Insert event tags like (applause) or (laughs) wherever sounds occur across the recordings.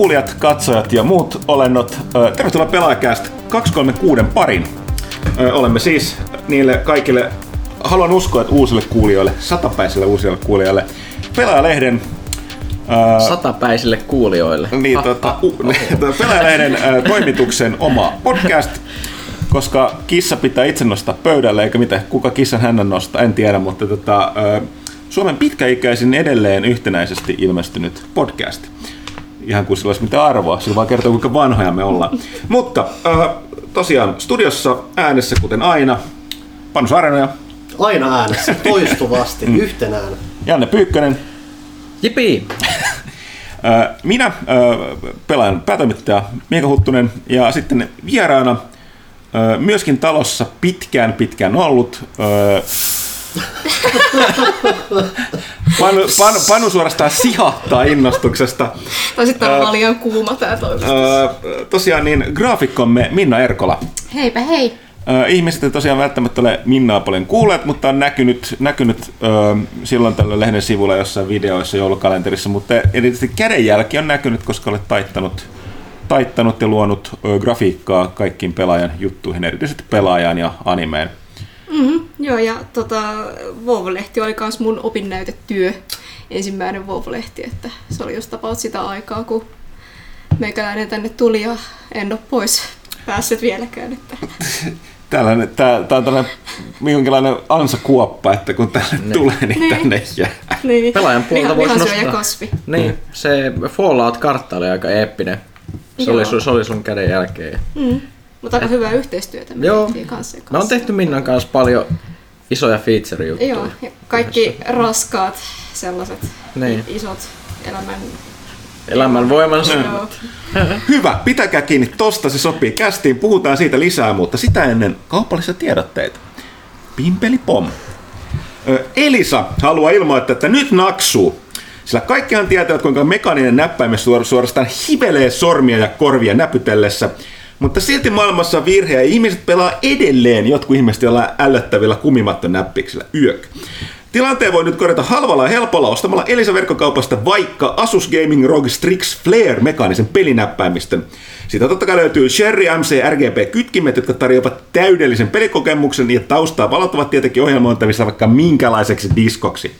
Kuulijat, katsojat ja muut olennot, tervetuloa Pelaajakäästä 236 parin. Olemme siis niille kaikille, haluan uskoa, että uusille kuulijoille, satapäisille uusille kuulijoille, Pelaajalehden Satapäisille kuulijoille. Niin, tota, u, (laughs) Pelaajalehden toimituksen oma podcast, koska kissa pitää itse nostaa pöydälle, eikä mitä, kuka kissan hänen nostaa, en tiedä, mutta tota, Suomen pitkäikäisin edelleen yhtenäisesti ilmestynyt podcast ihan kuin sillä olisi mitään arvoa, sillä vaan kertoo kuinka vanhoja me ollaan. Mutta äh, tosiaan studiossa äänessä kuten aina, Panu Saarenoja. Aina äänessä, (laughs) toistuvasti, mm. yhtenään. Janne Pyykkönen. Jipi! (laughs) Äh, minä äh, pelaan päätoimittaja Miika Huttunen ja sitten vieraana äh, myöskin talossa pitkään pitkään ollut Panu, panu, panu suorastaan sihahtaa innostuksesta. Tai sitten on liian kuuma tää toimistossa. Tosiaan niin graafikkomme Minna Erkola. Heipä hei. Ihmiset ei tosiaan välttämättä ole Minnaa paljon kuulleet, mutta on näkynyt, näkynyt äh, silloin tällä lehden sivulla jossain videoissa joulukalenterissa, mutta erityisesti kädenjälki on näkynyt, koska olet taittanut, taittanut ja luonut grafiikkaa kaikkiin pelaajan juttuihin, erityisesti pelaajan ja animeen. Mm-hmm, joo, ja tota, Vouvolehti oli myös mun opinnäytetyö, ensimmäinen Vouvolehti, että se oli just tapaus sitä aikaa, kun meikäläinen tänne tuli ja en ole pois päässyt vieläkään. Että. (laughs) Tällainen, tää, tää on tällainen jonkinlainen ansakuoppa, että kun tänne niin. tulee, niin, niin tänne jää. Niin. Pelaajan puolta voisi nostaa. kasvi. Niin, se Fallout-kartta oli aika eeppinen. Se, oli, se oli sun käden jälkeen. Mm. Mutta aika hyvää yhteistyötä me Joo. kanssa. kanssa. Me on tehty Minnan kanssa paljon isoja feature-juttuja. Joo, ja kaikki yhdessä. raskaat sellaiset niin. isot elämän Elämän voimansa. Hyvä, pitäkää kiinni tosta, se sopii kästiin. Puhutaan siitä lisää, mutta sitä ennen kaupallisia tiedotteita. Pimpeli pom. Elisa haluaa ilmoittaa, että nyt naksuu. Sillä kaikkihan tietävät, kuinka mekaaninen näppäimen suorastaan hivelee sormia ja korvia näpytellessä – mutta silti maailmassa on virhe ja ihmiset pelaa edelleen jotkut ihmiset joilla ällöttävillä kumimattonäppiksillä yök. Tilanteen voi nyt korjata halvalla ja helpolla ostamalla Elisa verkkokaupasta vaikka Asus Gaming ROG Strix Flare mekaanisen pelinäppäimistön. Siitä totta kai löytyy Sherry MC RGB-kytkimet, jotka tarjoavat täydellisen pelikokemuksen ja taustaa valottavat tietenkin ohjelmointavissa vaikka minkälaiseksi diskoksi.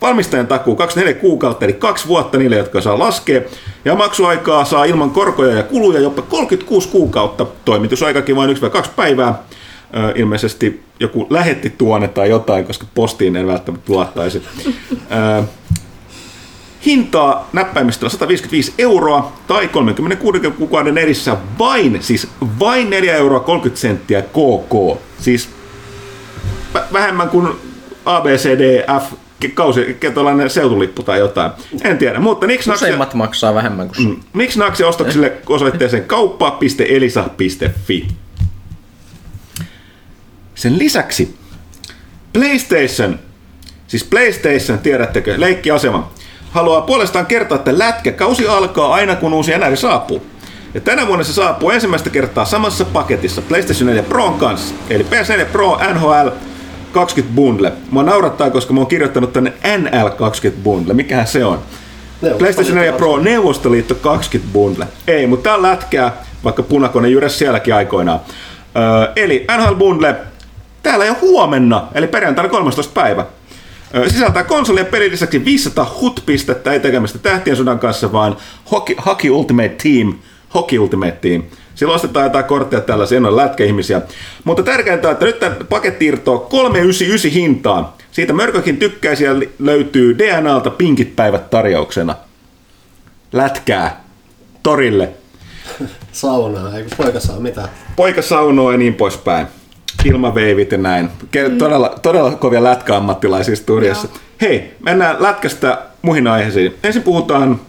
Valmistajan takuu 24 kuukautta, eli kaksi vuotta niille, jotka saa laskea. Ja maksuaikaa saa ilman korkoja ja kuluja jopa 36 kuukautta. Toimitusaikakin vain 1-2 päivää. Ö, ilmeisesti joku lähetti tuonne tai jotain, koska postiin en välttämättä luottaisi. Ö, hintaa näppäimistöllä 155 euroa tai 36 kuukauden erissä vain, siis vain 4 euroa 30 senttiä KK. Siis vähemmän kuin ABCDF kausi, tuollainen seutulippu tai jotain. En tiedä, mutta miksi Useimmat maksaa vähemmän kuin mm, Miksi Naksi ostoksille osoitteeseen kauppa.elisa.fi. Sen lisäksi PlayStation, siis PlayStation, tiedättekö, leikkiasema, haluaa puolestaan kertoa, että lätkäkausi alkaa aina kun uusi NR saapuu. Ja tänä vuonna se saapuu ensimmäistä kertaa samassa paketissa PlayStation 4 Pro kanssa. Eli PS4 Pro, NHL, 20 bundle. Mua naurattaa, koska mä oon kirjoittanut tänne NL20 bundle. Mikähän se on? PlayStation 4 Pro Neuvostoliitto 20 bundle. Ei, mutta tää on lätkää, vaikka punakone jyräs sielläkin aikoinaan. Öö, eli NHL bundle täällä jo huomenna, eli perjantaina 13. päivä. Öö, sisältää konsoli ja pelin lisäksi 500 HUT-pistettä, ei tekemistä tähtien sodan kanssa, vaan Hockey, Hockey Ultimate Team, Hockey Ultimate Team Silloin ostetaan jotain kortteja tällaisia, en ole lätkäihmisiä. Mutta tärkeintä on, että nyt tämä paketti irtoaa 399 hintaan. Siitä Mörkökin tykkäisiä löytyy DNAlta pinkit päivät tarjouksena. Lätkää. Torille. (laughs) Saunaa, eikö poika saa mitä? Poika saunoo ja niin poispäin. Ilmaveivit ja näin. Mm. Todella, todella kovia lätkäammattilaisia studiossa. Hei, mennään lätkästä muihin aiheisiin. Ensin puhutaan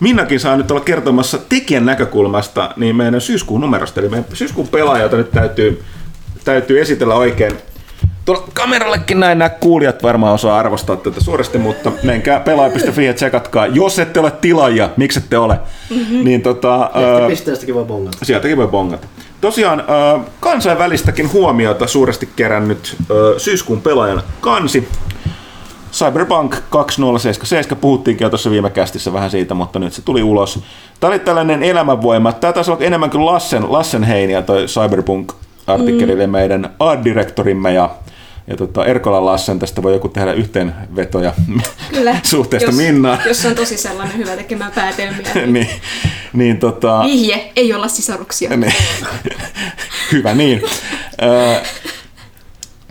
Minnakin saa nyt olla kertomassa tekijän näkökulmasta niin meidän syyskuun numerosta. Eli meidän syyskuun pelaaja, jota nyt täytyy, täytyy esitellä oikein. Tuolla kamerallekin näin nämä kuulijat varmaan osaa arvostaa tätä suuresti, mutta menkää pelaaja.fi ja tsekatkaa. Jos ette ole tilaajia, miksi ette ole? Mm-hmm. Niin tota, pisteestäkin voi bongata. Sieltäkin voi bongata. Tosiaan kansainvälistäkin huomiota suuresti kerännyt syyskuun pelaajan kansi Cyberpunk 2077 puhuttiinkin jo tuossa viime kästissä vähän siitä, mutta nyt se tuli ulos. Tämä oli tällainen elämänvoima. Tämä taisi olla enemmän kuin Lassen, Lassen heiniä toi Cyberpunk-artikkeli mm. meidän art-direktorimme ja ja tota, Erkola Lassen, tästä voi joku tehdä yhteenvetoja (laughs) Kyllä, (laughs) suhteesta jos, Minnaan. Jos on tosi sellainen hyvä tekemään päätelmiä. Niin, (laughs) niin, niin tota, Vihje, ei olla sisaruksia. niin, hyvä niin.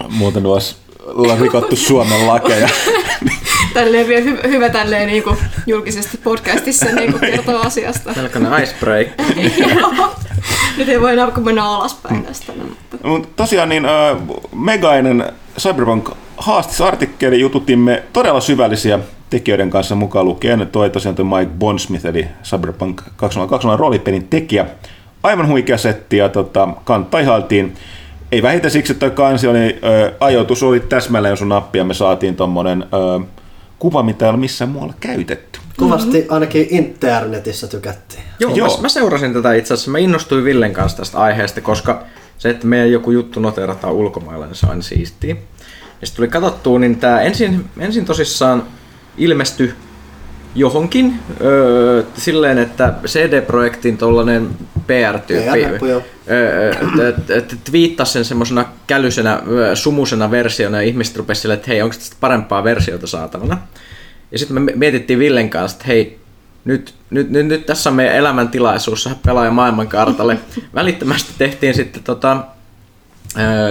Muuten olisi ollaan rikottu Suomen lakeja. (laughs) Tälleen vielä hy- hyvä tälleen niin kuin julkisesti podcastissa niin kuin kertoa asiasta. Melkoinen icebreak. (laughs) Nyt ei voi enää mennä alaspäin tästä. no, Mutta... Mut tosiaan niin äh, megainen Cyberpunk haastisartikkeli jututimme todella syvällisiä tekijöiden kanssa mukaan lukien. Toi tosiaan toi Mike Bondsmith, eli Cyberpunk 2020 roolipelin tekijä. Aivan huikea setti ja tota, kantta ihailtiin. Ei vähiten siksi, että toi kansi oli, ö, ajoitus oli täsmälleen sun nappia. Me saatiin tommonen ö, kuva, mitä ei ole missään muualla käytetty. Kovasti ainakin internetissä tykättiin. Joo, Joo. Mä, mä seurasin tätä itse asiassa. Mä innostuin Villen kanssa tästä aiheesta, koska se, että meidän joku juttu noterataan ulkomailla, niin se on siistiä. Ja sitten tuli katsottua, niin tämä ensin, ensin tosissaan ilmestyi johonkin öö, silleen, että CD-projektin tollanen PR-tyyppi t- twiittasi sen semmoisena kälysenä, sumusena versiona ja ihmiset rupesivat silleen, että hei, onko tästä parempaa versiota saatavana? Ja sitten me mietittiin Villen kanssa, että hei, nyt, nyt, nyt, nyt tässä on meidän elämäntilaisuus pelaaja maailmankartalle. (laughs) Välittömästi tehtiin sitten tota,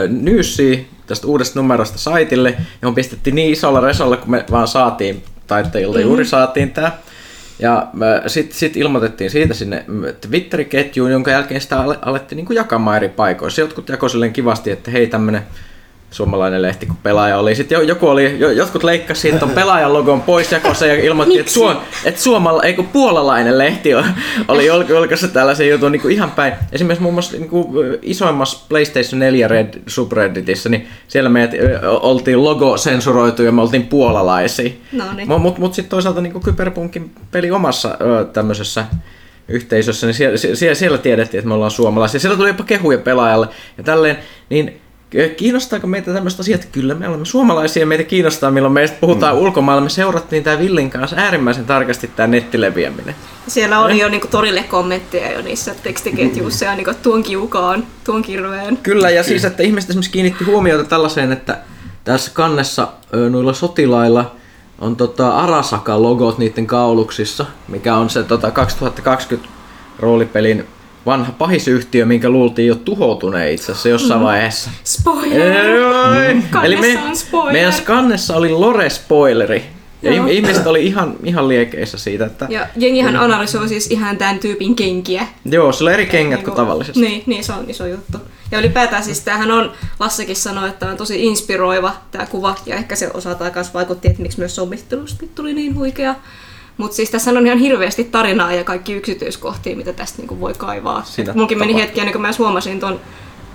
nyyssiä tästä uudesta numerosta saitille, johon pistettiin niin isolla resolla, kun me vaan saatiin taittajilta, juuri saatiin tämä. Ja sitten sit ilmoitettiin siitä sinne Twitter-ketjuun, jonka jälkeen sitä ale- alettiin niinku jakamaan eri paikoissa. Jotkut jakoi silleen kivasti, että hei tämmönen suomalainen lehti, kun pelaaja oli. Sitten jo- joku oli, jo- jotkut leikkasi siitä ton pelaajan logon pois jakossa ja ilmoitti, että, suom, että suomala, ei kun puolalainen lehti oli julk- julkaissut tällaisen jutun niin kuin ihan päin. Esimerkiksi muun muassa niin kuin isoimmassa PlayStation 4 Red, subredditissä, niin siellä meidät ö, oltiin logo sensuroitu ja me oltiin puolalaisia. No niin. Mutta mut, mut sitten toisaalta niin Kyberpunkin peli omassa ö, tämmöisessä yhteisössä, niin siellä, siellä, siellä tiedettiin, että me ollaan suomalaisia. Siellä tuli jopa kehuja pelaajalle ja tälleen, niin kiinnostaako meitä tämmöistä asiat? Kyllä me olemme suomalaisia ja meitä kiinnostaa, milloin meistä puhutaan mm. ulkomailla. Me seurattiin tämä Villin kanssa äärimmäisen tarkasti tämä nettileviäminen. Siellä oli jo niinku torille kommentteja jo niissä tekstiketjuissa ja niinku tuon kiukaan, tuon kirveen. Kyllä, ja siis, että ihmiset esimerkiksi kiinnitti huomiota tällaiseen, että tässä kannessa noilla sotilailla on tota Arasaka-logot niiden kauluksissa, mikä on se tota 2020 roolipelin vanha pahisyhtiö, minkä luultiin jo tuhoutuneen itse asiassa jossain vaiheessa. Spoiler! Kannessa Eli me, spoiler. meidän skannessa oli lore-spoileri. Ja Joo. ihm- ihmiset oli ihan, ihan liekeissä siitä, että Ja jengihän analysoi siis ihan tämän tyypin kenkiä. joo, sillä on eri kengät kuin Niinku- tavallisesti. Niin, niin, se on iso juttu. Ja ylipäätään siis tämähän on, Lassekin sanoi, että on tosi inspiroiva tämä kuva, ja ehkä se osaltaan myös vaikutti, että miksi myös sommittelusta tuli niin huikea. Mutta siis tässä on ihan hirveästi tarinaa ja kaikki yksityiskohtia, mitä tästä niinku voi kaivaa. Siinä Munkin meni hetki ennen kuin mä huomasin ton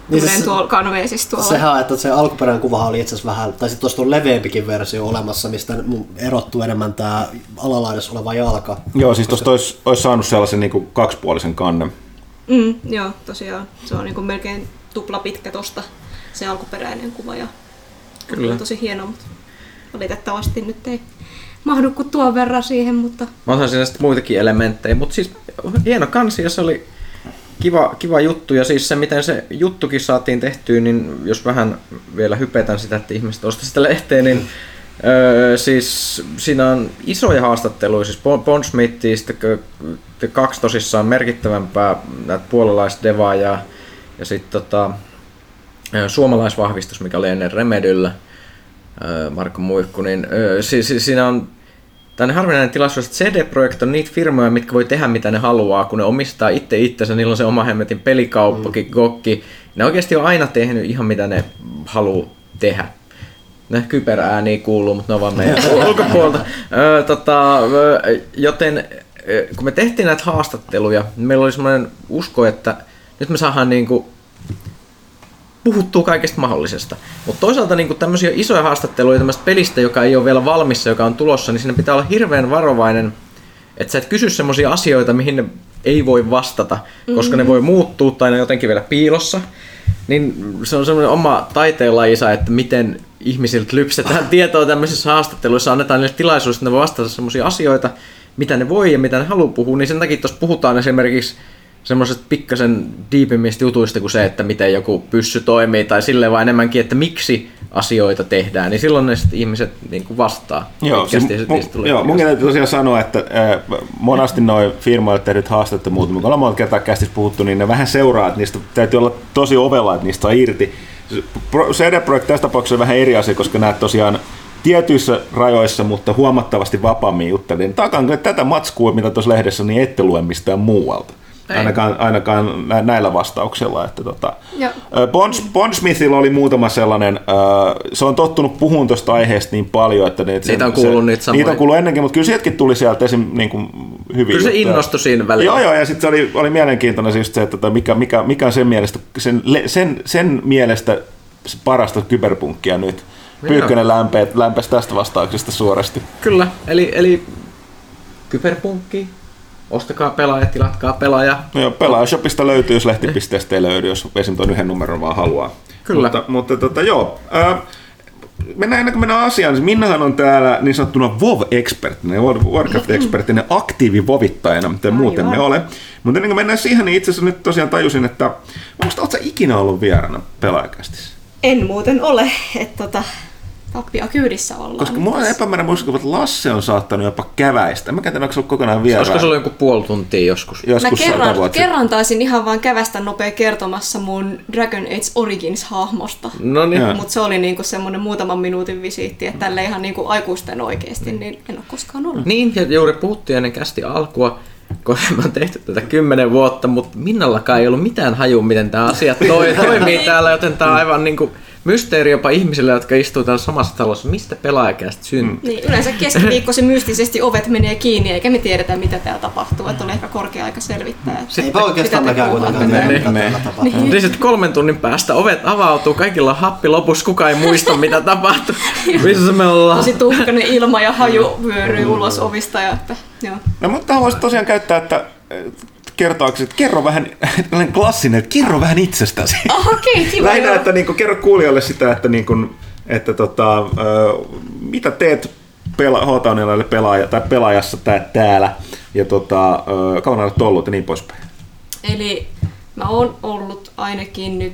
Niin niin siis- tuolla kanveesissa tuolla. Sehän, että se alkuperäinen kuvahan oli itse asiassa vähän, tai sitten tuosta on leveämpikin versio olemassa, mistä mun erottuu enemmän tämä alalaidassa oleva jalka. Joo, siis tuosta olisi, olisi saanut sellaisen niin kuin kaksipuolisen kannen. Mm, joo, tosiaan. Se on niinku melkein tupla pitkä tosta se alkuperäinen kuva ja Kyllä. on tosi hieno, mutta valitettavasti nyt ei mahdu kuin tuon verran siihen, mutta Onhan siinä sitten muitakin elementtejä, mutta siis hieno kansi ja se oli kiva, kiva juttu. Ja siis se, miten se juttukin saatiin tehtyä, niin jos vähän vielä hypetän sitä, että ihmiset ostavat sitä lehteä, niin öö, siis siinä on isoja haastatteluja, siis Bon- Bondsmithia, sitten kaksi tosissaan merkittävämpää näitä puolalaisdevaa ja, ja sitten tota, suomalaisvahvistus, mikä oli ennen Remedyllä, Marko Muikku, niin si, si, siinä on Tämä harvinainen tilaisuus, että CD Projekt on niitä firmoja, mitkä voi tehdä mitä ne haluaa, kun ne omistaa itse itsensä, niillä on se oma hemmetin pelikauppakin, mm. gokki. Ne oikeasti on aina tehnyt ihan mitä ne haluaa tehdä. Ne kyberääniä kuuluu, mutta ne on vaan meidän (laughs) ulkopuolta. Ö, tota, ö, joten ö, kun me tehtiin näitä haastatteluja, niin meillä oli semmoinen usko, että nyt me saadaan niinku puhuttuu kaikesta mahdollisesta. Mutta toisaalta niin tämmöisiä isoja haastatteluja tämmöistä pelistä, joka ei ole vielä valmissa, joka on tulossa, niin siinä pitää olla hirveän varovainen, että sä et kysy semmoisia asioita, mihin ne ei voi vastata, koska ne voi muuttua tai ne on jotenkin vielä piilossa. niin se on semmoinen oma taiteenlajisa, että miten ihmisiltä lypsetään (laughs) tietoa tämmöisissä haastatteluissa, annetaan niille tilaisuus, että ne voi vastata semmoisia asioita, mitä ne voi ja mitä ne haluaa puhua, niin sen takia tuossa puhutaan esimerkiksi semmoisesta pikkasen diipimmistä jutuista kuin se, että miten joku pyssy toimii tai silleen vaan enemmänkin, että miksi asioita tehdään, niin silloin ne ihmiset niin kuin vastaa. Joo, siis, pitkästi ja sit mu, niistä tulee joo, mun täytyy tosiaan sanoa, että äh, monasti noin firmoille tehdyt haastattelut, mutta ollaan monta kertaa kästissä puhuttu, niin ne vähän seuraa, että niistä täytyy olla tosi ovella, että niistä saa irti. Pro- CD-projekti tässä tapauksessa on vähän eri asia, koska nämä tosiaan tietyissä rajoissa, mutta huomattavasti vapaammin juttelin. Takan kyllä tätä matskua, mitä tuossa lehdessä, niin ette lue mistään muualta. Ei. Ainakaan, ainakaan nä- näillä vastauksilla. Että tota. Ja- Ö, Bond, Bond Smithilla oli muutama sellainen, se on tottunut puhumaan tuosta aiheesta niin paljon, että ne, Niitä on kuullut niitä samoja. Niitä on kuullut ennenkin, mutta kyllä sieltäkin tuli sieltä esim. Niin kuin hyvin Kyllä se juttuja. innostui siinä välillä. Joo, joo, ja sitten se oli, oli mielenkiintoinen siis se, että tota, mikä, mikä, mikä on sen mielestä, sen, sen, sen mielestä se parasta kyberpunkkia nyt. Pyykkönen lämpesi tästä vastauksesta suorasti. Kyllä, eli, eli kyberpunkki, ostakaa pelaaja, tilatkaa pelaaja. No joo, pelaajashopista löytyy, jos lehti.st ei löydy, jos esim. tuon yhden numeron vaan haluaa. Kyllä. Mutta, mutta tota, joo. Ää, mennään ennen kuin mennään asiaan, niin Minnahan on täällä niin sanottuna WoW-ekspertinä, World of Warcraft-ekspertinä, aktiivivovittajana, mitä muuten me ole. Mutta ennen kuin mennään siihen, niin itse asiassa nyt tosiaan tajusin, että onko oletko ikinä ollut vieraana pelaajakästissä? En muuten ole, että tota, tappia kyydissä ollaan. Koska mulla on epämääräinen muistikuva, että Lasse on saattanut jopa käväistä. Mä käyn, onko se ollut kokonaan vieraana? Olisiko se ollut joku puoli tuntia joskus? Mä Joskus sata kerran, kerran taisin ihan vaan kävästä nopea kertomassa mun Dragon Age Origins-hahmosta. No niin. Mutta se oli niinku semmoinen muutaman minuutin visiitti, että tälle ihan niinku aikuisten oikeasti, niin en ole koskaan ollut. Niin, ja juuri puhuttiin ennen kästi alkua, kun (laughs) me on tehty tätä kymmenen vuotta, mutta Minnallakaan ei ollut mitään hajua, miten tämä asia toi, (laughs) toimii täällä, joten tämä on aivan niin kuin mysteeri jopa ihmisille, jotka istuu täällä samassa talossa. Mistä pelaajakästä syntyy? Niin, yleensä keskiviikkoisin mystisesti ovet menee kiinni, eikä me tiedetä, mitä täällä tapahtuu. Että on ehkä korkea aika selvittää. Että Eipä oikeastaan mekään puhutte. kuitenkaan tiedä, mitä Ne. täällä tapahtuu. Niin sitten kolmen tunnin päästä ovet avautuu, kaikilla on happi lopussa, kukaan ei muista mitä tapahtui. Missä me ollaan? Tosi tuhkainen ilma ja haju vyöryy ulos ovista. Ja että, joo. No mutta haluaisin tosiaan käyttää, että äh, kertoaksesi, että kerro vähän, (laughs) tällainen klassinen, että kerro vähän itsestäsi. (laughs) Ah, okei, kiva. Lähinnä, joo. että niin kerro kuulijoille sitä, että, niin kuin, että tota, ö, mitä teet pela, h pelaaja, tai pelaajassa tää, täällä, ja tota, ö, kauan olet ollut ja niin poispäin. Eli mä oon ollut ainakin nyt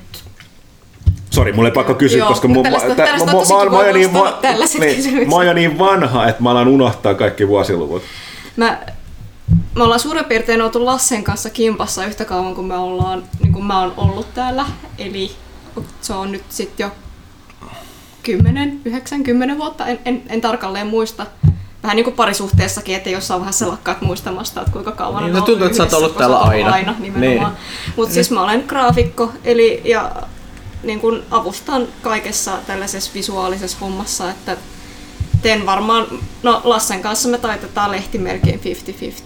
Sori, mulla ei pakko kysyä, Joo, koska tällaista- tä- tällaista mä niin, mä- niin, mä oon jo niin vanha, että mä alan unohtaa kaikki vuosiluvut. Mä, me ollaan suurin piirtein oltu Lassen kanssa kimpassa yhtä kauan kuin me ollaan, niin kuin mä oon ollut täällä. Eli se on nyt sitten jo 10, 9, 10 vuotta, en, en, en tarkalleen muista. Vähän niin kuin parisuhteessakin, että jossain vaiheessa lakkaat muistamasta, että kuinka kauan Niin, on se tuntuu, että sä oot ollut täällä aina. aina nimenomaan. Niin. Mutta siis mä olen graafikko, eli ja niin kun avustan kaikessa tällaisessa visuaalisessa hommassa, että teen varmaan, no Lassen kanssa me taitetaan lehti melkein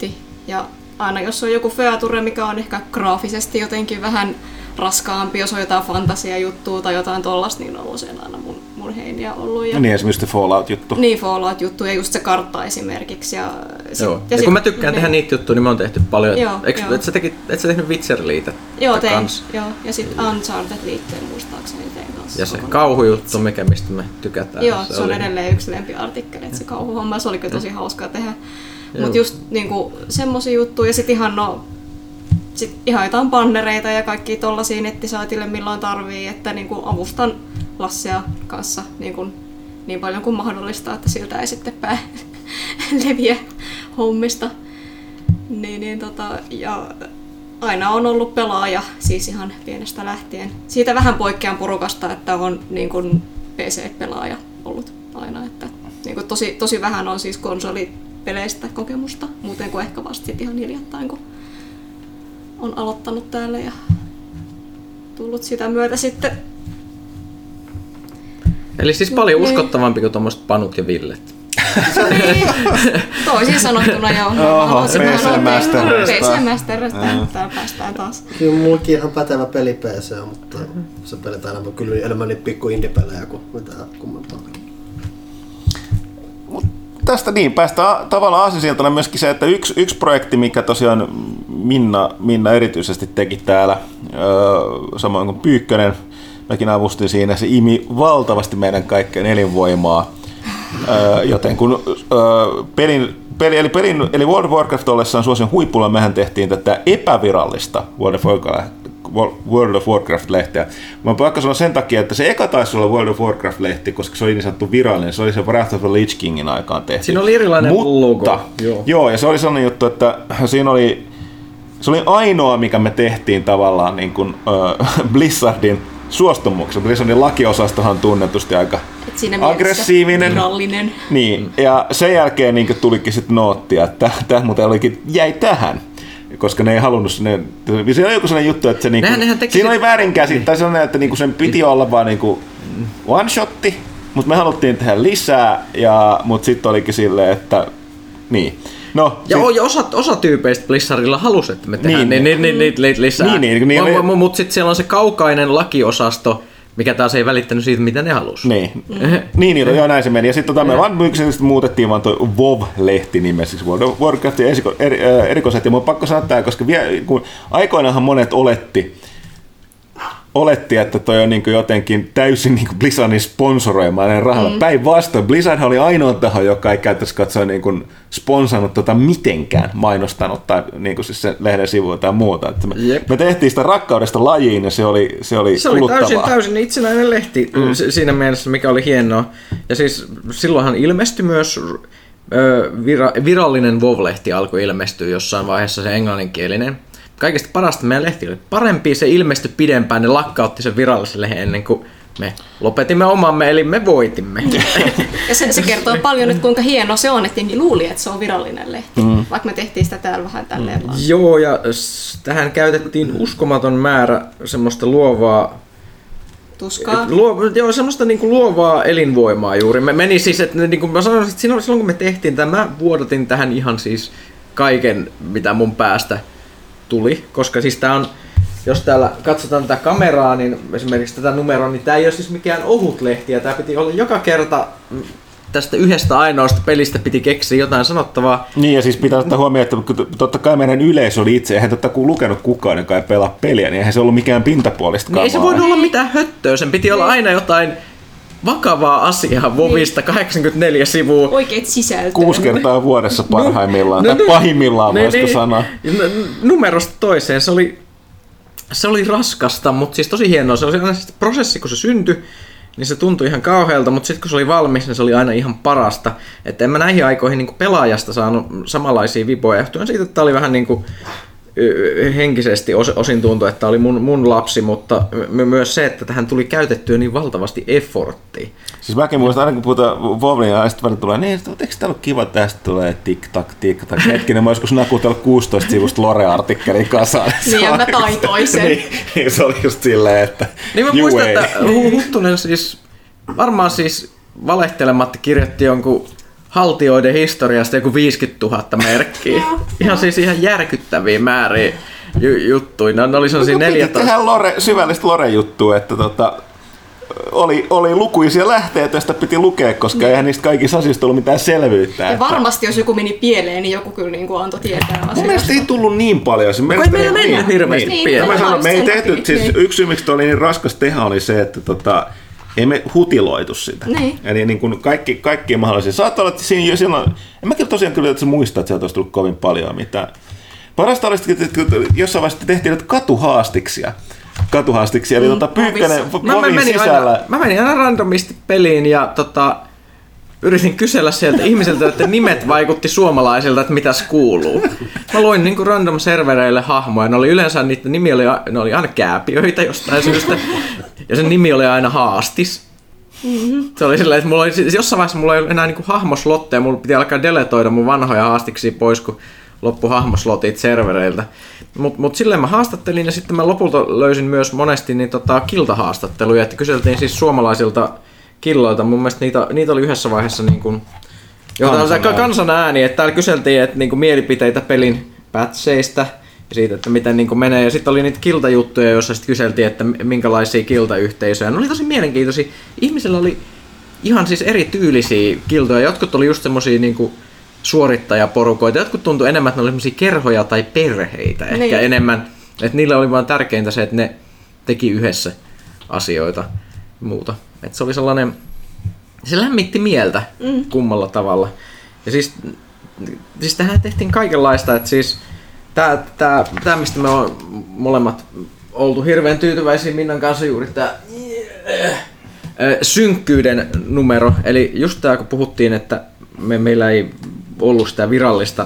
50-50. Ja aina jos on joku feature, mikä on ehkä graafisesti jotenkin vähän raskaampi, jos on jotain fantasiajuttua tai jotain tollasta, niin on siellä aina mun, mun heiniä ollut. Ja, Ja niin esimerkiksi se Fallout-juttu. niin Fallout-juttu ja just se kartta esimerkiksi. Ja, sit, Joo. Ja, sit- kun mä tykkään tehdä niitä juttuja, niin me on tehty paljon. Joo, Eikö, joo. et, sä tekit, et sä tehnyt Witcher-liitettä Joo, tein. kans? Joo, ja sitten Uncharted liitteen muistaakseni tein kanssa. Ja se kauhujuttu, mikä mistä me tykätään. Joo, se, on oli- edelleen yksi lempiartikkeli, että se kauhuhomma, se oli kyllä tosi hauskaa tehdä. Mutta just niinku semmosia juttuja ja sitten ihan no, sit ihan jotain bannereita ja kaikki tollasia nettisaitille milloin tarvii, että niinku avustan Lassia kanssa niinku niin paljon kuin mahdollista, että siltä ei sitten pää (laughs) leviä hommista. Niin, niin tota, ja aina on ollut pelaaja, siis ihan pienestä lähtien. Siitä vähän poikkean porukasta, että on niin kuin PC-pelaaja ollut aina. Että niin kuin tosi, tosi vähän on siis konsolipeleistä kokemusta, muuten kuin ehkä vasta sit ihan hiljattain, kun on aloittanut täällä ja tullut sitä myötä sitten. Eli siis paljon Niin. uskottavampi kuin tuommoiset panut ja villet. Niin, toisin sanottuna joo. Oho, PC Master. PC Master, täällä päästään taas. Kyllä mullakin ihan pätevä peli PC mutta se pelit aina kyllä enemmän niitä pikku indie-pelejä kuin mitään kummempaa. Tästä niin, päästään tavallaan aasisiltana myöskin se, että yksi, yksi projekti, mikä tosiaan Minna, Minna erityisesti teki täällä, öö, samoin kuin Pyykkönen, mäkin avustin siinä, se imi valtavasti meidän kaikkeen elinvoimaa. Öö, joten kun öö, pelin, peli, eli, pelin, eli World of Warcraft ollessaan suosion huipulla, mehän tehtiin tätä epävirallista World of Warcraft World of Warcraft-lehteä. Mä oon pakko sanoa sen takia, että se eka taisi olla World of Warcraft-lehti, koska se oli niin sanottu virallinen. Se oli se Wrath of the Lich Kingin aikaan tehty. Siinä oli erilainen Mutta, logo. Joo. joo, ja se oli sellainen juttu, että siinä oli, se oli ainoa, mikä me tehtiin tavallaan niin kuin, äh, (laughs) Blizzardin suostumuksen. Blizzardin lakiosastohan on tunnetusti aika Et siinä aggressiivinen. Virallinen. Niin, ja sen jälkeen niin tulikin sitten noottia, että (laughs) tämä muuten olikin, jäi tähän. Koska ne ei halunnut, ne, siinä oli joku sellainen juttu, että se niinku, Nehän- siinä se- oli väärinkäsit, tai sellainen, että niinku sen piti olla vaan niinku one shotti, mutta me haluttiin tehdä lisää, ja, mutta sitten olikin silleen, että niin. No, Ja, sit- osa, osa tyypeistä Blizzardilla halusi, että me tehdään Niin. niin, niin, niin, niin, lisää. Niin, niin, niin, mu- Mutta sitten siellä on se kaukainen lakiosasto, mikä taas ei välittänyt siitä, mitä ne halusi. Niin, niin, niin joo, näin se meni. Ja sitten tota, me vaan yksinkertaisesti muutettiin vaan tuo WoW-lehti nimessä, siis World of Warcraftin äh, erikoiset. Ja mun on pakko sanoa tämä, koska vie, kun aikoinaanhan monet oletti, oletti, että toi on niin jotenkin täysin niin Blizzardin sponsoroimainen rahalla. Mm. Päinvastoin, Blizzard oli ainoa taho, joka ei käytännössä katsoa niin sponsannut tota mitenkään mainostanut tai niin kuin siis sen lehden sivuilla tai muuta. Että me, Jep. me, tehtiin sitä rakkaudesta lajiin ja se oli, se oli Se oli täysin, täysin itsenäinen lehti mm. siinä mielessä, mikä oli hienoa. Ja siis silloinhan ilmestyi myös ö, vira, virallinen WoW-lehti alkoi ilmestyä jossain vaiheessa se englanninkielinen. Kaikista parasta meidän lehti oli parempi, se ilmestyi pidempään, ne lakkautti sen virallisen lehden ennen kuin me lopetimme omamme, eli me voitimme. (laughs) Ja se, se kertoo paljon nyt kuinka hieno se on, että jengi luuli, että se on virallinen lehti. Mm. Vaikka me tehtiin sitä täällä vähän tälleen vaan. Joo, ja tähän käytettiin uskomaton määrä semmoista luovaa Tuskaa. Luo, joo, semmoista niinku luovaa elinvoimaa juuri. Me meni siis, että niinku mä sanoin, että silloin, silloin kun me tehtiin tämä, mä vuodatin tähän ihan siis kaiken, mitä mun päästä tuli. Koska siis tää on, jos täällä katsotaan tätä kameraa, niin esimerkiksi tätä numeroa, niin tää ei ole siis mikään ohut lehti. Ja tää piti olla joka kerta mm, tästä yhdestä ainoasta pelistä piti keksiä jotain sanottavaa. Niin, ja siis pitää ottaa huomioon, että kun totta kai meidän yleisö oli itse, eihän totta kuin lukenut kukaan, joka ei pelaa peliä, niin eihän se ollut mikään pintapuolista Niin ei se voinut olla mitään höttöä, sen piti olla aina jotain vakavaa asiaa Vovista, 84 sivua. Oikeet sisältöä. Kuusi kertaa vuodessa parhaimmillaan, No, tai no, pahimmillaan, niin, voisiko niin. sanoa. Numerosta toiseen, se oli, se oli raskasta, mutta siis tosi hienoa. Se oli aina se prosessi, kun se syntyi, niin se tuntui ihan kauhealta, mutta sitten kun se oli valmis, niin se oli aina ihan parasta. Että en mä näihin aikoihin niin pelaajasta saanut samanlaisia vipoja, johtuen siitä, että tämä oli vähän niin kuin henkisesti os- osin tuntui, että tämä oli mun, mun lapsi, mutta my- myös se, että tähän tuli käytettyä niin valtavasti efforttia. Siis mäkin muistan, aina kun puhutaan Vovlin, ja sitten välillä tulee, niin, että eikö täällä ole kiva, että tästä tulee tik-tak, tik-tak. Hetkinen, mä joskus nakutellut 16 sivusta Lore-artikkelin kasaan. (laughs) Niin, ja mä taitoin sen. niin, niin, se oli just silleen, että Niin mä muistan, ei. että Hu- Huttunen siis varmaan siis valehtelematta kirjoitti jonkun haltioiden historiasta joku 50 000 merkkiä. ihan siis ihan järkyttäviä määriä ju- juttuja. Ne, ne oli sellaisia Piti 14. tehdä lore, syvällistä Lore-juttua, että tota, oli, oli lukuisia lähteitä, joista piti lukea, koska eihän niistä kaikista asioista ollut mitään selvyyttä. Ja että- varmasti jos joku meni pieleen, niin joku kyllä niin kuin antoi tietää Mun mielestä asioista. ei tullut niin paljon. Se meillä mennyt hirveästi Niin, pieleen. Mä sanon, me ei tehty, siis niin. yksi syy, miksi oli niin raskas tehdä, oli se, että tota, ei me hutiloitu sitä. Niin. Eli niin kuin kaikki, kaikki mahdollisia. Saattaa olla, että siinä jo silloin, en mä kyllä tosiaan kyllä, että sä muistat, että sieltä olisi tullut kovin paljon mitään. Parasta olisi, että jossain vaiheessa tehtiin näitä katuhaastiksia. Katuhaastiksia, eli tota, pyykkänen Vovissa. Mä, menin sisällä. aina, mä menin aina randomisti peliin ja tota, yritin kysellä sieltä ihmisiltä, että nimet vaikutti suomalaisilta, että mitäs kuuluu. Mä luin niinku random servereille hahmoja. Ne oli yleensä, niiden nimi oli, ne oli aina kääpiöitä jostain syystä. Ja sen nimi oli aina haastis. Se oli silleen, että mulla oli, jossain vaiheessa mulla ei ollut enää niinku hahmoslotteja, mulla piti alkaa deletoida mun vanhoja haastiksia pois, kun loppu hahmoslotit servereiltä. Mutta mut silleen mä haastattelin ja sitten mä lopulta löysin myös monesti niin tota, kiltahaastatteluja, että kyseltiin siis suomalaisilta killoilta. Mun mielestä niitä, niitä oli yhdessä vaiheessa niin kuin, Kansan kansan, ääni. kansan ääni, että täällä kyseltiin että niin kuin mielipiteitä pelin pätseistä ja siitä, että miten niin kuin menee. Ja sitten oli niitä kiltajuttuja, joissa sitten kyseltiin, että minkälaisia kiltayhteisöjä. Ne oli tosi mielenkiintoisia. Ihmisillä oli ihan siis eri tyylisiä kiltoja. Jotkut oli just semmosia niinku suorittajaporukoita. Jotkut tuntui enemmän, että ne oli kerhoja tai perheitä ehkä Niin. enemmän. Että niillä oli vaan tärkeintä se, että ne teki yhdessä asioita muuta. Et se oli sellainen, se lämmitti mieltä mm. kummalla tavalla. Ja siis, siis tähän tehtiin kaikenlaista, että siis tämä, tämä, tämä mistä me on molemmat oltu hirveän tyytyväisiä Minnan kanssa juuri tämä synkkyyden numero. Eli just tämä, kun puhuttiin, että me, meillä ei ollut sitä virallista,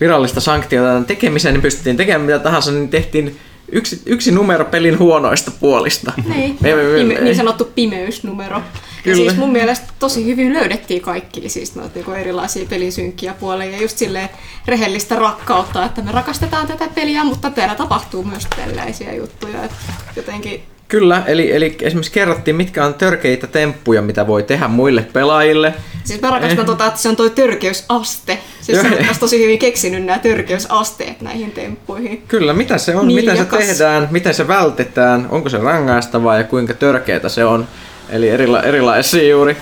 virallista sanktiota tämän tekemiseen, niin pystyttiin tekemään mitä tahansa, niin tehtiin yksi, yksi numero pelin huonoista puolista. Niin, Me- me- me- Pime, niin sanottu pimeysnumero. Ja Kyllä. siis mun mielestä tosi hyvin löydettiin kaikki siis noita niinku erilaisia pelisynkkiä puolia ja just silleen rehellistä rakkautta, että me rakastetaan tätä peliä, mutta täällä tapahtuu myös tällaisia juttuja. Että jotenkin Kyllä, eli, eli esimerkiksi kerrottiin, mitkä on törkeitä temppuja, mitä voi tehdä muille pelaajille. Siis mä rakastan tota, että se on toi törkeysaste. Siis se on tosi hyvin keksinyt nämä törkeysasteet näihin temppuihin. Kyllä, mitä se on, Niin, miten se tehdään, miten se vältetään, onko se rangaistavaa ja kuinka törkeätä se on. Eli erila, erilaisia juuri,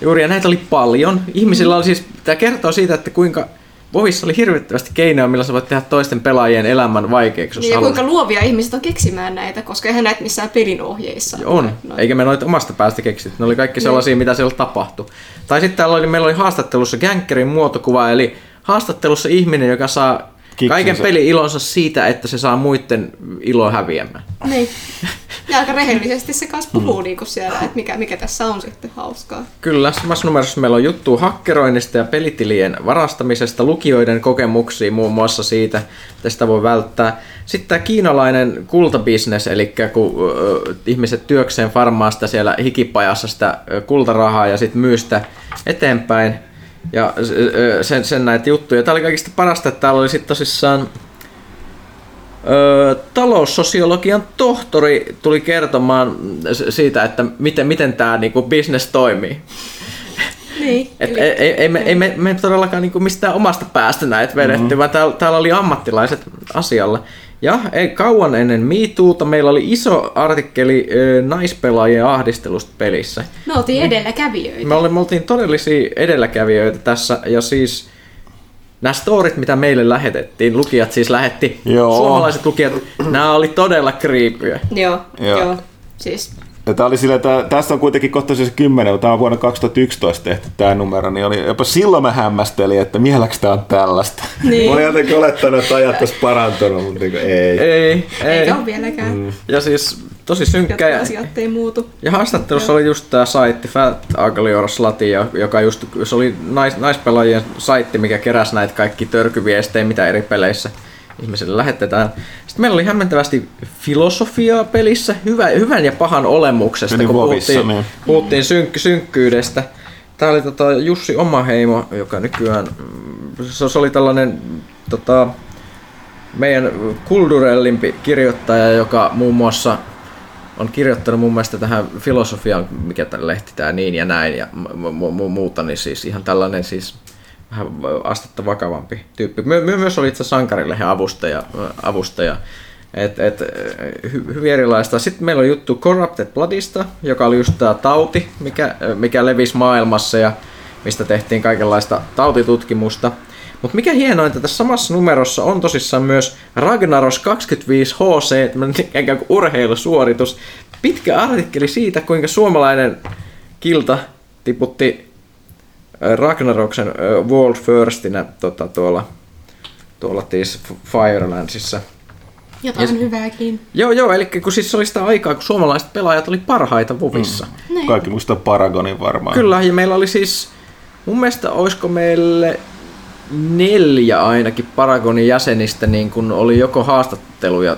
juuri, ja näitä oli paljon. Ihmisillä oli siis, tämä kertoo siitä, että kuinka Vovissa oli hirvittävästi keinoja, millä sä voit tehdä toisten pelaajien elämän vaikeaksi, jos Niin, haluat. kuinka luovia ihmiset on keksimään näitä, koska eihän näitä missään pelin ohjeissa. On, No. eikä me noita omasta päästä keksit. Ne oli kaikki Niin. sellaisia, mitä siellä tapahtui. Tai sitten täällä oli, meillä oli haastattelussa Gänkerin muotokuva, eli haastattelussa ihminen, joka saa Kiksinsä. kaiken peli-ilonsa siitä, että se saa muiden ilo häviämään. Niin. Ja aika rehellisesti se kanssa puhuu mm. niinku siellä, että mikä, mikä tässä on sitten hauskaa. Kyllä, samassa numerossa meillä on juttu hakkeroinnista ja pelitilien varastamisesta, lukijoiden kokemuksia muun muassa siitä, että sitä voi välttää. Sitten tämä kiinalainen kultabisnes, eli kun ö, ihmiset työkseen farmaa sitä siellä hikipajassa sitä kultarahaa ja sitten myy sitä eteenpäin. Ja sen, sen näitä juttuja. Tämä oli kaikista parasta, että täällä oli sitten tosissaan Öö, taloussosiologian tohtori tuli kertomaan siitä, että miten, miten tämä niinku, business toimii. Niin. (laughs) Et ei, ei, ei, me, ei me, me todellakaan niinku mistään omasta päästä näitä vedetty, mm-hmm. vaan täällä, täällä oli ammattilaiset asialla. Ja ei, kauan ennen MeToota meillä oli iso artikkeli ö, naispelaajien ahdistelusta pelissä. Me oltiin edelläkävijöitä. Me olemme, me oltiin todellisia edelläkävijöitä tässä, ja siis nämä storit, mitä meille lähetettiin, lukijat siis lähetti, Joo. suomalaiset lukijat, nämä oli todella kriipyjä. Joo, Joo. joo. Siis Ja tää oli sillä, että tästä on kuitenkin kohta se 10, mutta tämä on vuonna 2011 tehty tämä numero, niin oli, jopa silloin mä hämmästelin, että mieläks tää on tällaista. Niin. Mä olin jotenkin olettanut, että ajat olisi parantunut, mutta niin ei. Ei, ei. eikä ole vieläkään. Mm. Ja siis tosi synkkä. Ja, asiat ei muutu. ja haastattelussa oli just tää saitti Fat Ugly or Slutty, joka just, se oli nais, naispelaajien saitti, mikä keräsi näitä kaikki törkyviestejä, mitä eri peleissä ihmisille lähetetään. Sitten meillä oli hämmentävästi filosofiaa pelissä, hyvä, hyvän ja pahan olemuksesta, Eli kun Vovissa, puhuttiin, niin. puhuttiin synk, synkkyydestä. Tää oli tota Jussi Omaheimo, joka nykyään, mm, se, oli tällainen tota, meidän kulturellimpi kirjoittaja, joka muun muassa on kirjoittanut mun mielestä tähän filosofiaan, mikä tämä lehti tää niin ja näin ja mu- mu- muuta, niin siis ihan tällainen siis vähän astetta vakavampi tyyppi. My- my- myös oli itse Sankarilehen avustaja, avustaja. Et, et, hy- hyvin erilaista. Sitten meillä on juttu Corrupted Bloodista, joka oli just tämä tauti, mikä, mikä levisi maailmassa ja mistä tehtiin kaikenlaista tautitutkimusta. Mutta mikä hienointa, tässä samassa numerossa on tosissaan myös Ragnaros 25 HC, ikään kuin urheilusuoritus. Pitkä artikkeli siitä, kuinka suomalainen kilta tiputti Ragnaroksen ö, World Firstinä tota, tuolla, tuolla siis Firelandsissa. Jotain hyvääkin. Joo, joo, eli kun siis oli sitä aikaa, kun suomalaiset pelaajat oli parhaita Vovissa. Mm. Niin. Kaikki muistaa Paragonin varmaan. Kyllä, ja meillä oli siis, mun mielestä olisiko meille neljä ainakin Paragonin jäsenistä niin kun oli joko haastatteluja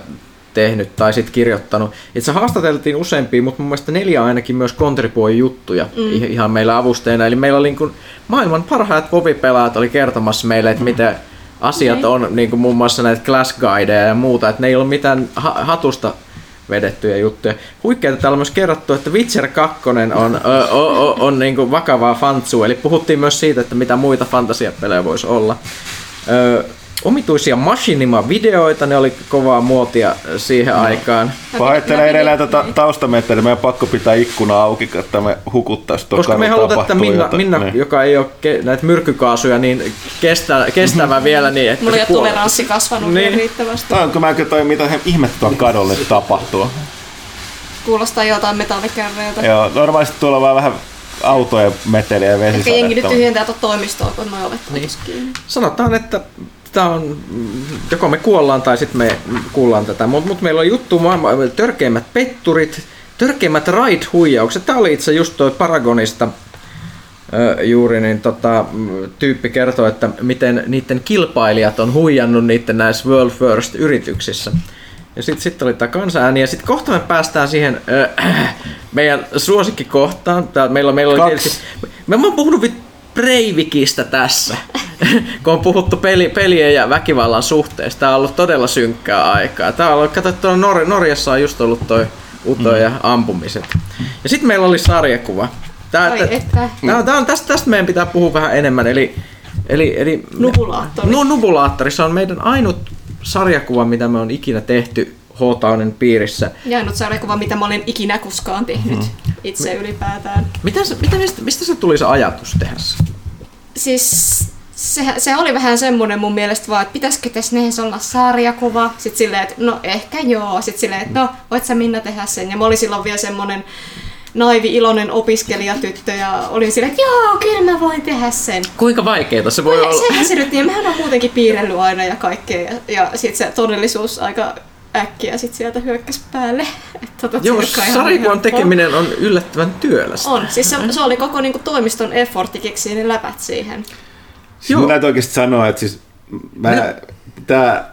tehnyt tai sitten kirjoittanut. Itse haastateltiin useampia, mutta mun mielestä neljä ainakin myös kontribuoi juttuja mm. ihan meillä avustajana. Eli meillä oli niin kun maailman parhaat vovipelaajat oli kertomassa meille, että miten asiat Okei. on, niin kuin muun muassa näitä class guideja ja muuta, että ne ei ole mitään ha- hatusta vedettyjä juttuja. Huikeeta täällä on myös kerrottu, että Witcher 2 on, on, on, on, niin kuin vakavaa fantsua, eli puhuttiin myös siitä, että mitä muita fantasiapelejä voisi olla. Omituisia machinima-videoita, ne oli kovaa muotia siihen aikaan. Pahoittelen edelleen tätä taustametriä, meidän pakko pitää ikkuna auki, että me hukuttaisiin tuo Koska me halutaan, että Minna, Minna niin. joka ei ole ke- näitä myrkkykaasuja, niin kestä, kestävä vielä niin, että Mulla ei ole toleranssi kasvanut Niin. niin. riittävästi. Tai onko mä toi, mitä he ihmettä tuon kadolle tapahtuu? Kuulostaa jotain metallikärreiltä. Joo, normaalisti tuolla on vaan vähän autoja, meteliä ja Ehkä jengi nyt vesisadetta. tyhjentää tuota toimistoa, kun noi ovet Niin. Sanotaan, että tämä on, joko me kuollaan tai sitten me kuullaan tätä, mutta mut meillä on juttu maailman törkeimmät petturit, törkeimmät ride-huijaukset. Tämä oli itse just toi Paragonista juuri, niin tota, tyyppi kertoi, että miten niiden kilpailijat on huijannut niiden näissä World First yrityksissä. Ja sitten sit oli tämä kansanääni, ja sitten kohta me päästään siihen ö, meidän suosikkikohtaan. Tää, meillä, meillä oli Kaksi. tietysti, me, mä oon puhunut vit Breivikistä tässä, kun on puhuttu peli, pelien ja väkivallan suhteesta. Tämä on ollut todella synkkää aikaa. Tämä on ollut, kato, tuolla Nor- Norjassa on just ollut toi Uto ja ampumiset. Ja sitten meillä oli sarjakuva. Tää, Ai tää- että. tää, tää on, tästä, tästä meidän pitää puhua vähän enemmän. Eli, eli, eli Nubulaattori. No, Nubulaattori. Se on meidän ainut sarjakuva, mitä me on ikinä tehty H-Taunen piirissä. Ja ainut sarjakuva, mitä mä olen ikinä koskaan tehnyt Mm-hmm. itse ylipäätään. Mitä se, mitä, mistä, mistä se tuli se ajatus tehdä? Siis se, se oli vähän semmoinen mun mielestä vaan, että pitäisikö tässä näissä olla sarjakuva. Sitten silleen, että no ehkä joo. Sitten silleen, että no voit sä Minna tehdä sen. Ja mä olin silloin vielä semmoinen naivi, iloinen opiskelijatyttö ja olin silleen, että joo, kyllä mä voin tehdä sen. Kuinka vaikeeta se voi No, olla? sehän se nyt, niin mähän on muutenkin piirrellyt aina ja kaikkea. Ja, ja sitten se todellisuus aika äkkiä sit sieltä hyökkäsi päälle. Et tota, Joo, sarjakuvan tekeminen on yllättävän työlästä. On, siis se, se oli koko niinku, toimiston effortti keksiä ne läpät siihen. Siis mun täytyy oikeasti sanoa, että siis mä, tää,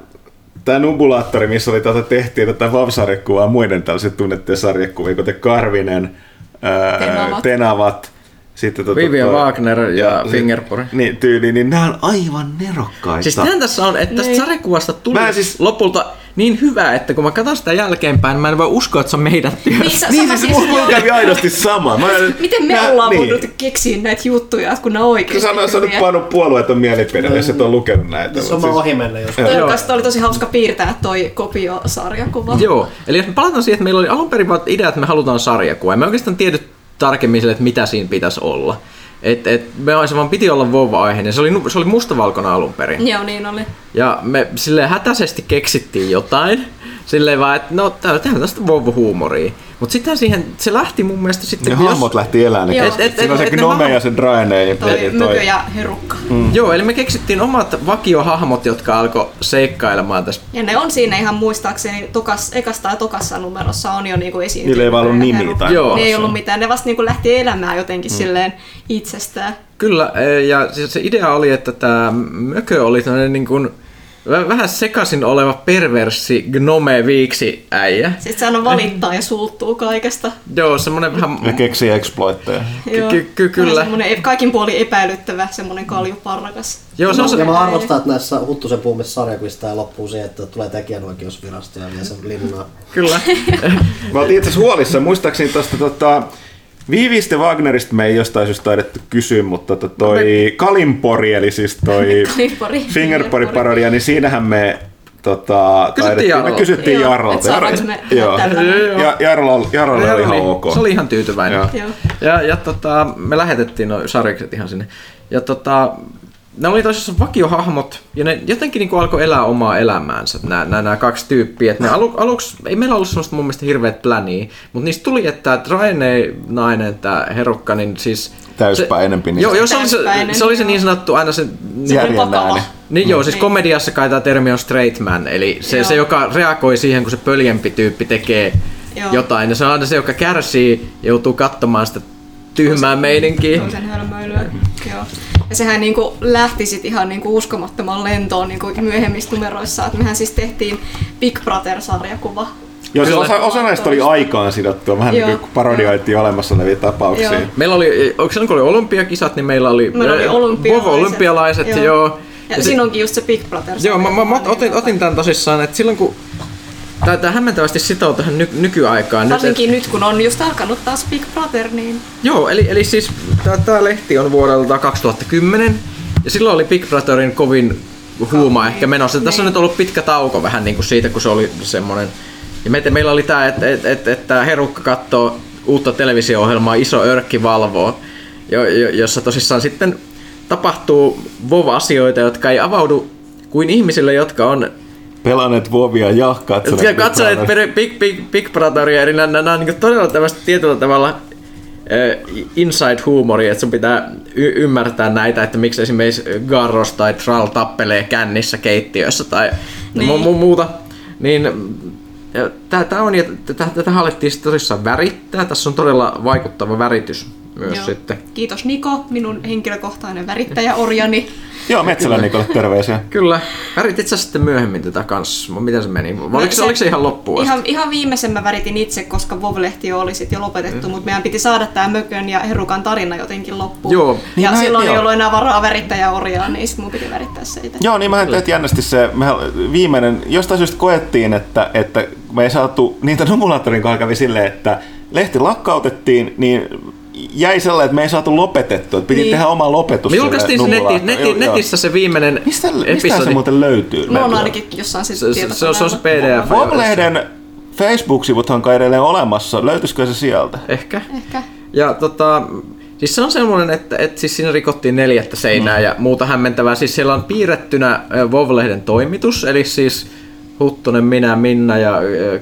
tää nubulaattori, missä oli tätä tehtiin tätä VAV-sarjakuvaa muiden tällaisen tunnettujen sarjakuvia, kuten Karvinen, ää, Tenavat. Tenavat sitten tota, Vivian Wagner ja se- Fingerpori. Niin, tyyli, niin nämä on aivan nerokkaita. Siis tämän tässä on, että tästä Niin. sarjakuvasta tuli Mä siis- lopulta niin hyvä, että kun mä katson sitä jälkeenpäin, niin mä en voi uskoa, että se on meidän työstä. Niin, sa- niin sama siis mulla kävi aidosti sama. Mä, Miten me mä, ollaan niin. voinut keksiä näitä juttuja, kun ne on sanoo, että sä nyt pannut puolueeton mielipide, jos et ole lukenut näitä. Se on siis... ohi mennä joskus. Toi Joo. oikeastaan oli tosi hauska piirtää toi kopiosarjakuva. Joo, eli jos me palataan siihen, että meillä oli alun perin vaan idea, että me halutaan sarjakuva. Ja me oikeastaan tiedät tarkemmin sille, että mitä siinä pitäisi olla. Et, et me se vaan piti olla vova-aiheinen. Se oli, se oli mustavalkoinen alun perin. Joo, niin oli. Ja me sille hätäisesti keksittiin jotain. Silleen vaan, että no tää tää on tästä vova-huumoria. Mutta sitten siihen, se lähti mun mielestä sitten... Ne hahmot lähti elämään. Joo. Et, et, Siinä on se Gnome ja se Draene. Ja Toi ja Mökö ja Herukka. Mm. Joo, eli me keksittiin omat vakiohahmot, jotka alkoi seikkailemaan tässä. Ja ne on siinä ihan muistaakseni tokas, ekassa tai tokassa numerossa on jo niinku esiin. Niillä ei vaan ollut nimi tai Joo. Ne ei ollut mitään, ne vasta niinku lähti elämään jotenkin mm. silleen itsestään. Kyllä, e, ja siis se idea oli, että tämä mökö oli tämmöinen niin kuin, vähän sekaisin oleva perverssi gnome viiksi äijä. Sitten se aina valittaa ja suuttuu kaikesta. Joo, semmoinen vähän... Ne keksii exploitteja. Joo. ky- ky- kyllä. Vähän Semmoinen e- kaikin puoli epäilyttävä, semmoinen kaljuparrakas. Joo, se on se... Ja mä arvostan, että näissä Huttusen puhumissa sarjakuvista ja loppuu siihen, että tulee tekijänoikeusvirasto ja vie sen linnaan. Kyllä. (laughs) Mä oltiin itse asiassa huolissa, muistaakseni tuosta tota, Viivistä Wagnerista me ei jostain syystä taidettu kysyä, mutta tota, toi Kalimpori, eli siis toi (laughs) Kalimpori. Fingerpori-parodia, niin siinähän me tota, Kysyttiin taidettiin, me kysyttiin Joo, et saadaanko me Joo. Ja Jarlo, Jarlo oli ihan ok. Se oli ihan tyytyväinen. Joo. Joo. Ja, ja tota, me lähetettiin noin sarjakset ihan sinne. Ja tota, ne oli tosissaan vakiohahmot, ja ne jotenkin niin alkoi elää omaa elämäänsä, nämä, nämä, nämä kaksi tyyppiä. Et ne alu, aluksi, ei meillä ollut semmoista mun mielestä hirveät pläniä, mutta niistä tuli, että Raine nainen, tämä herukka, niin siis... Täyspäinempi, Se, niin joo, joo, se oli se, Täyspäinen, se, oli se niin sanottu aina se... Järjen vakava. ääni. Niin joo, siis komediassa kai tämä termi on straight man, eli se, Joo. se joka reagoi siihen, kun se pöljempi tyyppi tekee Joo. jotain. Ja se on aina se, joka kärsii, joutuu katsomaan sitä tyhmää meininkiä. Toisen hölmöilyä. Joo. Ja sehän niinku lähti sit ihan niinku uskomattoman lentoon niinku myöhemmissä numeroissa. Et mehän siis tehtiin Big Brother-sarjakuva. Joo, siis osa, osa näistä oli aikaan sidottua, vähän Joo. niin kuin parodioitiin olemassa olevia tapauksia. Joo. Meillä oli, onko se kun oli olympiakisat, niin meillä oli, Meillä oli eh, olympialaiset. Vovo olympialaiset, joo. Joo. joo. Ja, se- siinä onkin just se Big Brother. Joo, mä, mä, mä otin, otin tämän tosissaan, että silloin kun Tää, tää hämmentävästi sitoo tähän ny, nykyaikaan. Nyt, Varsinkin nyt, kun on just alkanut taas Big Brother, niin Joo, eli, eli siis tää lehti on vuodelta 2010 ja silloin oli Big Brotherin kovin huuma ehkä menossa. Tässä on Niin. nyt ollut pitkä tauko vähän niin kuin siitä, kun se oli semmonen. Ja me, meillä oli tää, että et, et, et, herukka katsoo uutta televisio-ohjelmaa Iso Örkki valvoo, jo, jo, jossa tosissaan sitten tapahtuu VOV-asioita, jotka ei avaudu kuin ihmisille, jotka on pelanneet Vovia ja katsoneet Ja Big katsoneet Big, Big, Big Brotheria, eli nämä, nämä on niin todella tämmöistä tietyllä tavalla äh, inside-huumoria, että sun pitää y- ymmärtää näitä, että miksi esimerkiksi Garros tai Tral tappelee kännissä keittiössä tai Niin. mu- mu- muuta. Niin tämä on, ja tätä, tätä haluttiin sitten tosissaan värittää. Tässä on todella vaikuttava väritys myös Joo. sitten. Kiitos Niko, minun henkilökohtainen värittäjäorjani. Joo, Metsälän Nikolle terveisiä. Kyllä, väritit sä sitten myöhemmin tätä kanssa? Miten se meni? Oliko se, oliko se ihan loppuun asti? Ihan, ihan viimeisen mä väritin itse, koska Vov-lehti oli sit jo lopetettu, mm. mutta meidän piti saada tämä Mökön ja Herukan tarina jotenkin loppuun. Joo. Niin ja mä- silloin ei joo. ollut enää varaa värittäjäorjaa, niin sit mun piti värittää se itse. Joo, niin mehän tehtiin jännästi se mehän viimeinen, jostain syystä koettiin, että, että me ei saatu, niitä numulaattorin kävi silleen, että lehti lakkautettiin, niin jäi sellainen, että me ei saatu lopetettua, että piti Niin. tehdä oma lopetus Me julkaistiin se neti, neti, Joo, joo. netissä se viimeinen Mistä, mistä se episodi. muuten löytyy? Mulla on ainakin jossain siis Se- se- se on- se on se PDF. Vov-lehden Facebook-sivuthan kai edelleen olemassa. Löytyisikö se sieltä? Ehkä. Ehkä. Ja tota, siis se on semmoinen, että, että siis siinä rikottiin neljättä seinää mm. ja muuta hämmentävää. Siis siellä on piirrettynä Vov-lehden toimitus, eli siis Huttunen, minä, Minna ja ö,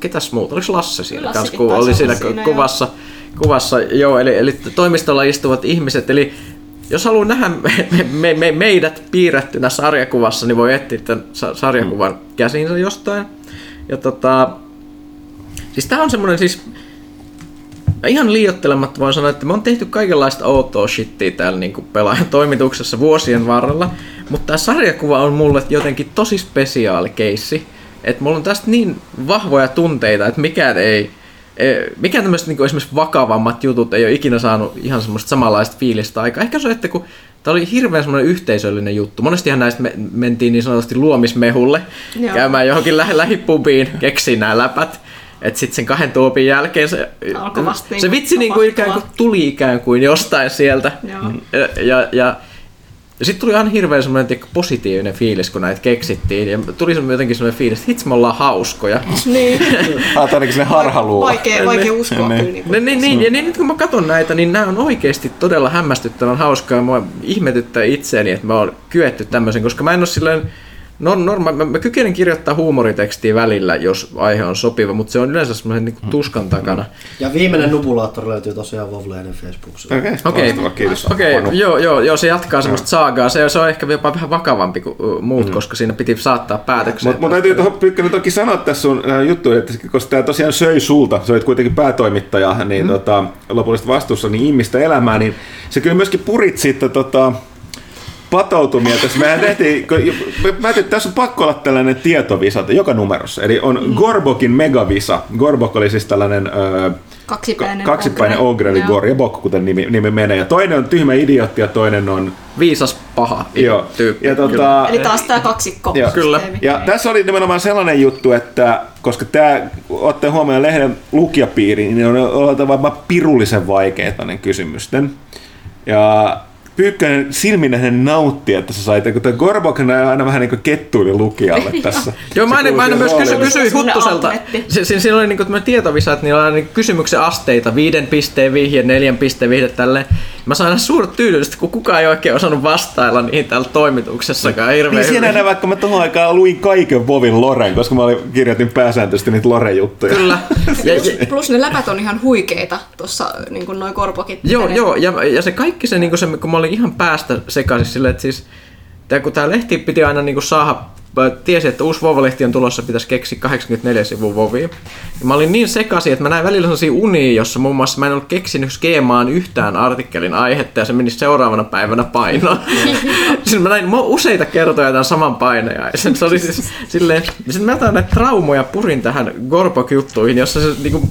ketäs muuta? Oliko Lasse siinä Lassikin kanssa, kun oli siinä, siinä, kuvassa? Kuvassa. Joo, eli, eli toimistolla istuvat ihmiset, eli jos haluaa nähdä me, me, me, meidät piirrettynä sarjakuvassa, niin voi etsiä tämän sa- sarjakuvan käsinsä jostain. Ja tota, siis tää on semmonen siis, ihan liiottelematta voin sanoa, että me on tehty kaikenlaista outoa shittiä täällä niin pelaajan toimituksessa vuosien varrella, mutta tämä sarjakuva on mulle jotenkin tosi spesiaali keissi, että mulla on tästä niin vahvoja tunteita, että mikään ei, eh, mikään tämmöiset niin esimerkiksi vakavammat jutut ei ole ikinä saanut ihan semmoista samanlaista fiilistä aikaa. Ehkä se, että kun Tämä oli hirveän semmoinen yhteisöllinen juttu. Monestihan näistä me mentiin niin sanotusti luomismehulle Joo. käymään johonkin lä- lähipubiin, keksiin nämä läpät. Että sitten sen kahden tuopin jälkeen se, Alkoi vasta se niinku vitsi niinku ikään kuin tuli ikään kuin jostain sieltä. Joo. Ja, ja, ja, ja sitten tuli aina hirveän semmoinen positiivinen fiilis, kun näitä keksittiin. Ja tuli semmoinen jotenkin semmoinen fiilis, että hitsi me ollaan hauskoja. (laughs) Niin. Ah, ainakin sinne harhaluulo. Vaikea, vaikea uskoa Niin. kyllä. Niin Niin, niin, niin, ja niin, nyt kun mä katson näitä, niin nämä on oikeasti todella hämmästyttävän hauskaa. Mua ihmetyttää itseäni, että mä oon kyetty tämmöisen, koska mä en ole silleen... No, norma, mä, mä kykenen kirjoittaa huumoritekstiä välillä, jos aihe on sopiva, mutta se on yleensä semmoisen niin tuskan takana. Ja viimeinen nubulaattori löytyy tosiaan Vovlehden Facebookista. Okei, Okei, loistavaa, kiitos. Okei, Panu. joo, joo, joo, se jatkaa semmoista saagaa. Se, se on ehkä jopa vähän vakavampi kuin muut, mm. koska siinä piti saattaa päätökseen. Mutta mun täytyy tuohon Pyykkönen toki sanoa tässä sun äh, juttuun, että koska tämä tosiaan söi sulta, sä olit kuitenkin päätoimittaja, niin mm. tota, lopullisesti vastuussa niin ihmistä elämää, niin se kyllä myöskin purit sitten tota, patoutumia tässä. Mehän tehtiin, kun- mä päätin, että tässä on pakko olla tällainen tietovisa joka numerossa. Eli on Mm. Gorbokin megavisa. Gorbok oli siis tällainen ö, Kaksipäinen ka- kaksipäinen ogre, eli Joo. Gorbok, kuten nimi, nimi menee. Ja toinen on tyhmä idiootti ja toinen on... Viisas paha Joo. tyyppi. Ja tota, Eli taas tämä kaksikko. Joo. Kyllä. Ja tässä oli nimenomaan sellainen juttu, että koska tämä, ottaa huomioon lehden lukijapiiri, niin on oltava pirullisen vaikeita ne kysymysten. Ja Pyykkönen silminähän nautti, että sä sait, kun tämä Gorbok aina vähän niin kuin kettuili lukijalle (laughs) tässä. Joo, mä aina, mä aina myös kysy, kysyin Huttuselta. outletti. Si- si- siinä oli niinku tämmöinen tietovisa, että niillä oli aina kysymyksen asteita, viiden pisteen vihje, neljän pisteen vihje, tälleen. Mä sain aina suurta tyydytystä, kun kukaan ei oikein osannut vastailla niihin täällä toimituksessakaan hirveän Niin siinä enää vaikka mä tuohon aikaan luin kaiken Vovin Loren, koska mä olin, kirjoitin pääsääntöisesti niitä Lore-juttuja. Kyllä. Ja, ja, Plus ne läpät on ihan huikeita tuossa, niin kuin noi korpokit. Joo, ne- joo, ja, ja se kaikki se, niin se, kun mä olin ihan päästä sekaisin silleen, että siis, tää, kun tämä lehti piti aina niin saada, mä tiesin, että uusi Vova-lehti on tulossa, pitäisi keksiä 84 sivun Vovia. Ja mä olin niin sekaisin, että mä näin välillä sellaisia unia, jossa muun muassa mä en ollut keksinyt skeemaan yhtään artikkelin aihetta, ja se meni seuraavana päivänä painoon. (laughs) siis mä näin mo- useita kertoja tämän saman painajaisen. Se oli siis silleen, sitten mä otan näitä traumoja purin tähän Gorbok-juttuihin, jossa se niinku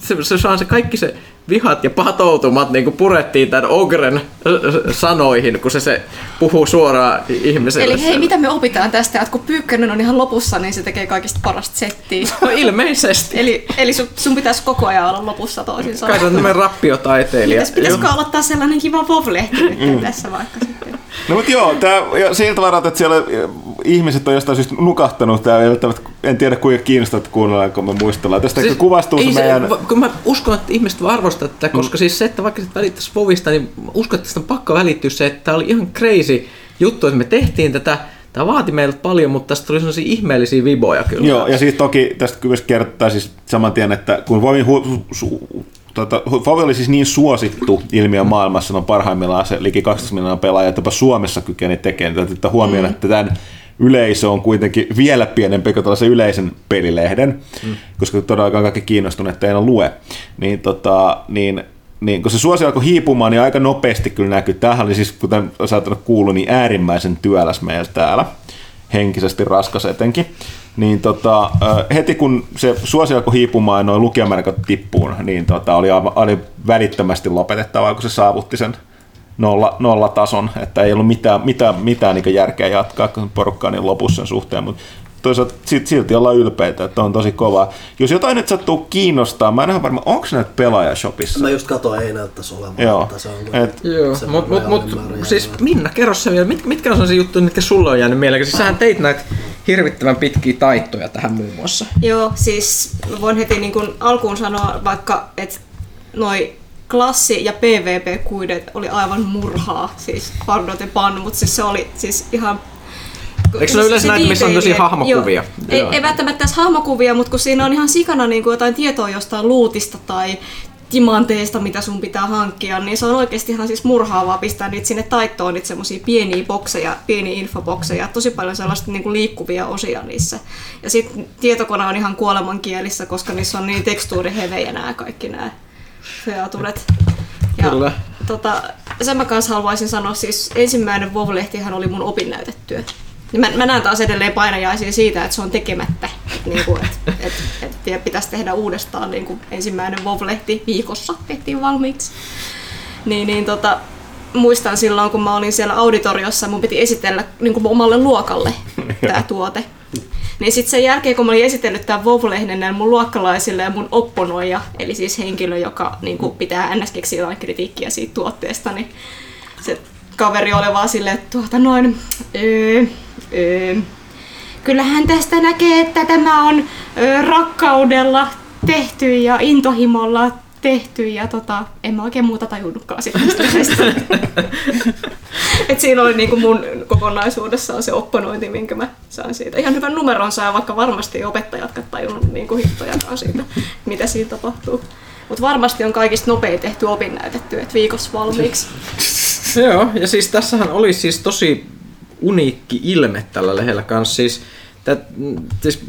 se, se, se, se kaikki se vihat ja patoutumat niin kuin purettiin tämän Ogren sanoihin, kun se, se puhuu suoraan ihmiselle. Eli hei, mitä me opitaan tästä, että kun Pyykkönen on ihan lopussa, niin se tekee kaikista parasta settiä. No ilmeisesti. Eli, eli sun, sun pitäisi koko ajan olla lopussa toisin Kai sanoen. tämmöinen rappiotaiteilija. Pitäis, pitäisikö aloittaa sellainen kiva Vov-lehti nyt tässä vaikka sitten? No mutta joo, tää, ja siltä varalta, että siellä ihmiset on jostain syystä nukahtanut, välttämättä, en tiedä kuinka kiinnostavaa kuunnellaan, kun me muistellaan. Tästä siis, kuvastuu se ei meidän... kun mä uskon, että ihmiset voi arvostaa tätä, koska siis se, että vaikka sit välittäisi Vovista, niin uskon, että tästä on pakko välittyä se, että tämä oli ihan crazy juttu, että me tehtiin tätä. Tämä vaati meiltä paljon, mutta tästä tuli sellaisia ihmeellisiä viboja kyllä. Joo, ja siis toki tästä kyllä kertaa siis saman tien, että kun Vovin hu- su- Tota, Vovi oli siis niin suosittu ilmiö maailmassa, on parhaimmillaan se liki 12 miljoonaa pelaajaa, että jopa Suomessa kykeni tekemään tätä huomioon, mm. että tämän yleisö on kuitenkin vielä pienempi kuin tällaisen yleisen pelilehden, mm. koska todellakaan kaikki kiinnostuneet ei lue. Niin, tota, niin niin kun se suosio alkoi hiipumaan, niin aika nopeasti kyllä näkyy. Tämähän oli siis, kuten saattanut kuulua, niin äärimmäisen työläs meillä täällä, henkisesti raskas etenkin. Niin tota, heti kun se suosio alkoi hiipumaan ja noin lukijamäärät tippuun, niin tota, oli, oli välittömästi lopetettavaa, kun se saavutti sen nolla, nolla tason, että ei ollut mitään, mitään, mitään niin järkeä jatkaa, kun porukka on niin lopussa sen suhteen, mutta toisaalta silti ollaan ylpeitä, että on tosi kova. Jos jotain nyt sattuu kiinnostaa, mä en ole varma, onko näitä pelaajashopissa? Mä just katsoin, ei näyttäisi olemaan. Joo. Se on Et, Joo, mutta mut, mut, siis Minna, kerro se vielä, mit, mitkä on sellaisia juttuja, mitkä sulle on jäänyt mieleen? Siis sähän teit näitä hirvittävän pitkiä taittoja tähän muun muassa. Joo, siis voin heti niin kun alkuun sanoa vaikka, että noi klassi- ja PvP-kuidet oli aivan murhaa, siis pardon te pan, mutta siis se oli siis ihan Eikö se ole yleensä näitä, missä on tosi hahmokuvia? Joo. Ei, ei välttämättä tässä hahmokuvia, mutta kun siinä on ihan sikana niin kuin jotain tietoa jostain luutista tai timanteista, mitä sun pitää hankkia, niin se on oikeasti ihan siis murhaavaa pistää niitä sinne taittoon, niitä semmosia pieniä bokseja, pieniä infobokseja, tosi paljon sellaista niin kuin liikkuvia osia niissä. Ja sitten tietokone on ihan kuolemankielissä, koska niissä on niin tekstuurihevejä nämä kaikki nämä featuret. Ja, Kyllä. Tota, sen mä kanssa haluaisin sanoa, siis ensimmäinen WoW-lehtihän oli mun opinnäytetyö. Niin mä, mä näen taas edelleen painajaisia siitä, että se on tekemättä. Niin kuin, että et, et, et pitäisi tehdä uudestaan niin kuin ensimmäinen WoW-lehti viikossa tehtiin valmiiksi. Niin, niin tota, muistan silloin, kun mä olin siellä auditoriossa, mun piti esitellä niin kuin omalle luokalle (laughs) tämä tuote. Niin sitten sen jälkeen, kun mä olin esitellyt tämän WoW-lehden mun luokkalaisille ja mun opponoija, eli siis henkilö, joka niin kuin pitää ns. keksiä kritiikkiä siitä tuotteesta, niin se kaveri oli vaan silleen, että tuota noin, öö, öö, kyllähän tästä näkee, että tämä on öö, rakkaudella tehty ja intohimolla tehty ja tota, en mä oikein muuta tajunnutkaan siitä (laughs) Et siinä oli niinku mun kokonaisuudessaan se opponointi, minkä mä sain siitä. Ihan hyvän numeron saa, vaikka varmasti opettajatkaan tajunnut niinku hittojakaan siitä, mitä siinä tapahtuu. Mutta varmasti on kaikista nopein tehty opinnäytetty, että viikossa valmiiksi. (laughs) Joo, ja siis tässähän oli siis tosi uniikki ilme tällä lehdellä kanssa. Siis, tät, siis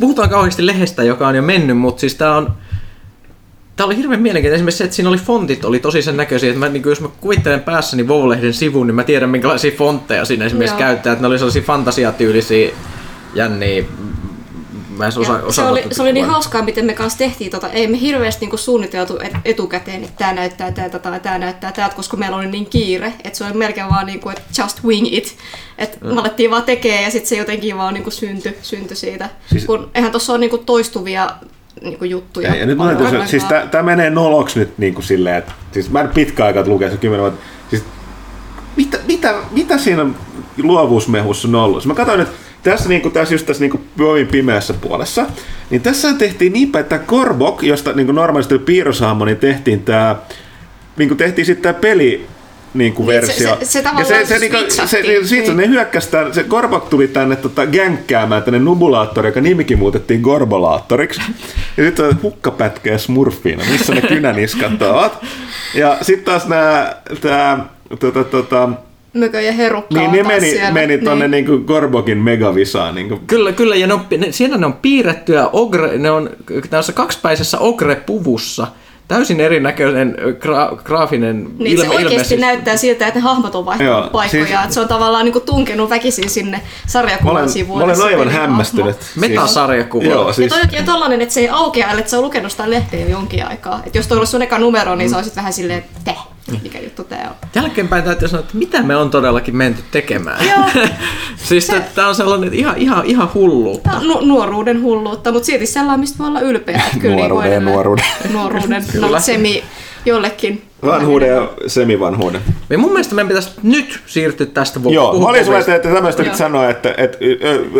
puhutaan kauheasti lehdestä, joka on jo mennyt, mutta siis tämä on Tämä oli hirveän mielenkiintoinen. Esimerkiksi se, että siinä oli fontit oli tosi sen näköisiä, että mä, niin jos mä kuvittelen päässäni WoW-lehden sivun, niin mä tiedän minkälaisia fontteja siinä esimerkiksi Joo. käyttää. Että ne oli sellaisia fantasiatyylisiä jänniä Mä en osaa, osaa se, oli, se oli niin hauskaa, miten me kanssa tehtiin, tota, ei me hirveästi niin suunniteltu etukäteen, että tämä näyttää täältä tai tämä näyttää täältä, koska meillä oli niin kiire, että se oli melkein vaan niin kuin, että just wing it. Että mm. me alettiin vaan tekee ja sitten se jotenkin vaan niin kuin syntyi, syntyi siitä. Siis... Kun eihän tuossa ole niin kuin toistuvia niin kuin juttuja. Ja, ja nyt mä tässä, siis tämä menee noloksi nyt niin kuin silleen, että siis mä en pitkä aikaa lukea se kymmenen vuotta. Siis, mitä, mitä, mitä siinä luovuusmehussa on ollut? Siis mä katsoin, että tässä, niin kuin, tässä just tässä niin kuin pimeässä puolessa, niin tässä tehtiin niinpä, että Korbok, josta niin kuin normaalisti piirroshahmo, niin tehtiin tämä, niin kuin tehtiin sitten tämä peli, niin kuin niin, versio. Se, se, se ja se, se, niinku, se, se, niin, siitä niin. ne hyökkäsi tämän, se Gorbok tuli tänne tota, gänkkäämään tänne nubulaattori, joka nimikin muutettiin Gorbolaattoriksi. Ja sitten on hukkapätkä smurfiina, missä ne kynäniskat ovat. Ja sitten taas nämä, tämä, tota, tota, Mökö ja herukka Niin, ne meni, siellä. meni tonne niin. Niin Gorbokin megavisaan. Niin kuin. Kyllä, kyllä, ja ne on, ne, siellä ne on piirrettyä, ogre, ne on tässä kaksipäisessä ogre-puvussa, täysin erinäköinen gra- graafinen niin, ilme. Se oikeasti ilme, näyttää siltä, että ne hahmot on vaihtanut Joo, paikkoja, siis... että se on tavallaan niin tunkenut väkisin sinne sarjakuvan sivuille. Mä olen aivan hämmästynyt. Siis... Metasarjakuva. Joo, siis... Ja toi on tollanen, että se ei aukea, että se on lukenut sitä lehteä jo jonkin aikaa. Että jos toi olisi sun eka numero, niin mm. se olisi vähän silleen, että mikä juttu tämä on. Jälkeenpäin täytyy sanoa, että mitä me on todellakin menty tekemään. Joo. (laughs) siis se... tämä on sellainen ihan, ihan, ihan hulluutta. Tämä nu- nuoruuden hulluutta, mutta silti sellainen, mistä voi olla ylpeä. Että kyllä niin nuoruuden ja nuoruuden. Nuoruuden, (laughs) no semi jollekin. Vanhuuden ja semivanhuuden. Ja mun mielestä meidän pitäisi nyt siirtyä tästä Joo, mä olin sulle, että tämmöistä nyt sanoa, että, että,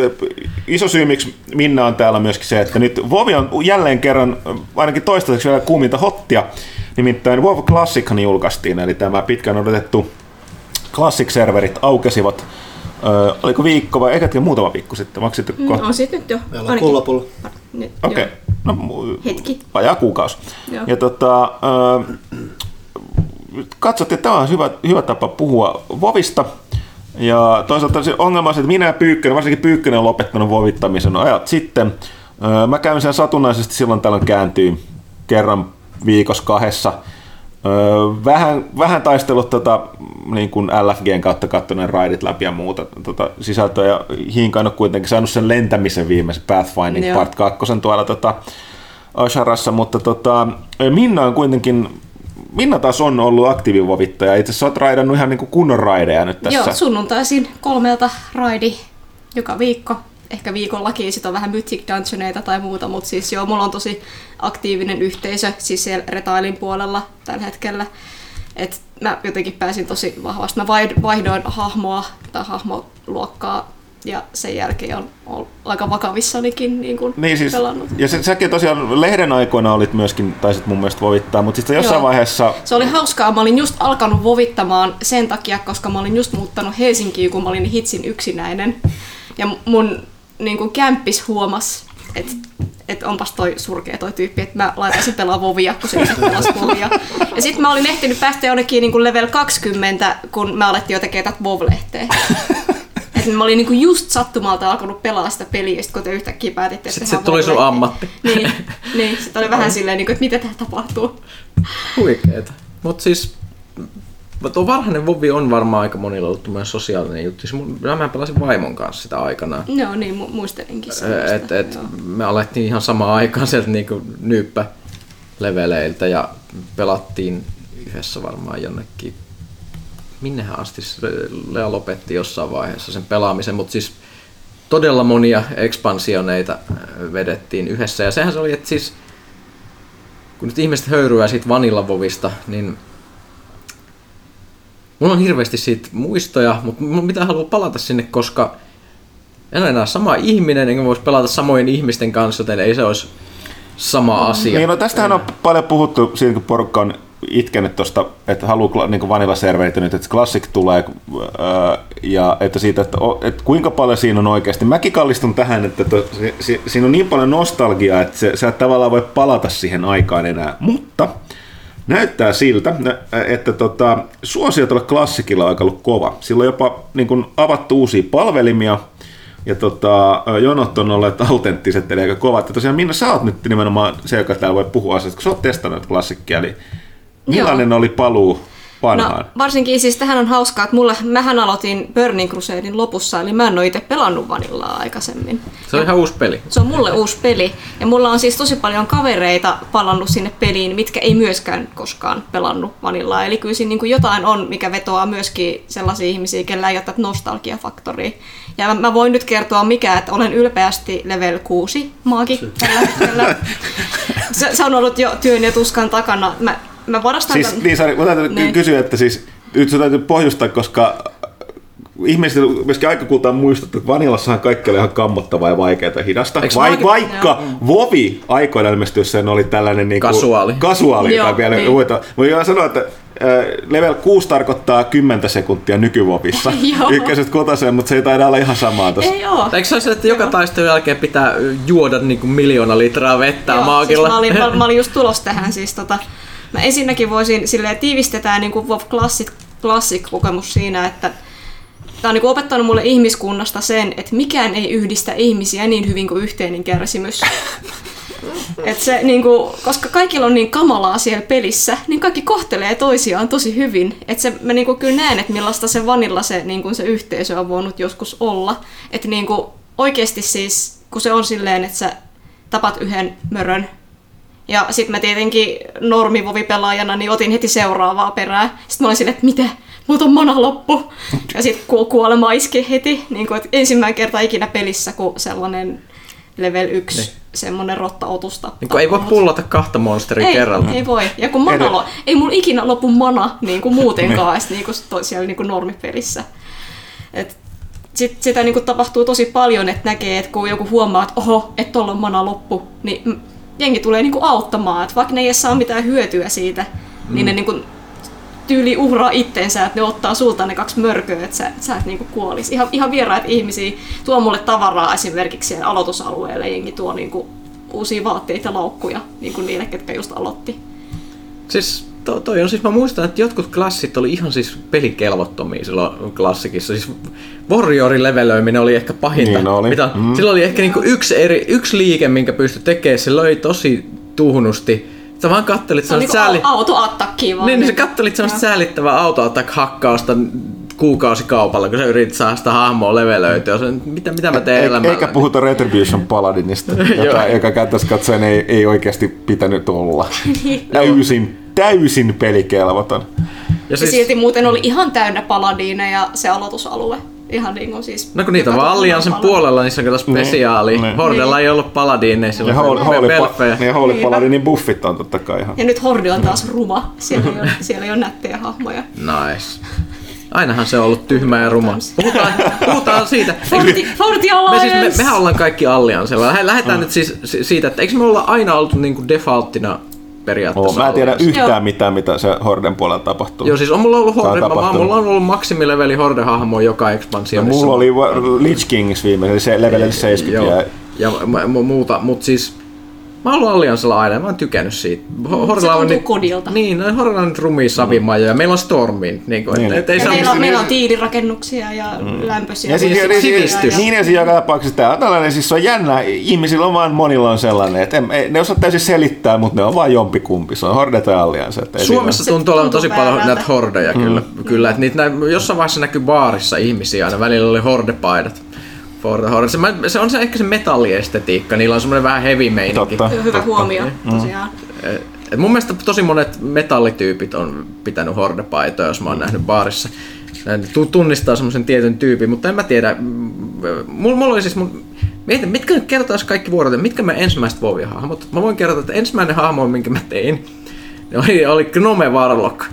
että iso syy, miksi Minna on täällä myöskin se, että nyt Vovi on jälleen kerran, ainakin toistaiseksi vielä kuuminta hottia, Nimittäin WoW Classic julkaistiin, eli tämä pitkään odotettu Classic-serverit aukesivat Öö, oliko viikko vai eikä muutama viikko sitten? Maksitte Mm, kohta? on sit nyt jo. Meillä on. Nyt, Okei. joo. No, Hetki. Vajaa kuukausi. Joo. Ja tota, öö, katsottiin, että tämä on hyvä, hyvä tapa puhua Vovista. Ja toisaalta se ongelma on se, että minä ja Pyykkönen, varsinkin Pyykkönen on lopettanut vovittamisen ajat sitten. Öö, Mä käyn sen satunnaisesti silloin tällöin kääntyy kerran viikossa kahdessa. Öö, Vähän, vähän taistellut tota, niin kuin LFGn kautta kattoneen raidit läpi ja muuta tota, sisältöä. Ja Hiinkaan on kuitenkin saanut sen lentämisen viimeisen Pathfinding Joo. Part 2 tuolla tota, Asharassa, mutta tota, Minna on kuitenkin Minna taas on ollut aktiivivovittaja. Itse asiassa olet raidannut ihan niin kunnon raideja nyt tässä. Joo, sunnuntaisin kolmelta raidi joka viikko. Ehkä viikollakin sit on vähän Mythic Dungeoneita tai muuta, mutta siis joo, mulla on tosi aktiivinen yhteisö siis siellä retailin puolella tällä hetkellä. Et mä jotenkin pääsin tosi vahvasti. Mä vaihd- vaihdoin hahmoa tai hahmoluokkaa ja sen jälkeen on, on aika vakavissanikin niin kun Niin siis, pelannut. ja se, säkin tosiaan lehden aikoina olit myöskin, taisit mun mielestä vovittaa, mutta sitten jossain Joo. vaiheessa, Se oli hauskaa. Mä olin just alkanut vovittamaan sen takia, koska mä olin just muuttanut Helsinkiin, kun mä olin hitsin yksinäinen. Ja mun niin kuin kämppis huomas, että et onpas toi surkea toi tyyppi, että mä laitaisin pelaa vovia, kun se pelasi vovia. Ja sitten mä olin ehtinyt päästä jonnekin niin kuin level 20, kun mä alettiin jo tekemään tätä vov-lehteä. (laughs) Et mä olin niin kuin just sattumalta alkanut pelaa sitä peliä, sit kun te yhtäkkiä päätitte, että se tuli sun ammatti. Niin, niin sitten oli vähän (laughs) silleen, niin kuin, että mitä tää tapahtuu. Huikeeta. Mutta siis tuo varhainen Vovi on varmaan aika monilla ollut tämmöinen sosiaalinen juttu. Mä pelasin vaimon kanssa sitä aikanaan. Joo, niin mu- muistelinkin semmoista. Et, et, Joo. me alettiin ihan samaan aikaan sieltä niinku nyyppä leveleiltä ja pelattiin yhdessä varmaan jonnekin. Minnehän asti Lea lopetti jossain vaiheessa sen pelaamisen, mutta siis todella monia ekspansioneita äh, vedettiin yhdessä. Ja sehän se oli, että siis kun nyt ihmiset höyryää siitä vanillavovista, niin mulla on hirveästi siitä muistoja, mutta mun pitää halua palata sinne, koska en ole enää sama ihminen, enkä voisi pelata samojen ihmisten kanssa, joten ei se olisi sama asia. niin no tästähän on paljon puhuttu siinä, kun porukka on itkenyt tuosta, että haluaa niin vanilla-servereitä nyt, että Classic tulee, ää, ja että siitä, että, että kuinka paljon siinä on oikeasti. Mäkin kallistun tähän, että to, si, si, siinä on niin paljon nostalgiaa, että se, sä et tavallaan voi palata siihen aikaan enää, mutta näyttää siltä, että tota, suosio tuolla klassikilla on aika ollut kova. Sillä on jopa niin kuin, avattu uusia palvelimia, ja tota, jonot on olleet (laughs) autenttiset, eli aika kovat. Ja tosiaan Minna, sä oot nyt nimenomaan se, joka täällä voi puhua asioista, kun sä oot testannut klassikkia, eli millainen oli paluu vanhaan? No, varsinkin siis tähän on hauskaa, että mulla, mähän aloitin Burning Crusadein lopussa, eli mä en ole itse pelannut vanillaa aikaisemmin. Se on ihan uusi peli. Se on mulle uusi peli. Ja mulla on siis tosi paljon kavereita palannut sinne peliin, mitkä ei myöskään koskaan pelannut vanillaa. Eli kyllä siinä niin kuin jotain on, mikä vetoaa myöskin sellaisia ihmisiä, kellä ei ole tätä nostalgiafaktoria. Ja mä, mä voin nyt kertoa mikä, että olen ylpeästi level 6 maagi tällä hetkellä. (laughs) Se, se, on ollut jo työn ja tuskan takana. Mä, mä varastan Siis, tän- niin, Sari, mä täytyy Niin. kysyä, että siis, nyt sun täytyy pohjustaa, koska ihmiset myöskin aika kultaan muistuttu, että Vanilassahan kaikki oli ihan kammottavaa ja vaikeaa ja hidasta. Eikö Vai, Magi- vaikka Vovi aikoina ilmestyessään oli tällainen niin Kasuaali. kasuaali Joo, tai vielä niin. uutta. Mä voin sanoa, että äh, level 6 tarkoittaa 10 sekuntia nykyvovissa. (laughs) Joo. Ykköset kotoseen, mutta se ei taida olla ihan samaa tossa. Ei oo. Eikö se ole se, että joka taistelun jälkeen pitää juoda niinku miljoona litraa vettä Joo, maagilla? Siis mä, olin, mä, mä olin just tulos tähän siis tota, mä ensinnäkin voisin silleen tiivistetään niin kuin WoW Classic, Classic-kokemus siinä, että Tämä on niin opettanut mulle ihmiskunnasta sen, että mikään ei yhdistä ihmisiä niin hyvin kuin yhteinen kärsimys. (laughs) Et se, niin kuin, koska kaikilla on niin kamalaa siellä pelissä, niin kaikki kohtelee toisiaan tosi hyvin. Et se, mä niin kuin kyllä näen, että millaista se vanilla se, niin kuin se yhteisö on voinut joskus olla. Että niin kuin, oikeasti siis, kun se on silleen, että sä tapat yhden mörön, ja sitten mä tietenkin normivovipelaajana niin otin heti seuraavaa perää. Sitten mä olin silleen, että mitä? Multa on mana loppu. Ja sitten ku- kuolema iski heti. Niin kuin, että ensimmäinen kerta ikinä pelissä, kun sellainen level 1 Niin. semmoinen rotta-otus tappaa. Niin kun ei voi pullata kahta monsteria ei, kerralla. ei voi. Ja kun mana Ei- lo- ei mun ikinä lopu mana niin kuin muutenkaan edes niin kuin siellä niin kuin normipelissä. Et sit, sitä niin kuin tapahtuu tosi paljon, että näkee, että kun joku huomaa, että oho, että tuolla on mana loppu, niin jengi tulee niin kuin auttamaan. Että vaikka ne ei saa mitään hyötyä siitä, mm. niin ne niin kuin tyyli uhraa itsensä, että ne ottaa sulta ne kaksi mörköä, että sä, sä et niinku kuolisi. Ihan, ihan vieraat ihmisiä tuo mulle tavaraa esimerkiksi siihen aloitusalueelle, jengi tuo niinku uusia vaatteita ja laukkuja niinku niille, ketkä just aloitti. Siis to, toi on siis, mä muistan, että jotkut klassit oli ihan siis pelikelvottomia silloin klassikissa. Siis Warriorin levelöiminen oli ehkä pahinta. Niin oli. Mitä, Mm. Sillä oli ehkä niinku yksi, eri, yksi liike, minkä pystyi tekemään. Se löi tosi tuhnusti. Sä vaan kattelit Se on sellaista niinku sääli... au- autoattakkiä vaan. Niin, niin sä kattelit sellaista säälittävää autoattack-hakkausta kuukausikaupalla, kun sä yritit saada sitä hahmoa levelöityä. Se, mitä, mitä mä teen E- elämällä? Eikä puhuta Retribution Paladinista, (laughs) joka, joka käyttäisi katsoen ei, ei oikeasti pitänyt olla. (laughs) Täysin, täysin pelikelvoton. ja Ja siis, silti muuten oli ihan täynnä paladiineja se aloitusalue. Ihan niin kuin siis... no kun niitä vaan Alliansen toinen puolella, niissä on kato spesiaali. niin. Hordella ei ollut paladiineja, sillä Ja oli Holy, Holy, belfejä. pa- niin Holy Niinpä. Paladinin buffit on totta kai ihan. Ja nyt Horde on taas ruma. Siellä ei ole, (laughs) siellä ei ole nättejä hahmoja. Nice. Ainahan se on ollut tyhmä ja ruma. Puhutaan, puhutaan siitä. (laughs) Forti, Forti Me siis, me, mehän ollaan kaikki Alliansella. Lähdetään nyt siis si- siitä, että eikö me olla aina oltu niinku defaulttina periaatteessa Oh, mä en tiedä Alliance? yhtään Joo. mitään, mitä se Horden puolella tapahtuu. Joo, siis on mulla ollut Tää on Horde, mä, mulla on ollut maksimileveli Horde-hahmo joka No, ekspansionissa. mulla oli Lich Kings viimeinen, se level 70 Joo. ja Ja mu- mu- muuta, mut siis mä oon ollut Alliansella aina, mä oon tykännyt siitä. Ho- Se Hordella on nyt, kodilta. niin, no, Hordella on nyt rumia savimaja ja meillä on Stormin. Niin kuin, Niin. et, et, ei Ja meillä, on, niin- meillä on tiilirakennuksia ja lämpöisiä. Ja siis, Niin, ja, siis niin, sivistys. niin ja siinä joka tapauksessa tämä on tällainen, siis se on jännä, ihmisillä on vaan monilla on sellainen, että en, ei- ne osaa täysin selittää, mutta ne on vaan jompikumpi, se on Horde tai Alliance. Suomessa Se tuntuu olevan tosi paljon näitä hordeja kyllä, kyllä että niitä nä- jossain vaiheessa näkyy baarissa ihmisiä aina, välillä oli hordepaidat. Horde. Se, mä- se on se ehkä se metalliestetiikka, niillä on semmoinen vähän heavy meininki. Totta. Hyvä huomio, tosiaan. Et- Et mun mielestä tosi monet metallityypit on pitänyt hordepaitoja, jos mä oon nähnyt baarissa. Tunnistaa semmoisen tietyn tyypin, mutta en mä tiedä. mm, Mulla, mulla oli siis mun... Mietin, mitkä nyt kertois kaikki vuorot, mitkä mä ensimmäiset vovia hahmot. Mä voin kertoa, että ensimmäinen hahmo, minkä mä tein, (laughs) oli, oli Gnome Warlock.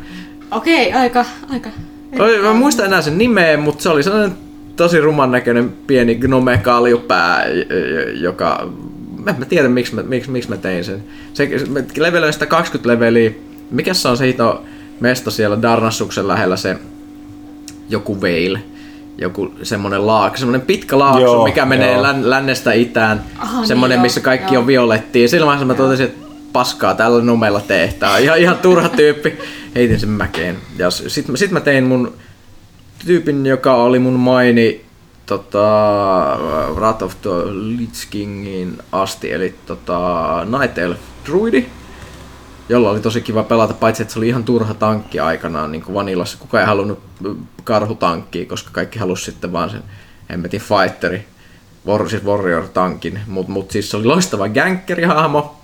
Okei, aika, aika. Oli, mä muistan enää sen nimeä, mutta se oli sellainen tosi ruman näköinen pieni gnome kaljupää, joka... Mä en mä tiedä, miksi mä, miksi, miksi mä tein sen. Se, mä levelöin sitä 20 leveliä. Mikä se on se hito mesta siellä Darnassuksen lähellä se joku veil? Joku semmonen laakso, semmonen pitkä laakso, Joo, mikä menee joo. län, lännestä itään. Aha, semmonen, niin missä kaikki joo. on violettia. Silloin mä totesin, että paskaa tällä numella tehtää. Ihan, ihan turha tyyppi. Heitin sen mäkeen. Ja sitten sit mä tein mun tyypin, joka oli mun maini tota, Wrath of the Lich Kingin asti, eli tota, Night Elf Druidi, jolla oli tosi kiva pelata, paitsi että se oli ihan turha tankki aikanaan niin kuin Vanillassa. Kukaan ei halunnut karhutankkia, koska kaikki halusi sitten vaan sen hemmetin fighteri, War, siis warrior-tankin. Mutta mut siis se oli loistava gänkkeri-hahmo,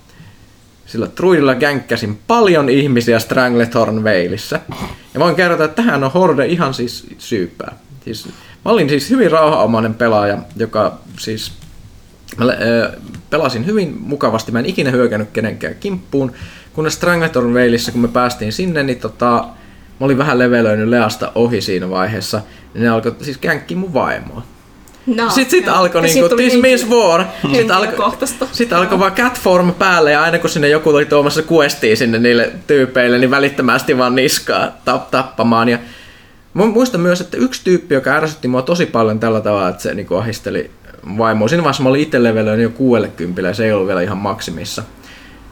sillä Druidilla känkkäsin paljon ihmisiä Stranglethorn Veilissä. Ja voin kertoa, että tähän on Horde ihan siis syypää. Siis, mä olin siis hyvin rauhaomainen pelaaja, joka siis Mä ö, pelasin hyvin mukavasti, mä en ikinä hyökännyt kenenkään kimppuun, kunnes Stranglethorn Veilissä, kun me päästiin sinne, niin tota, mä olin vähän levelöinyt Leasta ohi siinä vaiheessa, niin ne alkoi siis känkkiä mun vaimoa. No, Sitten sit joo. alkoi Ja niinku sit This means war. Sitten alkoi, sitten alkoi vaan catform päälle ja aina kun sinne joku oli tuomassa questia sinne niille tyypeille, niin välittömästi vaan niskaa tap, tappamaan. Ja muistan myös, että yksi tyyppi, joka ärsytti mua tosi paljon tällä tavalla, että se niinku ahisteli vaimoa. Siinä vaiheessa mä olin itse levelöin jo 60 ja se ei ollut vielä ihan maksimissa.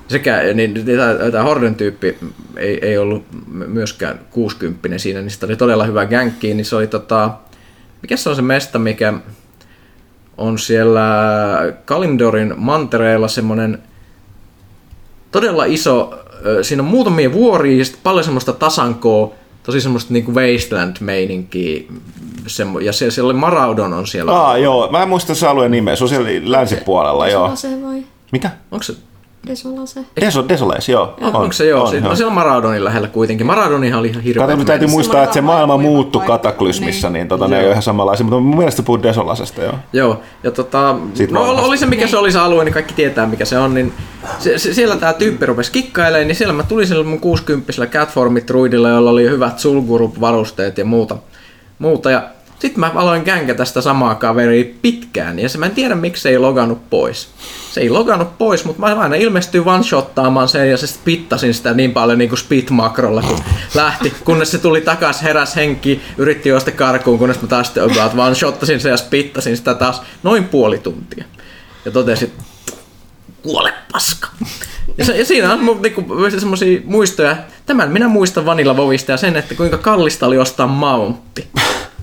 Sekä, niin tämä Horden tyyppi ei, ei ollut myöskään 60 siinä, niin sitä oli todella hyvä gänkki, niin se oli tota, mikä se on se mesta, mikä on siellä Kalimdorin mantereella semmonen todella iso, siinä on muutamia vuoria ja sitten paljon semmoista tasankoa, tosi semmoista niinku wasteland-meininkiä. Semmo, ja siellä, siellä oli Maraudon on siellä. Aa, joo. Mä en muista se alueen nimeä. Se on siellä länsipuolella, joo. Desolase vai? Mitä? Onko se, Desolase. Deso, Desoles, joo. on, onko se joo? on, On, joo. no siellä on Maraudonin lähellä kuitenkin. Maraudonihan oli ihan hirveä. Kato, täytyy muistaa, että se maailma muuttui paikka. kataklysmissa, niin, Niin. tota, ne ei ole ihan samanlaisia, mutta mun mielestä puhut Desolasesta, joo. Joo, ja tota, Siitä no vanhasta. oli se mikä se oli se alue, niin kaikki tietää mikä se on, niin se, se, siellä tämä tyyppi rupesi kikkailemaan, niin siellä mä tulin sillä mun 60 catformit druidilla, jolla oli hyvät sulgurup varusteet ja muuta. muuta. Ja Sitten mä aloin känkätä sitä samaa kaveria pitkään, ja se mä en tiedä miksi se ei logannut pois. Se ei logannut pois, mutta mä aina ilmestyin one-shottaamaan sen, ja se sitten pittasin sitä niin paljon niin kuin spit-makrolla, kun lähti. Kunnes se tuli takas, heräs henki, yritti juosta karkuun, kunnes mä taas one-shottasin sen ja spittasin sitä taas noin puoli tuntia. Ja totesin, kuole paska. Ja, se, ja siinä on niinku, semmosia muistoja. Tämän minä muistan Vanilla Vovista ja sen, että kuinka kallista oli ostaa mountti.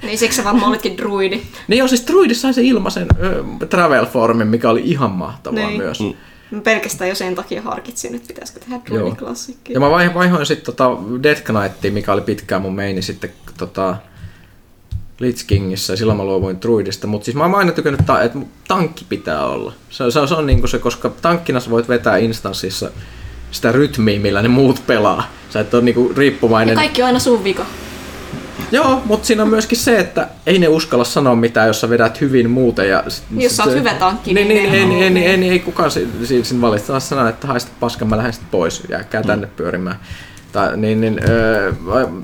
Niin siksi sä varmaan olitkin druidi. Niin joo, siis Druidissa sai se ilmaisen ö, travel formin, mikä oli ihan mahtavaa Niin. myös. Mä pelkästään jo sen takia harkitsin, että pitäisikö tehdä druidiklassikki. Ja mä vai- vaihoin sitten tota Death Knightia, mikä oli pitkään mun meini sitten tota Lich Kingissä ja silloin mä luovuin Druidista, mutta siis mä oon aina tykännyt, ta- että tankki pitää olla. Se, se, on- se on niinku se, koska tankkina sä voit vetää instanssissa sitä rytmiä, millä ne muut pelaa. Sä et ole niinku Ja riippuvainen. kaikki on aina sun vika. Joo, mutta siinä on myöskin se, että ei ne uskalla sanoa mitään, jos sä vedät hyvin muuten. Ja sit- Jos sä oot hyvä tankki, niin, niin niin, ne- ei, ei, ei, kukaan si- si- siinä valitettavasti sanoa, että haista paskan, mä lähden sit pois, jääkää tänne pyörimään. Tai, niin, niin, öö,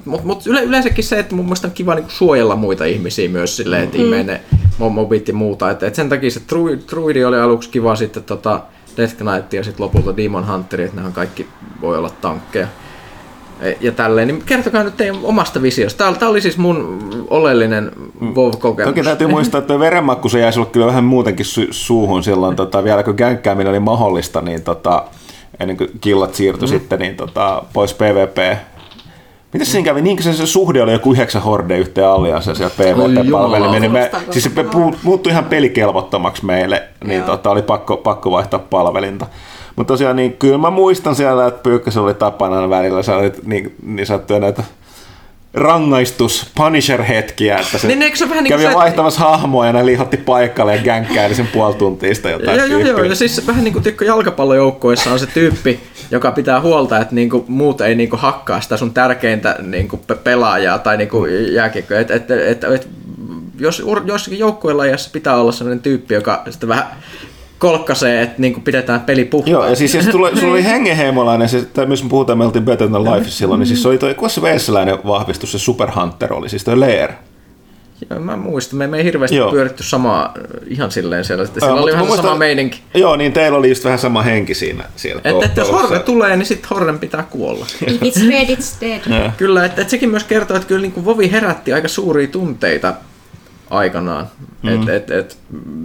mutta mut yle, yleensäkin se, että mun mielestä on kiva niinku suojella muita ihmisiä myös silleen, että mm. ne mo- mobit ja muuta. Et, et sen takia se Druid, Druidi oli aluksi kiva sitten tota Death Knight ja sitten lopulta Demon Hunteri, että nehän kaikki voi olla tankkeja. Ja tälleen, niin kertokaa nyt teidän omasta visiosta. Tämä, oli siis mun oleellinen WoW-kokemus. Toki täytyy muistaa, että verenmakku se jäi sulle kyllä vähän muutenkin su- suuhun silloin, tota, vielä kun gänkkääminen oli mahdollista, niin tota, ennen kuin killat siirtyi mm. sitten niin tota, pois PvP. Miten siinä kävi? Niinkö se, se suhde oli joku yhdeksän horde yhteen allianssa siellä PvP-palvelimeen? Niin me, siis se muuttui ihan pelikelvottomaksi meille, niin tota, oli pakko, pakko vaihtaa palvelinta. Mutta tosiaan, niin kyllä mä muistan siellä, että Pyykkösellä oli tapana välillä, sä olit niin, niin sanottuja näitä rangaistus, Punisher-hetkiä, että se Niin, eikö se vähän niin kuin kävi se- vaihtamassa hahmoa ja ne lihotti paikalle ja gänkkäili sen puoli tuntia sitä jotain Joo, joo, joo, ja siis vähän niin kuin tiedätkö, jalkapallojoukkoissa on se tyyppi, joka pitää huolta, että niinku muut ei niinku hakkaa sitä sun tärkeintä niinku pe- pelaajaa tai niinku jääkiekkoa. Et, et, et, et, jos jossakin joukkuelajassa pitää olla sellainen tyyppi, joka sitten vähän kolkkasee, että niinku pidetään peli puhtaan. Joo, ja siis jos sulla, sulla oli (laughs) hengenheimolainen, se, tai myös me puhutaan, me oltiin Better Than Life silloin, niin siis se oli toi, veessäläinen vahvistus, se Super Hunter oli, siis toi Lair. Joo, mä muistan, me, me ei hirveästi Joo. Pyöritty samaa ihan silleen siellä. Sillä Ää, oli vähän se sama muistan- meininki. Joo, niin teillä oli just vähän sama henki siinä. siinä Että et jos. Horde tulee, niin sitten Horden pitää kuolla. If (laughs) it's red, it's dead. Joo. Kyllä, että, että sekin myös kertoo, että kyllä niin kuin Vovi herätti aika suuria tunteita aikanaan. Mm. Et, et, et,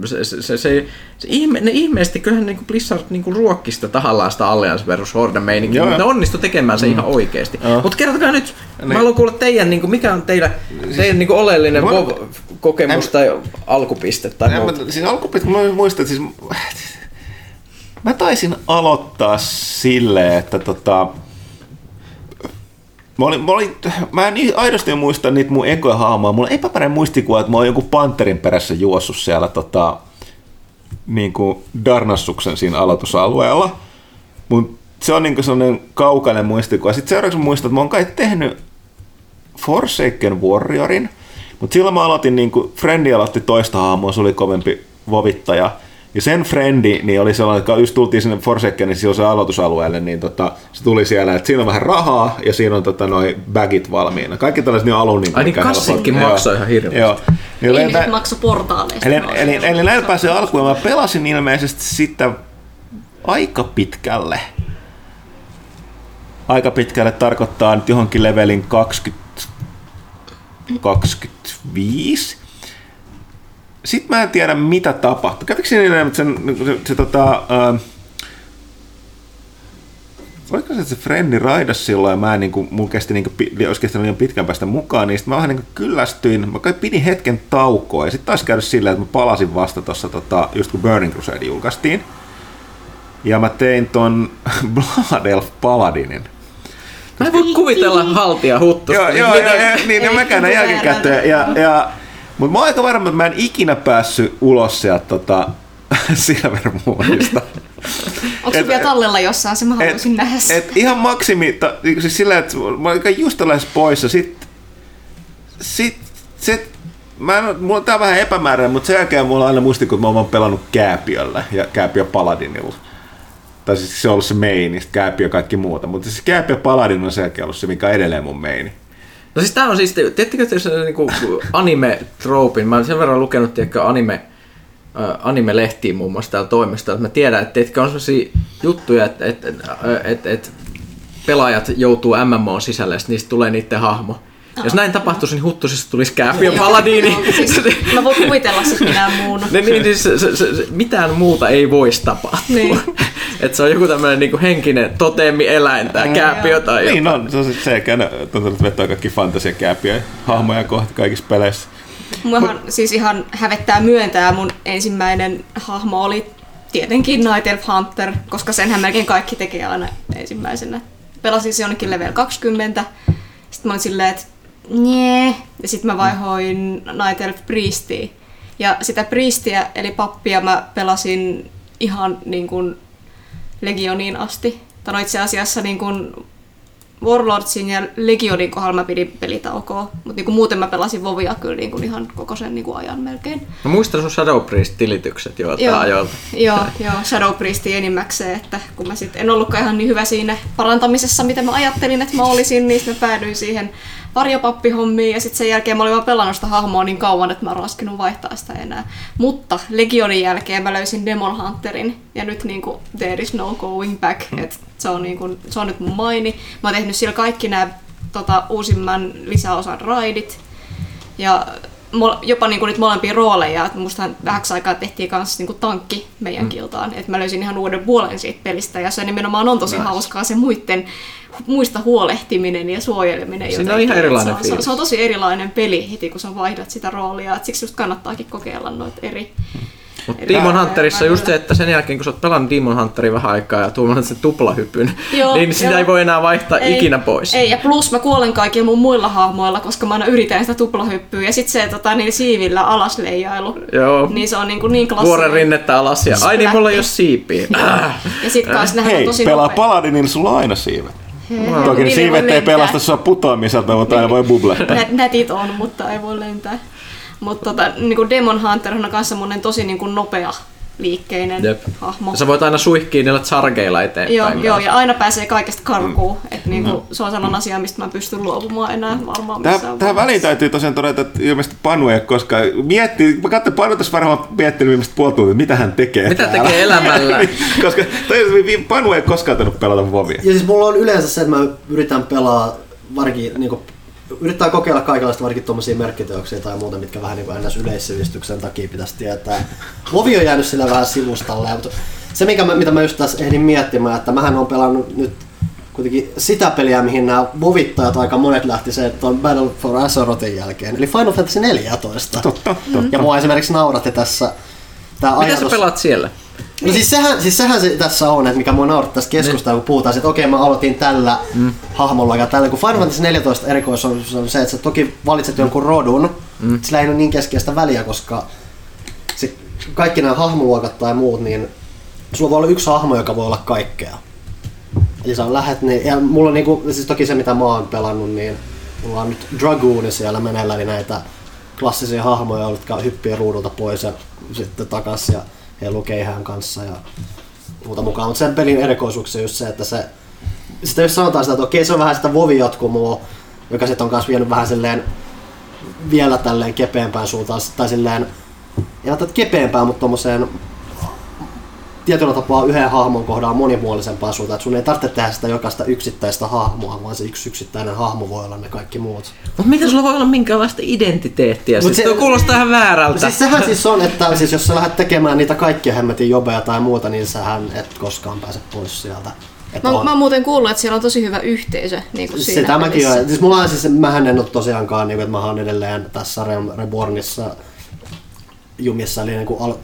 se, se, se, se, se ihme, ne ihmeesti, kyllähän niin kuin Blizzard niin kuin ruokki sitä tahallaan sitä Alliance versus Horde meininkiä, mutta ne onnistu tekemään se mm. ihan oikeasti. Joo. Mutta kertokaa nyt, Niin. mä haluan kuulla teidän, niin kuin, mikä on teillä, teidän niin kuin oleellinen Mä- WoW-kokemus En- tai alkupiste tai muuta. mä, siis alkupit, mä muistan, että siis, mä taisin aloittaa silleen, että tota, Mä, olin, mä, olin, mä en niin aidosti muista niitä mun ekoja hahmoja. Mulla on epäpäinen muistikuva, että mä oon jonkun panterin perässä juossut siellä tota, niin kuin Darnassuksen siinä aloitusalueella. Mut se on niin sellainen kaukainen muistikuva. Sitten seuraavaksi muistan, että mä oon kai tehnyt Forsaken Warriorin, mutta silloin mä aloitin, niin kuin Frendi aloitti toista hahmoa, se oli kovempi vovittaja. Ja sen Frendi niin oli sellainen, että just tultiin sinne Forsakenin silloin se aloitusalueelle, niin tota, se tuli siellä, että siinä on vähän rahaa ja siinä on tota, noi bagit valmiina. Kaikki tällaiset niin alun niin Ai niin, mikä kassitkin maksoi Joo. ihan hirveästi. Joo. Niin Ihmiset lentää- maksu portaaleista. Eli, eli, on- eli näillä pääsee alkuun. Mä pelasin ilmeisesti sitä aika pitkälle. Aika pitkälle tarkoittaa nyt johonkin levelin 20, 25. Sitten mä en tiedä mitä tapahtui. Kävikö siinä niin, että sen, se, se tota, ää, Oliko se, että se Frendi raidas silloin ja mä en, niin kuin, mulla kesti, niin kuin, olisi kestänyt liian pitkän päästä mukaan, niin sitten mä vähän niin kuin kyllästyin. Mä kai pidin hetken taukoa ja sitten taisi käydä silleen, että mä palasin vasta tuossa tota, just kun Burning Crusade julkaistiin. Ja mä tein ton (laughs) Blood Elf Paladinin. Mä en voi kuvitella haltia huttusta. Joo, joo, joo, niin, niin mäkään jälkikäteen. Ja, ja, mutta mä oon aika varma, että mä en ikinä päässyt ulos sieltä tota, (laughs) Silver Moonista. (laughs) Onko se Et- vielä tallella jossain? Se mä haluaisin nähdä sen. et ihan maksimi, ta, siis sillä, että mä olin just lähes pois ja sit, sit, sit mä en, mulla on tää vähän epämääräinen, mutta sen jälkeen mulla on aina muistikuva, että mä oon pelannut Kääpiöllä ja Kääpiö Paladinilla. Tai siis se on ollut se main, sit Kääpiö ja kaikki muuta. Mutta siis Kääpiö Paladin on selkeä ollut se, mikä on edelleen mun main. No siis tää on siis, tiedättekö te sen niinku anime-troopin? Mä oon sen verran lukenut, tiedätkö, anime, äh, anime-lehtiä muun muassa täällä toimistolla, että mä tiedän, että tiedätkö, on sellaisia juttuja, että, että, että, että, että pelaajat joutuu MMOn sisälle ja niistä tulee niiden hahmo. Jos näin tapahtuisi, niin Huttusesta tulisi Kääpiö Paladiini. (laughs) Joo, siis mä voin kuvitella sit minä muun. niin, niin, niin se, se, se, mitään muuta ei voisi tapahtua. Niin. Että se on joku tämmöinen niinku henkinen toteemi eläin, tää kääpiö tai Niin jotain. on, se on sit se, että tuntuu, että vetää kaikki fantasiakääpiä hahmoja kohta kaikissa peleissä. Muahan siis ihan hävettää myöntää, mun ensimmäinen hahmo oli tietenkin Night Elf Hunter, koska senhän melkein kaikki tekee aina ensimmäisenä. Pelasin se jonnekin level 20, sitten mä olin silleen, että nee. ja sitten mä vaihoin Night Elf Priestiin. Ja sitä Priestiä, eli pappia, mä pelasin ihan niin kuin Legioniin asti. Tai no itse asiassa niin kuin Warlordsin ja Legionin kohdalla mä pidin pelitaukoa, mutta niinku muuten mä pelasin Vovia kyllä niinku ihan koko sen niinku ajan melkein. Mä muistan sun Shadow Priest-tilitykset joilta Joo, ajoilta. (laughs) joo, joo, Shadow Priestin enimmäkseen, että kun mä sitten en ollutkaan ihan niin hyvä siinä parantamisessa, mitä mä ajattelin, että mä olisin, niin mä päädyin siihen varjopappihommiin ja sitten sen jälkeen mä olin vaan pelannut sitä hahmoa niin kauan, että mä en raskinut vaihtaa sitä enää. Mutta Legionin jälkeen mä löysin Demon Hunterin ja nyt niinku there is no going back, että se on, niinku, se on nyt mun maini. Mä oon tehnyt sillä kaikki nämä tota, uusimman lisäosan raidit ja jopa niinku niitä molempia rooleja. Et mustahan vähäksi aikaa tehtiin kanssa niinku tankki meidän kiltaan. Et mä löysin ihan uuden puolen siitä pelistä ja se nimenomaan on tosi nice. hauskaa se muiden, muista huolehtiminen ja suojeleminen. Siinä on ihan erilainen se on, se, on, tosi erilainen peli heti kun sä vaihdat sitä roolia. Et siksi just kannattaakin kokeilla noita eri. Mutta Demon Hunterissa just se, että sen jälkeen kun sä oot pelannut Demon Hunterin vähän aikaa ja tuomannut sen tuplahypyn, Joo, niin sitä joo. ei voi enää vaihtaa ikinä pois. Ei, ja plus mä kuolen kaikilla mun muilla hahmoilla, koska mä aina yritän sitä tuplahyppyä. Ja sit se tota, niin siivillä alasleijailu. Joo. Niin se on niin, kuin niin klassinen. Vuoren rinnettä alas ja ai niin mulla ei ole siipiä. Äh. Ja sit kans on Hei, tosi pelaa nopea. Paladinin, niin sulla on aina siivet. Hei, Toki niin siivet ei lentää. pelasta sua putoamiselta, mutta aina voi (laughs) bublehtaa. Nät, nätit on, mutta ei voi lentää. Mutta tota, niin Demon Hunter on myös semmonen tosi niin kuin nopea liikkeinen Jep. hahmo. Sä voit aina suihkia niillä chargeilla eteenpäin. Joo, joo, kanssa. ja aina pääsee kaikesta karkuun. Mm. Et niinku, se on sellainen asia, mistä mä en pysty luopumaan enää varmaan missään Tähän, tähän väliin täytyy tosiaan todeta, että ilmeisesti Panu ei ole koskaan miettii, mä katsoin Panu tässä varmaan miettinyt viimeistä puoli tuntia, mitä hän tekee Mitä täällä. tekee elämällä? (laughs) Koska toi, Panu ei koskaan tainnut pelata Vovia. Ja siis mulla on yleensä se, että mä yritän pelaa varsinkin niinku, yrittää kokeilla kaikenlaista varsinkin tuommoisia merkkiteoksia tai muuta, mitkä vähän niin kuin ns. yleissivistyksen takia pitäisi tietää. Movi on jäänyt sillä vähän sivustalle, mutta se mikä mä, mitä mä just tässä ehdin miettimään, että mähän on pelannut nyt kuitenkin sitä peliä, mihin nämä vovittajat aika monet lähti se, että on Battle for Azerotin jälkeen, eli Final Fantasy 14. Totta, totta. Ja mua esimerkiksi nauratti tässä tämä Mitä ajatus... sä pelaat siellä? No siis sehän, siis sehän se tässä on, että mikä mua naurattaa tässä keskustelua, kun puhutaan, että okei mä aloitin tällä mm. hahmolla ja tällä. Kun Final Fantasy 14 erikois on, on se, että sä toki valitset jonkun rodun, mm. sillä ei ole niin keskeistä väliä, koska se, kaikki nämä hahmoluokat tai muut, niin sulla voi olla yksi hahmo, joka voi olla kaikkea. Eli sä lähet, niin, ja mulla on niinku, siis toki se mitä mä oon pelannut, niin mulla on nyt Dragooni siellä meneillä, eli näitä klassisia hahmoja, jotka hyppii ruudulta pois ja sitten takas ja he lukee ihan kanssa ja muuta mukaan. Mutta sen pelin erikoisuuksia just se, että se, sitä jos sanotaan sitä, että okei se on vähän sitä vovi-jatkumoa, joka sitten on kanssa vienyt vähän silleen vielä tälleen kepeämpään suuntaan, tai silleen, ei välttämättä kepeämpään, mutta tommoseen tietyllä tapaa yhden hahmon kohdalla monipuolisempaan suuntaan, että sun ei tarvitse tehdä sitä jokaista yksittäistä hahmoa, vaan se yksi yksittäinen hahmo voi olla ne kaikki muut. Mutta miten sulla voi olla minkäänlaista identiteettiä? Mut Siis se- kuulostaa ihan väärältä. Siis sehän siis on, että siis jos sä lähdet tekemään niitä kaikkia hemmetin jobeja tai muuta, niin sähän et koskaan pääse pois sieltä. Et Mä, on- mä oon muuten kuullut, että siellä on tosi hyvä yhteisö niin kuin siinä Sitä mäkin olen. Siis mulla on siis, mähän en ole tosiaankaan, niin kuin, että mä oon edelleen tässä Rebornissa jumissa, eli niin kuin al-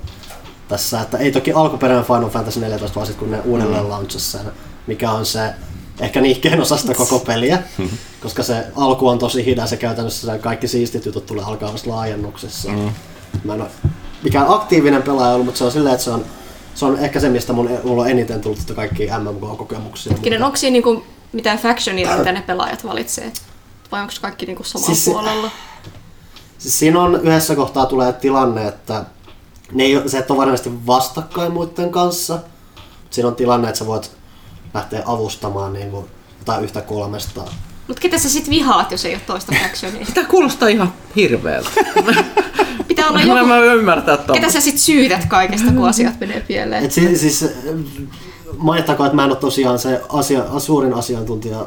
tässä, että ei toki alkuperäinen Final Fantasy 14, vaan sitten kun ne uudelleen mm. launchasi sen, mikä on se ehkä niikkeen osasta koko peliä, koska se alku on tosi hidas ja käytännössä se kaikki siistit jutut tulee alkaa vasta laajennuksessa. Mm. Mä en ole mikään aktiivinen pelaaja ollut, mutta se on silleen, että se on, se on ehkä se, mistä mun, mulla on eniten tullut kaikki MMK-kokemuksia. Hetkinen, onko siinä niinku mitään factionia, mitä ne pelaajat valitsee? Vai onko kaikki niinku samalla Siis puolella? Siis siinä on yhdessä kohtaa tulee tilanne, että ne ei, sä et ole varsinaisesti vastakkain muiden kanssa. Siinä on tilanne, että sä voit lähteä avustamaan niin kuin, jotain yhtä kolmesta Mut ketä sä sit vihaat, jos ei ole toista factionia? Tämä kuulostaa ihan hirveältä. (laughs) Pitää olla joku... mä ymmärtää tuon. Ketä sä sit syytät kaikesta, kun asiat menee pieleen? Et siis, siis mainittakoon, että mä en ole tosiaan se asia, suurin asiantuntija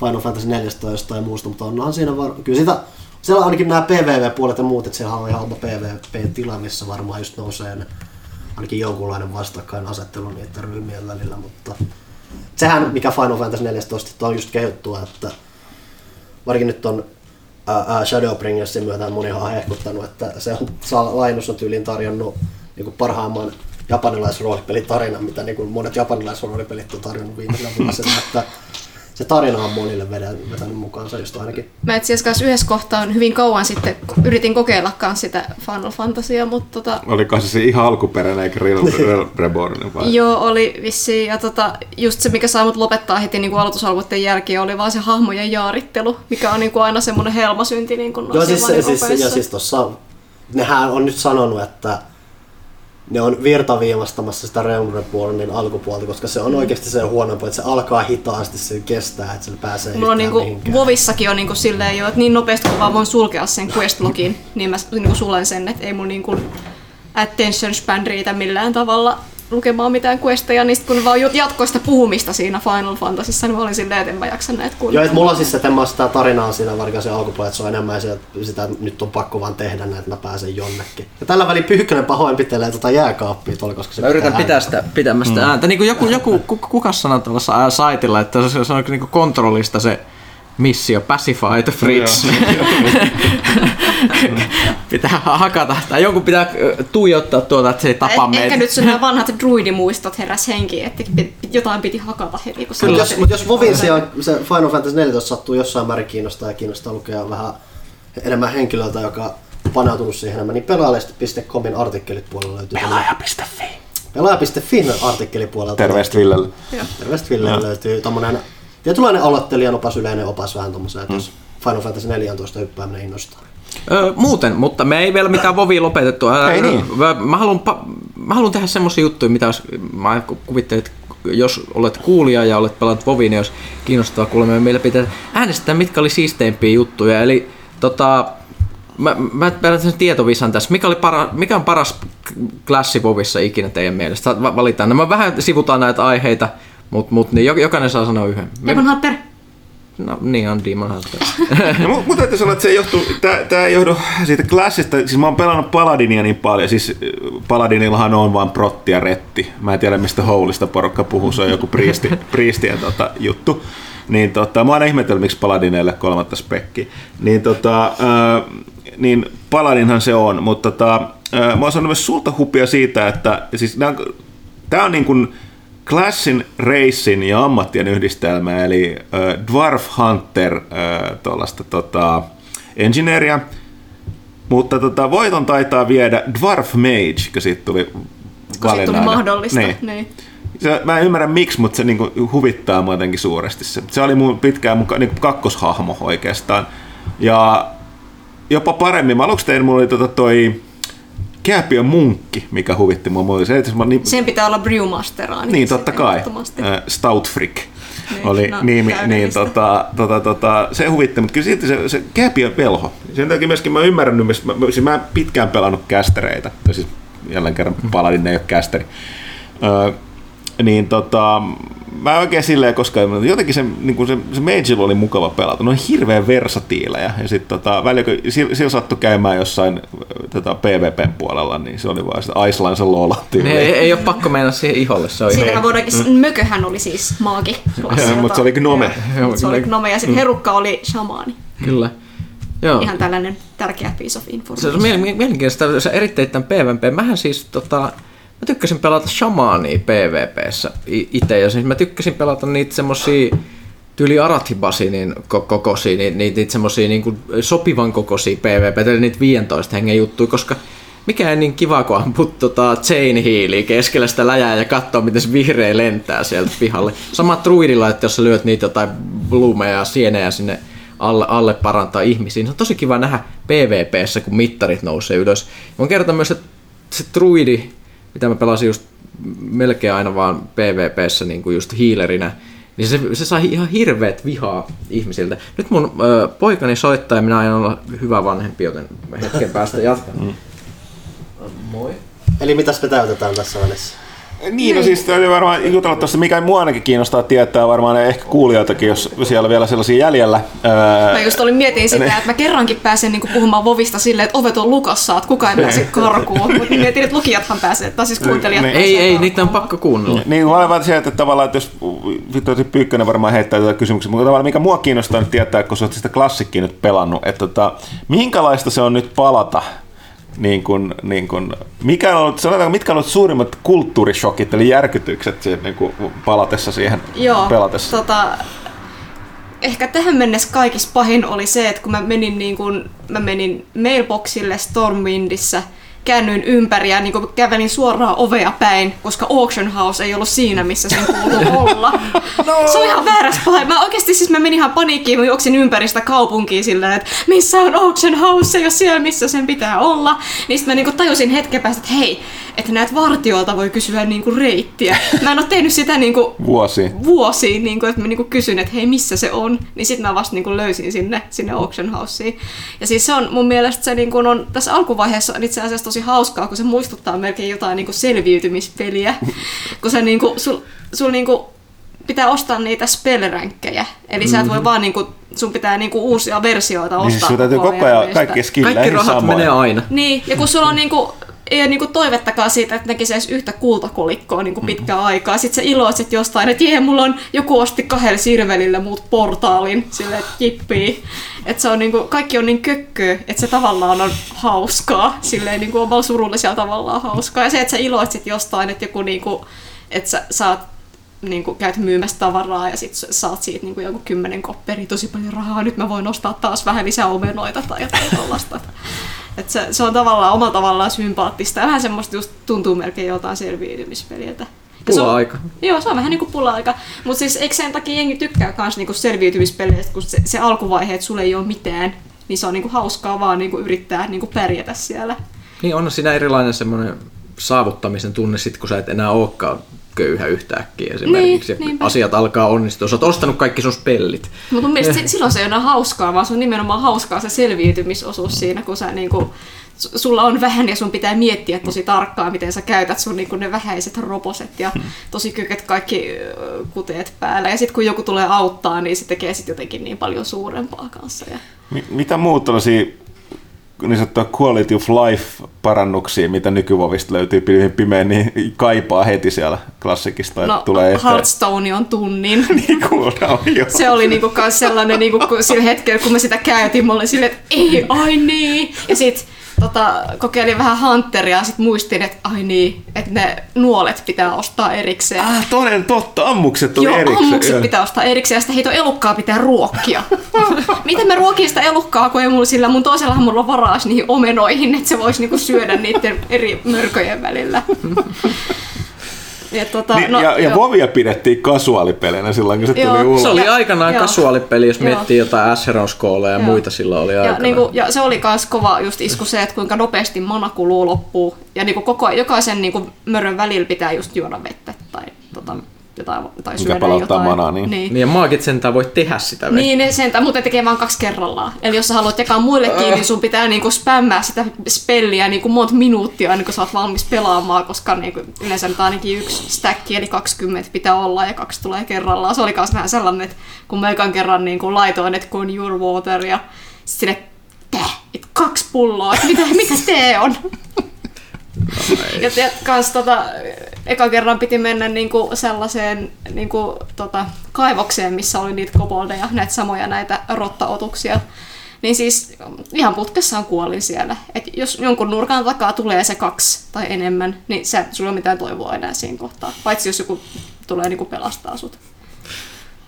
Final Fantasy 14 ja muusta, mutta onhan siinä var... kyllä sitä, siellä on ainakin nämä PvV-puolet ja muut, että siellä on ihan oma PvP-tila, missä varmaan just nousee ne, ainakin jonkunlainen vastakkainasettelu niiden ryhmien välillä, mutta sehän, mikä Final Fantasy 14 on just kehuttua, että varsinkin nyt on ää, Shadowbringersin myötä moni on hehkuttanut, että se on, saa, Lainus on tyyliin tarjonnut niin kuin parhaimman japanilaisroolipelitarinan, mitä niin kuin monet japanilaisroolipelit on tarjonnut viimeisenä vuosina, että se tarina on monille vetänyt, vetänyt mukaansa just ainakin. Mä itse asiassa yhdessä kohtaa hyvin kauan sitten yritin kokeilla kans sitä Final Fantasia, mutta tota, Oliko se se ihan alkuperäinen eikä Real, Real Reborn vai? Joo, oli vissiin. Ja tota, just se, mikä sai mut lopettaa heti niin aloitusarvoitteen jälkeen, oli vaan se hahmojen jaarittelu, mikä on niin kuin aina semmoinen helmasynti niin kuin Joo, siis, noissa siis, ja siis tossa, nehän on nyt sanonut, että ne on virtaviivastamassa sitä Realm alkupuolta, koska se on Mm. oikeasti se huonompi, että se alkaa hitaasti, se kestää, että se pääsee Mulla on niinku, mihinkään. Vovissakin on niinku silleen jo, että niin nopeasti kun vaan voin sulkea sen questlogin, niin mä niinku sulen sen, että ei mun niinku attention span riitä millään tavalla lukemaan mitään questeja, niin sit kun vaan jatkoi sitä puhumista siinä Final Fantasyssa, niin mä olin silleen, että en mä jaksa näitä kun... Joo, että mulla on siis se, sitä tarinaa siinä varmaan se alkupuolella, että se on enemmän se, että sitä että nyt on pakko vaan tehdä näin, että mä pääsen jonnekin. Ja tällä välin Pyykkönen pahoinpitelee tota jääkaappia tuolla, koska se Mä yritän pitää sitä pitämästä mm. ääntä. Niin kuin joku, joku ku- kuka sanoi tuolla saitilla, että se, se on niin kuin kontrollista se missio, pacify the Fritz. (laughs) pitää hakata, tai jonkun pitää tuijottaa tuota, että se ei tapa Eh, meitä. ehkä nyt sun nämä vanhat druidimuistot heräs henkiin, että jotain piti hakata heti. Kun Mutta sä jos, olet- mut jos Vovin sijaan se Final Fantasy 14 sattuu jossain määrin kiinnostaa ja kiinnostaa lukea vähän enemmän henkilöltä, joka on paneutunut siihen enemmän, niin pelaajalehti.comin artikkelit puolella löytyy. Pelaaja.fi. Pelaaja.fin artikkelipuolelta. Terveistä Villelle. Terveistä Ville löytyy tommonen tietynlainen aloittelijan opas, yleinen opas vähän tommoseen, että jos Final Fantasy 14 hyppääminen innostaa. Öö, muuten, mutta me ei vielä mitään Vovia lopetettu. Ää, Ei niin. Mä, mä, haluan, pa- mä haluan tehdä semmoisia juttuja, mitä olisi, mä ku- kuvittelin, että jos olet kuulija ja olet pelannut Vovia, niin olisi kiinnostavaa kuulla meidän mielipiteitä. Äänestetään, mitkä oli siisteimpiä juttuja. Eli tota, mä, mä sen tietovisan tässä. Mikä, oli para, mikä on paras klassi Vovissa ikinä teidän mielestä? Valitaan. No, mä vähän sivutaan näitä aiheita, mutta mut, niin jo- jokainen saa sanoa yhden. Demon Hunter. No niin on Demon Hunter. (laughs) No, mun, mun täytyy sanoa, että se ei johtu, tää, tää ei johdu siitä klassista, siis mä oon pelannut Paladinia niin paljon, siis äh, Paladinillahan on vaan protti ja retti. Mä en tiedä mistä houlista porukka puhuu, se on joku priisti, (laughs) priistien tota, juttu. Niin tota, mä oon aina ihmetellyt, miksi Paladineille kolmatta spekki. Niin tota, äh, niin Paladinhan se on, mutta tota, äh, mä oon saanut myös sulta hupia siitä, että siis nää on, tää on niin kuin Classin, Racein ja ammattien yhdistelmä, eli äh, Dwarf Hunter, äh, tuollaista tota, engineeria, mutta tota, voiton taitaa viedä Dwarf Mage, kun siitä tuli Kun siitä tuli mahdollista. Niin. Niin. Se, mä en ymmärrä miksi, mutta se niinku huvittaa mua jotenkin suuresti. Se, se oli mun pitkään muka, niinku kakkoshahmo oikeastaan. Ja jopa paremmin. Mä aluksi tein, mulla oli tota toi Kääpiö Munkki, mikä huvitti mua. Oli se, että mä, niin, Sen pitää olla Brewmasteraa. niin, totta se kai. Stoutfrick Niin, oli no, nimi, niin tota, tota, tota, se huvitti, mutta kyllä silti se, se Kääpiö velho. Sen takia myöskin mä ymmärrän, mä, mä, siis mä en pitkään pelannut kästereitä, tai siis jälleen kerran Paladin ei ole kästeri. Öö, niin tota, mä en oikein silleen koskaan, mutta jotenkin se, niin kuin se, se Magella oli mukava pelata. Ne on hirveän versatiileja. Ja sitten tota, välillä, kun sillä, sillä sattui käymään jossain tota, PvPn puolella, niin se oli vaan sitä Icelandsen Lola Niin, ei, ei ole pakko mennä siihen iholle, se on ihan... Siinähän voidaankin, mököhän oli siis maagi. Mutta se oli gnome. Mutta se oli gnome ja sitten herukka oli shamaani. Kyllä. Joo. Ihan tällainen tärkeä piece of Se on information. mielen- mielen- mielenkiintoista, sä erittäit tämän PvP. Mähän siis tota, mä tykkäsin pelata shamaania PvPssä itse, ja siis mä tykkäsin pelata niitä semmosia tyyli Arathibasinin ko- kokoisia, niitä, niitä, niitä semmosia niinku sopivan kokoisia PvP, eli niitä 15 hengen juttuja, koska mikä ei niin kiva, kun amput tota chain healia keskellä sitä läjää ja katsoo, miten se vihreä lentää sieltä pihalle. Sama druidilla, että jos sä lyöt niitä jotain blumeja ja sienejä sinne alle, alle parantaa ihmisiä. niin Se on tosi kiva nähdä PvPssä, kun mittarit nousee ylös. Voin kertoa myös, että se druidi, mitä mä pelasin just melkein aina vaan PvPssä niin kuin just healerinä, Niin se, se sai ihan hirveät vihaa ihmisiltä. Nyt mun ö, poikani soittaa ja minä aion olla hyvä vanhempi, joten hetken päästä jatkan. Mm. Moi. Eli mitäs me täytetään tässä välissä? Niin, no siis täytyy varmaan jutella tuosta, mikä mua ainakin kiinnostaa tietää, varmaan ehkä kuulijoitakin, jos siellä on vielä sellaisia jäljellä. Öö, Mä just olin mietin sitä, Niin. että mä kerrankin pääsen niinku puhumaan Vovista silleen, että ovet on lukassa, että kukaan ei pääse karkuun. Mutta mietin, että lukijathan pääsee, tai siis kuuntelijat Niin. pääsee Ei, ei, niitä on pakko kuunnella. Niin, mä olen vaan sieltä, että tavallaan, että jos vittu se Pyykkönen varmaan heittää tätä kysymyksiä, mutta tavallaan mikä mua kiinnostaa nyt tietää, kun sä oot sitä klassikkiä nyt pelannut, että tota, minkälaista se on nyt palata niin kun, niin kun, mikä on ollut, sanotaanko, mitkä on ollut suurimmat kulttuurishokit, eli järkytykset siihen, niin kun, palatessa siihen Joo, pelatessa? tota, ehkä tähän mennessä kaikista pahin oli se, että kun mä menin, niin kun, mä menin mailboxille Stormwindissä, käännyin ympäri ja niin kävelin suoraan ovea päin, koska Auction House ei ollut siinä, missä sen kuuluu (laughs) olla. No. Se on ihan väärässä paikka. Mä oikeasti siis mä menin ihan paniikkiin, mä juoksin ympäri sitä kaupunkia sillä, että missä on Auction House, se ei ole siellä, missä sen pitää olla. Niin sitten mä niin tajusin hetken päästä, että hei, että näet vartijoilta voi kysyä niin kuin reittiä. Mä en ole tehnyt sitä niin kuin Vuosi. vuosiin, niin kuin, että mä niin kuin kysyn, että hei, missä se on, niin sitten mä vasta niin kuin löysin sinne, sinne Auction Houseen. Ja siis se on mun mielestä se niin kuin on tässä alkuvaiheessa on itse asiassa tosi hauskaa, kun se muistuttaa melkein jotain niin kuin selviytymispeliä, kun se niin kuin, sul, sul niin kuin pitää ostaa niitä spellränkkejä. Eli sä et voi vaan niinku, sun pitää niinku uusia versioita ostaa. Niin siis sun täytyy koko ajan kaikkia skillejä Kaikki rahat menee aina. Niin, ja kun sulla on niinku, ei ole niinku toivettakaan siitä, että näkisi edes yhtä kultakolikkoa niinku pitkään aikaa. Sitten sä iloitset jostain, että jee, mulla on joku osti kahdella sirvelillä muut portaalin, silleen, että jippii. Että se on niinku, kaikki on niin kökköä, että se tavallaan on hauskaa, silleen niinku omalla surullisella tavallaan hauskaa. Ja se, että sä iloitset jostain, että joku niinku, että sä saat niin kuin, käyt myymässä tavaraa ja sit saat siitä niin kuin, joku kymmenen kopperi tosi paljon rahaa, nyt mä voin ostaa taas vähän lisää omenoita tai jotain tollasta. Et se, se, on tavallaan omalla tavallaan sympaattista ja vähän semmoista just tuntuu melkein jotain selviytymispeliltä. Se on- Pula-aika. Joo, se on vähän niinku pula-aika. Mutta siis eikö sen takia jengi tykkää kans niinku selviytymispeleistä, kun se, se alkuvaihe, että sulla ei ole mitään, niin se on niinku hauskaa vaan niinku yrittää niinku pärjätä siellä. Niin on siinä erilainen semmoinen saavuttamisen tunne sit, kun sä et enää olekaan köyhä yhtäkkiä esimerkiksi. Niin, niinpä. asiat alkaa onnistua. Sä oot ostanut kaikki sun spellit. Mutta mun mielestä silloin se ei ole hauskaa, vaan se on nimenomaan hauskaa se selviytymisosuus siinä, kun sä niinku, su- sulla on vähän ja sun pitää miettiä tosi tarkkaan, miten sä käytät sun niinku ne vähäiset roposet ja tosi kyket kaikki kuteet päällä. Ja sitten kun joku tulee auttaa, niin se tekee sit jotenkin niin paljon suurempaa kanssa. Ja... Mi- mitä muut tällaisia niin sanottuja quality of life parannuksia, mitä nykyvovista löytyy pilvin pimeän, niin kaipaa heti siellä klassikista, No, tulee eteen. Hearthstone on tunnin. (laughs) Niin cooldown, joo. Se oli niinku kans sellainen, niinku, kun sillä hetkellä, kun mä sitä käytin, mä olin silleen, että ei, ai niin. Ja sit tota, kokeilin vähän Hunteria ja sit muistin, että ai niin, että ne nuolet pitää ostaa erikseen. Ah, toden totta, ammukset tuli Joo, erikseen. ammukset pitää ostaa erikseen ja sitä heito elukkaa pitää ruokkia. (laughs) Miten mä ruokin sitä elukkaa, kun ei mulla sillä mun toisella mulla on varaus niihin omenoihin, että se voisi niinku syödä niiden eri mörköjen välillä. (laughs) Ja, tota, Niin, ja, ja joo. Vovia pidettiin kasuaalipeleinä silloin, kun se Joo. tuli ulos. Se oli Ja- aikanaan joo. kasuaalipeli, jos Joo. miettii jotain Callia ja Joo. muita silloin oli Ja, aikanaan. niinku, ja se oli myös kova just isku se, että kuinka nopeasti mana kuluu loppuu. Ja niinku koko, jokaisen niinku mörön välillä pitää just juoda vettä tai tota, jotain, tai syödä palauttaa jotain. manaa, niin. niin. Niin ja maagit sentään voi tehdä sitä vettä. Niin, ne sentään, mutta ne tekee vaan kaksi kerrallaan. Eli jos sä haluat jakaa muillekin, niin sun pitää niinku spämmää sitä spelliä niinku monta minuuttia ennen kuin sä oot valmis pelaamaan, koska niinku yleensä nyt ainakin yksi stack, eli 20 pitää olla ja kaksi tulee kerrallaan. Se oli myös vähän sellainen, että kun mä ekan kerran niinku laitoin, että kun your water ja sille, täh, et kaksi pulloa, että mitä, mikä tee on? (laughs) Ja, ja kans tota, eka kerran piti mennä niinku sellaiseen niinku, tota, kaivokseen, missä oli niitä koboldeja, näitä samoja näitä rottaotuksia. Niin siis ihan putkessaan kuolin siellä. Et jos jonkun nurkan takaa tulee se kaksi tai enemmän, niin sä, sulla ei ole mitään toivoa enää siinä kohtaa. Paitsi jos joku tulee niinku pelastaa sut.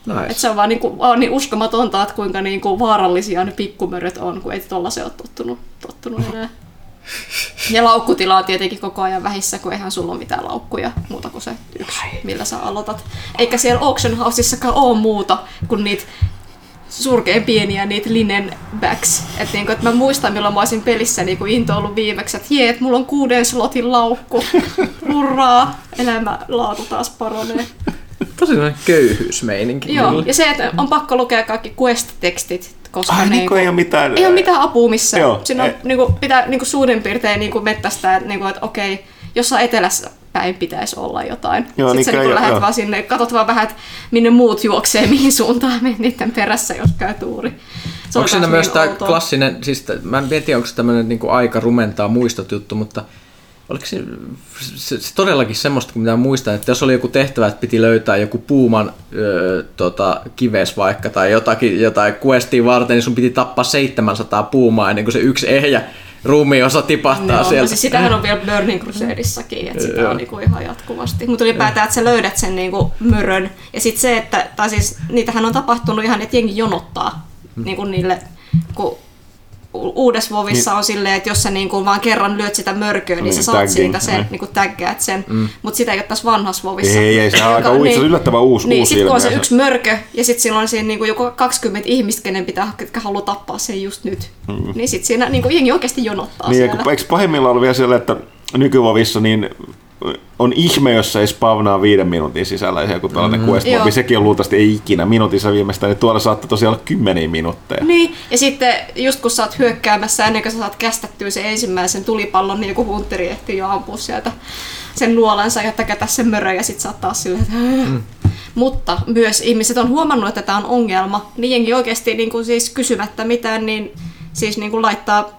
Nice. Et se on vaan niinku, on niin uskomatonta, että kuinka niinku vaarallisia ne pikkumöröt on, kun ei tollasen ole tottunut, tottunut enää. (laughs) Ja laukkutila on tietenkin koko ajan vähissä, kun eihän sulla ole mitään laukkuja muuta kuin se yksi, millä sä aloitat. Eikä siellä auction houseissakaan ole muuta kuin niitä surkeen pieniä niitä linen bags. Et niinku, et mä muistan, milloin mä olisin pelissä niinku into ollut viimeksi, että jee, et mulla on kuuden slotin laukku. (laughs) Hurraa! Elämä laatu taas paranee. Tosi sellainen köyhyysmeininki. Joo, ja se, että on pakko lukea kaikki quest-tekstit, koska Ai, niin kuin ei ole mitään... ei ole mitään apua missään. Joo, Siinä on, ei. niin kuin, pitää niin kuin suurin piirtein niin kuin mettästää, että, niin kuin, että okei, jossain etelässä päin pitäisi olla jotain. Joo, Sitten niin sä kai- niin lähdet joo. vaan sinne, katsot vaan vähän, että minne muut juoksee, (laughs) mihin suuntaan menet niiden perässä, jos käy tuuri. Se on Onko siinä myös niin tämä klassinen, siis mä en tiedä onko se tämmöinen niinku aika rumentaa muistot juttu, mutta oliko se, se, se todellakin semmoista, kun mitä muistan, että jos oli joku tehtävä, että piti löytää joku puuman öö, tota, kives vaikka tai jotakin, jotain questia varten, niin sun piti tappaa 700 puumaa ennen kuin se yksi ehjä ruumiosa tipahtaa Joo, sieltä. Siis sitähän on vielä Burning Crusadissakin, että sitä on niinku ihan jatkuvasti. Mutta ylipäätään, että sä löydät sen niinku mörön. Ja sitten se, että, tai siis niitähän on tapahtunut ihan, että jengi jonottaa niinku niille, kun uudessa vovissa on silleen, että jos sä niinku vaan kerran lyöt sitä mörköä, niin, Niin, sä saat tagging, siitä sen, niin. niinku taggaat sen. Mm. Mutta sitä ei ole tässä vanhassa vovissa. Ei, ei, se on (laughs) aika uusi- se on yllättävän uusi- niin, uusi sit kun on se yksi mörkö, ja sitten silloin on siinä niinku joku 20 ihmistä, kenen pitää, ketkä haluaa tappaa sen just nyt. Mm. Niin sitten siinä niinku jengi oikeasti jonottaa Niin, siellä. eikö, eikö pahimmillaan ollut vielä siellä, että nykyvovissa niin on ihme, jos ei spawnaa viiden minuutin sisällä joku tällainen mm-hmm. quest mobi. Sekin on luultavasti ei ikinä minuutissa viimeistään, niin tuolla saattaa tosiaan olla kymmeniä minuutteja. Niin, ja sitten just kun sä oot hyökkäämässä ennen kuin sä saat kästettyä sen ensimmäisen tulipallon, niin joku hunteri ehtii jo ampua sieltä sen nuolensa ja täkätä sen mörön ja sit sä oot taas silleen, että mm. Mutta myös ihmiset on huomannut, että tämä on ongelma, niin jengi oikeasti niin kuin siis kysymättä mitään, niin siis niin kuin laittaa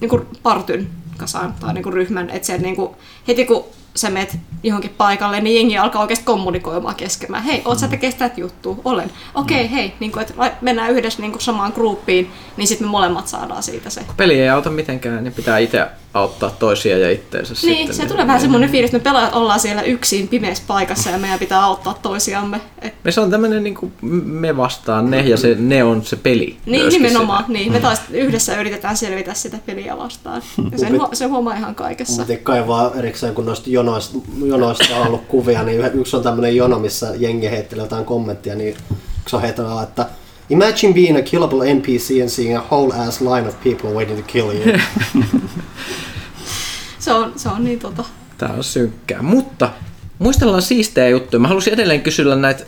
niin kuin partyn kasaan tai niin kuin ryhmän, että se niin kuin, heti kun sä menet johonkin paikalle, niin jengi alkaa oikeasti kommunikoimaan keskenään. Hei, oot sä tekee sitä juttua? Olen. Okei, okay, hei, niin että lai- mennään yhdessä niin samaan gruppiin, niin sitten me molemmat saadaan siitä se. Peli ei auta mitenkään, niin pitää itse auttaa toisia ja itteensä Niin, sitten. se tulee vähän semmoinen fiilis, että me pelaajat ollaan siellä yksin pimeässä paikassa ja meidän pitää auttaa toisiamme. Et, Me se on tämmöinen niin kuin me vastaan ne ja se, ne on se peli. niin, nimenomaan. siinä. Niin, me taas yhdessä yritetään selvitä sitä peliä vastaan. Ja sen, huo- sen huomaa ihan kaikessa. Piti kaivaa erikseen, kun noista jonoista, jonoista on ollut kuvia, niin yksi on tämmönen jono, missä jengi heittelee jotain kommenttia, niin yksi on heittänyt, että Imagine being a killable NPC and seeing a whole ass line of people waiting to kill you. (laughs) Se on, se on niin tota... Tää on synkkää. Mutta muistellaan siistejä juttuja. Mä haluaisin edelleen kysyä näitä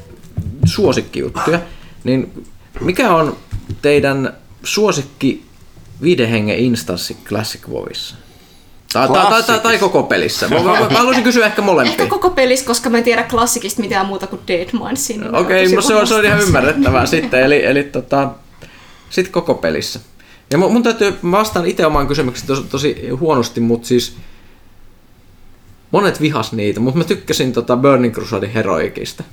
suosikkijuttuja. Niin mikä on teidän suosikki viiden hengen instanssi Classic WoWissa? Tai, tai, tai, tai, tai koko pelissä. Mä, mä, mä haluaisin kysyä ehkä Ehkä molempia. koko pelissä, koska mä en tiedä klassikista mitään muuta kuin Deadmindsin. Niin Okei, tosi no se on, se on ihan ymmärrettävää sitten. Eli, eli tota, sitten koko pelissä. Ja mun, mun täytyy, mä vastaan itse omaan kysymykseen tosi, tosi huonosti, mutta siis monet vihas niitä, mutta mä tykkäsin tota Burning Crusadin heroikista.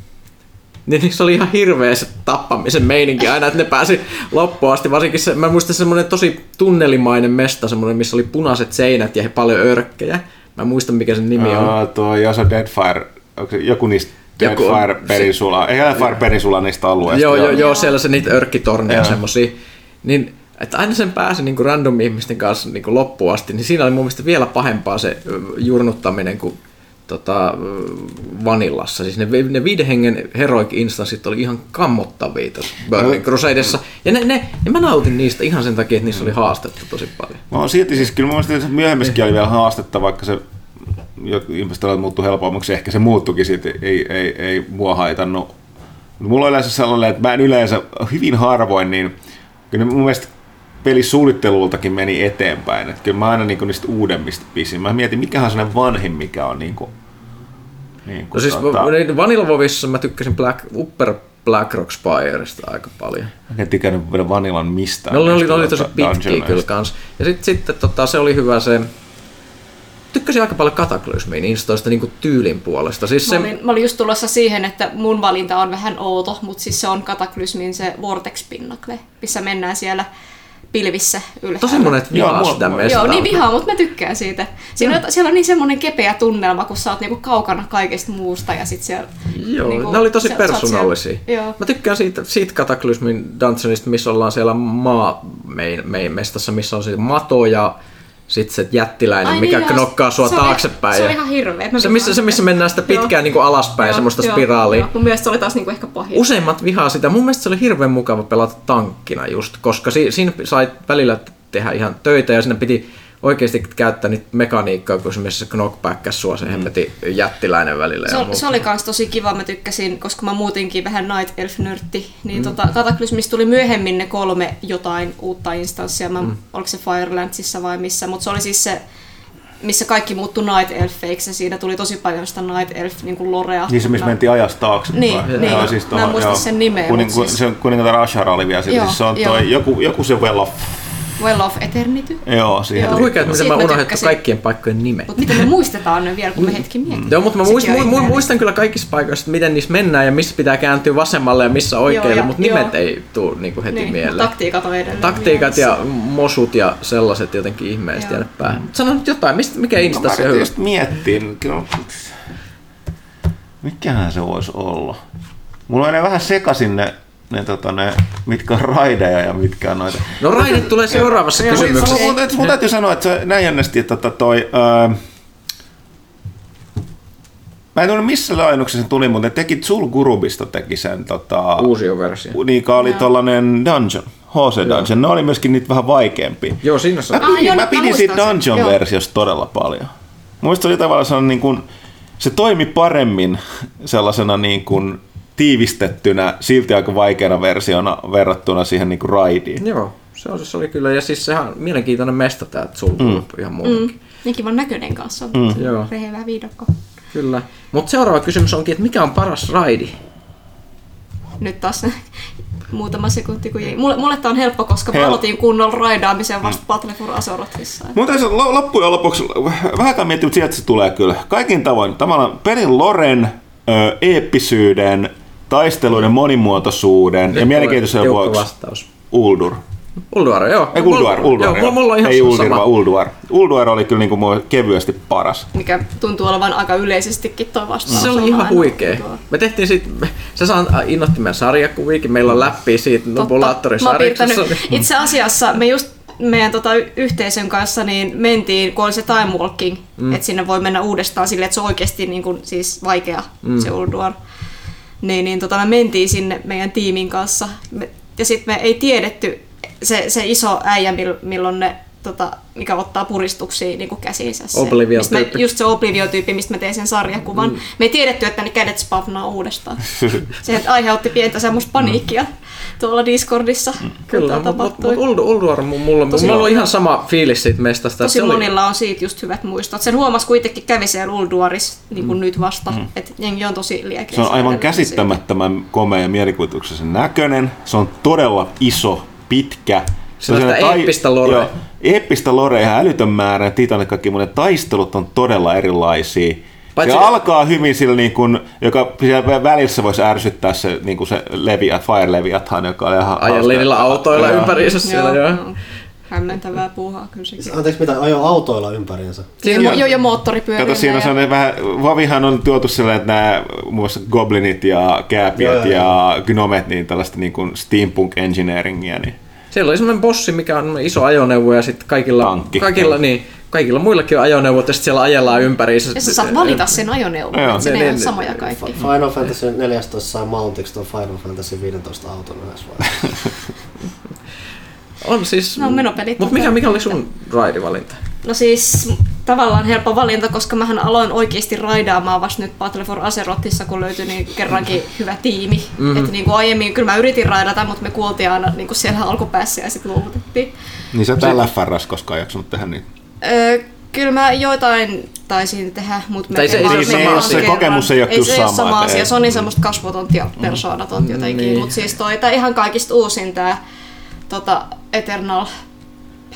Niin niissä oli ihan hirveä se tappamisen meininki aina, että ne pääsi loppuun asti. Varsinkin se, mä muistan semmoinen tosi tunnelimainen mesta, semmoinen, missä oli punaiset seinät ja paljon örkkejä. Mä en muista mikä sen nimi on. Uh, tuo Jasa Deadfire, onko se joku niistä Deadfire perinsula, ei Deadfire perinsula niistä alueista. Joo, joo, joo. siellä se niitä örkkitorneja semmosia. Niin, että aina sen pääsi niinku random ihmisten kanssa niinku loppuun asti, niin siinä oli mun mielestä vielä pahempaa se jurnuttaminen kuin tota, Vanillassa. Siis ne, ne viiden hengen heroic instanssit oli ihan kammottavia tuossa Burning Crusadessa. Ja ne, ne, ja mä nautin niistä ihan sen takia, että niissä oli haastettu tosi paljon. Mä oon silti siis, kyllä mun mielestä myöhemmissäkin oli vielä haastetta, vaikka se jo- ihmiset olivat muuttu helpommaksi, ehkä se muuttukin siitä, ei, ei, ei mua haitannut. Mulla on yleensä sellainen, että mä en yleensä hyvin harvoin, niin kyllä mun mielestä pelisuunnittelultakin meni eteenpäin. Että kyllä mä aina niin niistä uudemmista pisin. Mä mietin, mikä on sellainen vanhin, mikä on niin kuin, niin No siis tota... Vanilla Vovissa mä tykkäsin Black, Upper Black Rock Spireista aika paljon. Mä en tykännyt vielä Vanilan mistään. Ne oli, ne oli, oli niistä tosi pitkiä kyllä kans. Ja sitten sit, tota, se oli hyvä se... Tykkäsin aika paljon Kataklysmiin instoista niin tyylin puolesta. Siis se, Mä olin, mä olin just tulossa siihen, että mun valinta on vähän outo, mutta siis se on Kataklysmin se Vortex Pinnacle, missä mennään siellä pilvissä ylhäällä. tosi monet Joo, vihaa mua- sitä mua-. Joo, niin vihaa, mutta mä tykkään siitä. Siinä on, siellä on niin semmoinen kepeä tunnelma, kun sä oot niinku kaukana kaikesta muusta ja sit siellä... Joo, niinku, ne oli tosi oot persoonallisia. siellä- Joo. Mä tykkään siitä, siitä Kataklysmin Dungeonista, missä ollaan siellä maa mein, mein mestassa, missä on se mato ja sitten se jättiläinen, Ai mikä niin, knokkaa sua se taaksepäin. se on ihan hirveä. Se missä, se, missä mennään sitä pitkään niin kuin alaspäin, Joo, semmoista joo, spiraalia. joo. Mun mielestä se oli taas niinku ehkä pahin. Useimmat vihaa sitä. Mun mielestä se oli hirveän mukava pelata tankkina just, koska si- siinä sai välillä tehdä ihan töitä ja siinä piti oikeasti käyttää niitä mekaniikkaa, kun esimerkiksi se knockback sua Mm. se hemmetin jättiläinen välillä. Se, ja se oli kans tosi kiva, mä tykkäsin, koska mä muutinkin vähän Night Elf-nörtti, niin Mm. tota, Kataklysmissa tuli myöhemmin ne kolme jotain uutta instanssia, mä, Mm. oliko se Firelandsissa vai missä, mutta se oli siis se, missä kaikki muuttui Night Elfeiksi ja siinä tuli tosi paljon sitä Night Elf niin kuin lorea. Niin se, missä mentiin ajasta taakse. Niin, niin. Mä en muista sen nimeä, Kuning, siis- Se kuningatar Ashara oli vielä siellä. Joo, Siis se on joo. toi, joku, joku se Well of... Well of Eternity. Joo, siihen. Joo. Huikea, että miten mä unohdettu tykkäsin. kaikkien paikkojen nimet. Mutta miten me muistetaan ne vielä, kun me hetki mietitään. Joo, mutta mä on mu, mu, muistan kyllä kaikissa paikoissa, että miten niissä mennään ja missä pitää kääntyä vasemmalle ja missä oikealle, mutta nimet joo. ei tule niinku heti Niin, mieleen. taktiikat on edelleen Taktiikat mielessä. ja mosut ja sellaiset jotenkin ihmeellisesti Joo. jäänyt päähän. Sano nyt jotain, mistä, mikä No, mä instanssi on hyvä? just miettiä. Kyllä... Mikähän se voisi olla? Mulla menee vähän sekaisin ne, ne, tota, ne, mitkä on raideja ja mitkä on noita. No raidit tulee seuraavassa Joo. kysymyksessä. Mun, mun, mun täytyy sanoa, että se näin jännästi, että tota, toi... Ää, Mä en tunne missä lainnuksessa se tuli, mutta ne teki Zul Gurubista teki sen tota, Uusio versio. Niika oli Joo. tollanen dungeon, HC Dungeon. Ne oli myöskin niitä vähän vaikeampia. Joo, siinä Mä on. Ah, pidin, joo, mä mä pidin siitä. Joo. Dungeon-versiosta todella paljon. Muista oli tavallaan niin kuin, se toimi paremmin sellaisena niin kuin tiivistettynä, silti aika vaikeana versiona verrattuna siihen niin kuin raidiin. Joo, se, on, se oli kyllä. Ja siis sehän on mielenkiintoinen mesta tää Zulgroup mm. ihan muutenkin. Mm. Niin kivan näköinen kanssa. Mm. Joo. Rehevä viidakko. Kyllä. Mutta seuraava kysymys onkin, että mikä on paras raidi? Nyt taas (laughs) muutama sekunti kun jäi. Mulle, mulle tää on helppo, koska mä Hel- aloitin kunnolla raidaamisen vasta Battle for Azerothissa. Mutta loppujen lopuksi vähän miettinyt sieltä se tulee kyllä. Kaikin tavoin tavallaan pelin loren, ö, eeppisyyden, taisteluiden monimuotoisuuden ja mielenkiintoisen vuoksi vastaus. Uldur. Ulduar, joo. Ei Ulduar, Ulduar. Joo, joo. mulla on ihan Ei sama. Uldur, vaan Ulduar. Ulduar oli kyllä niinku kevyesti paras. Mikä tuntuu olevan aika yleisestikin toi vastaus. Se oli on ihan huikea. tuo. Me tehtiin sit, se saa innoitti meidän sarjakuviikin, meillä on läppi siitä piirtänyt. Itse asiassa me just meidän tota, yhteisön kanssa niin mentiin, kun oli se time walking, mm. että sinne voi mennä uudestaan silleen, että se on oikeasti niin kuin, siis vaikea mm. se Ulduar. Niin, niin tota, me mentiin sinne meidän tiimin kanssa me, ja sitten me ei tiedetty se, se iso äijä, mill- milloin ne tota, mikä ottaa puristuksia niin kuin käsiinsä. Se, mistä mä-. Just se Oblivion-tyyppi, mistä mä tein sen sarjakuvan. Mm. Me ei tiedetty, että ne kädet spavnaa uudestaan. (laughs) se aiheutti pientä semmoista paniikkia tuolla Discordissa. kun Kyllä, mutta mut, tapahtui. mut Uldu- Ulduar, mu- mulla, Tosi mulla on ihan sama fiilis siitä mestasta. Tosi Se oli- monilla on siitä just hyvät muistot. Sen huomasi kuitenkin kävi siellä Ulduaris niin kuin mm. nyt vasta, mm. että jengi on tosi liekeä. Se on aivan siitä. käsittämättömän komea ja mielikuvituksellisen näköinen. Se on todella iso, pitkä. Sellaista on sellainen eeppistä lorea. Joo, eeppistä lorea, ihan älytön määrä, Titanik kaikki monet taistelut on todella erilaisia. Paitsi- se alkaa hyvin sillä, niin kuin, joka siellä välissä voisi ärsyttää se, niin kuin se Leviat, Fire Leviathan, joka oli ihan niillä autoilla Joo. ympäriinsä siellä. Joo. joo. Hämmentävää puuhaa kyllä sekin. Anteeksi, mitä ajo autoilla ympäriinsä? Siinä jo, jo moottoripyörillä. Kato, siinä on ja- vähän, Vavihan on tuotu silleen, että nämä muun muassa goblinit ja kääpiöt Joo, joo, ja gnomet, niin tällaista niin kuin steampunk engineeringia, niin Siellä oli semmoinen bossi, mikä on iso ajoneuvo ja sitten kaikilla, Tankki. kaikilla, niin, kaikilla muillakin on ajoneuvot ja sitten siellä ajellaan ympäri. Ja sä saat valita sen ajoneuvon, Joo. että se Ne- ei ne- ole samoja kaikki. Final Fantasy 14 sai mountiksi tuon Final Fantasy 15 auton yhdessä vaiheessa. On siis... No, menopelit Mutta on mikä, mikä oli sun raidivalinta? No siis tavallaan helppo valinta, koska mähän aloin oikeasti raidaamaan vasta nyt Battle for Azerothissa, kun löytyi niin kerrankin hyvä tiimi. Mhm. Mm-hmm. Että niin kuin aiemmin kyllä mä yritin raidata, mutta me kuultiin aina niin kuin siellä alkupäässä ja sitten luovutettiin. Niin sä täällä FRS koskaan jaksanut tehdä niin. Öö, kyllä mä joitain taisin tehdä, mutta Tai se ei- se ei- me se- se kokemus ei ole kyllä se ole sama, sama asia. ei- Se on niin semmoista kasvotonta ja persoonatonta jotenkin. Niin. Mutta siis toi tää ihan kaikista uusin tää tota, Eternal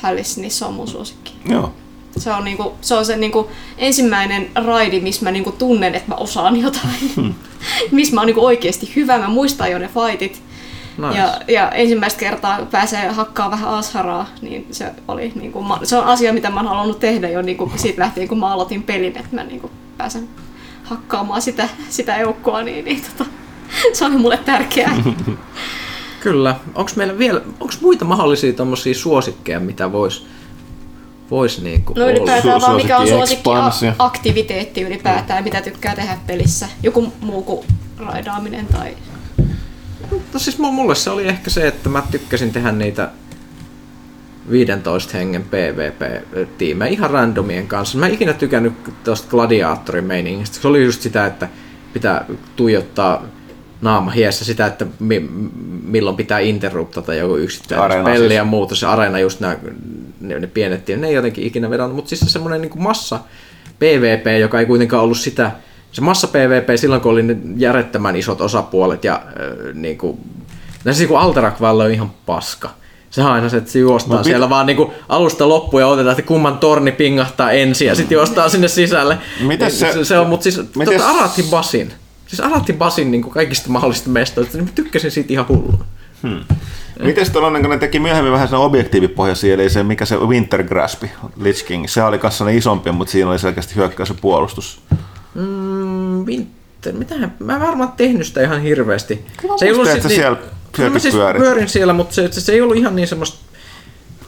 Palace, niin se on mun suosikki. Joo. Se on, niinku, se, on se niinku ensimmäinen raidi, missä mä niinku tunnen, että mä osaan jotain. (laughs) missä mä oon niinku oikeasti hyvä, mä muistan jo ne fightit. Nice. Ja, ja ensimmäistä kertaa pääsee hakkaa vähän asharaa, niin se oli niinku, se on asia, mitä mä oon halunnut tehdä jo niinku siitä lähtien, kun mä aloitin pelin, että mä niinku pääsen hakkaamaan sitä, sitä eukkoa, niin, niin tota, (laughs) se on mulle tärkeää. (laughs) Kyllä. Onko meillä vielä, onko muita mahdollisia tommosia suosikkeja, mitä vois, vois niinku No olla? ylipäätään Su- vaan mikä on suosikki a- aktiviteetti ylipäätään, mitä tykkää tehdä pelissä. Joku muu kuin raidaaminen tai... No siis mu- mulle se oli ehkä se, että mä tykkäsin tehdä niitä 15 hengen PvP-tiimejä ihan randomien kanssa. Mä en ikinä tykännyt tuosta gladiaattorin meiningistä. Se oli just sitä, että pitää tuijottaa naama hiessä sitä, että mi- milloin pitää interruptata joku yksittäinen Areena peli siis. ja muuta. Se areena just nämä, ne, ne pienet ne ei jotenkin ikinä vedonnut, mutta siis se semmoinen niin massa PvP, joka ei kuitenkaan ollut sitä, se massa PvP silloin, kun oli ne järjettömän isot osapuolet ja äh, niin kuin, se kun Alterac on ihan paska. Sehän on aina se, että se juostaan Mut no, mit- siellä vaan niinku alusta loppuun ja otetaan, että kumman torni pingahtaa ensin ja sitten juostaan sinne sisälle. Mites Niin se- se, on, mutta siis mites- tota Arati Basin. Siis Arati Basin niin kaikista mahdollisista mestoista, niin mä tykkäsin siitä ihan hulluna. Miten tuollainen, kun ne teki myöhemmin vähän sen objektiivipohjaisia, eli se mikä se Winter Grasp, Lich King, se oli kanssa isompi, mutta siinä oli selkeästi hyökkäys ja puolustus. Mm, Winter, mitähän, mä en varmaan tehnyt sitä ihan hirveästi. muistan, että sit siellä Kyllä mä sielläkin siis pyörin siellä, mutta se, se, se, ei ollut ihan niin semmoista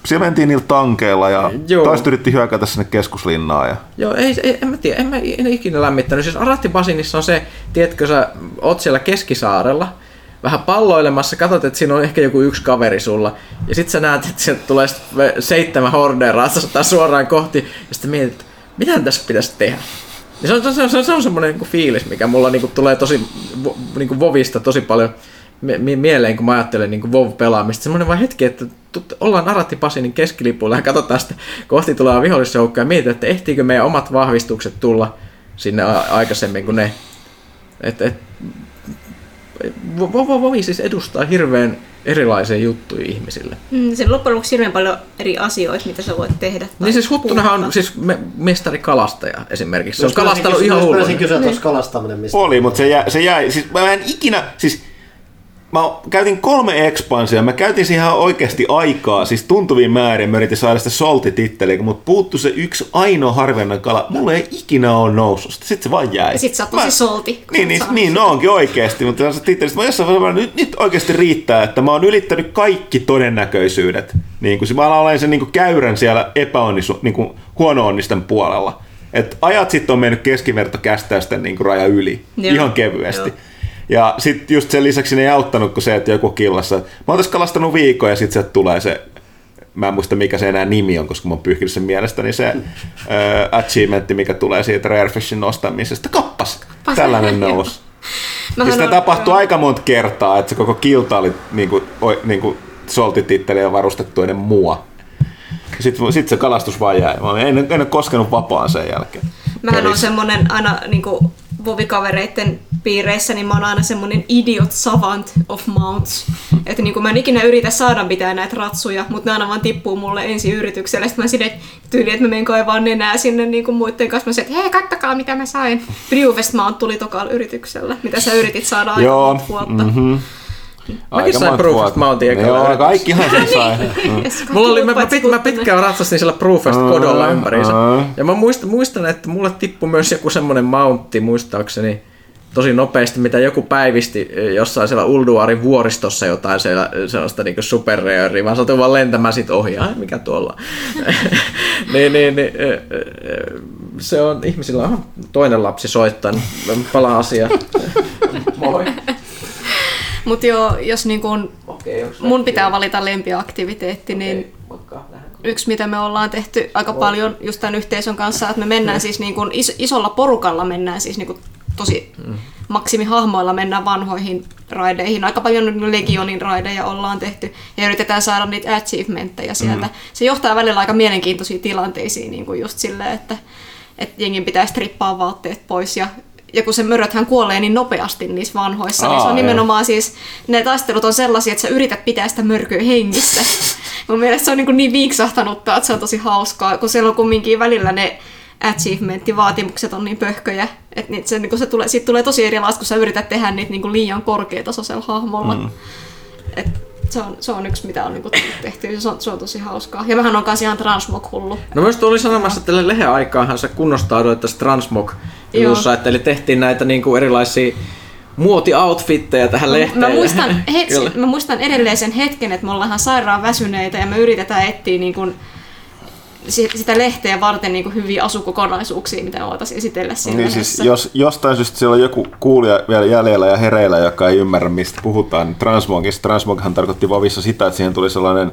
Siellä mentiin niillä tankeilla ja Joo. toiset yritti hyökätä sinne keskuslinnaan. Ja... Joo, ei, ei, en mä tiedä, en mä en ikinä lämmittänyt. Siis Arati Basinissa on se, tiedätkö sä, oot siellä keskisaarella, vähän palloilemassa, katsot, että siinä on ehkä joku yksi kaveri sulla, ja sit sä näet, että sieltä tulee seitsemän hordea ratsastaa suoraan kohti, ja sitten mietit, että mitä tässä pitäisi tehdä. Ja se on, se on, se on, se on semmoinen niinku fiilis, mikä mulla niinku tulee tosi vo- niinku Vovista tosi paljon mie- mie- mieleen, kun mä ajattelen niinku Vov-pelaamista. Semmoinen vaan hetki, että tut- ollaan Aratti Pasinin keskilipulla ja katsotaan sitten kohti tulee vihollisjoukkoja ja mietitään, että ehtiikö meidän omat vahvistukset tulla sinne a- aikaisemmin kuin ne. Et, et, Vo- Vo- Vo- Vovi siis edustaa hirveän erilaisia juttuja ihmisille. Mm, sen loppujen lopuksi hirveän paljon eri asioita, mitä sä voit tehdä. Niin siis Huttunahan on siis me, mestari kalastaja esimerkiksi. Se on meinasin kalastanut kysyä- ihan hulluna. meinasin kysyä tuossa kalastaminen, mistä Oli, mutta se jäi, se jäi, siis mä en ikinä, siis mä käytin kolme ekspansia, mä käytin siihen ihan oikeasti aikaa, siis tuntuviin määrin, mä yritin saada sitä soltititteliä, mutta puuttu se yksi ainoa harvinainen kala, mulle ei ikinä ole noussut, sitten se vaan jäi. Ja sit sä oot tosi Mä- solti, Niin, niin, niin sitä. no onkin oikeasti, mutta se tittelistä, mä jossain vaiheessa vaan, nyt, nyt oikeasti riittää, että mä oon ylittänyt kaikki todennäköisyydet. Niin kuin, mä olen sen niin kuin käyrän siellä epäonnistu, niin kuin huono-onnisten puolella. Et ajat sitten on mennyt keskivertokästäysten niin kuin raja yli, Joo. ihan kevyesti. Joo. Ja sitten just sen lisäksi ne ei auttanut kuin se, että joku killassa. Mä oon tässä kalastanut viikon ja sitten sieltä tulee se, mä en muista mikä se enää nimi on, koska mä oon pyyhkinyt sen mielestäni se uh, achievementti, mikä tulee siitä Rarefishin nostamisesta. Kappas! Tällainen Joo. nousi. (laughs) Mähän Ja sitä tapahtui aika monta kertaa, että se koko kilta oli niinku, oi, niinku soltititteliä varustettu ennen mua. Sitten sit se kalastus vaan jäi. Mä en, en ole koskenut vapaan sen jälkeen. Mähän on semmonen aina niinku vovikavereitten piireissä, niin mä oon aina semmonen idiot savant of mounts. Että niinku mä en ikinä yritä saada mitään näitä ratsuja, mutta ne aina vaan tippuu mulle ensi yrityksellä. Sitten mä sinne tyyli, että mä menen kaivaa nenää sinne niinku muiden kanssa. Mä sanoin, että hei, kattokaa mitä mä sain. Brewvest Mount tuli tokalla yrityksellä, mitä sä yritit saada aika Joo, monta mhm. Mäkin sain Proof of. Mountain ekalla Joo, kaikkihan sen (laughs) sai. Mm. Mulla oli, mä, mä, pit, mä pitkään ratsastin siellä Proofest Aa, kodolla ympäriinsä. Ja mä muistan, muistan, että mulle tippui myös joku semmonen mountti, muistaakseni, tosi nopeasti, mitä joku päivisti eh, jossain siellä Ulduarin vuoristossa jotain siellä, sellaista niinku superreöriä. Mä satuin vaan lentämään sit ohi. Ai, mikä tuolla (laughs) niin, niin, niin, eh, eh, se on, ihmisillä on toinen lapsi soittaa, niin mä palaan asiaan. Moi. Mut joo, jos niinku on, Okei, onks mun pitää valita lempiaktiviteetti, niin Moikka, lähden. yksi, mitä me ollaan tehty aika paljon just tämän yhteisön kanssa, että me mennään siis niin kuin is- isolla porukalla mennään siis niin kuin tosi maksimihahmoilla mennään vanhoihin raideihin. Aika paljon Legionin raideja ollaan tehty ja yritetään saada niitä achievementteja sieltä. Se johtaa välillä aika mielenkiintoisiin tilanteisiin niin kuin just silleen, että, että jengin pitää strippaa vaatteet pois ja ja kun se möröthän kuolee niin nopeasti niissä vanhoissa, niin se Aa, on joo. nimenomaan siis, ne taistelut on sellaisia, että sä yrität pitää sitä mörköä hengissä. (laughs) Mun mielestä se on niin, niin viiksahtanutta, että se on tosi hauskaa, kun siellä on kumminkin välillä ne achievementti-vaatimukset on niin pöhköjä, että niitä se, niin se tulee, siitä tulee tosi erilaista, kun sä yrität tehdä niitä niin liian korkeatasoisella hahmolla. Mm. Et se, on, se on yksi, mitä on niin kuin tehty, se on, se on tosi hauskaa. Ja mähän on kanssa ihan transmog-hullu. No myös oli sanomassa, että tälle lehen aikaanhan se kunnostauduit tässä Transmog että eli tehtiin näitä niinku erilaisia muoti-outfitteja tähän lehteen. Mä muistan, (laughs) hetki, mä muistan edelleen sen hetken, että me ollaan ihan sairaan väsyneitä ja me yritetään etsiä niin kuin, sitä lehteä varten niin kuin hyviä asukokonaisuuksia, mitä voitaisiin esitellä siinä Niin lehdessä. siis, jos jostain syystä siellä on joku kuulija vielä jäljellä ja hereillä, joka ei ymmärrä mistä puhutaan, niin transmogista. Transmoghan tarkoitti Vovissa sitä, että siihen tuli sellainen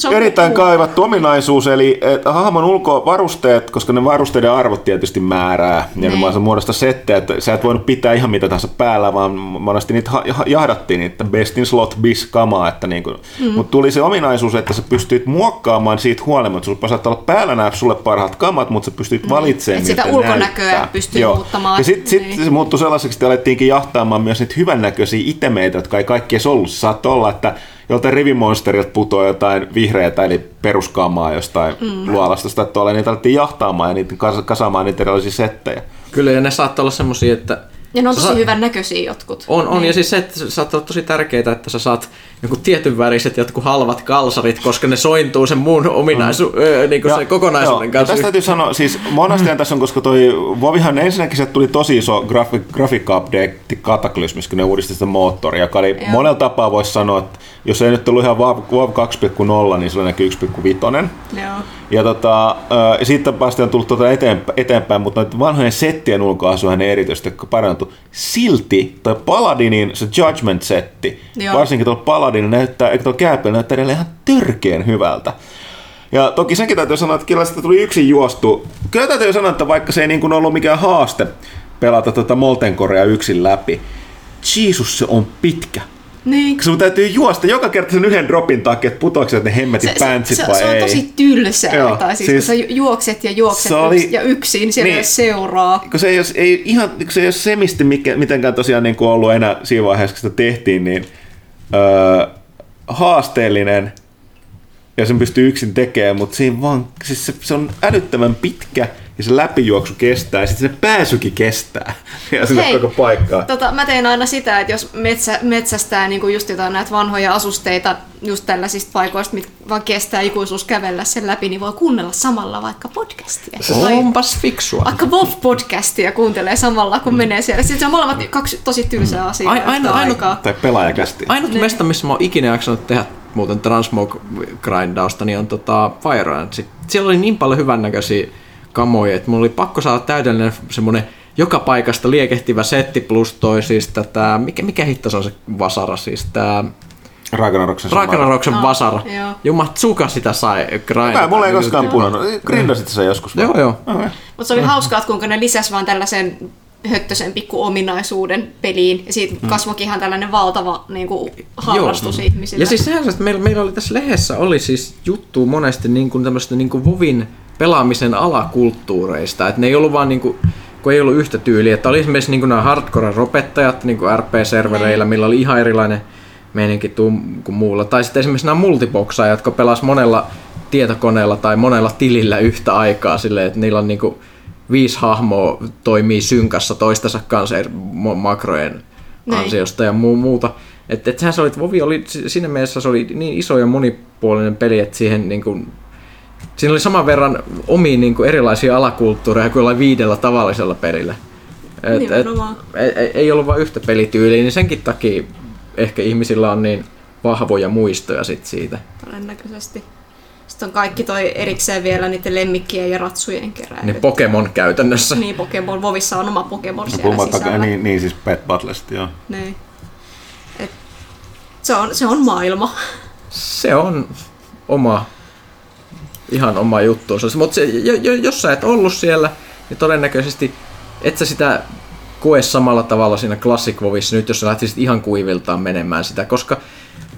Se on erittäin cool. kaivattu ominaisuus, eli että hahmon ulkovarusteet, koska ne varusteiden arvot tietysti määrää, ja Niin. niin. se muodosta settejä, että sä et voinut pitää ihan mitä tahansa päällä, vaan monesti niitä jahdattiin niitä best in slot bis kamaa, että niinku, mm. mutta tuli se ominaisuus, että sä pystyit muokkaamaan siitä huolimatta, sulla saattaa olla päällä nämä sulle parhaat kamat, mutta sä pystyt valitsemaan, Et sitä ne ulkonäköä näyttää. pystyy Joo. muuttamaan. Ja sitten sit Niin. se muuttui sellaiseksi, että alettiinkin jahtaamaan myös niitä hyvännäköisiä itemeitä, jotka ei kaikki edes ollut. Saattoi olla, että joltain rivimonsterilta putoaa jotain vihreätä, eli peruskamaa jostain mm. luolasta, että tuolla niitä alettiin jahtaamaan ja niitä kas- kasaamaan niitä erilaisia settejä. Kyllä, ja ne saattaa olla semmosia, että Ja ne on tosi saat- hyvän näköisiä jotkut. On, on. Niin. ja siis se, että saattaa olla tosi tärkeää, että sä saat joku tietyn väriset jotkut halvat kalsarit, koska ne sointuu sen muun ominaisu, öö, niin kuin se kokonaisuuden joo, kanssa. Ja tästä täytyy sanoa, siis monastihan tässä on, koska toi Vovihan ensinnäkin se tuli tosi iso grafi, grafiikka-update Kataklysmissa, kun ne uudisti sitä moottoria, joka oli Joo. monella tapaa voisi sanoa, että jos ei nyt ollut ihan WoW WoW 2.0, niin se oli ainakin 1.5. Joo. Ja tota, ja siitä päästä on tullut tota eteenpäin, eteenpäin, mutta noiden vanhojen settien ulkoasuhan ei erityisesti parantu. Silti toi Paladinin se Judgment-setti, varsinkin tuolla Paladin näyttää, eikä tuolla Kääpillä näyttää edelleen ihan törkeen hyvältä. Ja toki senkin täytyy sanoa, että kyllä sitä tuli yksin juostu. Kyllä täytyy sanoa, että vaikka se ei niin kuin ollut mikään haaste pelata tätä Molten Corea yksin läpi, Jeesus se on pitkä. Niin. Sun täytyy juosta joka kerta sen yhden dropin takia, että putoako ne hemmetin Se, se, pantsit se, vai se on ei. tosi tylsää, Joo, tai siis, siis- kun sä ju- juokset ja juokset Se oli- ja yksin siellä Niin. niin. seuraa. kun se ei, olisi, ei ihan, kun se ei ole semisti mikä, mitenkään tosiaan niin kuin ollut enää siinä vaiheessa, kun sitä tehtiin, niin öö, haasteellinen ja sen pystyy yksin tekemään, mutta siinä vaan, siis se, se on älyttömän pitkä ja se läpijuoksu kestää ja sitten se pääsykin kestää (laughs) ja sinne Hei, koko paikkaan. Tota, mä teen aina sitä, että jos metsä, metsästää niin kuin just jotain näitä vanhoja asusteita just tällaisista paikoista, mitkä vaan kestää ikuisuus kävellä sen läpi, niin voi kuunnella samalla vaikka podcastia. Onpas fiksua. vaikka WoW-podcastia kuuntelee samalla, kun menee siellä. Sitten se on molemmat kaksi tosi tylsää asiaa. Ai- aina- ainut- aikaa. Tai pelaajakästi. Ainut mesta, missä mä oon ikinä jaksanut tehdä muuten transmog grindausta, niin on tota Fire Ant. Siellä oli niin paljon hyvännäköisiä kamoja, että mulla oli pakko saada täydellinen semmonen joka paikasta liekehtivä setti plus toi siis tätä, mikä, mikä hitto se on se vasara siis tää Ragnaroksen Ragnaroksen Aa, vasara. joo. Jumatsuka sitä sai grindata. Hyvä, mulla ei koskaan puhunut. Grindasit sä joskus? Joo, joo. Okay. Mutta se oli hauskaa, että kuinka ne lisäs vaan tällaisen höttösen pikku ominaisuuden peliin. Ja siitä kasvoikin ihan tällainen valtava niin kuin, harrastus Joo. ihmisille. Ja siis sehän se, että meillä, meillä oli tässä lehdessä oli siis juttu monesti niin kuin tämmöistä niin kuin Vovin pelaamisen alakulttuureista. Että ne ei ollut vaan niin kuin, kun ei ollut yhtä tyyliä. Että oli esimerkiksi niin kuin nämä hardcore-ropettajat niin kuin RP-servereillä, millä oli ihan erilainen meininki kuin muulla. Tai sitten esimerkiksi nämä multiboksaajat, jotka pelas monella tietokoneella tai monella tilillä yhtä aikaa silleen, että niillä on niin kuin viisi hahmoa toimii synkassa toistensa kanssa makrojen Niin. ansiosta ja muu, muuta. Että et sehän se oli, Vovi oli, si- siinä mielessä se oli niin iso ja monipuolinen peli, että siihen niin kuin, siinä oli saman verran omia niin kuin erilaisia alakulttuureja kuin viidellä tavallisella pelillä. Et, et, Nimenomaan. ei- ei ollut vain yhtä pelityyliä, niin senkin takia ehkä ihmisillä on niin vahvoja muistoja sit siitä. Todennäköisesti. Sitten on kaikki toi erikseen vielä niiden lemmikkien ja ratsujen keräilyt. Niin Pokemon käytännössä. Niin, Pokemon. Vovissa on oma Pokemon siellä Puhumattakaan, sisällä. niin, niin siis Pet Battlesta, joo. Niin. Et se, on, se on maailma. Se on oma, ihan oma juttuunsa. Mutta se, jo, jo, jos sä et ollut siellä, niin todennäköisesti et sä sitä koe samalla tavalla siinä Classic WoWissa nyt, jos sä lähtisit ihan kuiviltaan menemään sitä, koska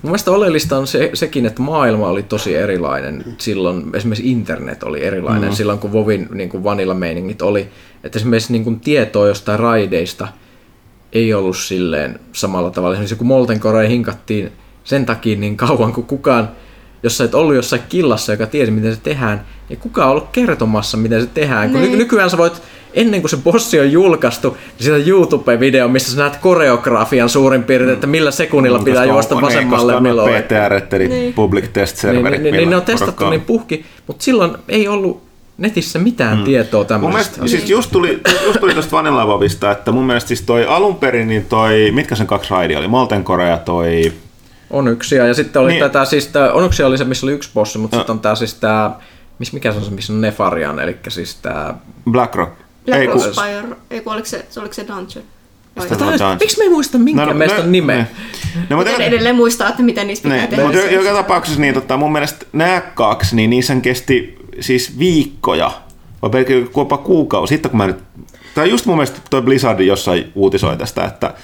mun mielestä oleellista on se, sekin, että maailma oli tosi erilainen silloin, esimerkiksi internet oli erilainen mm. silloin, kun WoWin niin kuin vanilla-meiningit oli, että esimerkiksi niin kuin tietoa jostain raideista ei ollut silleen samalla tavalla. Esimerkiksi kun Molten Core hinkattiin sen takia niin kauan, kun kukaan, jos sä et ollut jossain killassa, joka tiesi, miten se tehdään, niin kukaan ollut kertomassa, miten se tehdään. Kun Niin. ny- nykyään sä voit, ennen kuin se bossi on julkaistu, niin sitä YouTube-video, missä sä näet koreografian suurin piirtein, että millä sekunnilla pitää Koska juosta on- vasemmalle niin, milloin. on PTR, eli Niin. Public Test Niin, Serverit. niin, niin, millä ne on testattu niin puhki, mutta silloin ei ollut netissä mitään mm. tietoa Mun tämmöisestä. mielestä, siis just tuli, just tuli tuosta Vanilla että mun mielestä siis toi alun perin, niin toi, mitkä sen kaksi raidia oli? Molten Core ja toi... Onyxia ja sitten oli Niin. niin. tätä siis tää, Onyxia oli se, missä oli yksi bossi, mutta No. sitten on tää siis tää, mikä se on se, missä on Nefarian, eli siis tää... Blackrock. Black Ei, kun- Spire, ei kun oliko se, oliko se Dungeon? Miksi me ei muista minkä no, meistä on nimeä? niin. No, mutta, Mutta edelleen muistaa, että miten niistä pitää ne, tehdä. mutta jo- joka tapauksessa niin, tota, mun mielestä nämä kaksi, niin niissä kesti siis viikkoja, vai pelkkä jopa kuukausi. Sitten kun mä nyt, tai just mun mielestä toi Blizzard jossain uutisoi tästä, että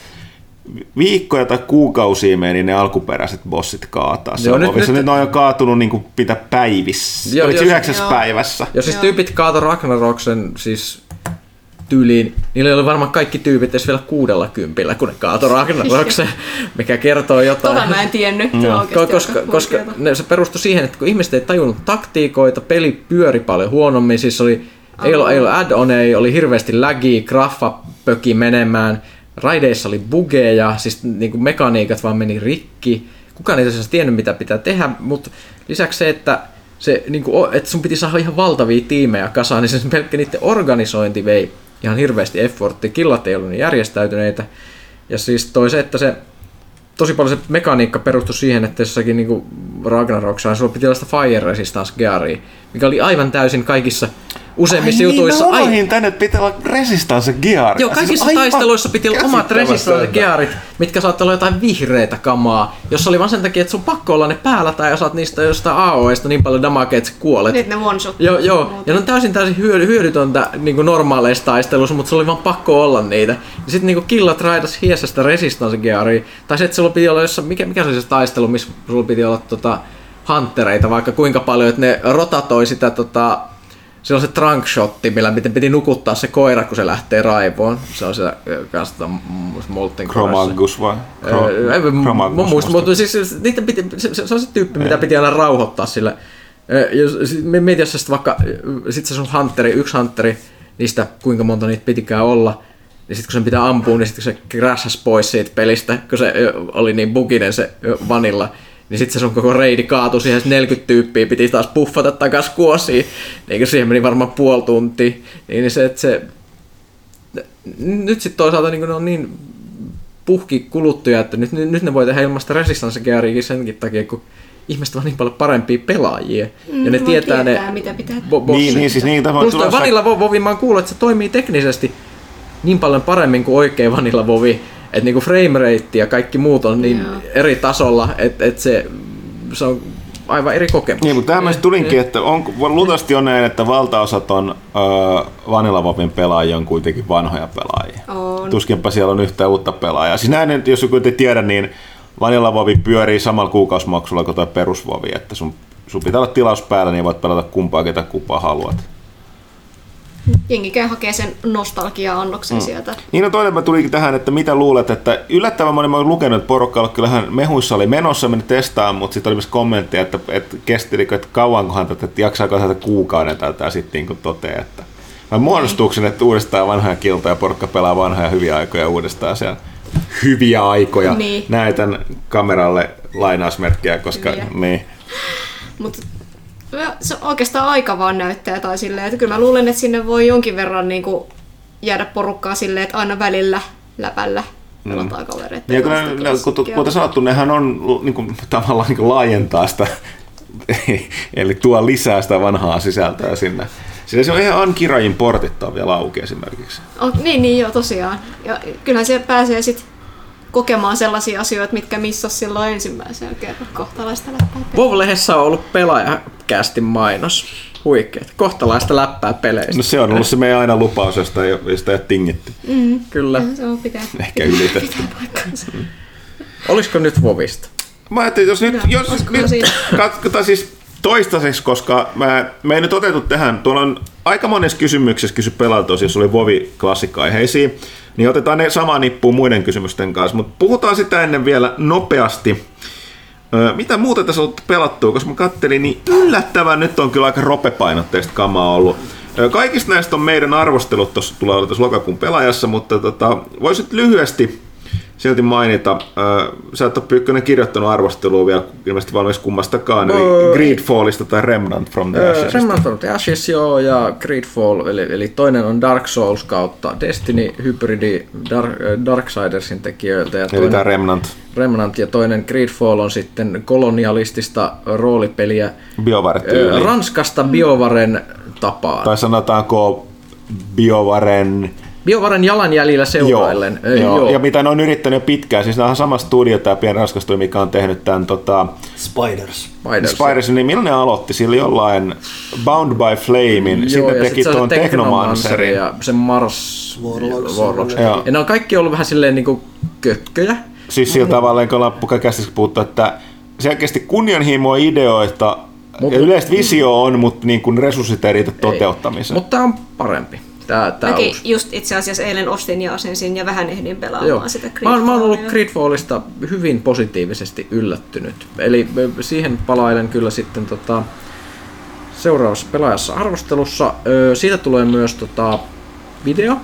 viikkoja tai kuukausia meni ne alkuperäiset bossit kaataa. Se Joo, on nyt- nyt, nyt- ne on jo kaatunut niin kuin mitä päivissä. Joo, se jos- yhdeksäs Joo. päivässä? Ja siis tyypit kaato Ragnaroksen siis tyyliin, niillä oli varmaan kaikki tyypit edes vielä kuudella kympillä, kun ne kaato Ragnaroksen, mikä kertoo jotain. Tota mä en tiennyt. Oikeasti koska, koska ne, se perustui siihen, että kun ihmiset ei tajunnut taktiikoita, peli pyöri paljon huonommin, siis oli, ei ollut, ei ollut add-oneja, oli hirveästi lagia, graffa pöki menemään, raideissa oli bugeja, siis niin kuin mekaniikat vaan meni rikki, kukaan ei tosiaan tiennyt mitä pitää tehdä, mutta lisäksi se, että se, niin kuin, että sun piti saada ihan valtavia tiimejä kasaan, niin se pelkkä niiden organisointi vei ihan hirveästi effortti, killat ei ollut niin järjestäytyneitä, ja siis toi se, että se tosi paljon se mekaniikka perustui siihen, että jossakin niinku Ragnaroksaan sulla piti olla sitä Fire Resistance Gearia, mikä oli aivan täysin kaikissa useimmissa jutuissa. Ai, ai, niin, mä tänne pitää olla Resistance Gear. Joo, kaikissa Siis taisteluissa piti olla omat käsittämätöntä. resistance gearit, mitkä saattaa olla jotain vihreitä kamaa, jos oli vaan sen takia, että sun pakko olla ne päällä tai saat niistä jostain AOEista niin paljon damakea, että sä kuolet. Nyt ne one shot. Joo, joo. Ja ne on täysin täysin hyödy, hyödytöntä niin normaaleissa taisteluissa, mutta se oli vaan pakko olla niitä. Ja sitten niin killat raidas hiessästä resistance gearia. Tai se, että sulla piti olla jossain, mikä, mikä se oli se taistelu, missä sulla piti olla tota, huntereita vaikka kuinka paljon, että ne rotatoi sitä tota, se on se trunk shotti, millä miten piti nukuttaa se koira, kun se lähtee raivoon. Se on se kanssa tota, mm, Molten. Chromagus vai? Öö, en- musta. mutta siis, niiden piti, se, se, on se tyyppi, mitä piti aina rauhoittaa sille. Jos, mieti, jos sä sit vaikka, sit se sun hunteri, yksi hunteri, niistä kuinka monta niitä pitikään olla, niin sitten kun sen pitää ampua, niin sitten kun se crashas pois siitä pelistä, kun se oli niin buginen se vanilla, niin sitten se sun koko reidi kaatui siihen, sit 40 tyyppiä piti taas puffata takas kuosiin, niin siihen meni varmaan puoli tuntia, niin se, että se, nyt sitten toisaalta niin ne on niin puhki kuluttuja, että nyt, nyt, ne voi tehdä ilmasta resistance geariakin senkin takia, kun ihmiset on niin paljon parempia pelaajia. Mm, ja ne tietää, tietää, ne mitä pitää bo- bossit. Niin, niin, siis niin, tämä on tulossa- Vanilla Vo- Vovi, mä oon kuullut, että se toimii teknisesti niin paljon paremmin kuin oikea Vanilla Vovi, että niinku frame rate ja kaikki muut on niin Joo. eri tasolla, että, että se, se on aivan eri kokemus. Niin, mutta tähän tulinkin, että on, luultavasti on näin, että valtaosa ton uh, Vanilla Vopin pelaajia on kuitenkin vanhoja pelaajia. On. Tuskinpa siellä on yhtään uutta pelaajaa. Siis näin, että jos joku ei tiedä, niin Vanilla Vovi pyörii samalla kuukausimaksulla kuin tuo perusvovi, että sun, sun pitää olla tilaus päällä, niin voit pelata kumpaa ketä kupaa haluat. Jengi käy hakee sen nostalgia-annoksen mm. sieltä. Niin no toinen mä tulikin tähän, että mitä luulet, että yllättävän moni mä oon lukenut, että porukka oli kyllähän mehuissa oli menossa, meni testaamaan, mutta sitten oli myös kommentteja, että, että kesti, että kauankohan tätä, että jaksaako tätä kuukauden tätä sitten niin toteaa, että vai muodostuuko se, että uudestaan vanhoja kiltoja, porukka pelaa vanhoja hyviä aikoja uudestaan siellä hyviä aikoja. Niin. Näytän kameralle lainausmerkkiä, koska Hyviä. niin. Mutta se oikeastaan aika vaan näyttää tai silleen, että kyllä mä luulen, että sinne voi jonkin verran niin kuin jäädä porukkaa silleen, että aina välillä läpällä pelataan kavereita. Mm. Ja kun, ne, kuten, kuten sanottu, nehän on niin kuin, tavallaan niin kuin laajentaa sitä, (laughs) eli tuo lisää sitä vanhaa sisältöä sinne. Sillä se on ihan Ankirajin portit on vielä auki esimerkiksi. Oh, niin, niin joo, tosiaan. Ja kyllähän se pääsee sitten kokemaan sellaisia asioita, mitkä missas silloin ensimmäisen kerran kohtalaista läppää. WoW-lehdessä on ollut pelaajakästin mainos. Huikeet. Kohtalaista läppää peleistä. No se on ollut se meidän aina lupaus, josta ei, josta ei ole tingitty. Kyllä. Se on pitää, (laughs) Ehkä ylitetty. pitää paikkansa. Olisiko nyt WoWista? Mä ajattelin, jos nyt, Hyvä. jos Olisiko nyt siinä? katsotaan siis toistaiseksi, koska mä, me ei nyt otettu tähän, tuolla on aika monessa kysymyksessä kysy pelailta, jos oli Vovi klassikko-aiheisiin, niin otetaan ne samaan nippuun muiden kysymysten kanssa, mutta puhutaan sitä ennen vielä nopeasti. Mitä muuta tässä on pelattua, koska mä kattelin, niin yllättävän nyt on kyllä aika ropepainotteista kamaa ollut. Kaikista näistä on meidän arvostelut, tuossa tulee olla tässä lokakuun pelaajassa, mutta tota, voisit lyhyesti silti mainita. Äh, sä et ole Pyykkönen kirjoittanut arvostelua vielä ilmeisesti valmis kummastakaan, eli Öö, Greedfallista tai Remnant from the Ashes. Remnant of the Ashes, joo, ja Greedfall, eli, eli toinen on Dark Souls kautta Destiny Hybridi Dark, Darksidersin tekijöiltä, ja Eli toinen tämä Remnant Remnant ja toinen Greedfall on sitten kolonialistista roolipeliä tyyli. Ranskasta Biovaren tapaan. Tai sanotaanko BioWaren BioVaren jalanjäljillä seuraillen. Joo, Ö, joo. Ja mitä ne on yrittänyt pitkään, siis nämä on sama studio, tämä pieni raskas studio, mikä on tehnyt tämän tota, Spiders. Spiders. Spidersin, niin milloin ne aloitti? Sillä jollain Bound by Flamein, Joo, sitten ja teki sit tuon Technomancerin. ja se Mars Warlocks. Warlocks. Joo. Ja ne on kaikki ollut vähän silleen niinku kökköjä. Siis sillä tavalla, kun ollaan kästissä puhuttu, että selkeästi kunnianhimoa ideoita Mut- ja yleistä visio on, mutta niin kuin resurssit ei riitä toteuttamiseen. Mutta tää on parempi. Tää, tää Mäkin uusi. just itse asiassa eilen ostin ja asensin ja vähän ehdin pelaamaan Joo. sitä Mä, oon- mä oon ollut Gridfallia. Gridfallista hyvin positiivisesti yllättynyt. Eli siihen palailen kyllä sitten tota, seuraavassa pelaajassa arvostelussa. Ö, siitä tulee myös tota, video.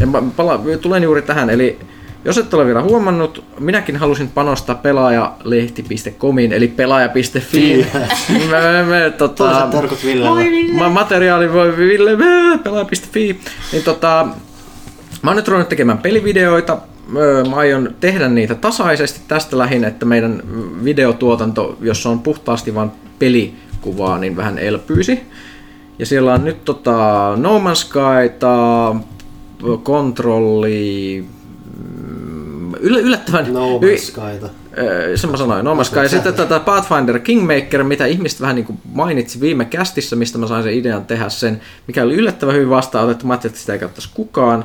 Ja mä pala- tulen juuri tähän, eli jos et ole vielä huomannut, minäkin halusin panostaa pelaajalehti.comiin, eli pelaaja.fi. (laughs) me, me, me, tota, Villelle. Ma- materiaali voi Ville, mä- pelaaja.fi. Niin tota, mä oon nyt ruvennut tekemään pelivideoita. Öö, Mä aion tehdä niitä tasaisesti tästä lähin, että meidän videotuotanto, jossa on puhtaasti vain pelikuvaa, niin vähän elpyisi. Ja siellä on nyt tota No Man's Skyta, kontrolli, yllättävän... No y- Man's. Öö, sen mä sanoin, No Man's Sky. Sitten (laughs) tätä Pathfinder Kingmaker, mitä ihmiset vähän niin kuin mainitsi viime kästissä, mistä mä sain sen idean tehdä sen, mikä oli yllättävän hyvin vastaanotettu. Mä ajattelin, että sitä ei käyttäisi kukaan.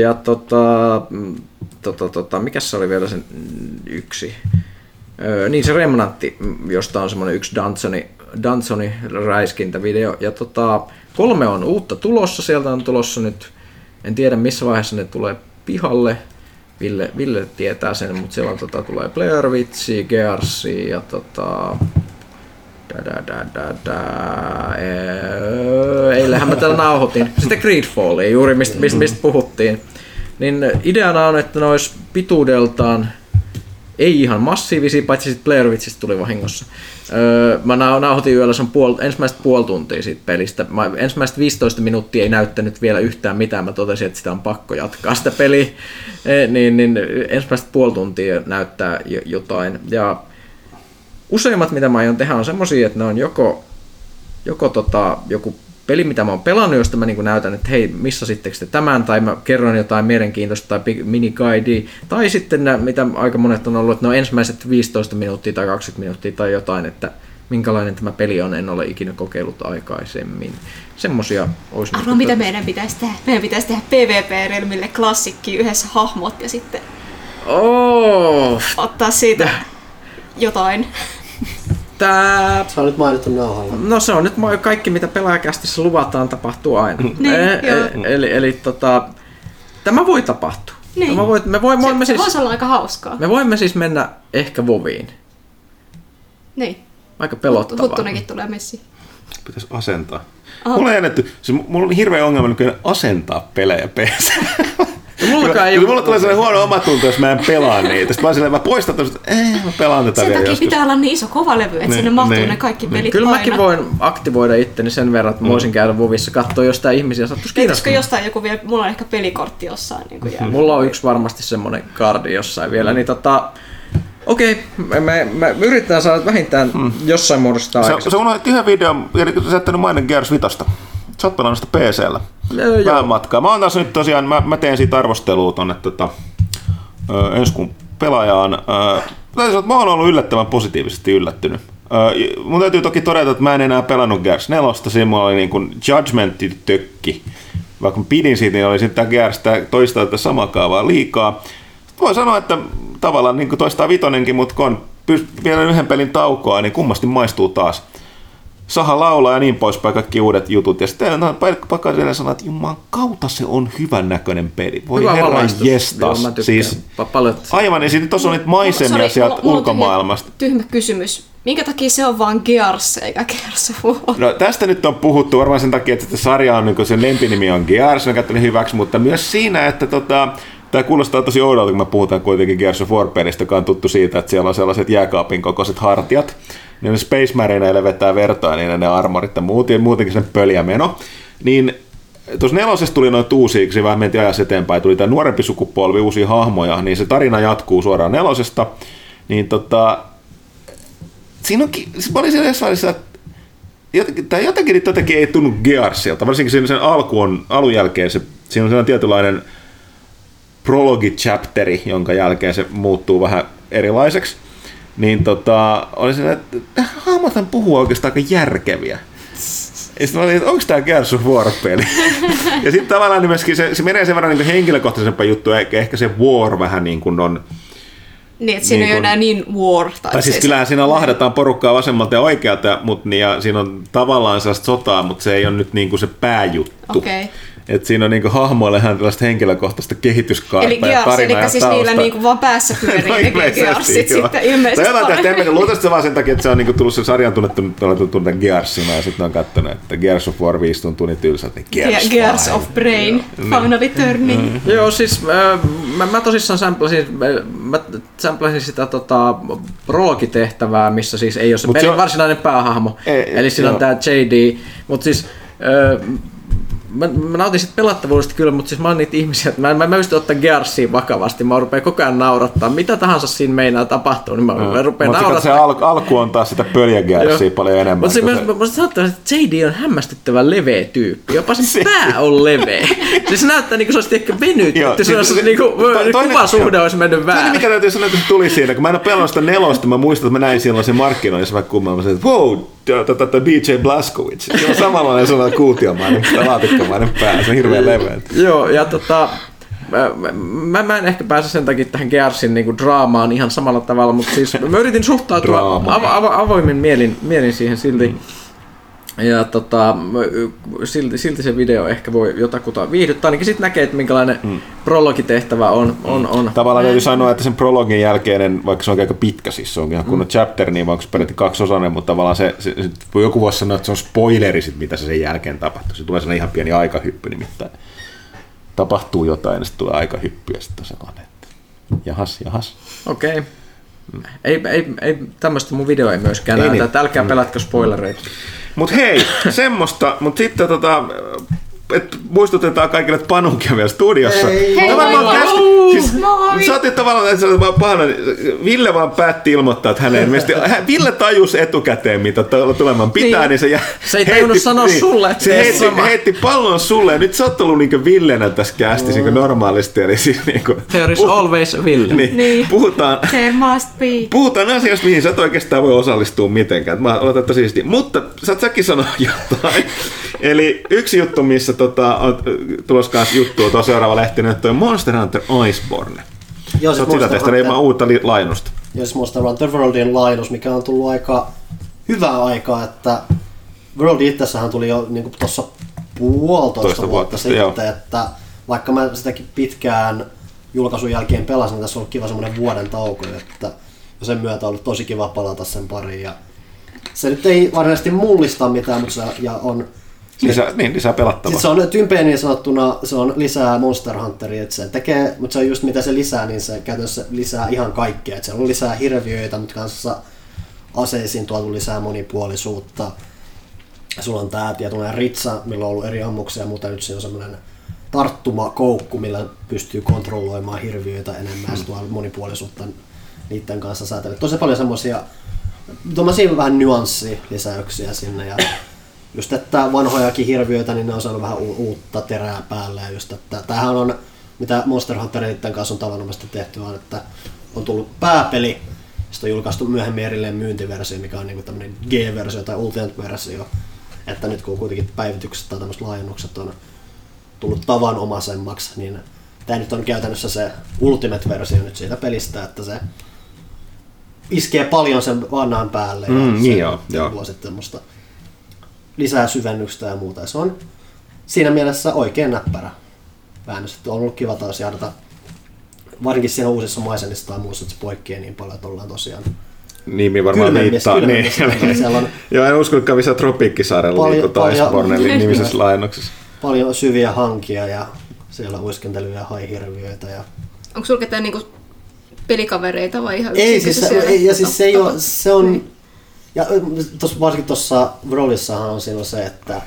Ja tota, mm, tota, tota, mikä se oli vielä sen yksi? Öö, niin se Remnantti, mm, josta on semmoinen yksi Dunsoni, Dunsoni räiskintävideo. Ja tota, kolme on uutta tulossa, sieltä on tulossa nyt, en tiedä missä vaiheessa ne tulee pihalle. Ville, Ville tietää sen, mutta siellä on, tota, tulee Blair Witchi, Gearsi ja tota, da, da, da, da, da, ee, eilähän mä tällä nauhoitin. Sitten Greedfallia juuri, mistä, mistä, mistä puhuttiin. Niin ideana on, että ne olisi pituudeltaan ei ihan massiivisia, paitsi sitten Blair Witchistä tuli vahingossa. Öö, mä nau- nauhoitin yöllä sen puol, ensimmäiset puoli tuntia siitä pelistä. Mä, ensimmäiset 15 minuuttia ei näyttänyt vielä yhtään mitään. Mä totesin, että sitä on pakko jatkaa sitä peliä. (laughs) E, niin, niin ensimmäiset puoli tuntia näyttää jo- jotain. Ja useimmat, mitä mä aion tehdä, on semmosia, että ne on joko, joko tota, joku peli, mitä mä oon pelannut, josta mä niin näytän, että hei, missä sitten te tämän, tai mä kerron jotain mielenkiintoista tai miniguidea, tai sitten nämä, mitä aika monet on ollut, että ne on ensimmäiset 15 minuuttia tai 20 minuuttia tai jotain, että minkälainen tämä peli on, en ole ikinä kokeillut aikaisemmin. Semmosia olisi Arvo, mitä meidän pitäisi tehdä? Meidän pitäisi tehdä PvP-relmille klassikki yhdessä hahmot ja sitten Oh, ottaa siitä jotain. Tää Se on nyt mainittu nauhalla. No se on nyt kaikki, mitä pelaajakästissä luvataan, tapahtuu aina. Niin, E- e- eli, eli tota, tämä voi tapahtua. Niin. Tämä voi, me, voi, Se, voimme se siis, voisi olla aika hauskaa. me voimme siis mennä ehkä voviin. Niin. Aika pelottavaa. Huttunenkin tulee messiin. Pitäisi asentaa. Aha. Mulla, ei jännetty, siis mulla on hirveä ongelma nykyään asentaa pelejä PC. (laughs) Mullakaan ei Kyllä mulla tulee sellainen huono omatunto, jos mä en pelaa niitä. Sitten mä oon silleen, mä poistan tämmöset, eh, mä pelaan tätä Sen vielä takia joskus. pitää olla niin iso kova levy, että Niin, sinne mahtuu niin, ne kaikki pelit Kyllä aina. mäkin voin aktivoida itteni sen verran, että mä voisin käydä vovissa katsoa, jos tää ihmisiä sattuisi Pitäisikö kiinnostamaan. jostain joku vielä, mulla on ehkä pelikortti jossain niin kuin jäänyt. Mulla on yksi varmasti semmonen kardi jossain vielä, niin tota... Okei, me, me, me yritetään saada vähintään jossain muodossa aikaiseksi. se unohdit yhden videon, eli sä jättänyt mainon Gears Vitasta. Sä oot pelannut sitä PCllä. Joo. Vähän matkaa. Mä oon nyt tosiaan, mä, mä teen siitä arvostelua tonne tota, ensi kuun pelaajaan. Ö, täytyy mä oon ollut yllättävän positiivisesti yllättynyt. Ö, mun täytyy toki todeta, että mä en enää pelannut Gears 4, siinä mulla oli niin kuin judgmentti tökki. Vaikka mä pidin siitä, niin oli sitten Gears tää toistaa tätä samaa kaavaa liikaa. Voi sanoa, että tavallaan niin kuin toistaa vitonenkin, mutta kun on vielä yhden pelin taukoa, niin kummasti maistuu taas. Saha laulaa ja niin poispäin, kaikki uudet jutut. Ja sitten no, pakka vielä sanoa, että juman kautta se on hyvän näköinen peli. Voi Hyvä valaistus. jestas. Joo, siis, pa- paljon. aivan, niin sitten tuossa on niitä maisemia Sori, sieltä mulla- ulkomaailmasta. Tyhmä, tyhmä kysymys. Minkä takia se on vaan Gears eikä Gears of War? No, tästä nyt on puhuttu varmaan sen takia, että sarja on, niin sen lempinimi on Gears, mä katselin hyväksi, mutta myös siinä, että tota, Tämä kuulostaa tosi oudolta, kun me puhutaan kuitenkin Gears of War-pelistä, joka on tuttu siitä, että siellä on sellaiset jääkaapin kokoiset hartiat. Ne Space Marineille vetää vertoa, niin ne armorit ja muut, muutenkin sen pöliä meno. Niin tuossa nelosessa tuli noin uusiksi, vähän mentiin ajassa eteenpäin, tuli tämä nuorempi sukupolvi, uusia hahmoja, niin se tarina jatkuu suoraan nelosesta. Niin tota, siinä onkin, siis mä olin siellä jossain, jotenkin, tai jotenkin jotenkin ei tunnu Gearsilta, varsinkin sen, sen alku on, alun jälkeen se, siinä on sellainen tietynlainen prologi-chapteri, jonka jälkeen se muuttuu vähän erilaiseksi. Niin tota, oli se, että hahmothan puhuu oikeastaan aika järkeviä. Ja sitten mä olin, että onko tämä Gears of War-peli? ja sitten tavallaan niin myöskin se, se menee sen verran niin henkilökohtaisempaan juttu, ehkä, ehkä se War vähän niin kuin on Niin, että siinä Niin ei ole kun- enää niin war. Tai, tai siis kyllähän siinä lahdataan porukkaa vasemmalta ja oikealta, mutta niin, ja siinä on tavallaan sellaista sotaa, mutta se ei ole nyt niin kuin se pääjuttu. Okei. Et siinä on niin hahmoillehan tällaista henkilökohtaista kehityskaarta Eli ja tarinaa eli ja siis niillä tausta. niinku vaan päässä pyörii (laughs) No ne ilmeisesti, Gearsit sitten ilmeisesti. Tai jotain tästä. Luultavasti se vaan sen takia, että se on niinku tullut sen sarjan tunnettu, tunnettu tunne Gearsina ja sitten on katsonut, että Gears of War 5 tuntuu niin tylsältä, niin Gears, Ge- Gears 5. of Brain, finally turning. Joo, siis äh, mä, mä tosissaan samplasin, mä samplasin sitä tota, rookitehtävää, missä siis ei ole se Mut se pelin on- varsinainen päähahmo. Ei, Eli siinä on tää JD, mutta siis äh, mä, mä nautin sit pelattavuudesta kyllä, mutta siis mä oon niitä ihmisiä, että mä, en- mä, mä pystyn ottaa Gearsia vakavasti, mä rupean koko ajan naurattaa, mitä tahansa siinä meinaa tapahtuu, niin mä, mä rupean Mutta se naurattaa. al- alku on taas sitä pöljä Gearsia paljon enemmän. Mutta se, kuin mä, mä, mä sanotaan, että JD on hämmästyttävän leveä tyyppi. Jopa sen Se- pää on leveä. siis se näyttää niinku se olisi ehkä venyt, Joo, että se siis olisi se- niinku, to- toinen- kuvasuhde olisi mennyt Toinen, väärin. mikä täytyy sanoa, että se tuli siinä, kun mä en ole pelannut sitä nelosta, mä muistan, että mä näin silloin sen markkinoinnissa mä olin, että wow, tätä DJ Blaskowicz. Se on samanlainen sellainen kuutiomainen, laatikkomainen pää, se on hirveän leveä. Joo, ja tota, mä, mä, en ehkä pääse sen takia tähän Gearsin niinku draamaan ihan samalla tavalla, mutta siis mä yritin suhtautua avo, avo, avoimin mielin, mielin siihen silti. Ja tota, silti, silti se video ehkä voi jotakuta viihdyttää. Ainakin sitten näkee, että minkälainen mm. prologitehtävä on. on, on. Tavallaan täytyy sanoa, että sen prologin jälkeinen, vaikka se on aika pitkä, siis se on ihan kunnon chapter, niin vaikka se periaatteessa kaksiosainen, mutta tavallaan se, se, se, joku voisi sanoa, että se on spoileri sit, mitä se sen jälkeen tapahtuu. Se tulee sellainen ihan pieni aikahyppy nimittäin. Tapahtuu jotain ja sitten tulee aikahyppy ja sitten on sellainen, että jahas, jahas. Okei. Okay. Ei, ei, ei, tämmöistä mun video ei myöskään Ei näytä, niin. että älkää pelatko spoilereita. Mut hei, semmoista, mutta sitten tota, et muistutetaan kaikille, että Panukin on vielä studiossa. Hei, Tämä moi, moi. käs- siis, Moi. sä otit tavallaan, että sä pahana, Ville vaan päätti ilmoittaa, että hänen (laughs) hän- Ville tajusi etukäteen, mitä tuolla tulemaan pitää, niin, Niin. se, jä, Se ei tajunnut sanoa sulle, että se heitti, sama. heitti pallon sulle, ja nyt sä oot ollut niinku Villenä tässä kästissä niinku normaalisti, eli siis niinku, There is always a Ville. niin, Niin. puhutaan, There must be. Puhutaan asiasta, mihin sä et oikeastaan voi osallistua mitenkään. Mä oletan, että siisti. Mutta saat säkin sanoa jotain. Eli yksi juttu, missä tota, on tulossa kanssa juttua, tuo seuraava lehti, niin toi Monster Hunter Iceborne. Joo, oot sitä tehtänyt ilman Hunter- uutta li- lainnusta. jos Monster Hunter Worldin lainus, mikä on tullut aika hyvää aikaa, että World itsessähän tuli jo niin tuossa puolitoista Toista vuotta, vuotta sitten, sitten, että vaikka mä sitäkin pitkään julkaisun jälkeen pelasin, niin tässä on ollut kiva semmoinen vuoden tauko, että ja sen myötä on ollut tosi kiva palata sen pariin. Ja se nyt ei varsinaisesti mullista mitään, mutta se ja on Lisää, niin, lisää pelattavaa. Sitten se on tympeen niin sanottuna, se on lisää Monster Hunteria, että se tekee, mutta se on just mitä se lisää, niin se käytännössä lisää ihan kaikkea. Että siellä on lisää hirviöitä, mutta kanssa aseisiin tuotu lisää monipuolisuutta. Sulla on tää tietynlainen ritsa, millä on ollut eri ammuksia, mutta nyt siinä on semmoinen tarttumakoukku, millä pystyy kontrolloimaan hirviöitä enemmän ja se tuo monipuolisuutta niiden kanssa säätellä. Tosi paljon semmoisia tuommoisia vähän nyanssilisäyksiä sinne ja just että vanhojakin hirviöitä, niin ne on saanut vähän u- uutta terää päälle ja just että tämähän on, mitä Monster Huntereiden kanssa on tavanomaisesti tehty, on, että on tullut pääpeli, sitten on julkaistu myöhemmin erilleen myyntiversio, mikä on niinku tämmöinen G-versio tai Ultimate-versio, että nyt kun kuitenkin päivitykset tai tämmöiset laajennukset on tullut tavanomaisemmaksi, niin tämä nyt on käytännössä se Ultimate-versio nyt siitä pelistä, että se iskee paljon sen vanhan päälle ja Mm, se niin joo, joo. tuo sitten semmoista lisää syvennystä ja muuta. Ja se on siinä mielessä oikein näppärä väännös. Että on ollut kiva taas jahdata varsinkin siinä uusissa maisemissa tai muussa, että se poikkeaa niin paljon, että ollaan tosiaan Nimi varmaan Kylmemmissä- viittaa. Niin. kylmemmissä. (laughs) Siellä on- Joo, en usko, että kävi siellä Tropiikkisaarella Paljon- liikuttaa paljon- Iceborne nimisessä laajennuksessa. paljon syviä hankia ja siellä uiskentelyjä haihirviöitä. Ja... Onko sulla ketään niinku pelikavereita vai ihan Ei, siis se, siellä ei, ja siis se, ei ole, se on, ja tos, varsinkin tuossa Brolissahan on siinä se, että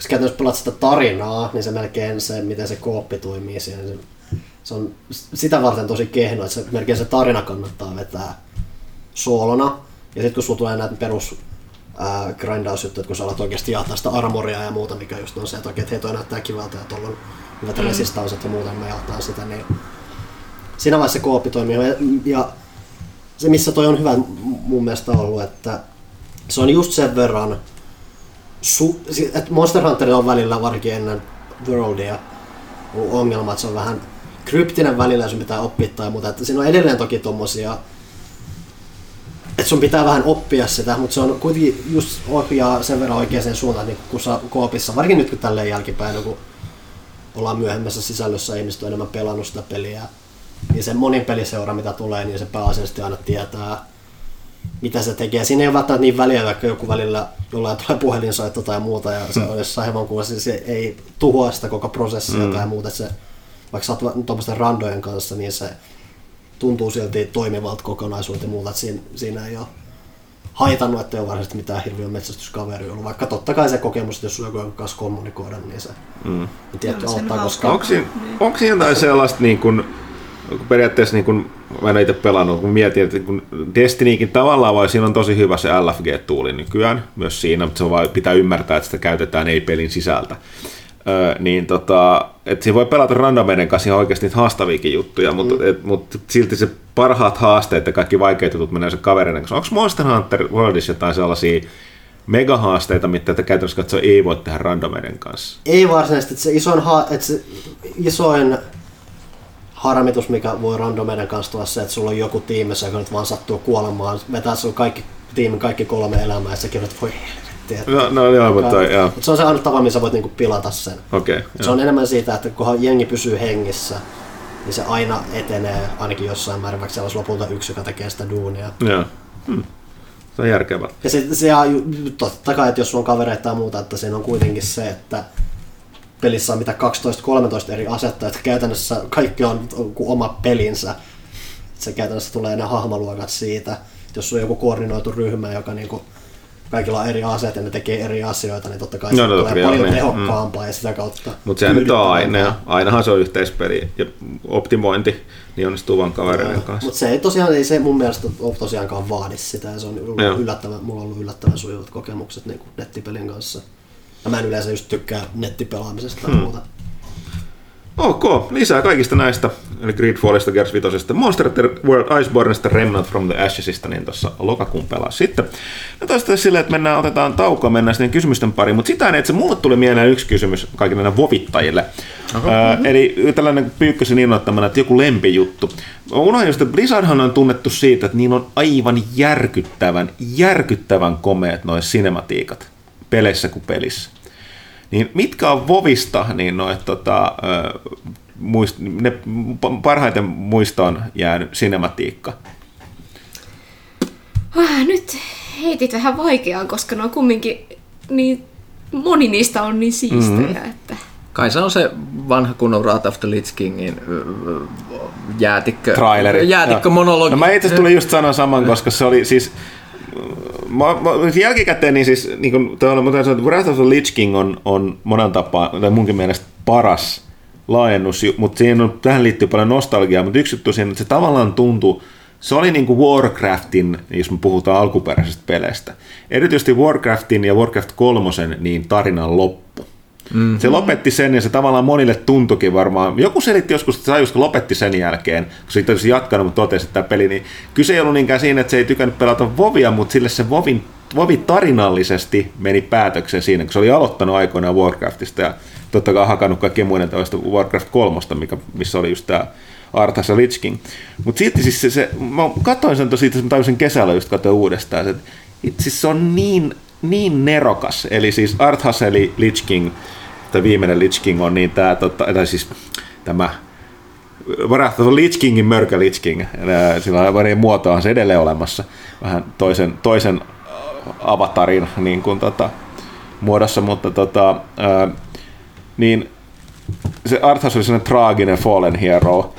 sä käytännössä pelaat sitä tarinaa, niin se melkein se, miten se kooppi toimii siinä, niin se, se on sitä varten tosi kehno, että se, melkein se tarina kannattaa vetää soolona. Ja sitten kun sulla tulee näitä perus grindausjuttu, että kun sä alat oikeasti jaattaa sitä armoria ja muuta, mikä just on se, että okei, että hei toi näyttää kivalta ja tuolla on hyvät mm. resistaukset ja muuta, niin mä jahtaan sitä, niin siinä vaiheessa se kooppi toimii. Ja, ja se, missä toi on hyvä mun mielestä ollut, että se on just sen verran, su, että Monster Hunter on välillä varsinkin ennen Worldia ongelma, että se on vähän kryptinen välillä, jos pitää oppia tai muuta. Että siinä on edelleen toki tommosia, että sun pitää vähän oppia sitä, mutta se on kuitenkin just ohjaa sen verran oikeaan suuntaan, niin kun sä koopissa, varsinkin nyt kun tälleen jälkipäin, kun ollaan myöhemmässä sisällössä, ihmiset on enemmän pelannut sitä peliä, niin se monin peliseura, mitä tulee, niin se pääasiallisesti aina tietää, mitä se tekee. Siinä ei ole välttämättä niin väliä, vaikka joku välillä jollain tulee puhelinsoitto tai muuta, ja se mm. on jossain hevon kuvassa, se ei tuhoa sitä koko prosessia mm. tai muuta. Se, vaikka sä oot tuommoisten randojen kanssa, niin se tuntuu silti toimivalta kokonaisuuteen ja muuta, että siinä, siinä ei ole haitannut, että ei ole varsinaisesti mitään hirveän metsästyskaveri ollut. Vaikka totta kai se kokemus, että jos on joku kanssa kommunikoida, niin se mm. tietty auttaa, koska... Onko siinä, onko siinä jotain sellaista niin kuin, periaatteessa niin kun, mä en itse pelannut, kun mietin, että kun Destinykin tavallaan vai siinä on tosi hyvä se LFG-tuuli nykyään myös siinä, mutta se vaan pitää ymmärtää, että sitä käytetään ei pelin sisältä. Öö, niin tota, että siinä voi pelata randomeiden kanssa ihan oikeasti niitä haastaviakin juttuja, mutta, mm. et, mutta silti se parhaat haasteet ja kaikki vaikeat jutut menee se kavereiden kanssa. Onko Monster Hunter Worldissa jotain sellaisia megahaasteita, mitä te käytännössä katsoa ei voi tehdä randomeiden kanssa? Ei varsinaisesti, että se isoin, ha- että se isoin harmitus, mikä voi randomeiden kanssa tulla se, että sulla on joku tiimissä, joka nyt vaan sattuu kuolemaan, vetää sun kaikki tiimin kaikki kolme elämää ja sä kirjoitat, voi helvetti. No, no joo, mutta joo. Mutta se on se ainoa tapa, missä voit niinku pilata sen. Okay, se on enemmän siitä, että kunhan jengi pysyy hengissä, niin se aina etenee ainakin jossain määrin, vaikka siellä olisi lopulta yksi, joka tekee sitä duunia. Joo. Hmm. Se on järkevää. Ja se, se totta kai, että jos sulla on kavereita tai muuta, että siinä on kuitenkin se, että pelissä on mitä 12-13 eri asetta, että käytännössä kaikki on oma pelinsä. Se käytännössä tulee ne hahmoluokat siitä. Jos on joku koordinoitu ryhmä, joka niinku kaikilla on eri aseet ja ne tekee eri asioita, niin totta kai no, se no, tulee paljon niin. tehokkaampaa mm. ja sitä kautta Mutta sehän nyt on aina, ainahan se on yhteispeli ja optimointi niin onnistuu vaan kavereiden no, kanssa. Mutta se ei tosiaan, ei se mun mielestä ole tosiaankaan vaadi sitä ja se on yllättävän, mulla on ollut yllättävän sujuvat kokemukset niin nettipelin kanssa. Ja mä en yleensä just tykkää nettipelaamisesta tai hmm. muuta. Ok, lisää kaikista näistä, eli Gridfallista, Gears 5, Monster World Iceborneista, Remnant from the Ashesista, niin tuossa lokakuun pelaa sitten. No toista silleen, että mennään, otetaan taukoa, mennään sitten kysymysten pariin, mutta sitä että se mulle tuli mieleen yksi kysymys kaikille näille vovittajille. Uh, eli tällainen pyykkösen innoittamana, että joku lempijuttu. Unohdin just, että Blizzardhan on tunnettu siitä, että niin on aivan järkyttävän, järkyttävän komeet noin sinematiikat peleissä kuin pelissä. Niin mitkä on Vovista niin noit, tota, muist, ne parhaiten muistoon jäänyt sinematiikka? Ah, nyt heitit vähän vaikeaa, koska ne on kumminkin niin, moni niistä on niin siistejä, mm-hmm. että... Kai se on se vanha kunnon Wrath of the Lich Kingin jäätikkö, Traileri. jäätikkö monologi. No mä itse tuli just sanoa saman, koska se oli siis mä, mä, jälkikäteen niin siis, niin kuin, tuolla, mutta sanoa, että Wrath of the Lich King on, on monen tapaa, tai munkin mielestä paras laajennus, mutta siihen on, tähän liittyy paljon nostalgiaa, mutta yksi juttu siihen, että se tavallaan tuntuu, se oli niin kuin Warcraftin, jos me puhutaan alkuperäisestä peleistä. Erityisesti Warcraftin ja Warcraft 3 niin tarinan loppu. Mm. Se lopetti sen ja se tavallaan monille tuntukin varmaan. Joku selitti joskus, että se lopetti sen jälkeen, kun siitä olisi jatkanut, mutta totesi, että tämä peli, niin kyse ei ollut niinkään siinä, että se ei tykännyt pelata Vovia, mutta sille se Vovin, Vovi tarinallisesti meni päätökseen siinä, kun se oli aloittanut aikoinaan Warcraftista ja totta kai hakannut kaikkien muiden toista Warcraft 3, mikä, missä oli just tämä Arthas ja Lich King. Mutta silti siis se, se, mä katsoin sen tosi, mä tajusin kesällä just katsoin uudestaan, että siis se on niin, niin nerokas, eli siis Arthas eli Lich King, tämä viimeinen Lich King on niin tämä, tota, tai siis tämä Wrath of Lich Kingin mörkä Lich King, sillä on muoto on se edelleen olemassa, vähän toisen, toisen avatarin niin kuin, tota, muodossa, mutta tota, ää, niin se Arthas oli sellainen traaginen fallen hero,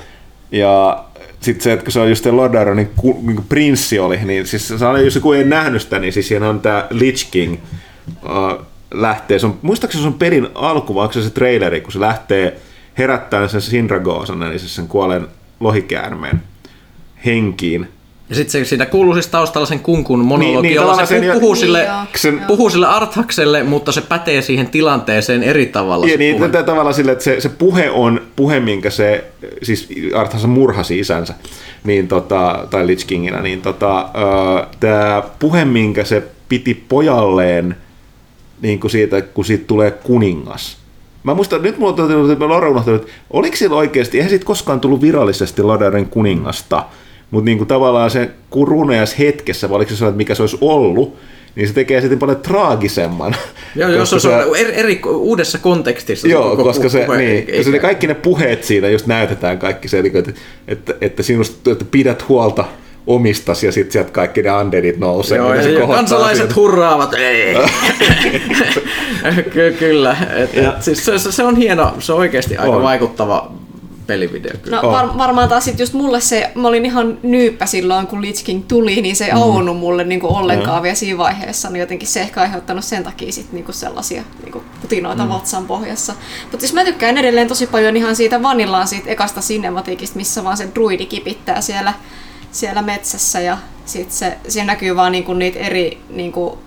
ja sitten se, että kun se on just Lord Ironin niin prinssi oli, niin siis se on, jos joku ei nähnyt sitä, niin siis siinä on tämä Lich King, uh, lähtee, se on, muistaakseni se on perin alku, vai onko se se traileri, kun se lähtee herättämään sen Sindragosan, eli sen kuolen lohikäärmeen henkiin. Ja sitten se, siinä kuuluu siis taustalla sen kunkun monologi, niin, jolla tavallaan se puhuu, Niin, sille, sen- puhuu sille Arthakselle, mutta se pätee siihen tilanteeseen eri tavalla. Ja se niin, puhe. tätä tavalla sille, että se, se puhe on puhe, minkä se, siis Arthas murhasi isänsä, niin tota, tai Lich Kingina, niin tota, tämä puhe, minkä se piti pojalleen niin kuin siitä, kun siitä tulee kuningas. Mä muistan, nyt mulla on tuntunut, että mä unohtanut, että oliko sillä oikeasti, eihän siitä koskaan tullut virallisesti Lodaren kuningasta, mutta niin kuin tavallaan se kun runeas hetkessä, vai oliko se sellainen, mikä se olisi ollut, niin se tekee sitten paljon traagisemman. (laughs) Joo, jos Koska se on eri, eri, uudessa kontekstissa. Joo, koko koska se, puhe, niin, koska ne kaikki ne puheet siinä just näytetään kaikki se, niin kuin, että, että, että sinusta että pidät huolta omistas ja sitten sieltä kaikki ne undeadit nousee. Joo, ja se kansalaiset sieltä. hurraavat. Ei. (laughs) (laughs) Ky- kyllä. Et, Ja- et, siis se, se, se, on hieno, se on oikeasti aika On. vaikuttava pelivideo. Kyllä. No var, varmaan taas sit just mulle se, mä olin ihan nyyppä silloin, kun Lich King tuli, niin se ei Mm. auennut mulle niinku ollenkaan vielä siinä vaiheessa, niin jotenkin se ehkä aiheuttanut sen takia sit niinku sellaisia niinku putinoita mm. vatsan pohjassa. Mutta siis mä tykkään edelleen tosi paljon ihan siitä vanillaan siitä ekasta cinematiikista, missä vaan se druidi kipittää siellä, siellä metsässä ja sit se, siinä näkyy vaan niinku niitä eri niinku,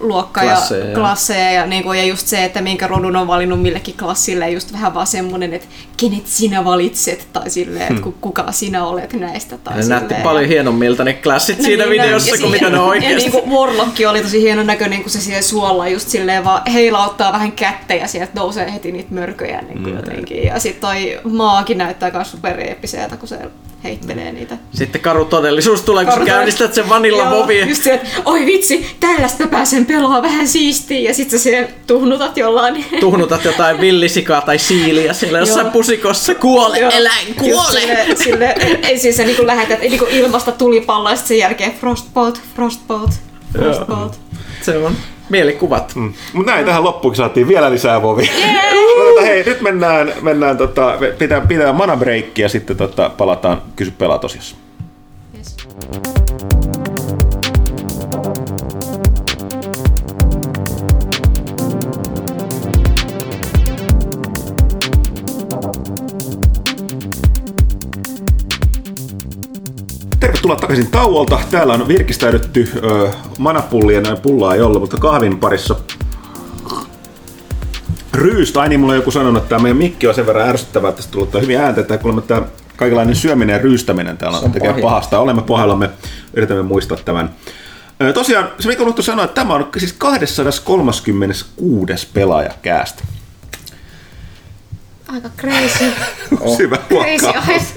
luokka Klasseja, ja klasseja ja, niin kuin, ja just se, että minkä rodun on valinnut millekin klassille, just vähän vaan semmonen, että kenet sinä valitset, tai silleen, että ku- kuka sinä olet näistä. Tai Ne näytti silleen. paljon hienommilta ne klassit No siinä niin, videossa, kuin mitä ne oikeasti. Ja niin kuin Warlock oli tosi hieno näköinen, kun se siellä suolla just silleen vaan heilauttaa vähän kättä ja sieltä nousee heti niitä mörköjä niin kuin jotenkin. Ja sitten toi maakin näyttää myös supereeppiseltä, kun se heittelee niitä. Sitten karu todellisuus tulee, kun sä käynnistät sen vanilla movi. Just se, että oi vitsi, tällaista pääsen pelaamaan vähän siistiä ja sitten siellä tuhnutat jollain. Tuhnutat jotain villisikaa tai siiliä siellä jossain Joo. pusikossa. Kuole, Joo. eläin, kuole! Sille, sille, ei siis sä niinku lähetät niinku ilmasta tulipalloa ja sitten sen jälkeen frostbolt, frostbolt, frostbolt. Se on mielikuvat. Mm. Mutta näin tähän loppuun saatiin vielä lisää vovia. (laughs) Mutta hei, nyt mennään, mennään tota, pitää, pitää mana breikki ja sitten tota, palataan kysy pelaa tosiaan. Yes. Tervetuloa takaisin tauolta. Täällä on virkistäydytty ö, manapullia, näin pullaa ei ollut, mutta kahvin parissa ryystä. Ai niin, mulla on joku sanonut, että tämä meidän mikki on sen verran ärsyttävää, että tästä tullut hyvin ääntä, että kuulemma tämä kaikenlainen syöminen ja ryystäminen täällä on on tekee pahin. pahasta. Olemme pohjallamme, yritämme muistaa tämän. Tosiaan, se mikä unohtui sanoa, että tämä on siis 236. pelaajakäästä. Aika crazy. (laughs) Huokkaus. eyes. Crazy.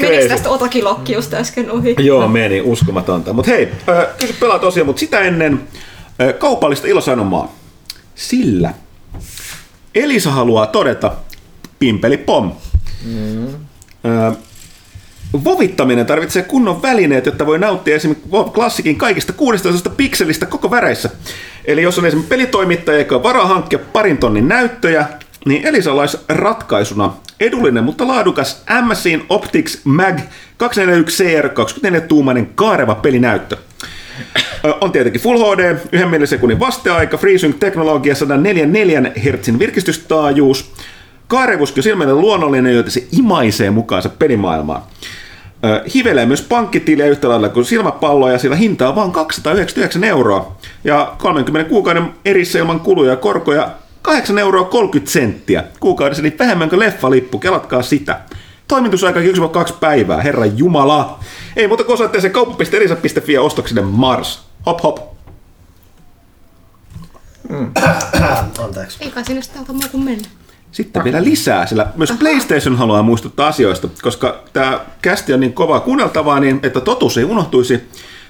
Menikö tästä otakilokkiusta äsken ohi? (laughs) Joo, meni uskomatonta. Mutta hei, ö, kysy pelaa tosiaan, mutta sitä ennen ö, kaupallista ilosanomaa. Sillä Elisa haluaa todeta, pimpeli pom. Mm. Ö, Vovittaminen tarvitsee kunnon välineet, jotta voi nauttia esimerkiksi WoW Classicin kaikista 16 pikselistä koko väreissä. Eli jos on esimerkiksi pelitoimittaja, joka varaa hankkia parin tonnin näyttöjä, niin Elisa olisi ratkaisuna edullinen, mutta laadukas MSIn Optics Mag 241 CR 24-tuumainen kaareva pelinäyttö. On tietenkin Full HD, 1 millisekunnin vasteaika, FreeSync-teknologia, 144 Hz virkistystaajuus, Kaarevuski on silmäinen luonnollinen, joita se imaisee mukaansa pelimaailmaan. Ö, Hivelee myös pankkitiliä yhtä lailla kuin silmäpalloja, sillä hinta on vain 299 euroa. Ja 30 kuukauden erissä ilman kuluja ja korkoja 8 euroa 30 senttiä kuukaudessa, eli vähemmän kuin leffalippu, kelatkaa sitä. Toimitusaika 1-2 päivää, herra jumala. Ei muuta kuin osoitteeseen kauppa.elisa.fi ja ostoksille Mars. Hop hop. (coughs) Anteeksi. Ei kai sinne täältä muu kuin mennä. Sitten vielä lisää, sillä myös PlayStation haluaa muistuttaa asioista, koska tämä kästi on niin kovaa kuunneltavaa, niin että totuus ei unohtuisi,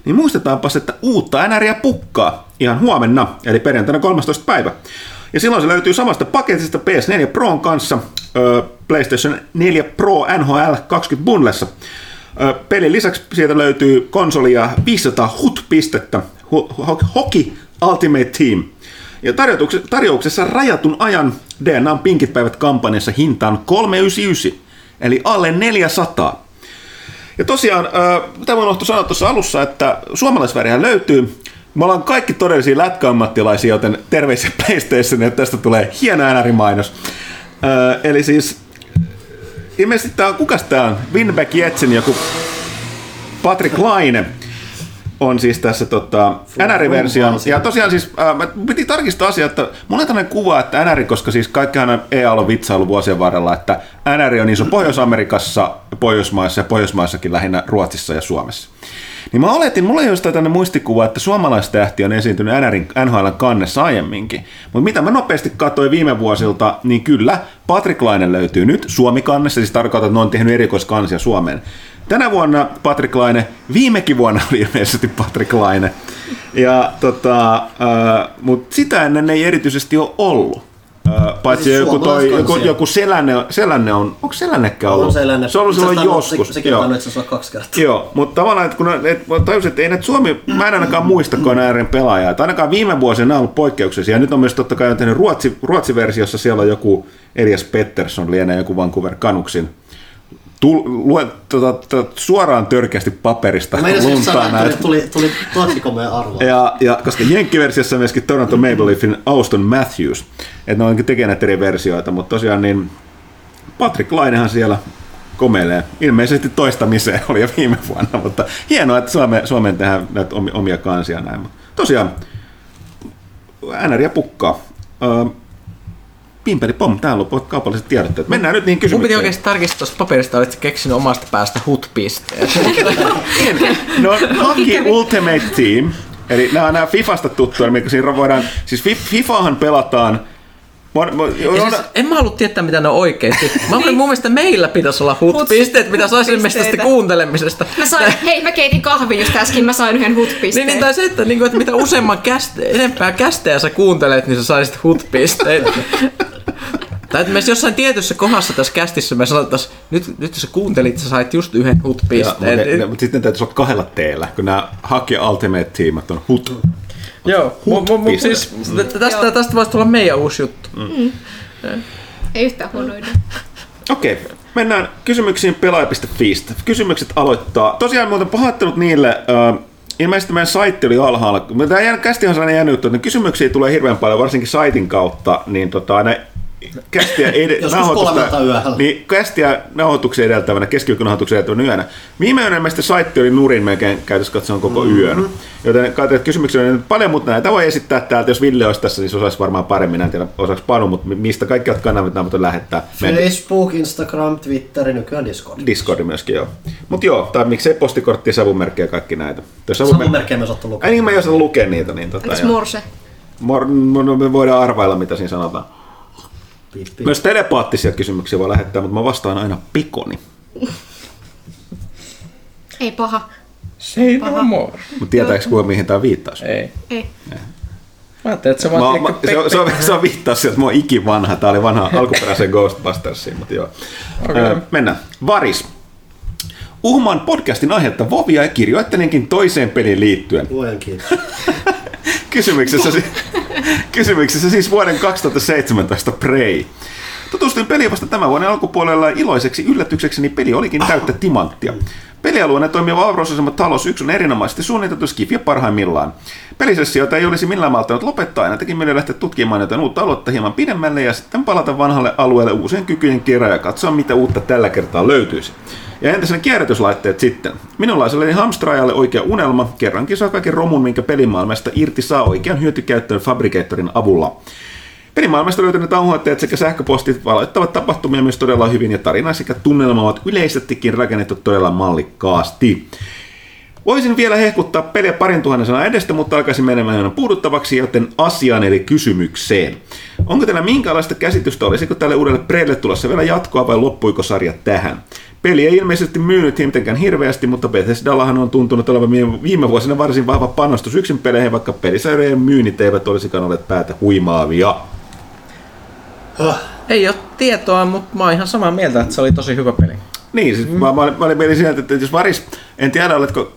niin muistetaanpas, että uutta NRiä pukkaa ihan huomenna, eli perjantaina 13. päivä. Ja silloin se löytyy samasta paketista PS4 Proon kanssa PlayStation 4 Pro NHL 20 bundlessa. Pelin lisäksi sieltä löytyy konsolia 500 HUT-pistettä, Hu- Ho- Hockey Ultimate Team. Ja tarjouksessa, tarjouksessa rajatun ajan DNA Pinkit päivät kampanjassa hinta on 399, eli alle 400. Ja tosiaan, äh, tämä unohtui sanoa tuossa alussa, että suomalaisvärihän löytyy. Me ollaan kaikki todellisia lätkäammattilaisia, joten terveisiä (laughs) PlayStation, että tästä tulee hieno äänärimainos. Äh, eli siis, ilmeisesti tämä on, kukas tämä on? Winback Jetsin joku Patrick Laine on siis tässä tota, NR-version. Ja tosiaan siis, äh, mä piti tarkistaa asiaa, että mulla on tämmöinen kuva, että NR, koska siis kaikkihan EA on vitsailu vuosien varrella, että NR on iso Pohjois-Amerikassa, Pohjoismaissa ja Pohjoismaissakin lähinnä Ruotsissa ja Suomessa. Niin mä oletin, mulla ei ole tänne muistikuva, että suomalaistähti on esiintynyt NRin, NHL kannessa aiemminkin. Mutta mitä mä nopeasti katsoin viime vuosilta, niin kyllä, Patrick Laine löytyy nyt Suomi-kannessa, siis tarkoitan, että ne on tehnyt erikoiskansia Suomeen. Tänä vuonna Patrick Laine, viimekin vuonna oli ilmeisesti Patrick Laine. Ja tota, äh, mutta sitä ennen ei erityisesti ole ollut. Paitsi Siis joku, toi, joku, joku selänne, selänne on, onko selännekään ollut? On sellainen. Se on ollut silloin joskus. Se, sekin joo. on itse asiassa kaksi kertaa. Joo, mutta tavallaan, että kun et, tajusin, että ei näitä Suomi, mä en ainakaan muista, kun on pelaajaa. Että ainakaan viime vuosina nämä on ollut poikkeuksellisia. Ja nyt on myös totta kai tehnyt Ruotsi, Ruotsi-versiossa, siellä on joku Elias Pettersson, lienee joku Vancouver Canucksin. Tul, lue, tota, tota, suoraan törkeästi paperista en luntaa sanoa, että näitä. tuli, tuli tosi komea arvo. Ja, ja koska Jenkki-versiossa myöskin Toronto Maple Leafin Auston Matthews, että ne onkin tekee näitä eri versioita, mutta tosiaan niin Patrick Lainehan siellä komeilee. Ilmeisesti toistamiseen oli jo viime vuonna, mutta hienoa, että Suomeen, Suomeen tehdään näitä omi- omia kansia näin. Mutta tosiaan, NR ja pukkaa. Öö, Pimpeli pom, täällä on kaupalliset tiedotteet. Mennään nyt niihin Mun piti kysymyksiin. oikeasti tarkistaa tuosta paperista, olit keksinyt omasta päästä hut-pisteet. (laughs) No, Hockey Ultimate Team, eli nämä on nämä Fifasta tuttuja, mikä siinä voidaan, siis Fi- Fifahan pelataan, Mä, mä, Ja siis, en mä halua tietää, mitä ne on oikeesti. Mä olin mun mielestä meillä pitäisi olla hut-pisteet, mitä saisin tästä Hut-pisteitä. kuuntelemisesta. Mä sain, hei mä keitin kahvin just äsken, mä sain yhden Niin, hut-pisteen. niin, tai se, että, niin kuin, että mitä useamman käste, enempää kästejä sä kuuntelet, niin sä saisit hut-pisteet. tai että me jossain tietyssä kohdassa tässä kästissä me sanottaisiin, nyt, nyt jos sä kuuntelit, sä sait just yhden ja, hut-pisteen. mutta, ne, mutta sitten täytyisi olla kahdella teellä, kun nämä Hockey Ultimate Teamat on hut. Joo, mutta mut, siis tästä, tästä voisi tulla meidän uusi juttu. Ei yhtään huono idea. Okei, mennään kysymyksiin pelaaja.fiistä. Kysymykset aloittaa. Tosiaan muuten pahoittelut niille, äh, ilmeisesti meidän saitti oli alhaalla. Tämä jään, kästihan sellainen jännä juttu, että kysymyksiä tulee hirveän paljon, varsinkin saitin kautta, niin tota, ne kästiä ed- yöllä. niin kästiä nauhoituksen edeltävänä, keskiviikon nauhoituksen edeltävänä yönä. Viime yönä ilmeisesti saitti oli nurin melkein käytössä katsomaan koko Mm-hmm. yön. Joten katsotaan, että kysymyksiä on paljon, mutta näitä voi esittää täältä. Jos Ville olisi tässä, niin se osaisi varmaan paremmin. En tiedä, osaako Panu, mutta mistä kaikki kanavat nämä lähettää. Facebook, Instagram, Twitter ja nykyään Discord. Discord myöskin, joo. Mutta joo, tai miksei postikortti, savumerkkejä ja kaikki näitä. Jos Savumerkkejä me osattu lukea. Ei niin, mä ei osaa lukea niitä. Niin tota, Entäs morse? Mor- no, me voidaan arvailla, mitä siinä sanotaan. Piip, piip. Myös telepaattisia kysymyksiä voi lähettää, mutta mä vastaan aina pikoni. Ei paha. Say no more. Mutta tietääkö kuka mihin tämä viittaus? Ei. Ei. Mä ajattelin, että se Mä, vaan mä, tiedätkö, se, on, se, on, se on viittaus sieltä, että mä oon ikivanha. Tää oli vanha alkuperäisen Ghostbustersiin, mutta joo. Okei. Öö, mennään. Varis. Uhmaan podcastin aihetta Vovia ja kirjoittelinkin toiseen peliin liittyen. Luojan kiitos. (laughs) Kysymyksessä, si- kysymyksessä siis vuoden 2017 Prey. Tutustuin peliin vasta tämän vuoden alkupuolella ja iloiseksi yllätyksekseni peli olikin täyttä timanttia. Pelialueena toimiva avaruusasema Talos 1 on erinomaisesti suunniteltu skifiä parhaimmillaan. Pelisessioita ei olisi millään malttanut lopettaa, aina teki mieli lähteä tutkimaan jotain uutta aluetta hieman pidemmälle ja sitten palata vanhalle alueelle uusien kykyjen kerran ja katsoa mitä uutta tällä kertaa löytyisi. Ja entäs ne kierrätyslaitteet sitten? Minunlaiselle hamstraajalle oikea unelma, kerrankin saa kaiken romun, minkä pelimaailmasta irti saa oikean hyötykäyttöön Fabricatorin avulla. Pelimaailmasta löytyneet auhoitteet sekä sähköpostit valoittavat tapahtumia myös todella hyvin ja tarina sekä tunnelma ovat yleisestikin rakennettu todella mallikkaasti. Voisin vielä hehkuttaa peliä parin tuhannen sanan edestä, mutta alkaisin menemään puuduttavaksi, joten asiaan eli kysymykseen. Onko teillä minkälaista käsitystä, olisiko tälle uudelle Preille tulossa vielä jatkoa vai loppuiko sarja tähän? Peli ei ilmeisesti myynyt mitenkään hirveästi, mutta Bethesdallahan on tuntunut olevan viime- viime vuosina varsin vahva panostus yksin peleihin, vaikka pelisarjojen myynnit eivät olisikaan olleet päätä huimaavia. Ei ole tietoa, mutta mä oon ihan samaa mieltä, että se oli tosi hyvä peli. Niin, siis mm. mä, mä, olin- mä olin menin sieltä, että jos Varis, en tiedä, oletko,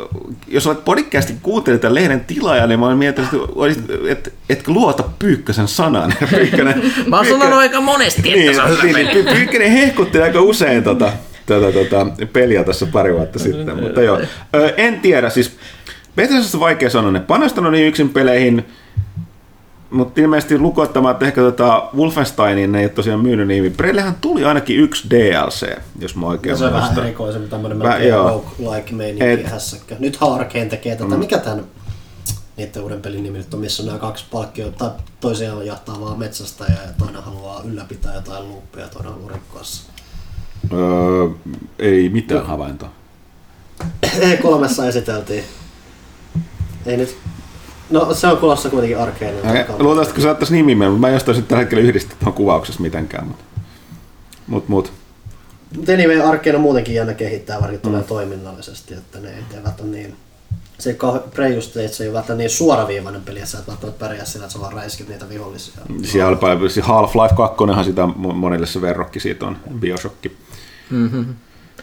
jos olet podcastin kuuntelit tämän lehden tilaaja, niin mä olin miettinyt, että et, etkö luota Pyykkösen sanaan. (laughs) Pyykkönen, Mä oon sanonut aika monesti, että niin, se on hyvä niin, peli. Pyykkönen hehkutti aika usein tota, tota, tota, peliä tässä pari vuotta sitten, mutta joo. Ö, en tiedä, siis Bethesdassa on vaikea sanoa, ne panostanut niin yksin peleihin, mutta ilmeisesti lukoittamaan, että ehkä tota Wolfensteinin ei ole tosiaan myynyt niin hyvin. Preillehän tuli ainakin yksi DLC, jos mä oikein Ja se on vähän muistan. erikoisempi melkein joo. roguelike meininki Et- hässäkkä. Nyt Arkane tekee tätä. Mikä tän niiden uuden pelin nimi nyt on, missä on nämä kaksi palkkioa, tai toisiaan jahtaa vaan metsästä ja toinen haluaa ylläpitää jotain luuppia ja toinen haluaa rikkoa. Öö, ei mitään havaintoa. E3 esiteltiin. Ei nyt. No se on kulossa kuitenkin Arkane. Okay. Luultavasti kun saattaisi nimi mennä, mutta mä en jostain sitten tällä hetkellä yhdistä tuohon kuvauksessa mitenkään. Mutta mut, mut. Mutta anyway, Arkane on muutenkin jännä kehittää, varsinkin tulee toiminnallisesti, että ne ei välttämättä niin... Se kah- että se ei ole välttämättä niin suoraviivainen peli, että sä et välttämättä pärjää sillä, että sä vaan räiskit niitä vihollisia. Siellä oli paljon, se Half-Life 2, sitä mo- monille se verrokki siitä on, Bioshock. Mm-hmm.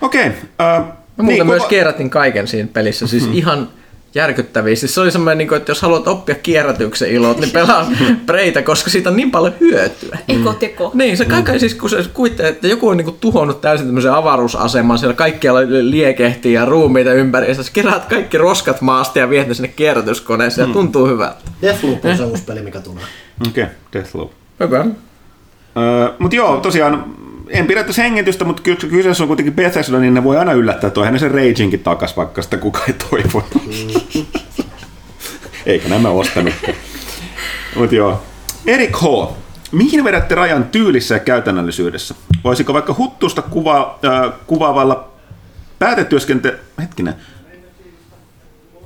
Okei. Okay, uh, Mä muuten myös kierrätin kaiken siinä pelissä, siis ihan järkyttäviä. Siis se oli semmoinen, niin kuin, että jos haluat oppia kierrätyksen ilot, niin pelaa (laughs) Preitä, koska siitä on niin paljon hyötyä. Ekoteko. Niin, se kaikki siis, kun se kuvittelee, että joku on niinku tuhonnut täysin tämmöisen avaruusaseman, siellä kaikkialla liekehtii ja ruumiita ympäri, ja sä keräät kaikki roskat maasta ja viet ne sinne kierrätyskoneeseen, ja tuntuu hyvältä. Deathloop on se uusi peli, mikä tulee. Okei, okay, Deathloop. Okei. Okay. Uh, mutta joo, tosiaan, en pidä tässä hengitystä, mutta kyllä kyseessä on kuitenkin Bethesda, niin ne voi aina yllättää. Toihan ne sen Raginkin takas, vaikka sitä kukaan ei toivonut. (laughs) Eikä nämä ostanut. mutta joo. Erik H. Mihin vedätte rajan tyylissä ja käytännöllisyydessä? Voisiko vaikka huttusta kuva, äh, kuvaavalla päätetyöskente... Hetkinen.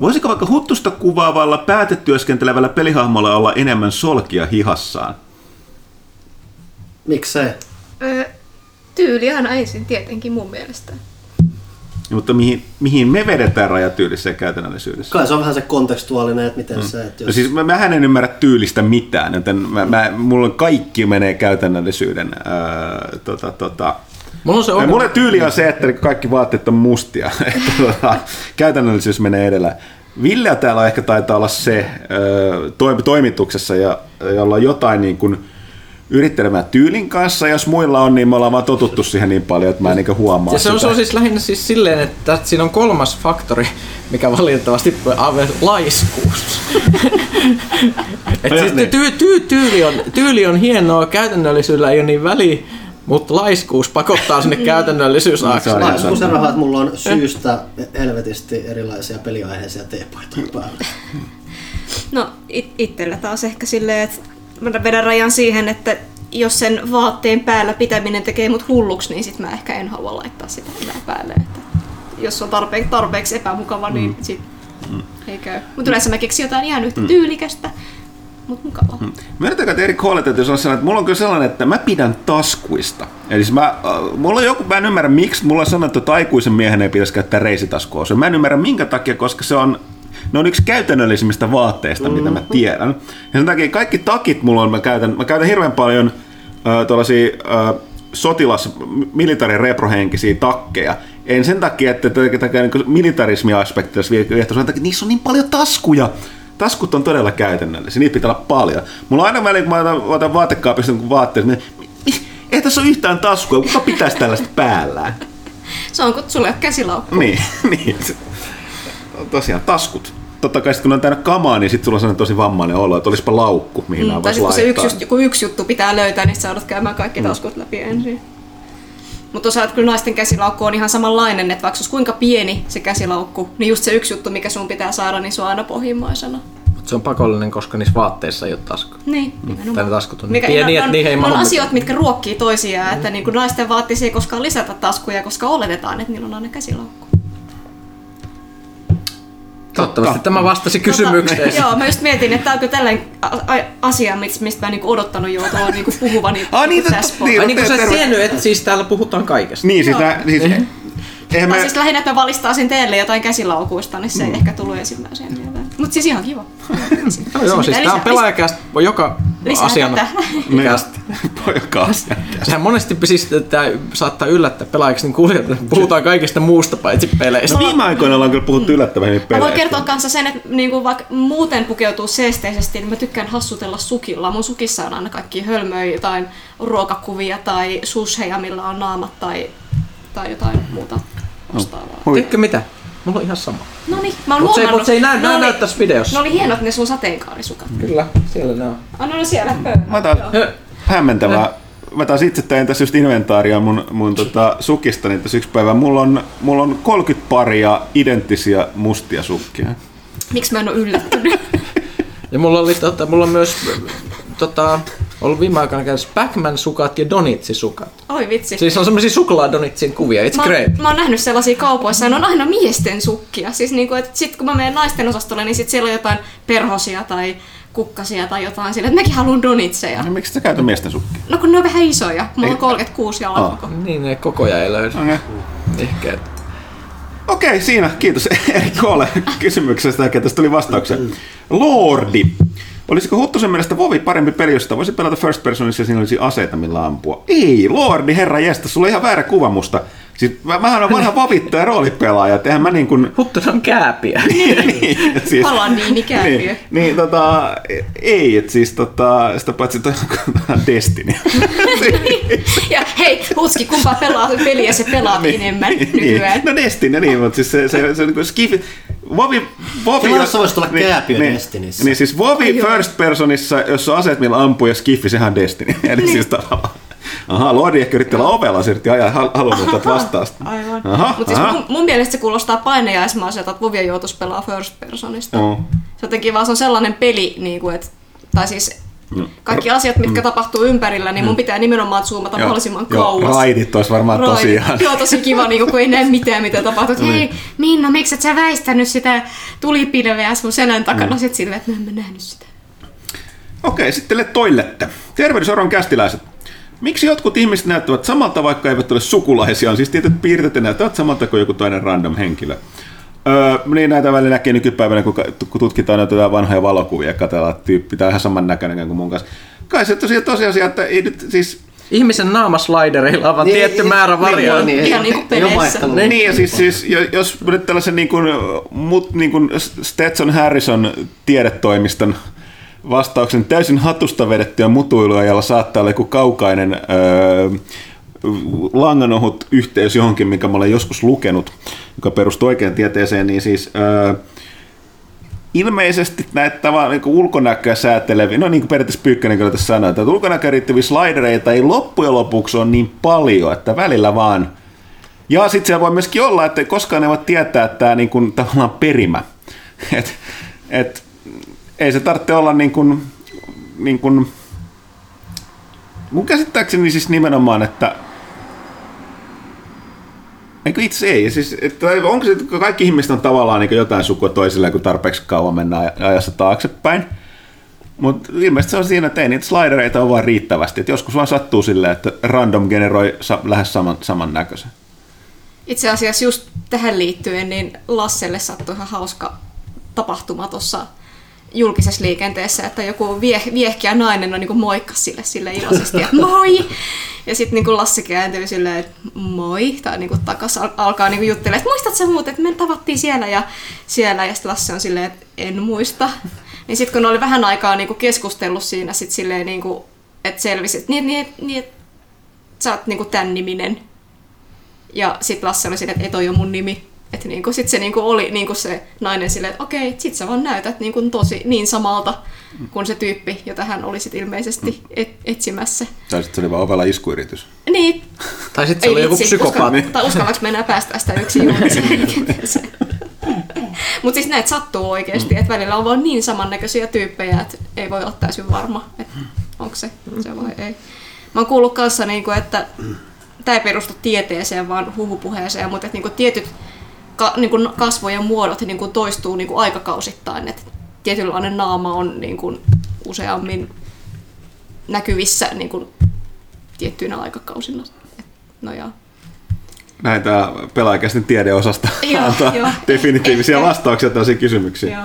Voisiko vaikka huttusta kuvaavalla päätetyöskentelevällä pelihahmolla olla enemmän solkia hihassaan? Miksei? Öö, tyyli aina ensin tietenkin mun mielestä. Mutta mihin, mihin me vedetään rajatyylissä ja käytännöllisyydessä? Kai se on vähän se kontekstuaalinen, että miten se, että No jos... siis mä, mähän en ymmärrä tyylistä mitään, joten mä, mä, mulla kaikki menee käytännöllisyyden. Ää, tota, tota. Mulla on se Ja ongelma. mulle tyyli on se, että kaikki vaatteet on mustia. (laughs) että tota, käytännöllisyys menee edellä. Ville täällä ehkä taitaa olla se toimituksessa, ja, jolla on jotain niin kuin yrittelemään tyylin kanssa. Jos muilla on, niin me ollaan vaan totuttu siihen niin paljon, että mä en niin huomaa Ja se on, sitä. se on siis lähinnä siis silleen, että siinä on kolmas faktori, mikä valitettavasti ave laiskuus. Et siis niin. ty, ty, tyyli, on, tyyli on hienoa, käytännöllisyydellä ei ole niin väliä, mutta laiskuus pakottaa sinne Se on käytännöllisyysakselille. ihan Laiskuus rahaa, että mulla on syystä helvetisti erilaisia peliaiheisia teepaitoja päällä. No it- itsellä taas ehkä silleen, että mä vedän rajan siihen, että jos sen vaatteen päällä pitäminen tekee mut hulluksi, niin sit mä ehkä en halua laittaa sitä enää päälle. Että jos on tarpeeksi, tarpeeksi epämukava, niin sit ei käy. Mutta yleensä mä keksin jotain ihan yhtä tyylikästä, mutta mukavaa. Myönnetäänkö, että Erik täytyy sanoa sellainen, että mulla on kyllä sellainen, että mä pidän taskuista. Eli siis mä, äh, mulla on joku, mä en ymmärrä miksi, mulla on sanottu, että aikuisen miehen ei pitäisi käyttää reisitaskua. Mä en ymmärrä minkä takia, koska se on, ne on yksi käytännöllisimmistä vaatteista, mitä mä tiedän. Ja sen takia kaikki takit mulla on, mä käytän, mä käytän hirveän paljon äh, tuollaisia äh, sotilas, militari reprohenkisiä takkeja. En sen takia, että tämä niin militarismi-aspekti tässä viehtoisi, vaan takia, niissä on niin paljon taskuja. Taskut on todella käytännöllisiä, niitä pitää olla paljon. Mulla on aina väliin, kun mä otan, otan vaatekaapista vaatteet, niin "Mi- ei tässä ole yhtään taskua, kuka pitäisi tällaista päällään? Se on, kun ei ole käsilaukku. Niin, (laughs) niin. Tosiaan taskut. Totta kai sit, kun on täynnä kamaa, niin sit sulla on sellainen tosi vammainen olo, että olisipa laukku, mihin mm, Mm, nämä tai voisi kun se laittaa. yksi, kun yksi juttu pitää löytää, niin sä joudut käymään kaikki taskut läpi ensin. Mutta osaat kyllä naisten käsilaukku on ihan samanlainen, että vaikka kuinka pieni se käsilaukku, niin just se yksi juttu, mikä sun pitää saada, niin se on aina pohjimmaisena. Mutta se on pakollinen, koska niissä vaatteissa ei ole tasku. Niin, Tai ne nimenomaan. taskut on niin Mikä, pieniä, niihin ei ne mahdu. on asioita, mitkä ruokkii toisiaan, että niin kuin naisten vaatteisiin ei koskaan lisätä taskuja, koska oletetaan, että niillä on aina käsilaukku. Toivottavasti tämä vastasi kysymykseen. Tota, joo, mä just mietin, että onko tällainen asia, mistä mistä mä niinku odottanut joutua niinku puhuvani Ah, niin, tässä totta, niin, niin kuin sä et Terve- tiennyt, että siis täällä puhutaan kaikesta. Niin, siis, nää, siis eihän Tai me, siis lähinnä, että mä valistaisin teille jotain käsilaukuista, niin se ei ehkä tullut ensimmäiseen mieleen. Mutta siis ihan kiva. (laughs) No joo, siis tää on pelaajakästä joka asiana. tätä. (laughs) Kästä. joka asia. Sehän monesti siis, tää saattaa yllättää pelaajaksi, niin kuulijat, että puhutaan kaikista muusta paitsi peleistä. No viime aikoina ollaan kyllä puhuttu yllättävän hyvin Mä voin peleistä. kertoa kanssa sen, että niinku vaikka muuten pukeutuu seesteisesti, niin mä tykkään hassutella sukilla. Mun sukissa on aina kaikki hölmöjä, jotain ruokakuvia tai susheja, millä on naamat tai, tai jotain muuta vastaavaa. Hui. Tiedätkö mitä? Mulla on ihan sama. No niin, mä oon Mut se ei- huomannut. mut se ei näy- Ne näy- oli- näy tässä videossa. Ne oli hienot ne sun sateenkaarisukat. Kyllä, siellä ne on. Ah, ne oli siellä. Mä taas hämmentävää. Mä taas itse tein tässä just inventaaria mun, mun tota, sukista, niin tässä yksi päivä. Mulla on, mulla on 30 paria identtisiä mustia sukkia. Miksi mä en oo yllättynyt? Ja mulla oli tota, mulla on myös tota, ollut viime aikoina käydessä Pac-Man-sukat ja Donitsi-sukat. Oi vitsi. Siis on semmosia suklaadonitsin kuvia, it's Mä, great. mä oon nähnyt sellaisia kaupoissa, ja ne on aina miesten sukkia. Siis niinku, että sit kun mä menen naisten osastolle, niin sit siellä on jotain perhosia tai kukkasia tai jotain sille, että mäkin haluan donitseja. No, miksi sä käytä miesten sukkia? No kun ne on vähän isoja. Mulla on Ei- 36 jalkako. Niin, ne kokoja ei löydy. Okei, Ehkä. okay, siinä. Kiitos (laughs) Erik Koolle kysymyksestä, ja tästä tuli vastauksia. Lordi. Olisiko Huttusen mielestä Vovi parempi peli, josta voisi pelata first personissa ja siinä olisi aseita, millä ampua? Ei, Lordi, herra jästä, sulla on ihan väärä kuva musta. Siis mä, mähän on vanha vavittaja roolipelaaja, että eihän mä niin kuin... Huttunen on kääpiä. (laughs) (laughs) niin, et siis, Paladiini kääpiö. niin, (laughs) niin tota, ei, että siis tota, sitä paitsi toi on Destiny. Ja hei, Hutski, kumpaa pelaa peliä se pelaat enemmän nykyään. Niin. No Destiny, niin, mutta siis se, se, se, se niin skifi, Vovi, Vovi, Kelassa voisi tulla kääpiö niin, Destinissä. Niin siis Vovi Ai joo. first personissa, jos on aseet, millä ampuu ja skifi, sehän on Destiny. Eli Niin. siis tavallaan. Aha, Lordi ehkä yritti olla ovella, se yritti ajaa hal- halunnut ottaa vastausta. Aivan. Aha, Mutta siis aha. mun, mun, mielestä se kuulostaa painajaismaiselta, että Vovia joutuisi pelaa first personista. Oo. Se jotenkin vaan se on sellainen peli, niin kuin, että, tai siis No. kaikki asiat, mitkä tapahtuu ympärillä, niin mun pitää nimenomaan zoomata Joo, mahdollisimman joo, kauas. raidit olisi varmaan Raidit. tosiaan. Joo, tosi kiva, niin kun ei näe mitään, mitä tapahtuu. Niin. Hei, Minna, miksi et sä väistänyt sitä tulipilveä sun selän takana? Mm. Sitten silleen, että mä en mä nähnyt sitä. Okei, sitten le toillette. Tervehdys Oron kästiläiset. Miksi jotkut ihmiset näyttävät samalta, vaikka eivät ole sukulaisia? On siis tietyt piirteet ja näyttävät samalta kuin joku toinen random henkilö. Öö, niin näitä välillä näkee nykypäivänä, kun, tutkitaan jotain vanhoja valokuvia ja katsellaan, että tyyppi tämä on ihan saman näköinen kuin mun kanssa. Kai se tosiaan tosiasia, että ei nyt siis... Ihmisen naamaslidereilla on vaan Niin, tietty niin, määrä niin, varjoja. niin, Ihan ei- niin kuin ei ole peleissä. vaihtelua. Niin, ja siis, siis jo- jos nyt tällaisen niin kuin, mut, niin kuin Stetson Harrison tiedetoimiston vastauksen täysin hatusta vedettyä mutuilua, jolla saattaa olla joku kaukainen öö, langanohut yhteys johonkin, minkä mä olen joskus lukenut, joka perustuu oikein tieteeseen, niin siis öö, ilmeisesti näitä tavallaan niin ulkonäköä sääteleviä, no niin kuin periaatteessa Pyykkönen kyllä tässä sanoi, että ulkonäköä riittäviä slidereita ei loppujen lopuksi ole niin paljon, että välillä vaan ja sitten siellä voi myöskin olla, että koskaan ne voi tietää, että tämä niin kuin, tavallaan perimä. (laughs) Et, et, ei se tarvitse olla niin kuin, niin kuin, mun käsittääkseni siis nimenomaan, että Eikö itse ei? Siis, että onko se, että kaikki ihmiset on tavallaan niin jotain sukua toisilleen, kun tarpeeksi kauan mennään ajassa taaksepäin? Mutta ilmeisesti se on siinä, että ei niitä slidereita ole vaan riittävästi. Et joskus vaan sattuu silleen, että random generoi sa- lähes saman, samannäköisen. Itse asiassa just tähän liittyen, niin Lasselle sattui ihan hauska tapahtuma tuossa julkisessa liikenteessä, että joku vie, viehkiä nainen on niin kuin moikkas sille, sille iloisesti, että moi! Ja sitten niin Lassi kääntyy silleen, että moi, tai niin kuin takas al- alkaa niin juttelemaan, että muistat sä muuten, että me tavattiin siellä ja siellä, ja sitten Lassi on silleen, että en muista. Niin sitten kun oli vähän aikaa niin kuin keskustellut siinä, sit silleen, niin kuin, että selvisi, että niin, niin, niin, että sä oot niin kuin tämän niminen. Ja sitten Lasse oli silleen, että ei toi on mun nimi. Että niinku, sit se niinku oli niinku se nainen silleen, että okei, sit sä vaan näytät niinku tosi niin samalta kuin se tyyppi, jota hän oli sit ilmeisesti et, etsimässä. Tai sitten se oli vaan ovella iskuyritys. Niin. Tai sitten se oli joku psykopaatti. Uskalla, tai uskallaks me enää päästä sitä yksin julkiseen liikenteeseen. (laughs) Mutta siis näitä sattuu oikeasti, että välillä on vaan niin samannäköisiä tyyppejä, että ei voi olla täysin varma, että onko se se vai ei. Mä oon kuullut kanssa, niinku, että tämä ei perustu tieteeseen, vaan huhupuheeseen, mutta että niinku tietyt ka, niinku kasvojen muodot niinku toistuu niinku aikakausittain, että tietynlainen naama on niinku useammin näkyvissä niinku tiettyinä aikakausina. Et, no joo. Näitä pelaajakäisten tiedeosasta Joo, antaa joo. definitiivisia Ehkä. vastauksia tällaisiin kysymyksiin. joo.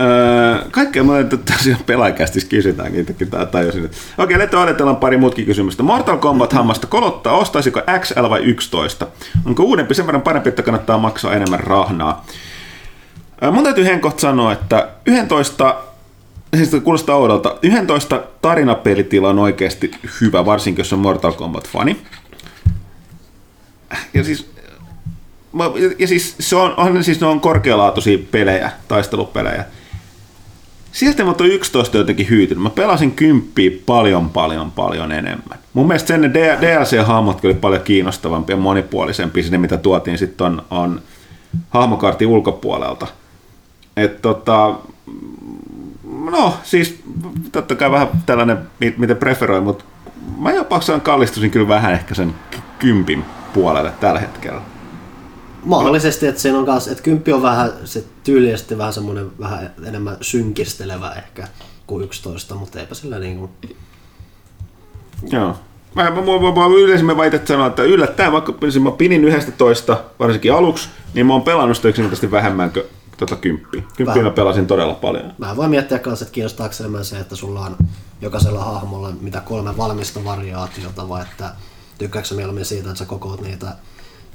Öö, kaikkea mä olen tosiaan pelaajakästissä kysytäänkin, itsekin tää tajusin. Okei, let's odotellaan pari muutkin kysymystä. Mortal Kombat hammasta kolottaa, ostaisiko XL vai 11? Onko uudempi sen verran parempi, että kannattaa maksaa enemmän rahnaa? Öö, mun täytyy henkoht sanoa, että 11 siis kuulostaa oudolta. 11 tarinapelitila on oikeasti hyvä, varsinkin jos on Mortal Kombat-fani. Ja siis ja siis se on, on siis ne on korkealaatuisia pelejä, taistelupelejä. Sieltä mä oon 11 jotenkin hyytynyt. Mä pelasin kymppiä paljon, paljon, paljon enemmän. Mun mielestä sen ne D- DLC-hahmotkin oli paljon kiinnostavampia ja monipuolisempia sinne, mitä tuotiin sitten on, on hahmokartin ulkopuolelta. Et tota, no siis totta kai vähän tällainen, mi- miten preferoin, mutta mä jopa kallistusin kyllä vähän ehkä sen ky- kympin puolelle tällä hetkellä. Mahdollisesti, että siinä on kanssa, että kymppi on vähän se tyylisesti vähän semmoinen vähän enemmän synkistelevä ehkä kuin 11, mutta eipä sillä niinku... Joo. Mä, mä, mä, mä, mä yleisimmin väitän sanoa, että yllättäen, vaikka siis mä pinin 11, varsinkin aluksi, niin mä oon pelannut sitä yksinkertaisesti vähemmän kuin tota kymppiä. Kymppiä mä pelasin todella paljon. Vähän voi miettiä kanssa, että kiinnostaako enemmän se, että sulla on jokaisella hahmolla mitä kolme valmista variaatiota, vai että tykkääkö sä mieluummin siitä, että sä kokoat niitä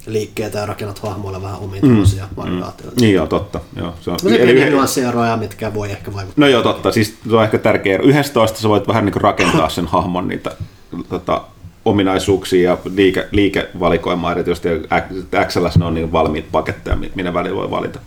liikkeitä ja rakennat hahmoille vähän omituisia mm. variaatioita. Niin joo, totta. Joo, se on, No se eli pieniä yhe- nyanssieroja, mitkä voi ehkä vaikuttaa. No joo, totta. Siis se on ehkä tärkeä. ero. 11 sä voit vähän niin rakentaa sen hahmon niitä tota, ominaisuuksia ja liike, liikevalikoimaa erityisesti. XL ne on niin valmiit paketteja, mi- minä välillä voi valita.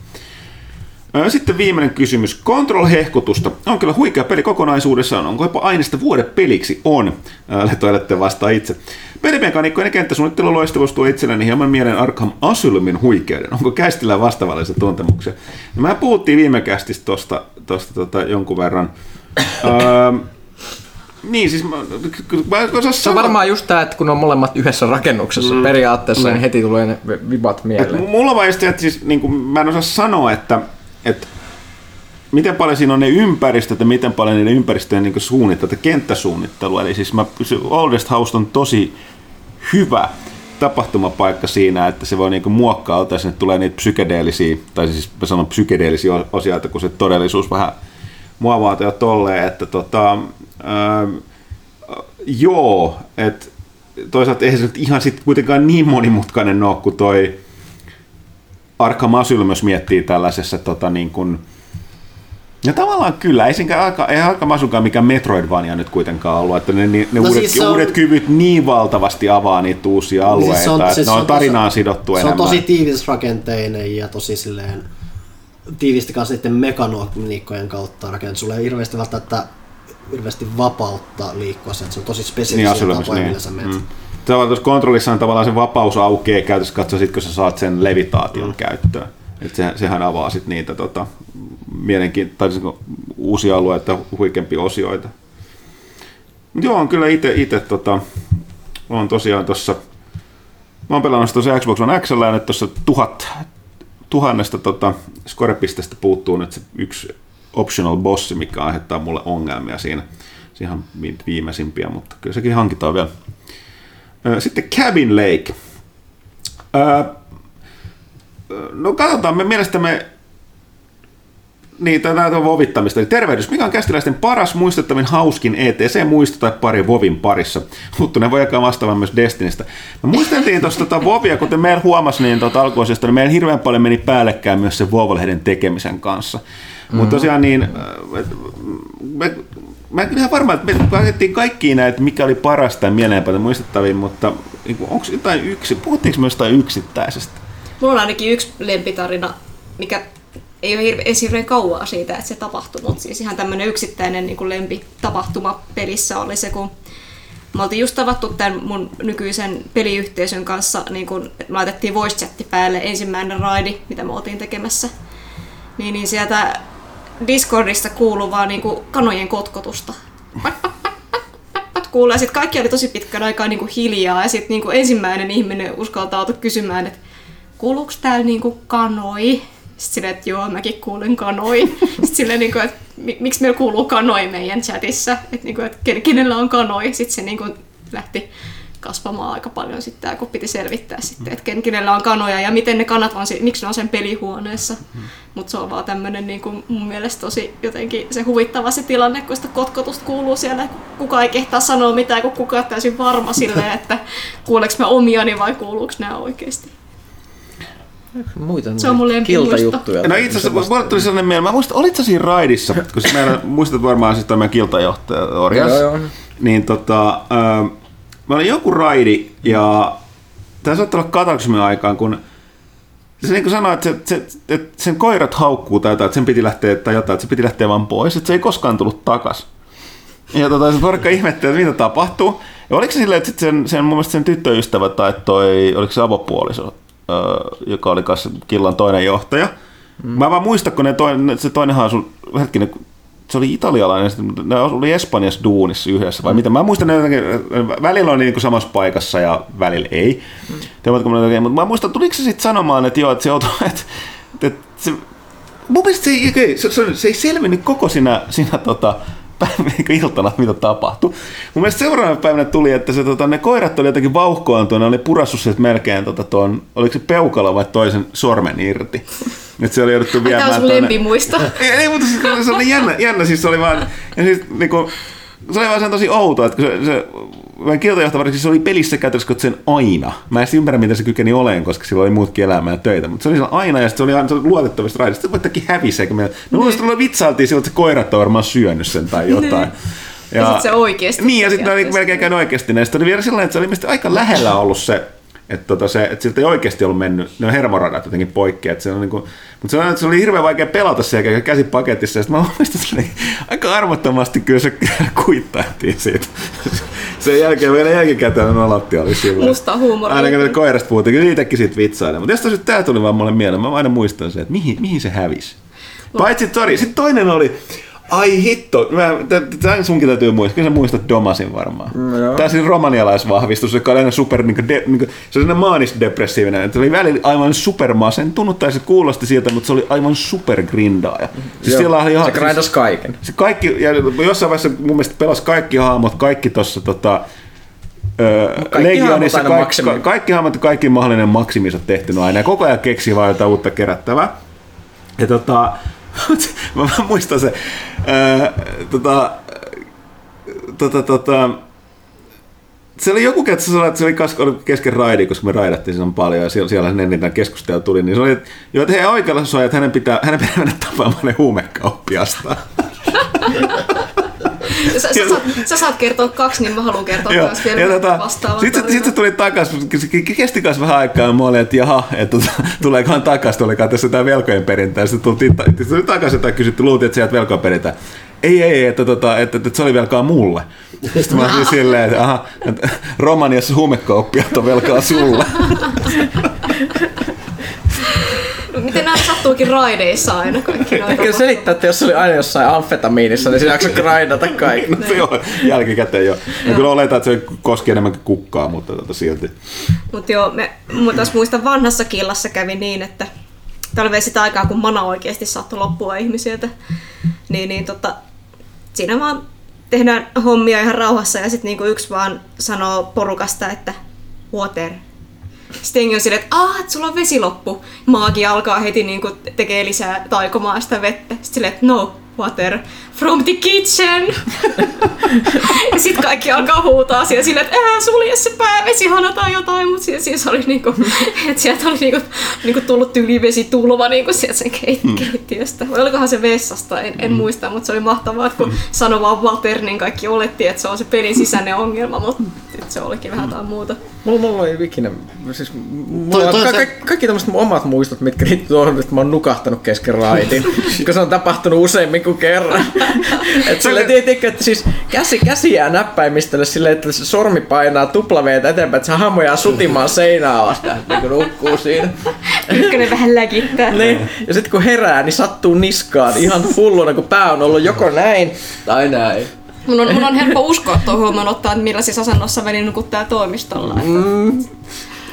Sitten viimeinen kysymys. Control-hehkutusta. On kyllä huikea peli kokonaisuudessaan. Onko jopa aineesta vuoden peliksi? On. Ää, Toilette vastaa itse. Pelimekaniikkojen kenttäsuunnittelu loistavuus tuo itselleni hieman mieleen Arkham Asylumin huikeuden. Onko kästillä vastaavallisia tuntemuksia? No, mä puhuttiin viime kästistä tosta, tosta tota, jonkun verran. öö, niin, siis mä, mä en osaa Se on varmaan just tää, että kun on molemmat yhdessä rakennuksessa mm. periaatteessa, niin heti tulee ne vibat Et mieleen. m- mulla vaan just, että siis, niin kuin, mä en osaa sanoa, että, että miten paljon siinä on ne ympäristöt ja miten paljon niiden ympäristöjen niin suunnittelu, että kenttäsuunnittelu. Eli siis mä, Oldest House on tosi hyvä tapahtumapaikka siinä, että se voi niinku muokkauttaa, sinne tulee niitä psykedeellisiä, tai siis mä sanon psykedeellisiä osia, että kun se todellisuus vähän muovaa jo tolleen, että tota, ää, joo, että toisaalta eihän se nyt ihan sit kuitenkaan niin monimutkainen ole kuin toi Arkham Asylum, jos miettii tällaisessa tota, niin kuin, ja tavallaan kyllä, ei, aika, ei Arkham Asylumkaan mikään Metroidvania nyt kuitenkaan ollut, että ne, ne No uudet, siis se on- uudet kyvyt niin valtavasti avaa niitä uusia alueita, Siis se on- että siis ne se on on tarinaan tosi- sidottu Se on enemmän. tosi tiivisrakenteinen ja tosi silleen tiivisti kanssa niiden mekaniikkojen kautta rakennettu. Sulla ei hirveästi välttämättä hirveästi vapautta liikkua sen. Se on tosi niin, spesifisiä Asylumissa, tapoja, niin. millä sä menet. Mm. Tavallaan tuossa kontrollissa on tavallaan se vapaus aukeaa käytössä katsoa sit, kun sä saat sen levitaation mm. käyttöön. Et sehän, sehän avaa sit niitä tota, mielenkiintoisia tai siis uusia alueita, huikeampia osioita. Mut joo, on kyllä itse, tota, on tosiaan tuossa, mä oon pelannut tuossa Xbox One X ja nyt tuossa tuhat, tuhannesta tota, scorepisteestä puuttuu nyt se yksi optional bossi, mikä aiheuttaa mulle ongelmia siinä. Se ihan vi- viimeisimpiä, mutta kyllä sekin hankitaan vielä. Sitten Cabin Lake. No katsotaan, me mielestämme niin, tätä on vovittamista. Eli tervehdys. Mikä on kästiläisten paras, muistettavin, hauskin ETC-muisto tai pari Vovin parissa? Huttunen voi jakaa vastaavan myös Destinistä. Me muisteltiin tuosta tota Vovia, kuten meillä huomasi niin tuota alkuosista, niin meillä hirveän paljon meni päällekkäin myös se Vov-lehden tekemisen kanssa. Mm-hmm. Mutta tosiaan niin, me, mä en ihan varma, että me katsottiin kaikkia näitä, mikä oli parasta tai mieleenpäätä muistettavin, mutta onko jotain yksi, puhuttiinko me jostain yksittäisestä? Mulla on ainakin yksi lempitarina, mikä ei ole hirve, edes hirveän kauaa siitä, että se tapahtui, mutta siis ihan tämmöinen yksittäinen niin lempitapahtuma pelissä oli se, kun me oltiin just tavattu tämän mun nykyisen peliyhteisön kanssa, niin kun laitettiin voice chatti päälle ensimmäinen raidi, mitä me oltiin tekemässä. Niin, niin sieltä Discordista kuuluu vaan niin kuin kanojen kotkotusta. Kuulee, sitten kaikki oli tosi pitkän aikaa niin kuin hiljaa, ja sitten niin kuin ensimmäinen ihminen uskaltautui kysymään, että kuuluuko täällä niinku kanoi? Sitten silleen, että joo, mäkin kuulen kanoi. Sitten silleen, niinku, että mi- miksi meillä kuuluu kanoi meidän chatissa? Että niinku, et ken- kenellä on kanoi? Sitten se niinku lähti kasvamaan aika paljon sitten, kun piti selvittää sitten, että ken, kenellä on kanoja ja miten ne kanat on, si- miksi ne on sen pelihuoneessa. Mutta se on vaan tämmöinen niin kuin mun mielestä tosi jotenkin se huvittava se tilanne, kun sitä kotkotusta kuuluu siellä, kuka ei kehtaa sanoa mitään, kun kuka on täysin varma silleen, (laughs) että kuuleeko mä omiani vai kuuluuko nämä oikeasti. Muita Se on mun kiltajuttuja. No itse asiassa mulle tuli sellainen mieleen, mä muistan, olit sä siinä raidissa, kun siis meillä, muistat varmaan siis tämä kiltajohtaja Orjas. Joo, joo. Niin tota, äh, mä olin joku raidi ja tämä saattaa olla kataklysmin aikaan, kun se niin kuin sanoi, että, se, se, että sen koirat haukkuu tai jotain, että sen piti lähteä, tai jotain, että se piti lähteä vaan pois, että se ei koskaan tullut takas. Ja tota, se porukka ihmetteli, että mitä tapahtuu. Ja oliko se silleen, että sen, sen, mun mielestä sen tyttöystävä tai toi, oliko se avopuoliso, öö, joka oli kanssa Killan toinen johtaja. Mm. Mä vaan muistan, kun ne toinen, se toinenhan asui, hetkinen, se oli italialainen, ne oli Espanjassa duunissa yhdessä, vai mitä? Mä muistan, ne jotenkin, välillä oli niin samassa paikassa ja välillä ei. Mm. Mutta mä muistan, tuliko se sitten sanomaan, että joo, että se, joutui, että, että se, mun mielestä se, ei- se, se, se ei selvinnyt koko siinä, siinä tota, iltana, mitä tapahtui. Mun mielestä seuraavana päivänä tuli, että se, tota, ne koirat oli jotenkin vauhkoantua, ne oli purassut sieltä melkein, tota, tuon, oliko se peukalo vai toisen sormen irti. Nyt se oli jouduttu Tämä viemään on sun lempimuisto. (laughs) ei, ei, mutta se, se oli jännä, jännä, siis se oli vaan, ja siis niinku, se oli vaan sen tosi outoa, että kun se, se meidän kiltojohtava, siis se oli pelissä käytössä sen aina. Mä en ymmärrä, mitä se kykeni oleen, koska sillä oli muutkin elämää ja töitä, mutta se oli aina ja sitten se oli aina se oli luotettavasti raidista. Sitten voittakin hävisi, kun me, me luulisin, että vitsailtiin silloin, että se koirat on varmaan syönyt sen tai jotain. Ja sit se oikeesti Niin, ja sitten ne oli melkein käynyt oikeasti. Ja sitten oli vielä sellainen, että se oli ilmeisesti aika lähellä ollut se, että, tota se, että siltä ei oikeasti ollut mennyt, ne hermoradat jotenkin poikki. Että se on niin kuin, mutta se, on, se oli hirveän vaikea pelata siellä käsi paketissa. Ja sitten mä muistan, että se aika armottomasti kyllä se (laughs) kuittailtiin siitä. Sen jälkeen vielä jälkikäteen nolotti oli sillä. Musta huumoria. Aina kun ne koirasta puhuttiin, kyllä niitäkin siitä vitsailee. Mutta jos tää tuli vaan mulle mieleen, mä aina muistan sen, että mihin, mihin se hävisi. Paitsi, sorry, sitten toinen oli, ai hitto, mä, tämän sunkin täytyy muistaa, kyllä sä muistat Domasin varmaan. Mm, joo. Tämä siis romanialaisvahvistus, joka oli aina super, niin kuin de, niin kuin, se oli maanisdepressiivinen, se oli välillä aivan supermasentunut, tai se kuulosti siltä, mutta se oli aivan supergrindaaja. Siis Joo. siellä oli ihan, se grindas kaiken. se kaikki, ja jossain vaiheessa mun mielestä pelasi kaikki hahmot, kaikki tossa tota, Öö, kaikki Legionissa maksimi. ka- kaikki hahmot kaikki mahdollinen maksiminsa tehty no aina ja koko ajan keksii vaan jotain uutta kerättävää. Ja tota, mä vaan muistan se, öö, tota, tota, tota, se oli joku kerta, että se oli kesken raidi, koska me raidattiin sen paljon ja siellä, siellä tämä keskustelu tuli, niin se oli, että, joo, että hei oikealla on, että hänen pitää, hänen pitää mennä tapaamaan ne huumekauppiasta. (laughs) Sä, sä, saat, sä saat kertoa kaksi, niin mä haluan kertoa Joo, myös vielä ja tota, vastaavan Sitten sit se tuli takaisin, se kesti kanssa vähän aikaa, ja mä olin, että jaha, että tota, tuleekohan takaisin, tulikaan tässä jotain velkojen perintää. Sitten tultiin ta- tuli takaisin, että kysytty, luultiin, että sieltä velkoja peritään. Ei, ei, että, tota, että, että, että se oli velkaa mulle. Sitten mä olin silleen, että aha, että Romaniassa huumekauppiat on velkaa sulle. (laughs) Miten nämä sattuukin raideissa aina kaikki noin Ehkä selittää, että jos se oli aina jossain amfetamiinissa, niin se jakso grindata kaikki. No, on jälkikäteen jo. Mä kyllä oletan, että se koski enemmänkin kukkaa, mutta tota, silti. Mutta joo, me, mä taas muistan vanhassa killassa kävi niin, että tämä oli vielä sitä aikaa, kun mana oikeasti saattoi loppua ihmisiltä. Niin, niin tota, siinä vaan tehdään hommia ihan rauhassa ja sitten niinku yksi vaan sanoo porukasta, että water. Sitten on silleen, että aah, et sulla on vesi loppu. Maagi alkaa heti niinku tekee lisää taikomaan sitä vettä. Sitten silleen, että no, water from the kitchen. ja sitten kaikki alkaa huutaa siellä silleen, että älä sulje se päävesihana tai jotain, mutta siis, siis oli niinku, että sieltä oli niinku, niinku tullut tyylivesitulva niinku sieltä sen keit- keittiöstä. Vai olikohan se vessasta, en, en muista, mutta se oli mahtavaa, että kun sanoi vaan water, niin kaikki oletti, että se on se pelin sisäinen ongelma, mutta nyt se olikin vähän jotain muuta. Mulla, mulla ei ikinä, siis mulla Toi- on toi ka- se- ka- kaikki tämmöiset omat muistot, mitkä liittyy tuohon, että mä oon nukahtanut kesken raidin, (laughs) koska se on tapahtunut useammin kuin kerran. (laughs) Et sillä tietenkin, että siis käsi, käsi jää näppäimistölle silleen, että se sormi painaa tuplaveetä eteenpäin, että se hahmo jää sutimaan seinää alas, niin kun nukkuu siinä. Ykkönen vähän läkittää. Niin. Ja sitten kun herää, niin sattuu niskaan ihan hulluna, kun pää on ollut joko näin tai näin. Mun on, mun on helppo uskoa tuo huomioon ottaa, että millaisessa asennossa veli nukuttaa toimistolla. Mm.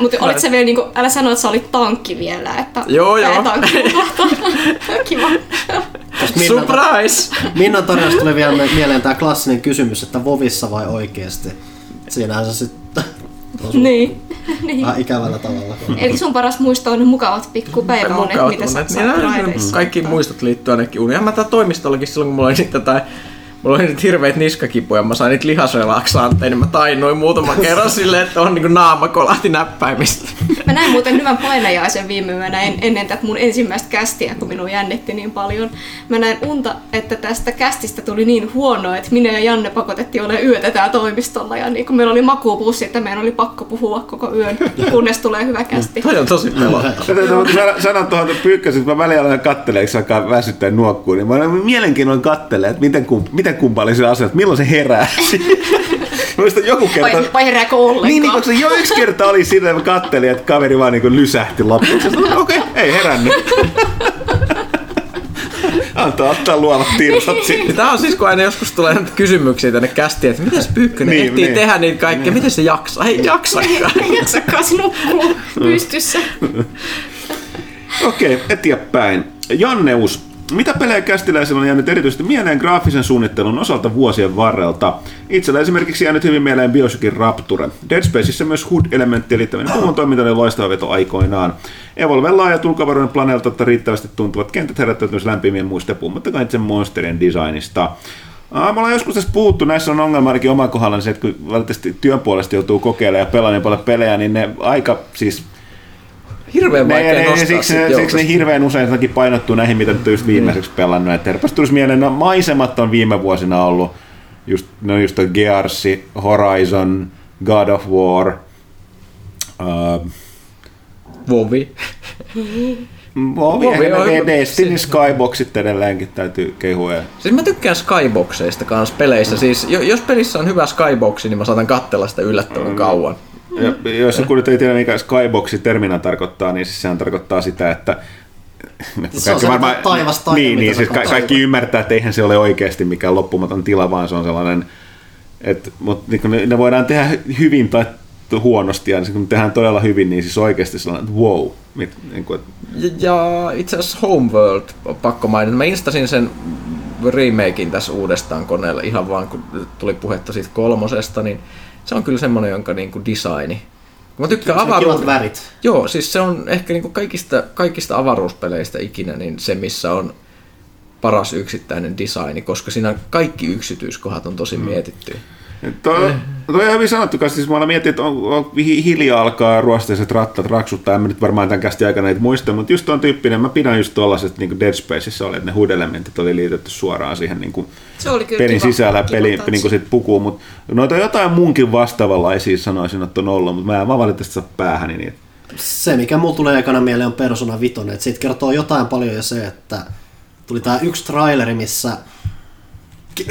Mutta olit se vielä niinku, älä sano, että sä olit tankki vielä, että Joo, joo. tankki (laughs) Kiva. Jos Minnan, Surprise! Minnan tarinasta tuli vielä mieleen tämä klassinen kysymys, että vovissa vai oikeesti? Siinähän se sitten niin. niin. vähän (laughs) ikävällä tavalla. Eli sun paras muisto on ne mukavat pikku päiväunet, Mukavat mitä sä Niin. Kaikki muistot liittyy ainakin uniin. Mä tää toimistollakin silloin, kun mulla oli sitten jotain mulla oli nyt hirveet niskakipuja, mä sain niitä lihasrelaksantteja, niin mä tainnuin muutaman kerran silleen, että on niinku naama kolahti näppäimistä. Mä näin muuten hyvän painajaisen viime yönä en, ennen tätä mun ensimmäistä kästiä, kun minua jännitti niin paljon. Mä näin unta, että tästä kästistä tuli niin huono, että minä ja Janne pakotettiin olemaan yötä täällä toimistolla. Ja niin kun meillä oli makuupussi, että meidän oli pakko puhua koko yön, kunnes tulee hyvä kästi. Toi on tosi pelottava. Sanon tuohon pyykkäsin, että mä välillä eikö se alkaa väsyttää nuokkuun, niin mä olen mielenkiinnolla kattelee, että miten, kump, miten se asia, että milloin se herää. (laughs) Muistan joku kerta... Vai, vai herääkö ollenkaan? Niin, niin, koska jo yksi kerta oli siinä, että mä kattelin, että kaveri vaan niin lysähti loppuun. Okei, okay, ei herännyt. (laughs) Antaa ottaa luovat tirsat sitten. Tämä on siis, kun aina joskus tulee kysymyksiä tänne kästiin, että miten se Pyykkönen niin, ehtii niin. tehdä niitä kaikkea, niin. miten se jaksaa? Ei jaksakaan. Ei jaksakaan, se nukkuu pystyssä. Okei, okay, eteenpäin. Janneus, mitä pelejä kästiläisellä on jäänyt erityisesti mieleen graafisen suunnittelun osalta vuosien varrelta? Itsellä esimerkiksi jäänyt hyvin mieleen Bioshockin Rapture. Dead Spaceissa myös HUD-elementti eli tämmöinen puhun toiminta oli loistava veto aikoinaan. Evolven laajat ulkovaroinen planeelta, riittävästi tuntuvat kentät herättävät myös lämpimien muista puhumattakaan itse monsterien designista. Me ollaan joskus tässä puhuttu, näissä on ongelma ainakin oman kohdalla, niin se, että kun valitettavasti työn puolesta joutuu kokeilemaan ja pelaamaan niin paljon pelejä, niin ne aika siis hirveän vaikea ne, nostaa siksi, ne, siksi ne hirveän usein painottuu näihin, mitä nyt just viimeiseksi mm. pelannut. Että herpäs tulisi mieleen, no maisemat on viime vuosina ollut, just, no just Gearsi, Horizon, God of War, uh, Vovi. Vovi, Vovi on, Destiny, Skyboxit edelleenkin täytyy kehua. Siis mä tykkään Skyboxeista kanssa peleissä. Siis jos pelissä on hyvä Skyboxi, niin mä saatan katsella sitä yllättävän mm. kauan. Ja, jos joku nyt ei tiedä, mikä skyboxi termina tarkoittaa, niin siis sehän tarkoittaa sitä, että se on se varmaan, taivas Niin, niin siis ka- kaikki ymmärtää, että eihän se ole oikeasti mikään loppumaton tila, vaan se on sellainen, että, mutta niin ne, ne voidaan tehdä hyvin tai huonosti, ja kun tehdään todella hyvin, niin siis oikeasti sellainen, että wow. Mit, niin kuin, että... ja, ja itse asiassa Homeworld, pakko mainita. Mä instasin sen remakein tässä uudestaan koneella ihan vaan, kun tuli puhetta siitä kolmosesta, niin se on kyllä semmoinen, jonka niinku designi. Mä tykkään avaruus... värit. Joo, siis se on ehkä niinku kaikista, kaikista avaruuspeleistä ikinä niin se, missä on paras yksittäinen designi, koska siinä kaikki yksityiskohdat on tosi mm. mietitty. Toi, eh. toi on hyvin sanottu, koska siis mä mietin, että on, on, hiljaa alkaa ruosteiset rattat raksuttaa, en mä nyt varmaan tämän kästi aikana näitä muista, mutta just tuon tyyppinen, mä pidän just tuollaisesta niin Dead Spaceissa oli, että ne HUD-elementit oli liitetty suoraan siihen niin kuin se oli kyllä pelin kiva, sisällä peli, niin kuin sit pukuun, mutta noita jotain muunkin vastaavanlaisia sanoisin, että on ollut, mutta mä en vaan valitettavasti saa päähäni niitä. Se, mikä mulla tulee ekana mieleen on Persona 5, että siitä kertoo jotain paljon jo se, että tuli tää yksi traileri, missä (laughs)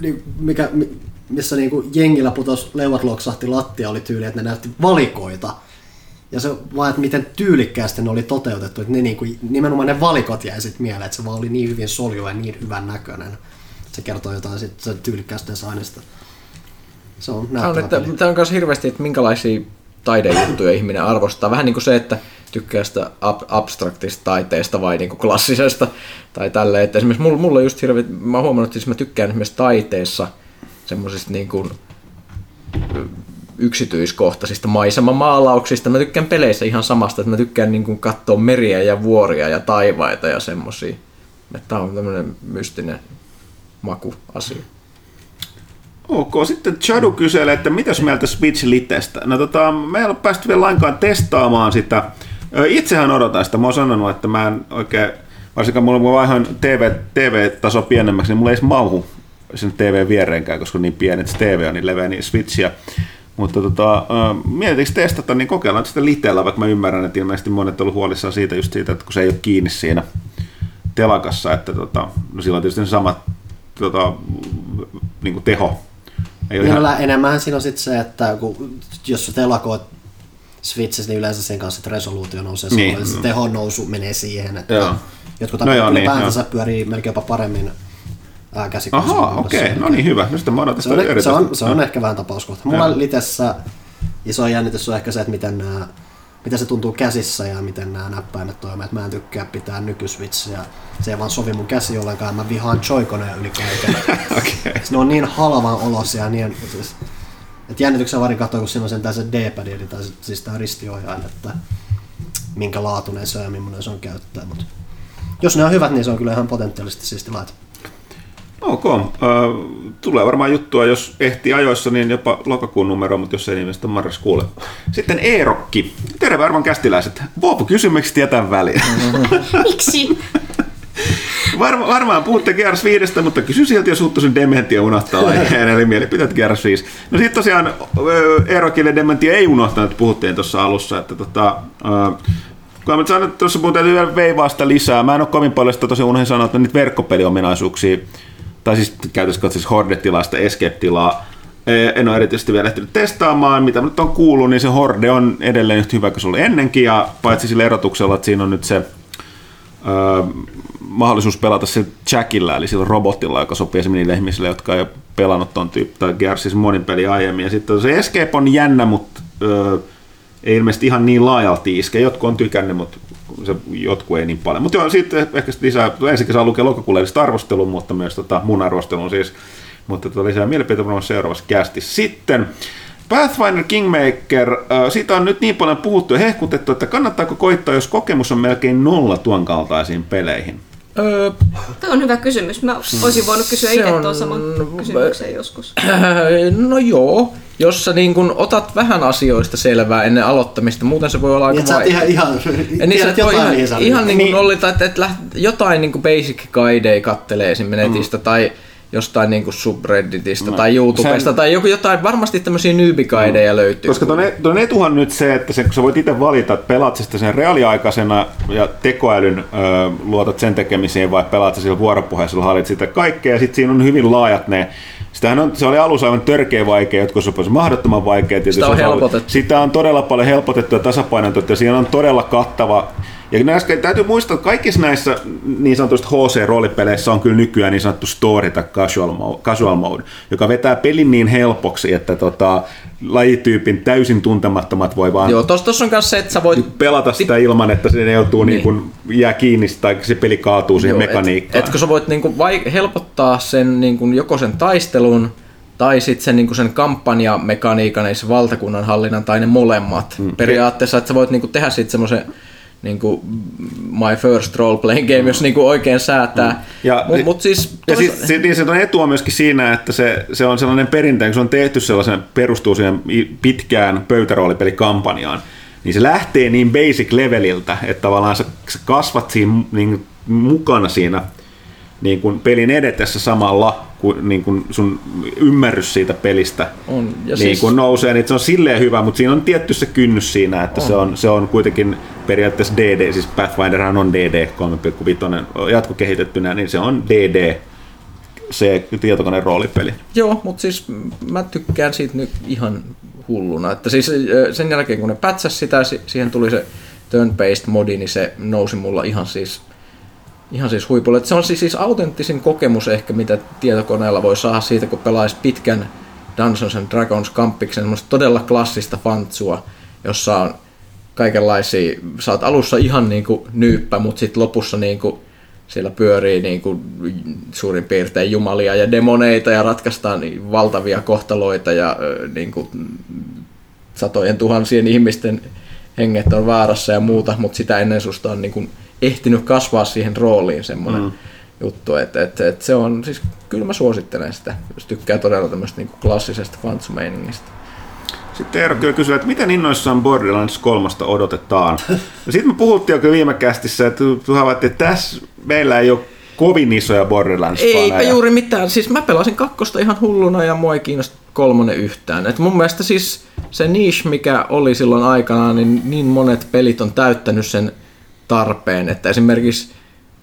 niin mikä, missä niinku jengillä putos leuat loksahti lattia oli tyyli, että ne näytti valikoita. Ja se vaan, että miten tyylikkäästi ne oli toteutettu, että ne niinku, nimenomaan ne valikot jäi sitten mieleen, että se vaan oli niin hyvin solju ja niin hyvän näköinen. Se kertoo jotain sitten tyylikkäästä designista. Se on Tämä on, että, tämä on myös hirveästi, että minkälaisia taidejuttuja ihminen arvostaa. Vähän niin kuin se, että tykkää sitä ab- abstraktista taiteesta vai niin kuin klassisesta tai tälleen. Että esimerkiksi mulla, mulla just hirveä, mä oon huomannut, että siis mä tykkään esimerkiksi taiteessa – semmoisista niin kuin yksityiskohtaisista maisemamaalauksista. Mä tykkään peleissä ihan samasta, että mä tykkään niin kuin katsoa meriä ja vuoria ja taivaita ja semmosia. Tämä on tämmöinen mystinen makuasia. Ok, sitten Chadu kyselee, että mitäs mieltä Switch Litestä? No tota, me ei ole päästy vielä lainkaan testaamaan sitä. Itsehän odotan sitä. Mä oon sanonut, että mä en oikein, varsinkaan mulla kun vaihoin TV, TV-taso pienemmäksi, niin mulla ei edes mauhu sen TV viereenkään, koska niin pienet se TV on niin leveä, niin switchiä. Mutta tota, mietitkö testata, niin kokeillaan sitä liteellä, vaikka mä ymmärrän, että ilmeisesti monet on ollut huolissaan siitä just siitä, että kun se ei ole kiinni siinä telakassa, että tota, no silloin tietysti se sama tota, niin kuin teho. Ei ole ihan... Enemmän siinä on sitten se, että kun, jos se telakoit Switchissä, niin yleensä sen kanssa, resoluutio nousee, niin. se tehon nousu menee siihen, että joo. jotkut no joo, niin, joo. pyörii melkein jopa paremmin käsikonsoli. Ahaa, okei. Okay. No niin, hyvä. No sitten mä odotan se, on, se, on, se on ehkä vähän tapauskohta. Mulla ja. litessä iso jännitys on ehkä se, että miten nämä miten se tuntuu käsissä ja miten nämä näppäimet toimivat. Mä en tykkää pitää nykysvitsiä. Se ei vaan sovi mun käsi ollenkaan. Mä vihaan joikoneja yli kaiken. (laughs) okay. Ne on niin halvan olosia. Niin, siis, että jännityksen varin katsoa, kun siinä on sen se D-pad, eli tai siis tämä ristiohjain, että minkä laatuinen se on ja millainen se on käyttää. Mutta jos ne on hyvät, niin se on kyllä ihan potentiaalisesti siisti laite. Ok. Äh, tulee varmaan juttua, jos ehtii ajoissa, niin jopa lokakuun numero, mutta jos ei niin, sitten marraskuulle. Sitten Eerokki. Terve arvon kästiläiset. Voopu kysymykset jätän väliin. (laughs) Miksi? Varma, varmaan puhutte Gears 5, mutta kysy silti, jos Huttusen dementia unohtaa aiheen, eli mielipiteet Gears 5. No sitten tosiaan Eerokille dementia ei unohtanut, puhuttiin tuossa alussa, että tota, kun mä sanon, että tuossa puhutaan vielä veivaasta lisää. Mä en ole kovin paljon sitä tosiaan unohdin sanoa, että niitä verkkopeliominaisuuksia, tai siis käytössä siis Horde-tilaa, sitä Escape-tilaa, en ole erityisesti vielä ehtinyt testaamaan. Mitä nyt on kuullut, niin se Horde on edelleen yhtä hyvä kuin se oli ennenkin, ja paitsi sillä erotuksella, että siinä on nyt se öö, mahdollisuus pelata sillä Jackillä, eli sillä robotilla, joka sopii esimerkiksi niille ihmisille, jotka ei ole pelannut ton tyyppi, tai Gearsis monin peli aiemmin. Ja sitten se Escape on jännä, mutta öö, ei ilmeisesti ihan niin laajalti iske. Jotkut on tykännyt, mutta se, jotkut ei niin paljon. Mutta joo, sitten ehkä lisää, ensinnäkin saa lukea lokakuuleellista arvostelun, mutta myös tota, mun arvostelun siis. Mutta tota, lisää mielipiteitä varmaan seuraavassa kästissä. Sitten Pathfinder Kingmaker, siitä on nyt niin paljon puhuttu ja hehkutettu, että kannattaako koittaa, jos kokemus on melkein nolla tuon kaltaisiin peleihin? Öö, Tämä on hyvä kysymys. Mä olisin voinut kysyä itse tuon saman kysymyksen joskus. (clears throat) No joo, jos sä niin kun otat vähän asioista selvää ennen aloittamista, muuten se voi olla aika niin, vaikea. Ihan, ihan, niin sä jotain ihan, niin, ihan niin kuin niin. Oli, että, että jotain niin kuin basic guideja kattelee esimerkiksi netistä mm. tai jostain niin kuin subredditista no, tai YouTubesta sen... tai joku jotain, varmasti tämmöisiä newbie-guideja no. löytyy. Koska tuon, e- tuon etuhan nyt se, että sen, kun sä voit itse valita, että pelaat sitä sen reaaliaikaisena ja tekoälyn ö, luotat sen tekemiseen vai pelaat sillä vuoropuheessa, halit sitä kaikkea ja sitten siinä on hyvin laajat ne Sitähän on, se oli alussa aivan törkeä vaikea, jotkut sopivat mahdottoman vaikea. Sitä on helpotettu. Sitä on todella paljon helpotettu ja tasapainotettu ja siinä on todella kattava ja näissä, täytyy muistaa, että kaikissa näissä niin sanotuista HC-roolipeleissä on kyllä nykyään niin sanottu story tai casual mode, casual mode joka vetää pelin niin helpoksi, että tota, lajityypin täysin tuntemattomat voi vaan Joo, tossa, tossa on myös se, että sä voit pelata sitä ilman, että se joutuu niin. Niin kuin, jää kiinni tai se peli kaatuu siihen Joo, mekaniikkaan. Et, etkö sä voit niin kuin, vai, helpottaa sen niin kuin, joko sen taistelun tai sitten sen, niin sen kampanjamekaniikan, eli se valtakunnan hallinnan tai ne molemmat. Mm. Periaatteessa, että sä voit niin kuin, tehdä sitten semmoisen niin kuin my first role playing game, jos niin kuin oikein säätää. Mm. Ja, mut, mut siis, ja tois... sit, niin se on etua myöskin siinä, että se, se on sellainen perinteinen, kun se on tehty sellaisen, perustuu siihen pitkään pöytäroolipelikampanjaan, niin se lähtee niin basic leveliltä, että tavallaan sä, sä kasvat siinä niin, mukana siinä niin kuin pelin edetessä samalla, niin kuin sun ymmärrys siitä pelistä on. Ja niin siis... kuin nousee, niin se on silleen hyvä, mutta siinä on tietty se kynnys siinä, että on. Se, on, se on kuitenkin periaatteessa DD, siis Pathfinderhan on DD 3.5 jatkokehitettyä, niin se on DD, se tietokoneen roolipeli. Joo, mutta siis mä tykkään siitä nyt ihan hulluna. Että siis sen jälkeen kun ne pätsäs sitä, siihen tuli se turn-based modi, niin se nousi mulla ihan siis ihan siis huipulle. se on siis, siis autenttisin kokemus ehkä, mitä tietokoneella voi saada siitä, kun pelaisi pitkän Dungeons and Dragons kampiksen, semmoista todella klassista fantsua, jossa on kaikenlaisia, oot alussa ihan niin kuin nyyppä, mutta sitten lopussa niin kuin siellä pyörii niin kuin suurin piirtein jumalia ja demoneita ja ratkaistaan niin valtavia kohtaloita ja niin kuin satojen tuhansien ihmisten henget on vaarassa ja muuta, mutta sitä ennen susta on niin kuin ehtinyt kasvaa siihen rooliin semmoinen mm. juttu, että et, et se on, siis kyllä mä suosittelen sitä, jos tykkää todella tämmöistä niin klassisesta fantsumeiningistä. Sitten Eero kyllä kysyy, että miten innoissaan Borderlands 3 odotetaan? Sitten me puhuttiin jo viime kästissä, että havaittiin, että tässä meillä ei ole kovin isoja borderlands Eipä juuri mitään. Siis mä pelasin kakkosta ihan hulluna ja mua ei kiinnosta kolmonen yhtään. Et mun mielestä siis se niche, mikä oli silloin aikanaan, niin niin monet pelit on täyttänyt sen tarpeen. Että esimerkiksi,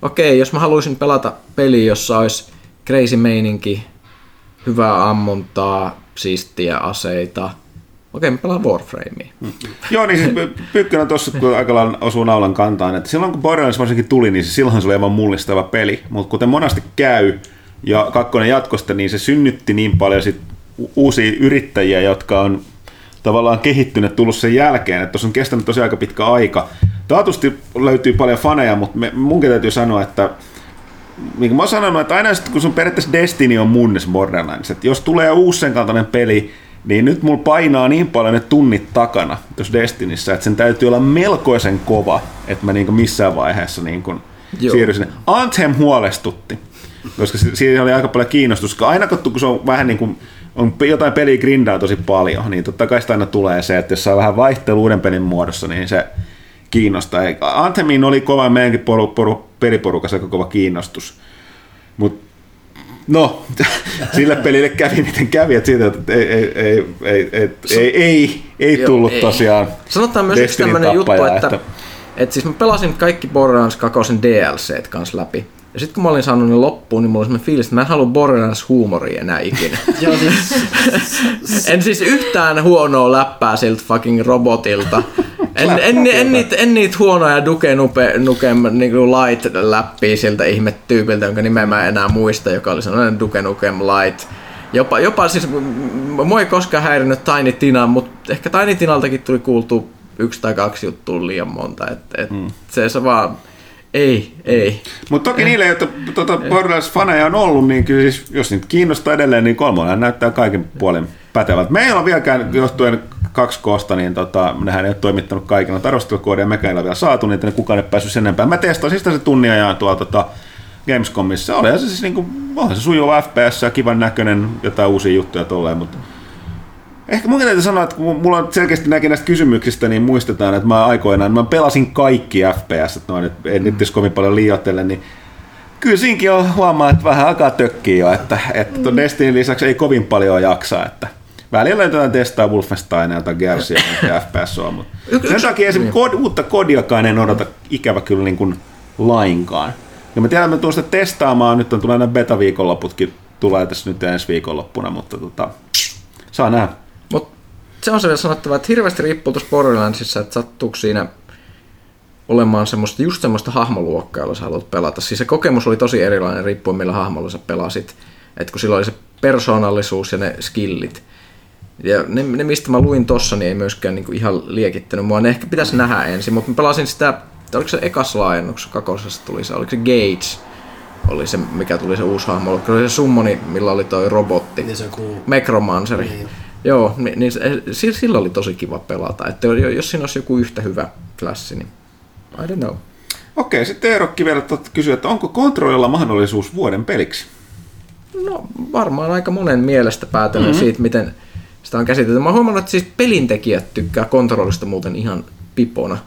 okei, jos mä haluaisin pelata peli, jossa olisi crazy meininki, hyvää ammuntaa, siistiä aseita, Okei, mä pelaan Warframea. (laughs) Joo, niin siis Pykkönä tuossa, kun aika lailla osuu naulan kantaan, että silloin kun Borderlands varsinkin tuli, niin silloin se oli aivan mullistava peli. Mutta kuten monasti käy, ja kakkonen jatkosta, niin se synnytti niin paljon sit uusia yrittäjiä, jotka on tavallaan kehittynyt tullut sen jälkeen, että tuossa on kestänyt tosi aika pitkä aika. Taatusti löytyy paljon faneja, mutta me, munkin täytyy sanoa, että niin kuin mä oon sanonut, että aina sitten kun sun periaatteessa Destiny on munnes Borderlands, että jos tulee uusi sen kaltainen peli, niin nyt mulla painaa niin paljon ne tunnit takana tuossa Destinissä, että sen täytyy olla melkoisen kova, että mä niin missään vaiheessa niin siirryn sinne. Anthem huolestutti. koska si- siinä oli aika paljon kiinnostusta. Koska Aina kun se on vähän niin kuin, on jotain peliä grindaa tosi paljon, niin totta kai sitä aina tulee se, että jos saa vähän vaihtelua uuden pelin muodossa, niin se kiinnostaa. Anthemiin oli kova meidänkin poru, poru, peliporukassa aika kova kiinnostus. Mutta no, (laughs) sille pelille kävi miten kävi, että siitä, että ei, ei, ei, ei, ei, ei, ei, ei Joo, tullut ei. tosiaan Sanotaan myös yksi tämmönen juttu, tappaja, että, että... että siis mä pelasin kaikki Borderlands 2 DLCt kanssa läpi. Ja sitten kun mä olin saanut ne loppuun, niin mulla oli semmoinen fiilis, että mä en halua Borderlands huumoria enää ikinä. (laughs) Joo, siis, en siis yhtään huonoa läppää siltä fucking robotilta. En, en, en, niitä, en niitä huonoja Duke Nuke, Nukem niinku light läppiä siltä ihme tyypiltä, jonka nimeä mä en enää muista, joka oli sellainen Duke Nukem light. Jopa, jopa siis, mua ei koskaan häirinyt Tiny Tina, mutta ehkä Tiny Tinaltakin tuli kuultu yksi tai kaksi juttua liian monta. Et, et mm. se, se vaan, ei, ei. Mutta toki niille, joita tuota, Borderlands-faneja on ollut, niin kyllä siis, jos niitä kiinnostaa edelleen, niin kolmonen näyttää kaiken puolen pätevältä. Meillä on vieläkään, johtuen kaksi koosta, niin tota, nehän ei ole toimittanut kaikilla arvostelukoodia, mekään ei ole vielä saatu niitä, niin kukaan ei päässyt sen enempää. Mä testasin sitä se tunnin ajan tuolla tota, Gamescomissa. Oli se siis niinku, onhan se sujuva FPS ja kivan näköinen, jotain uusia juttuja tolleen, mutta Ehkä mun täytyy sanoa, että kun mulla on selkeästi näkin näistä kysymyksistä, niin muistetaan, että mä aikoinaan, mä pelasin kaikki FPS, että noin, että en nyt jos kovin paljon liioittele, niin kyllä siinkin on huomaa, että vähän alkaa tökkiä jo, että, että tuon Destinin lisäksi ei kovin paljon jaksa, että välillä jotain testaa Wolfensteinia tai Gearsia, mitä (laughs) FPS on, mutta sen takia esimerkiksi kod, uutta kodiakaan en odota ikävä kyllä niin kuin lainkaan. Ja mä tiedän, että mä sitä testaamaan, nyt on tulee nämä beta-viikonloputkin, tulee tässä nyt ensi viikonloppuna, mutta tota, saa nähdä. Mut se on se vielä sanottava, että hirveästi riippuu tuossa Borderlandsissa, että sattuuko siinä olemaan semmoista, just semmoista hahmoluokkaa, jolla sä haluat pelata. Siis se kokemus oli tosi erilainen riippuen millä hahmolla sä pelasit. Että kun sillä oli se persoonallisuus ja ne skillit. Ja ne, ne mistä mä luin tossa, niin ei myöskään niinku ihan liekittänyt mua. Ne ehkä pitäisi nähdä ensin, mutta mä pelasin sitä, oliko se ekas laajennuksessa, kakosessa tuli se, oliko se Gates, oli se, mikä tuli se uusi hahmo, oliko se summoni, millä oli toi robotti. niin se joku... Necromanceri. Niin. Joo, niin, niin sillä oli tosi kiva pelata. Että jos siinä olisi joku yhtä hyvä klassi, niin I don't know. Okei, sitten Eerokki vielä kysyy, että onko kontrollilla mahdollisuus vuoden peliksi? No varmaan aika monen mielestä päätellen mm-hmm. siitä, miten sitä on käsitelty. Mä oon huomannut, että siis pelintekijät tykkää kontrollista muuten ihan pipona.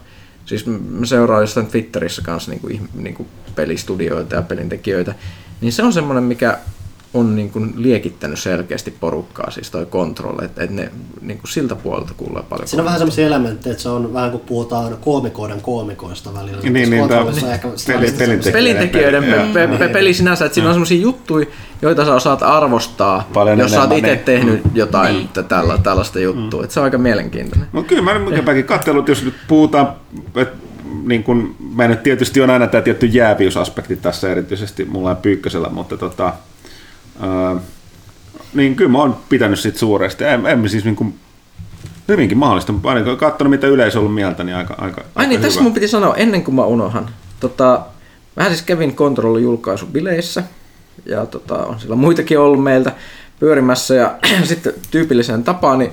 Siis mä seuraan jostain Twitterissä kanssa niinku, ihm- niinku pelistudioita ja pelintekijöitä. Niin se on semmoinen, mikä on niinku liekittänyt selkeästi porukkaa, siis toi control, että et ne niinku siltä puolelta kuulee paljon. Siinä on vähän semmoisia elementtejä, että se on vähän kuin puhutaan koomikoiden koomikoista välillä. Niin, niin, on ehkä peli- pelintekijä. pelintekijöiden Joo. pe- pe- pe- peli sinänsä, että siinä on semmoisia juttuja, joita sä osaat arvostaa, Paljon jos sä oot itse niin. tehnyt jotain niin. tällä, tällaista juttua. Mm. Et se on aika mielenkiintoinen. No kyllä mä mikäpäinkin katsellut, jos nyt puhutaan, että niin kun, mä nyt tietysti on aina tämä tietty jääviysaspekti tässä erityisesti mulla on pyykkösellä, mutta tota, niin kyllä mä oon pitänyt siitä suuresti. En, en siis niin kuin, hyvinkin mahdollista, mutta ainakin katsonut mitä yleisö on ollut mieltä, niin aika, aika, Ai aika niin, tässä hyvä. mun piti sanoa ennen kuin mä unohan. Tota, mä siis kävin kontrollin julkaisubileissä ja tota, on siellä muitakin ollut meiltä pyörimässä ja (clears throat) sitten tyypilliseen tapaan niin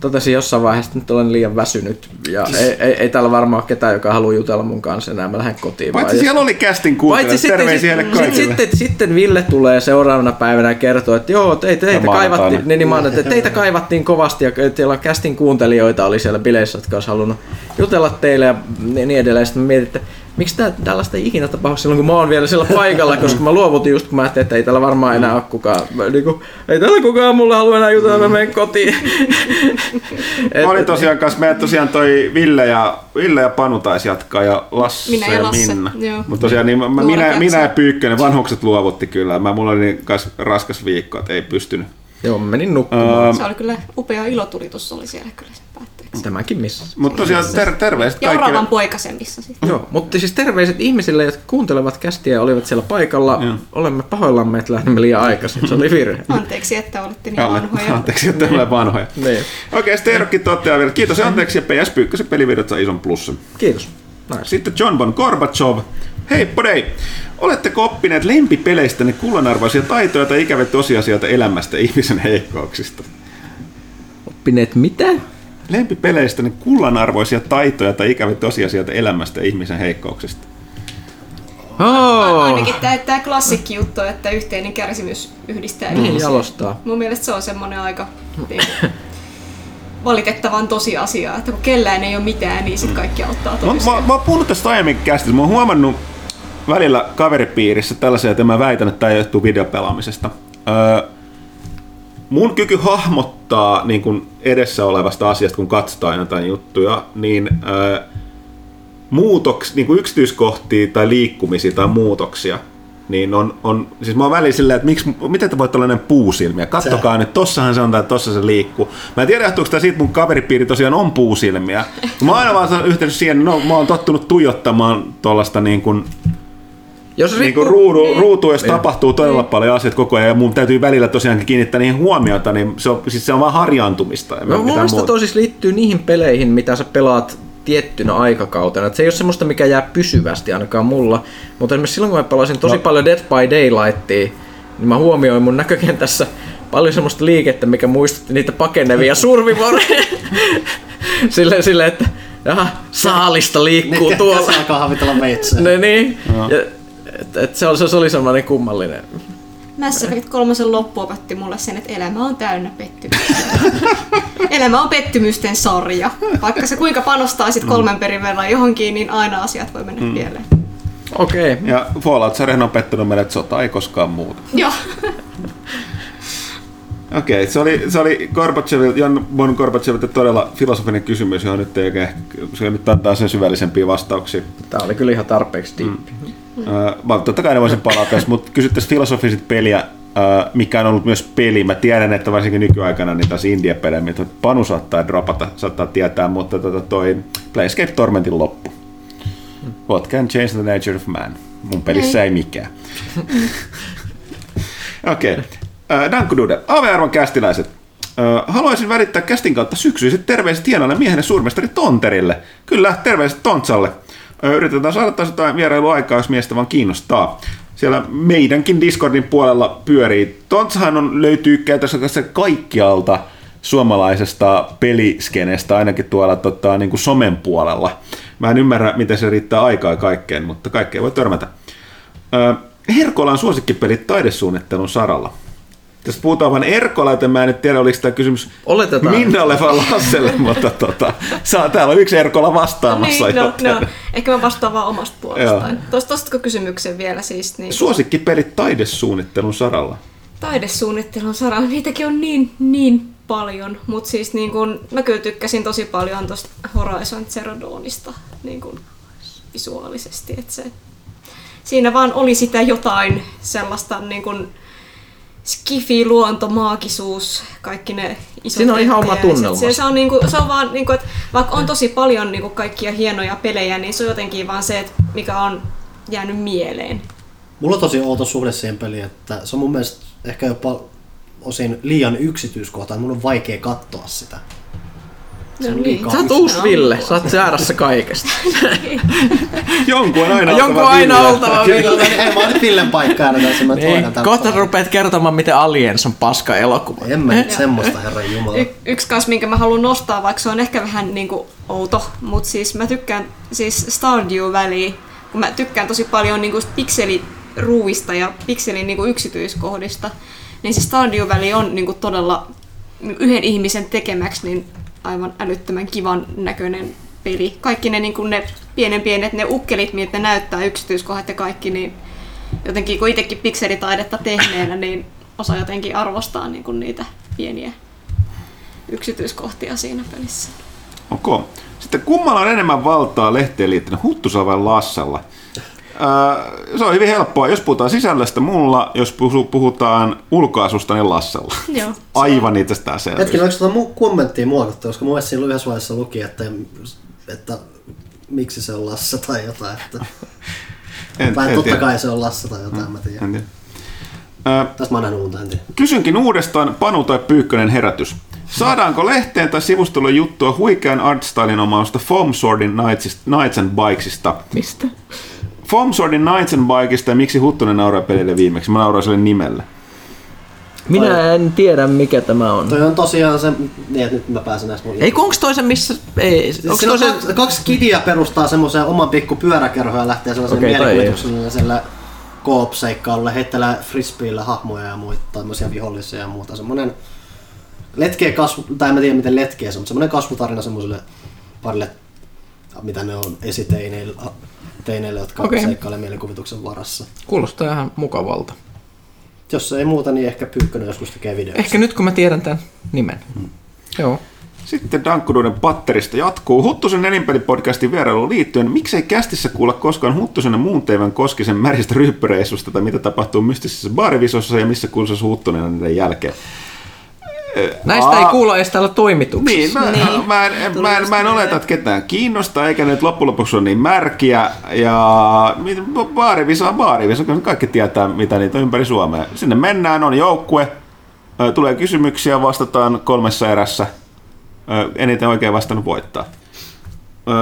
totesin jossain vaiheessa, että nyt olen liian väsynyt ja ei, ei, ei täällä varmaan ole ketään, joka haluaa jutella mun kanssa enää, mä lähden kotiin. Paitsi siellä oli kästin kuuntelijat, sitten, terveisiä heille sitten, kaikille. sitten, sitten Ville tulee seuraavana päivänä ja kertoo, että joo, teitä, teitä kaivattiin, niin, niin, että teitä kaivattiin kovasti ja teillä kästin kuuntelijoita oli siellä bileissä, jotka olisi halunnut jutella teille ja niin niin edelleen. Sitten mä mietin, että miksi tää, tällaista ei ikinä tapahdu silloin, kun mä oon vielä siellä paikalla, koska mä luovutin just, kun mä ajattelin, että ei täällä varmaan enää ole kukaan. Mä, niin kuin, ei täällä kukaan mulle halua enää jutella, mä menen kotiin. (laughs) Et- Mä olin tosiaan kanssa, meidät tosiaan toi Ville ja, Ville ja Panu taisi jatkaa ja Lasse Minä ja Lasse, Minna. Mutta tosiaan niin, mä, minä, minä ja Pyykkönen, vanhukset luovutti kyllä. Mä, mulla oli niin kas, raskas viikko, että ei pystynyt. Joo, menin nukkumaan. Öö, Se oli kyllä upea ilotulitus oli siellä kyllä sen päätteeksi. Tämäkin missä. Mutta tosiaan ter- terveiset Ja kaikille. oravan poikasemmissa sitten. Joo, mutta siis terveiset ihmisille, jotka kuuntelevat kästiä ja olivat siellä paikalla. Joo. Olemme pahoillamme, että lähdimme liian aikaisin. Se oli virhe. (laughs) Anteeksi, että olette niin Alle, vanhoja. anteeksi, että olemme vanhoja. (laughs) Niin. Okei, sitten Eerokki toteaa vielä, kiitos ja anteeksi ja PS Pyykkösen pelivideot saa ison plussan. Kiitos. Nice. Sitten John Von Gorbachev. Hei podei! Oletteko oppineet lempipeleistäne kullanarvoisia taitoja tai ikäviä tosiasioita elämästä ihmisen heikkouksista? Oppineet mitä? Lempipeleistäne kullanarvoisia taitoja tai ikäviä tosiasioita elämästä ihmisen heikkouksista. Oh. Ainakin tämä, tämä klassikki juttu, että yhteinen kärsimys yhdistää Niin, ihmisiä. jalostaa. Mun mielestä se on semmoinen aika niin, valitettavan tosiasia, että kun kellään ei ole mitään, niin sitten kaikki auttaa Mä, toisiaan. mä, mä oon puhunut tästä aiemmin käsittelyssä. Mä oon huomannut välillä kaveripiirissä tällaisia, että mä väitän, että tämä johtuu videopelaamisesta. Öö, mun kyky hahmottaa niin kun edessä olevasta asiasta, kun katsotaan jotain juttuja, niin öö, muutoks, niin kuin yksityiskohtia tai liikkumisia tai muutoksia, niin on, on siis mä oon välillä silleen, että miksi, miten te voit olla näin puusilmiä? Kattokaa nyt, tossahan se on tai tossa se liikkuu. Mä en tiedä, johtuuko tämä siitä, mun kaveripiiri tosiaan on puusilmiä. Mä oon aina vaan yhteydessä siihen, no mä oon tottunut tuijottamaan tuollaista niin kuin, Jos niin kuin ruudu, Niin. ruutu, jos Niin. tapahtuu todella paljon asioita koko ajan ja mun täytyy välillä tosiaankin kiinnittää niihin huomiota, niin se on, siis se on vaan harjaantumista. Ja No, mun mielestä muuta. toi siis liittyy niihin peleihin, mitä sä pelaat tiettynä aikakautena. Et se ei ole semmoista, mikä jää pysyvästi ainakaan mulla. Mutta esimerkiksi silloin, kun mä pelasin tosi No. paljon Dead by Daylightia, niin mä huomioin mun näkökentässä paljon semmoista liikettä, mikä muistutti niitä pakenevia survivoreja. (laughs) sille, sille, että jaha, saalista liikkuu Niin, tuolla. käsi alkaa havitella veitseä. Ne, niin. Ja, et, et se, oli, se oli semmoinen kummallinen. Mass Effect 3 loppu opetti mulle sen, että elämä on täynnä pettymyksiä. (laughs) elämä on pettymysten sarja. Vaikka se kuinka panostaa sit kolmen perin verran johonkin, niin aina asiat voi mennä mm. pieleen. Okei. Okay. Ja Fallout-sarjan on pettynyt että sota ei koskaan muuta. Joo. (laughs) Okei, se oli, se oli Jan Bon Gorbachevilta todella filosofinen kysymys, johon nyt ei oikein, se nyt antaa sen syvällisempiä vastauksia. Tää oli kyllä ihan tarpeeksi diippi. Mm. Mä totta kai ne voisin palata, jos mut kysyttäisiin filosofisit peliä, mikä on ollut myös peli. Mä tiedän, että varsinkin nykyaikana niin taas indie-pelejä, mitä Panu saattaa dropata, saattaa tietää, mutta tota toi Playscape Tormentin loppu. What can change the nature of man? Mun pelissä ei mikään. Okei. Okay. Danko Dude, AV-arvon kästiläiset. Haluaisin välittää kästin kautta syksyiset terveiset hienolle miehenne suurmestari Tonterille. Kyllä, terveiset Tontsalle. Yritetään saada taas jotain vierailuaikaa, jos miestä vaan kiinnostaa. Siellä meidänkin Discordin puolella pyörii. Tontsahan on, löytyy käytössä kaikkialta suomalaisesta peliskenestä, ainakin tuolla tota, niin kuin somen puolella. Mä en ymmärrä, miten se riittää aikaa kaikkeen, mutta kaikkea voi törmätä. Herkolan suosikkipelit taidesuunnittelun saralla. Tästä puhutaan vain Erkola, joten mä en nyt tiedä, oliko tämä kysymys Oletetaan. Minnalle vai Lasselle, (laughs) mutta tota, saa, täällä on yksi Erkola vastaamassa. Niin, no, no, ehkä mä vastaan vaan omasta puolestaan. Tuosta Tuostatko kysymyksen vielä siis? Niin, Suosikkipelit taidesuunnittelun saralla. taidesuunnittelun saralla, niitäkin on niin, niin paljon, mutta siis niin kun, mä kyllä tykkäsin tosi paljon tuosta Horizon Zero Dawnista niin kun, visuaalisesti, että se, siinä vaan oli sitä jotain sellaista niin kun, skifi, luonto, maagisuus, kaikki ne isot Siinä on ihan oma tunnelma. Se, se on, niinku, se on vaan, niinku, että vaikka on tosi paljon niinku, kaikkia hienoja pelejä, niin se on jotenkin vaan se, että mikä on jäänyt mieleen. Mulla on tosi outo suhde siihen peliin, että se on mun mielestä ehkä jopa osin liian yksityiskohtainen. Mun on vaikea katsoa sitä. No liikaa. Sä oot uusi Ville, sä oot jäärässä kaikesta. (laughs) Jonkun on aina Jonkun oltava aina Ville. oltava Ville. Ei, mä oon nyt Villen paikkaa aina tässä, mä Niin. Kohta rupeat kertomaan, miten Aliens on paska elokuva. En mä nyt semmoista, herran jumala. Y- yksi kanssa, minkä mä haluan nostaa, vaikka se on ehkä vähän niinku outo, mutta siis mä tykkään siis Stardew-väliä, kun mä tykkään tosi paljon niinku pikseliruuista ja pikselin niinku yksityiskohdista, niin siis Stardew-väli on niinku todella yhden ihmisen tekemäksi niin aivan älyttömän kivan näköinen peli. Kaikki ne, niinku ne pienen pienet ne ukkelit, miltä ne näyttää yksityiskohdat ja kaikki, niin jotenkin kun itsekin pikselitaidetta tehneenä, niin osaa jotenkin arvostaa niinku niitä pieniä yksityiskohtia siinä pelissä. Okay. Sitten kummalla on enemmän valtaa lehteen liittyen, Huttusella vai Lassella? Öö, se on hyvin helppoa. Jos puhutaan sisällöstä mulla, jos puhu- puhutaan ulkoasusta, niin Lassella. Joo. Aivan itsestään selvä. Hetkinen, onko tuota mu- kommenttia muokattu, koska mun mielestä siinä yhdessä vaiheessa luki, että, että miksi se on Lasse tai jotain. Että, (laughs) En, vai en totta tiedä. kai se on Lasse tai jotain, mä tiedän. En tiedä. Tässä mä nähnyt uutta, en tiedä. Kysynkin uudestaan Panu tai Pyykkönen herätys. Saadaanko lehteen tai sivustolle juttua huikean artstylin omausta Foam Swordin Knightsista- Knights and Bikesista? Mistä? Foam Swordin Knights and Bikeista ja miksi Huttunen nauraa pelille viimeksi? Mä nauroin sille nimelle. Minä en tiedä mikä tämä on. Toi on tosiaan se, niin että nyt mä pääsen näistä mun Ei, onko toisen missä... Ei, Siis onko siinä on toisen... kaksi, kaksi kidiä perustaa semmoisen oman pikku pyöräkerhon ja lähtee toi ei mielikuvitukselliselle koop-seikkailulle, heittelee frisbeillä hahmoja ja muita, tämmöisiä vihollisia ja muuta. Semmoinen letkeä kasvu, tai en mä tiedä miten letkeä se on, mutta semmoinen kasvutarina semmoiselle parille, mitä ne on esiteineille, teineille, jotka okay. seikkailee mielikuvituksen varassa. Kuulostaa ihan mukavalta. Jos ei muuta, niin ehkä Pyykkönen joskus tekee videoita. Ehkä nyt kun mä tiedän tämän nimen. Joo. Sitten Dankkuduuden patterista jatkuu. Huttusen elinpelipodcastin vierailuun liittyen, miksei kästissä kuulla koskaan Huttusen ja muun teivän koskisen märistä ryyppyreissusta tai mitä tapahtuu mystisessä baarivisossa ja missä kuulisi Huttunen on niiden jälkeen. Näistä ei kuulla edes täällä toimituksessa. Niin, mä, niin. (laughs) mä, en, mä, en, mä en oleta, että ketään kiinnostaa, eikä nyt loppujen lopuksi ole niin märkiä. Ja baarivisa on baarivisa, kaikki tietää, mitä niitä on ympäri Suomea. Sinne mennään, on joukkue, tulee kysymyksiä, vastataan kolmessa erässä. Ö, Eniten oikein vastannut voittaa.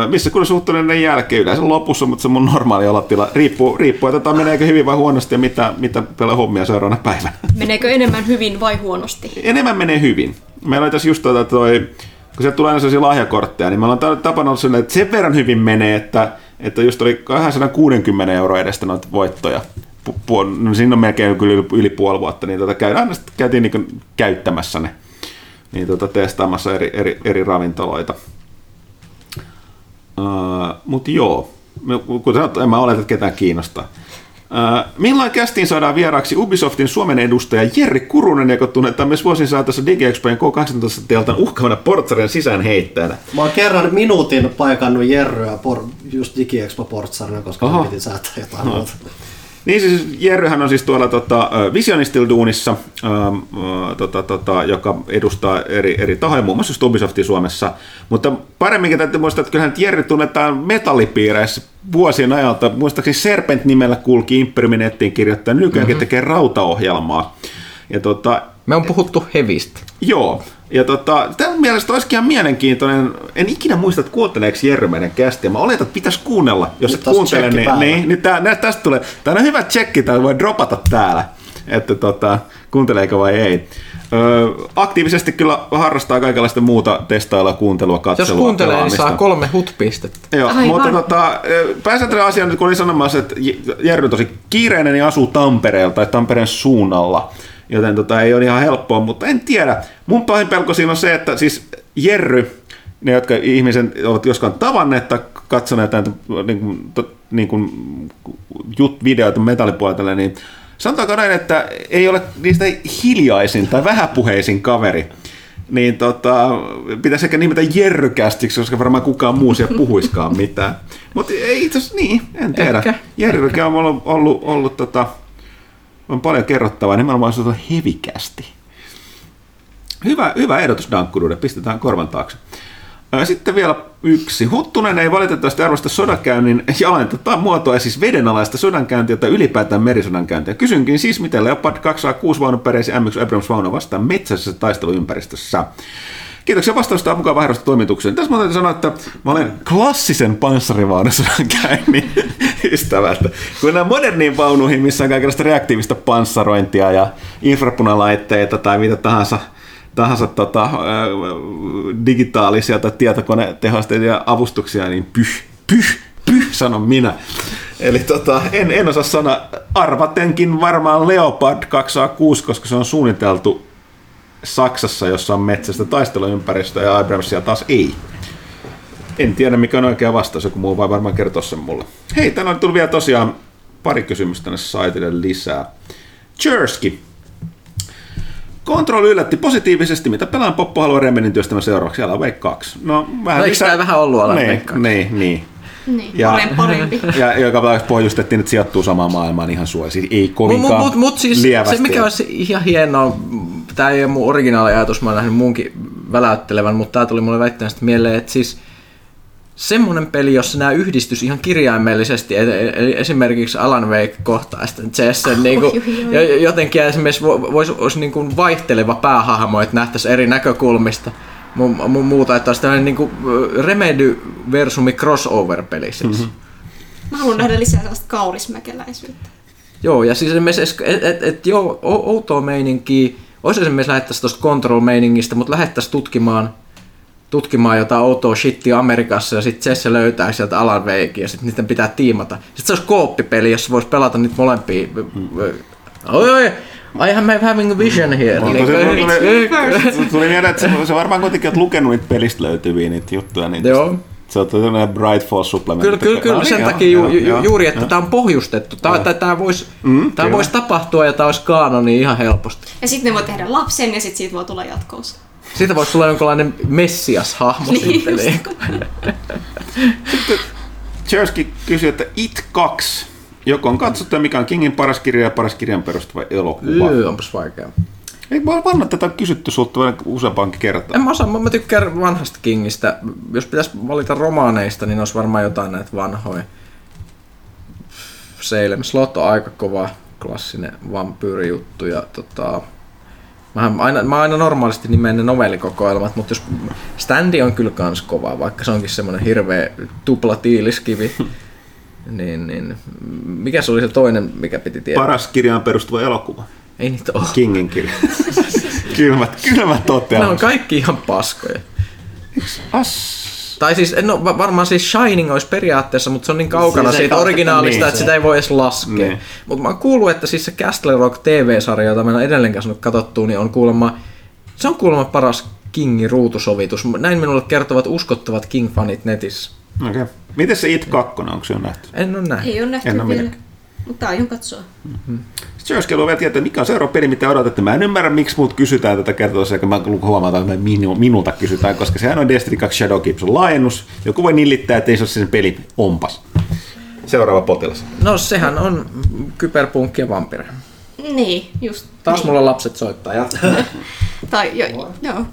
Missä kun suhtuneiden jälkeen yleensä lopussa, mutta se on mun normaali olotila. Riippuu, riippuu että tota, meneekö hyvin vai huonosti ja mitä, mitä pelaa hommia seuraavana päivänä. Meneekö enemmän hyvin vai huonosti? enemmän menee hyvin. Meillä oli tässä just tota toi, kun sieltä tulee aina sellaisia lahjakortteja, niin meillä on ta- tapana ollut sellainen, että sen verran hyvin menee, että, että just oli 260 euroa edestä noita voittoja. Pu- no siinä on melkein kyllä yli, puoli vuotta, niin tota, käy, aina sitten käytiin niin käyttämässä ne, niin tota, testaamassa eri, eri, eri ravintoloita. Uh, Mutta joo, kuten sanottu, en mä oleta, että ketään kiinnostaa. Uh, milloin kästiin saadaan vieraaksi Ubisoftin Suomen edustaja Jerri Kurunen, joka tunnetaan myös vuosien saatossa DigiExpojen K18 teltan uhkaavana portsarien sisäänheittäjänä. Mä oon kerran minuutin paikannut Jerryä por, just DigiExpo portsarina, koska. Oho. piti säätää jotain Oho. muuta. Niin siis Jerryhän on siis tuolla tota, Visionistil duunissa, ähm, tota, tota, joka edustaa eri, eri tahoja, muun muassa Ubisoftia Suomessa. Mutta paremminkin täytyy muistaa, että kyllähän Jerry tunnetaan metallipiireissä vuosien ajalta. Muistaakseni Serpent-nimellä kulki Imperiumin nettiin kirjoittaa, nykyäänkin mm-hmm. tekee rautaohjelmaa. Ja tota, Me on puhuttu hevistä. Joo. Ja tota, tämän mielestä olisikin ihan mielenkiintoinen. En ikinä muista, että kuunteleeko Jerry meidän kästiä. Mä oletan, että pitäisi kuunnella. Jos Nyt et kuuntele, niin, niin, niin tää, nää, tästä tulee. Tämä on hyvä tsekki, tämä voi dropata täällä. Että tota, kuunteleeko vai ei. Öö, aktiivisesti kyllä harrastaa kaikenlaista muuta testailua, kuuntelua, katselua, Jos kuuntelee, niin pelaamista. saa kolme hut-pistettä. Joo, Aivan. mutta tota, pääsääntöinen asia nyt kun olin sanomassa, että Jerry on tosi kiireinen ja asuu Tampereella tai Tampereen suunnalla, joten tota, ei ole ihan helppoa, mutta en tiedä. Mun pahin pelko siinä on se, että siis Jerry, ne jotka ihmisen ovat joskaan tavanneet tai katsoneet näitä niin kuin, to, niin kuin, jut, videoita metallipuolella, niin sanotaanko näin, että ei ole niistä hiljaisin tai vähäpuheisin kaveri niin tota, pitäisi ehkä nimetä Jerrykästiksi, koska varmaan kukaan muu siellä puhuiskaan mitään. Mutta ei itse asiassa niin, en tiedä. Jerrykä on ollut, ollut, ollut tota, on paljon kerrottavaa, nimenomaan se on hevikästi. Hyvä, hyvä ehdotus Dankkuruuden, pistetään korvan taakse. Sitten vielä yksi. Huttunen ei valitettavasti arvosta sodankäynnin jalenta muotoa, siis vedenalaista sodankäyntiä tai ylipäätään merisodankäyntiä. Kysynkin siis, miten Leopard 206 vaunun peräisi M1 Abrams vaunu vastaan metsäisessä taisteluympäristössä. Kiitoksia vastausta mukaan vaihdosta toimitukseen. Tässä mä täytyy sanoa, että mä olen klassisen panssarivaunusodan (laughs) käynnin ystävältä. Kun nämä moderniin vaunuihin, missä on kaikenlaista reaktiivista panssarointia ja infrapunalaitteita tai mitä tahansa, tahansa tota, digitaalisia tai tietokonetehosteita ja avustuksia, niin pyh, pyh, pyh, sanon minä. Eli tota, en, en osaa sanoa, arvatenkin varmaan Leopard 206, koska se on suunniteltu Saksassa, jossa on metsästä taisteluympäristö ja Abramsia taas ei. En tiedä, mikä on oikea vastaus, joku muu vai varmaan kertoa sen mulle. Hei, tänne on tullut vielä tosiaan pari kysymystä tänne saitille lisää. Chersky. Control yllätti positiivisesti, mitä pelaan Poppo haluaa Remenin työstämään seuraavaksi. Alan Wake 2. No, vähän No, eikö tää vähän ollut Alan niin, Wake 2? Niin, niin. Niin, Ja- parempi. (laughs) Ja joka pohjustettiin, että sijoittuu samaan maailmaan ihan suojaa. Siis ei Mut, kovinkaan mut, mut siis lievästi. se mikä olisi ihan hienoa, tämä ei ole mun originaali ajatus, mä oon nähnyt muunkin väläyttelevän, mutta tämä tuli mulle väittämästä mieleen, että siis semmoinen peli, jossa nämä yhdistys ihan kirjaimellisesti, eli esimerkiksi Alan Wake kohtaa sitten Jessen, niin kuin, jotenkin esimerkiksi vo- voisi olisi niin kuin vaihteleva päähahmo, että nähtäisiin eri näkökulmista mu- mu- muuta, että olisi tällainen niin kuin Remedy versumi crossover-peli siis. Mm-hmm. Mä haluan nähdä lisää sellaista kaurismäkeläisyyttä. Joo, ja siis esimerkiksi, et, et, et, joo, outoa meininkiä, Olisi esimerkiksi lähettäisiin tuosta control-meiningistä, mutta lähettäisiin tutkimaan, tutkimaan jotain outoa shittia Amerikassa ja sitten Jesse löytää sieltä Alan Wakein ja sitten niiden pitää tiimata. Sitten se olisi kooppipeli, jossa voisi pelata niitä molempia. Oi, oi, I am having a vision here. Niin se kuin- tuli, tuli mieleen, että se, se varmaan kuitenkin olet lukenut niitä pelistä löytyviä niitä juttuja. Niin Joo. Se on tämmöinen Bright Falls supplementti. Kyllä, kyllä, kyllä sen niin, takia joo, ju, ju, joo, juuri, että joo. tämä on pohjustettu. Tämä, tämä, tämä voisi, Mm, tämä voisi tapahtua ja tämä olisi kaanoni ihan helposti. Ja sitten ne voi tehdä lapsen ja sitten siitä voi tulla jatkous. Siitä voisi tulla jonkinlainen messias-hahmo Niin sitten. Niin. Chersky kysyi, että It 2, joko on katsottu mikä on Kingin paras kirja ja paras kirjan perustuva elokuva. Yy, onpas vaikea. Ei vaan vanha tätä on kysytty sulta useampaankin kertaa. En mä osaa, mä mä tykkään vanhasta Kingistä. Jos pitäisi valita romaaneista, niin olisi varmaan jotain näitä vanhoja. Salem Slot on aika kova klassinen vampyyrijuttu ja tota, Mähän aina, mä aina normaalisti nimen ne novellikokoelmat, mutta jos standi on kyllä kans kova, vaikka se onkin semmoinen hirveä tupla tiiliskivi, (laughs) niin, niin mikä se oli se toinen, mikä piti tietää? Paras kirjaan perustuva elokuva. Ei niitä ole. Kingin kirja. (laughs) kylmät, kylmät Ne toteamus. on kaikki ihan paskoja. As... Tai siis, no va- varmaan siis Shining olisi periaatteessa, mutta se on niin kaukana Siis siitä originaalista, niin, että se- sitä ei voi edes laskea. Niin. Mutta mä oon kuullut, että siis se Castle Rock TV-sarja, jota mä en edelleenkään saanut katsottua, niin on kuulemma, se on kuulemma paras Kingin ruutusovitus. Näin minulle kertovat uskottavat King-fanit netissä. Okei. Okay. Miten se It 2, onko se jo nähty? En ole nähnyt. Ei ole nähty En ole vielä. minäkään. Mutta aion katsoa. Sitten jos haluaa vielä tietää, mikä on seuraava peli, mitä odotatte. Mä en ymmärrä, miksi muut kysytään tätä kertoa, eikä mä huomataan, että minu, minulta kysytään, koska sehän on Destiny 2 Shadowkeep, se on laajennus. Joku voi nillittää, että ei se ole sen peli onpas. Seuraava potilas. No sehän on kyberpunkki ja vampire. Niin, just. Taas niin. mulla lapset soittaa. Jatka. (laughs) Tai jo, joo.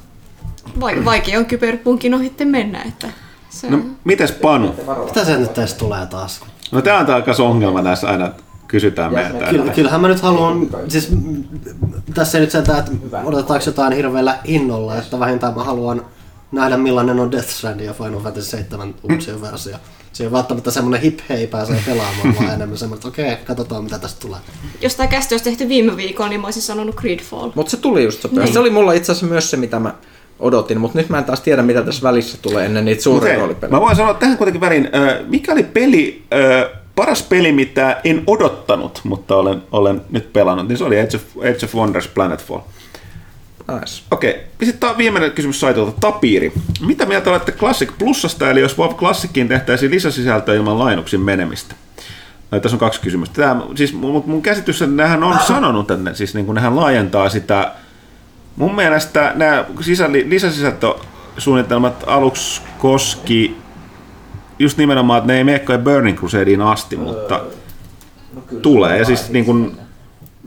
Vai, vaikea on kyberpunkin ohitte mennä, että se No, mites Panu? Mitä se nyt tässä tulee taas? No tää on taas ongelma tässä aina kysytään meiltä. Kyllä, kyllähän mä nyt haluan, siis tässä ei nyt sentään, että odotetaanko jotain hirveällä innolla, että vähintään mä haluan nähdä millainen on Death Stranding ja Final Fantasy 7 uusia versio. Se ei ole välttämättä semmonen hip hei pääsee pelaamaan, vaan enemmän semmoinen, että okei, katsotaan mitä tästä tulee. jos tämä kästi olisi tehty viime viikolla, niin mä olisin sanonut Gridfall. Mutta se tuli just sopivasti. Niin. Se oli mulla itse asiassa myös se, mitä mä odotin, mutta nyt mä en taas tiedä, mitä tässä välissä tulee ennen niitä suuria hei, roolipelejä. Mä voin sanoa tähän kuitenkin väliin, mikä oli peli, paras peli, mitä en odottanut, mutta olen, olen nyt pelannut, niin se oli Age of, Age of Wonders Planetfall. Nice. Okei, ja sitten tämä viimeinen kysymys saitolta. Tapiiri. Mitä mieltä olette Classic Plusasta, eli jos WoW Classicin tehtäisiin lisäsisältöä ilman lainuksin menemistä? No, tässä on kaksi kysymystä. Tämä, siis mun, mun käsitys, että nämähän on sanonut, että ne, siis niin kuin nehän laajentaa sitä. Mun mielestä nämä sisälli, lisäsisältösuunnitelmat aluksi koski just nimenomaan, että ne ei mene Burning Crusadeen asti, mutta tulee. Ja siis niin kuin,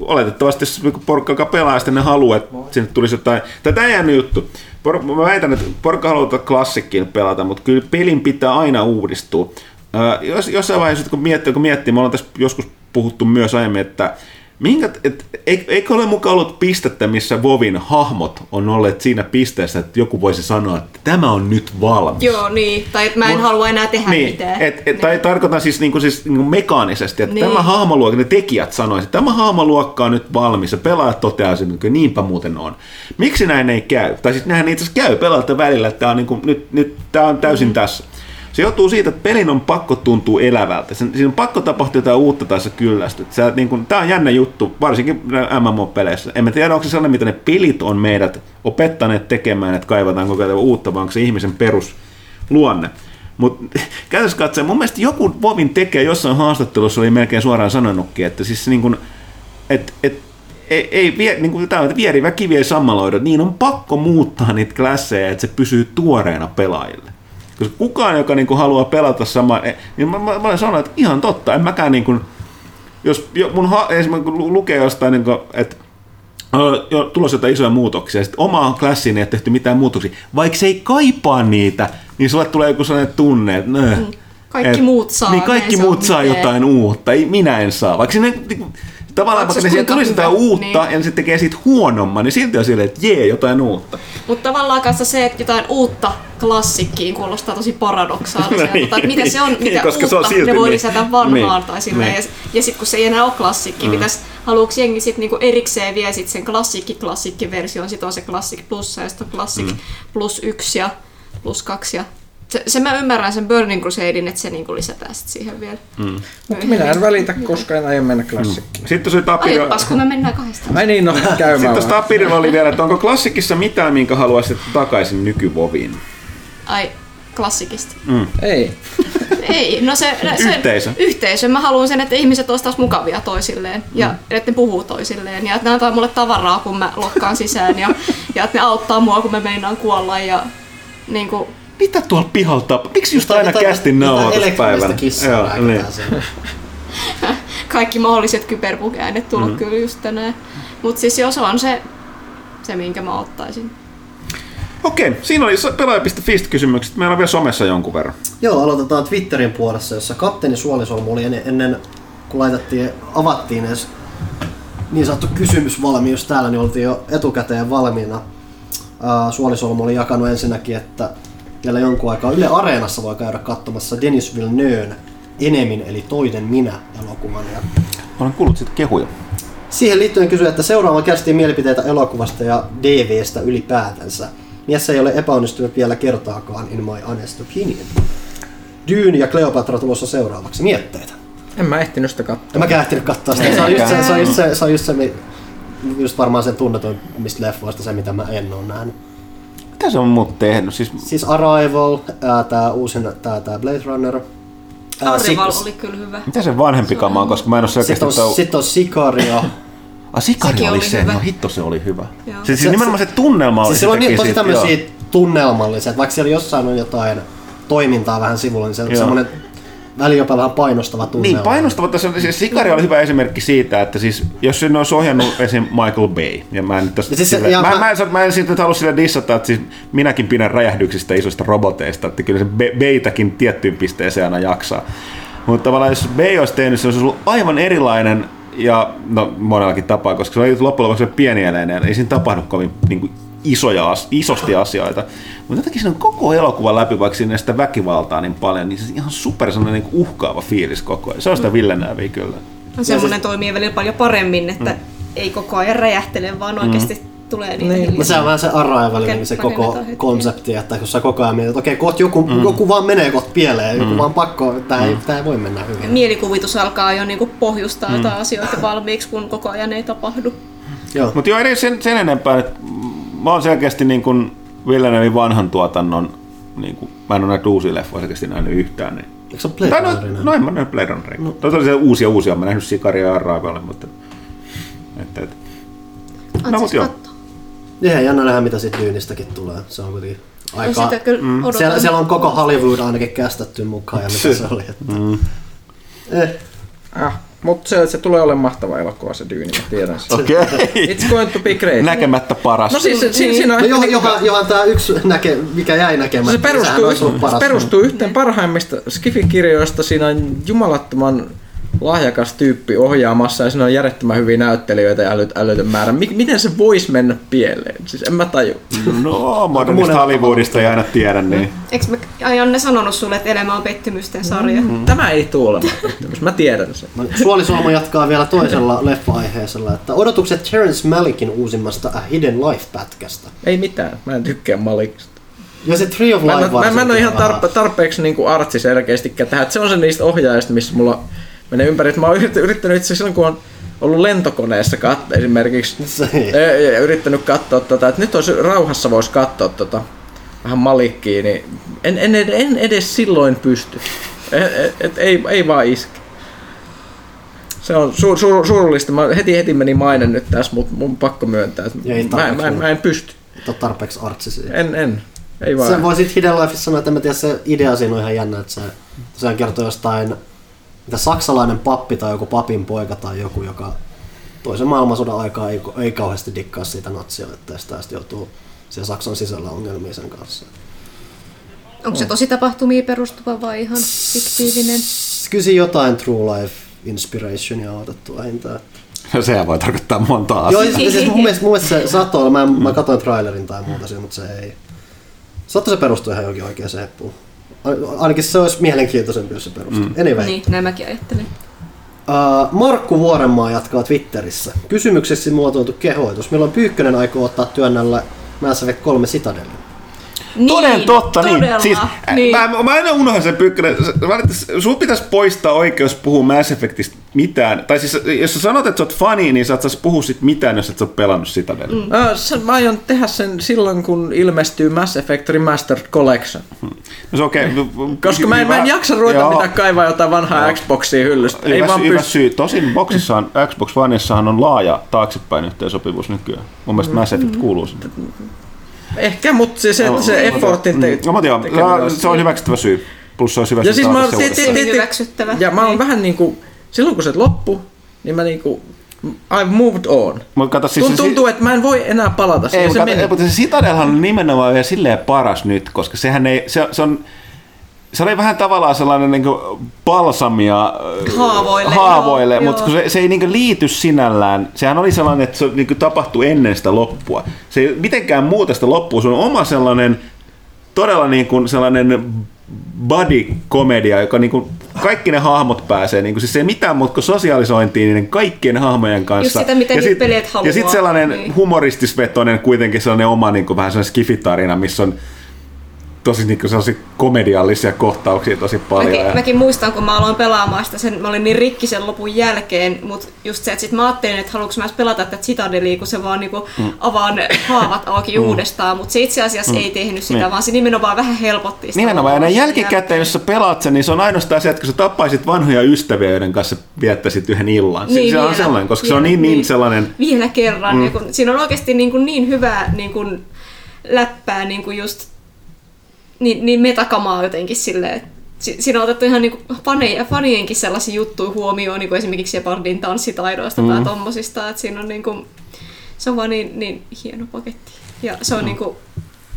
oletettavasti niinku porukka, joka pelaa, sitten ne haluaa, että sinne tulisi jotain. Tätä ei jäänyt juttu. Por, mä väitän, että porukka haluaa tätä klassikkiin pelata, mutta kyllä pelin pitää aina uudistua. Ö, jos, jossain vaiheessa, kun miettii, kun miettii, me ollaan tässä joskus puhuttu myös aiemmin, että Minkä, et, eik- eikö ole mukaan ollut pistettä, missä Vovin hahmot on olleet siinä pisteessä, että joku voisi sanoa, että tämä on nyt valmis. Joo, niin. Tai että mä en Mut- halua enää tehdä niin, mitään. Et, et, tai tarkoitan siis, niinku, siis niinku mekaanisesti, että Niin. tämä hahmoluokka, ne tekijät sanoisivat, että tämä hahmoluokka on nyt valmis, ja pelaajat toteaa sen, että niinpä muuten on. Miksi näin ei käy? Tai sitten näin itse asiassa käy pelaajat välillä, että tämä on, niinku, nyt, nyt, tämä on täysin mm. tässä. Se johtuu siitä, että pelin on pakko tuntua elävältä. Sen, siinä on pakko tapahtua jotain uutta tai sä kyllästyt. Sä, niin kun, tämä on jännä juttu, varsinkin MMO-peleissä. En mä tiedä, onko se sellainen, mitä ne pelit on meidät opettaneet tekemään, että kaivataan koko ajan uutta, vaan onko se ihmisen perusluonne. Mutta (laughs) käytössä katsoen, mun mielestä joku Vovin tekee jossain haastattelussa oli melkein suoraan sanonutkin, että siis niin kuin, et, et, ei, ei vie, niin kuin tämä, vierivä kivi ei sammaloida, niin on pakko muuttaa niitä klasseja, että se pysyy tuoreena pelaajille. Koska kukaan, joka niin kuin haluaa pelata samaa, niin mä, mä, mä olen sanonut, että ihan totta, en mäkään niin kuin, jos jo, mun ha, esimerkiksi kun lukee jostain, niin kuin, että jo tulossa jotain isoja muutoksia, sitten omaan klassiin ei ole tehty mitään muutoksia, vaikka se ei kaipaa niitä, niin sulle tulee joku sellainen tunne, että nö, Mm. Kaikki muut saa, Niin kaikki muut saa mitään. jotain uutta, ei, minä en saa. Vaikka sinne, niinku, tavallaan Vaikka se ne kuinka tulisi jotain uutta niin. ja sitten tekee siitä huonomman, niin silti on silleen, että jee, jotain uutta. Mutta tavallaan kanssa se, että jotain uutta klassikkiin kuulostaa tosi paradoksaaliselta. (laughs) Niin. tai että mitä se on, Niin, mitä koska se uutta on silti ne voi niin. lisätä vanhaan. Niin. Tai silleen. Niin. Ja, ja sitten kun se ei enää ole klassikki, mm. pitäisi haluuks jengi sit niinku erikseen vielä sit sen klassikki klassikki version, sit on se Classic Plus ja sitten on Classic mm. Plus 1 ja Plus 2 ja se, se mä ymmärrän sen Burning Crusadein, että se niinku lisätään sit siihen vielä. Mm. Mutta minä en välitä, koska en aio mennä klassikkiin. Sitten se Tapiri... Aiopas, kun me mennään kahdestaan. Ai niin, no Sitten käymään. tuossa Tapirilla oli vielä, että onko klassikissa mitään, minkä haluaisit takaisin nykyvoviin? Ai, klassikista. Ei. Ei, no se, se Yhteisö. yhteisö. Mä haluan sen, että ihmiset olisivat mukavia toisilleen ja mm. että ne puhuu toisilleen ja että ne antaa mulle tavaraa, kun mä lokkaan sisään ja, ja että ne auttaa mua, kun mä meinaan kuolla ja niin kuin, Mitä tuolla pihalla tapahtuu? Miksi just aina kästin nauhoituspäivänä? Joo, niin. kaikki mahdolliset kyberpukeaineet tullut mm. kyllä just tänään. Mutta siis jos on se, se, minkä mä ottaisin. Okei, siinä oli pelaaja.fi kysymykset. Meillä on vielä somessa jonkun verran. Joo, aloitetaan Twitterin puolessa, jossa kapteeni Suolisolmu oli ennen, ennen kun laitettiin, avattiin edes niin sanottu kysymysvalmius täällä, niin oltiin jo etukäteen valmiina. Suolisolmu oli jakanut ensinnäkin, että vielä jonkun aikaa Yle Areenassa voi käydä katsomassa Denis Villeneuve Enemin eli Toinen minä elokuvan. Ja Olen kuullut siitä kehuja. Siihen liittyen kysyi, että seuraava kärstiin mielipiteitä elokuvasta ja DVstä ylipäätänsä. Mies ei ole epäonnistunut vielä kertaakaan in my honest opinion. Dune ja Cleopatra tulossa seuraavaksi. Mietteitä. En mä ehtinyt sitä katsoa. En mä ehtinyt katsoa sitä. Se on just se, se, on just se, se, on just se just varmaan sen tunnetuin mistä leffoista se, mitä mä en ole nähnyt. Mitä se on muut tehnyt? Siis, Siis Arrival, ää, tää uusin, tää, tää Blade Runner. ää, Arrival Sic- oli kyllä hyvä. mitä se vanhempi kama on, koska mä en ole selkeästi... Sitten on, sit on Sicario. (laughs) Ah, Sikari Sekin oli, oli se, hyvä. no hitto se oli hyvä. Joo. Se, siis Se- nimenomaan se tunnelma oli Siis se on niin teki tosi siitä, tämmöisiä tunnelmallisia, että vaikka siellä jossain on jotain toimintaa vähän sivulla, niin se on Joo. semmoinen väli jopa vähän painostava tunnelma. Niin, painostava tässä on, siis Sikari oli hyvä esimerkki siitä, että siis, jos sinne olisi ohjannut esim. Michael Bay, ja mä en nyt tästä Ja siis sille, ja mä, mä- mä, en, mä en siitä nyt halua sille dissata, että siis minäkin pidän räjähdyksistä isoista roboteista, että kyllä se Bay- Baytäkin tiettyyn pisteeseen aina jaksaa. Mutta tavallaan jos Bay olisi tehnyt, se olisi ollut aivan erilainen ja no monellakin tapaa, koska se oli loppujen lopuksi pienieleinen, ei siinä tapahdu kovin niin kuin, isoja, isosti asioita. Mutta jotenkin siinä on koko elokuva läpi, vaikka siinä sitä väkivaltaa niin paljon, niin se on ihan super sellainen niin kuin uhkaava fiilis koko ajan. Se on sitä Villeneuveä kyllä. No, semmoinen toimii välillä paljon paremmin, että ei koko ajan räjähtele, vaan oikeasti tulee niitä Niin. No se on vähän se Arrival, niin se koko konsepti, että kun sä koko ajan mietit, että okei, kohta joku, mm. joku vaan menee kohta pieleen, joku vaan pakko, tää, ei, tää ei voi mennä hyvin. Mielikuvitus alkaa jo niinku pohjustaa jotain asioita valmiiksi, kun koko ajan ei tapahdu. Joo. Mutta joo, ei sen, sen enempää. että Mä oon selkeästi niin kuin Villeneuve vanhan tuotannon, niin kuin, mä en ole näitä uusia leffoja selkeästi nähnyt yhtään. Niin. Eikö se ole Blade Tai no, no en mä nähnyt Blade Runnerin. No. Toisaalta se uusia uusia, mä nähnyt Sikaria ja Arrivalin, mutta... Että, että. No, mut joo. katsoa. Ihan jännä nähdä, mitä siitä Dyynistäkin tulee. Se on kuitenkin No aika... kyllä mm. Siellä, siellä on koko Hollywood ainakin kästetty mukaan ja mitä (laughs) se oli. Että... Mm. Eh, Ah, mutta se, se tulee olemaan mahtava elokuva se Dyyni, mä tiedän sen. Okei. It's going to be great. Näkemättä paras. No siis si, si, siinä on no johan, niinku- johan, johan tämä yksi näke, mikä jäi näkemättä, se niin perustuu, se perustuu yhteen parhaimmista Skifi-kirjoista. Siinä on jumalattoman lahjakas tyyppi ohjaamassa ja siinä on järjettömän hyviä näyttelijöitä ja älyt, älytön määrä. Mik, miten se voisi mennä pieleen? Siis en mä taju. No, modernista monella Hollywoodista ei aina tiedä, niin... Eikö mä ai Janne sanonut sulle, että elämä on pettymysten sarja? Mm. Tämä ei tule olemaan pettymys. Mä tiedän sen. No, Suolisolmu jatkaa vielä toisella leffa-aiheisella, että odotukset Terrence Malickin uusimmasta A Hidden Life-pätkästä. Ei mitään. Mä en tykkää Malikista. Ja se Tree of Mä Life en, mä, mä en ole ihan tarpe, tarpeeksi niin artsi selkeästikään tähän. Se on se niistä ohjaajista, missä mulla menee ympäri. Mä oon yrittänyt, itse silloin, kun on ollut lentokoneessa katsoa esimerkiksi (laughs) Se- ja, yrittänyt katsoa tota, että nyt olisi rauhassa voisi katsoa tota, vähän malikkiin, niin en, en, en edes silloin pysty. Et, et, et, ei, ei vaan iske. Se on sur, sur, surullista. Mä heti heti meni maine nyt tässä, mutta mun pakko myöntää, että ei mä, mä, mä en pysty. Et ole tarpeeksi artsi. En, en. Ei vaan. Sä voisit Hidden Lifeissa sanoa, että mä tiedä, se idea siinä on ihan jännä, että se tosiaan kertoo jostain, mitä saksalainen pappi tai joku papin poika tai joku, joka toisen maailmansodan aikaa ei, ei kauheasti dikkaa siitä natsioitteesta ja sitten joutuu siellä Saksan sisällä ongelmiin sen kanssa. Onko se tosi tapahtumiin perustuva vai ihan fiktiivinen? Kyllä jotain True Life Inspirationia on otettu vähintään. Sehän voi tarkoittaa monta Joo, asiaa. siis, siis mun, (laughs) mielestä, mun mielestä se saattoi olla, mä, mä katsoin trailerin tai muuta siinä, mutta se ei. Saattoi se perustua ihan johonkin oikeaan heppuun. Ainakin se olisi mielenkiintoisempi, jos se perustuu. Mm. Anyway. Niin, näin mäkin ajattelin. Uh, Markku Vuorenmaa jatkaa Twitterissä. Kysymyksessä muotoiltu kehoitus. Milloin Pyykkönen aikoo ottaa työnnällä Mass Effect 3 Citadel? Niin, Toden totta, todella. niin. Siis, niin. Mä, mä aina unohdan sen pyykkönen. Sun pitäisi poistaa oikeus puhua Mass Effectista mitään. Tai siis, jos sä sanot, että sä oot fani, niin sä et saisi puhua sit mitään, jos et sä oot pelannut sitä mm. Äh, sen, mä aion tehdä sen silloin, kun ilmestyy Mass Effect Remastered Collection. No se okei. Okay. Koska mä en, mä en jaksa ruveta mitään kaivaa jotain vanhaa Joo. Xboxia hyllystä. Ei Hyvä, vaan hyvä pysty. syy. Tosin boksissaan, Xbox Oneissahan on laaja taaksepäin yhteensopivuus nykyään. Mun mielestä Mass Effect kuuluu sinne. Ehkä, mutta se, se, se effortin te- No, mutta joo, tekeminen olisi- se on hyväksyttävä syy. Plus se olisi hyvä Ja siis mä ti- ti- Hyväksyttävä. Ja mä oon Niin. vähän niinku, silloin kun se loppu, niin mä niinku, I've moved on. Mut kato, siis Tunt- se- Tuntuu, että mä en voi enää palata Ei, Se kato, meni. mutta se Citadelhan on nimenomaan vielä silleen paras nyt, koska sehän ei, se, se on, se oli vähän tavallaan sellainen niin balsamia äh, Haavoille, haavoille joo, mutta joo. se, se ei niin liity sinällään, sehän oli sellainen, että se niin tapahtui ennen sitä loppua. Se ei mitenkään muuta sitä loppua, se on oma sellainen todella niin kuin sellainen body-komedia, joka niin kuin kaikki ne hahmot pääsee, niin kuin, siis se ei mitään muuta kuin sosialisointiin niiden kaikkien hahmojen kanssa. sitä, mitä ja sit, haluaa. Ja sitten sellainen Niin. humoristisvetoinen kuitenkin sellainen oma niin kuin, vähän sellainen skifitarina, missä on tosi niin kuin, sellaisia komediallisia kohtauksia tosi paljon. Mäkin, ja- mäkin muistan, kun mä aloin pelaamaan sitä, sen, mä olin niin rikki sen lopun jälkeen, mutta just se, että sit mä ajattelin, että haluanko mä pelata tätä Citadelia, kun se vaan niinku Mm. avaa ne haavat auki (laughs) uudestaan, mutta se itse asiassa ei tehnyt sitä, Niin. vaan se nimenomaan vähän helpotti sitä. Nimenomaan, ja näin jälkikäteen, jos sä pelaat sen, niin se on ainoastaan se, että kun sä tappaisit vanhoja ystäviä, joiden kanssa viettäisit yhden illan. Niin, se on vielä, sellainen, koska se on vielä, niin, niin sellainen... Vielä kerran, mm. ja kun, siinä on oikeasti niin, kuin niin hyvää niin kuin läppää niin kuin just niin, niin metakamaa jotenkin silleen, että si- Siinä on otettu ihan niinku faneja, fanienkin sellaisia juttuja huomioon, niinku esimerkiksi Shepardin tanssitaidoista mm. tai tommosista, että siinä on niinku, se on vaan niin, niin hieno paketti. Ja se on mm. niinku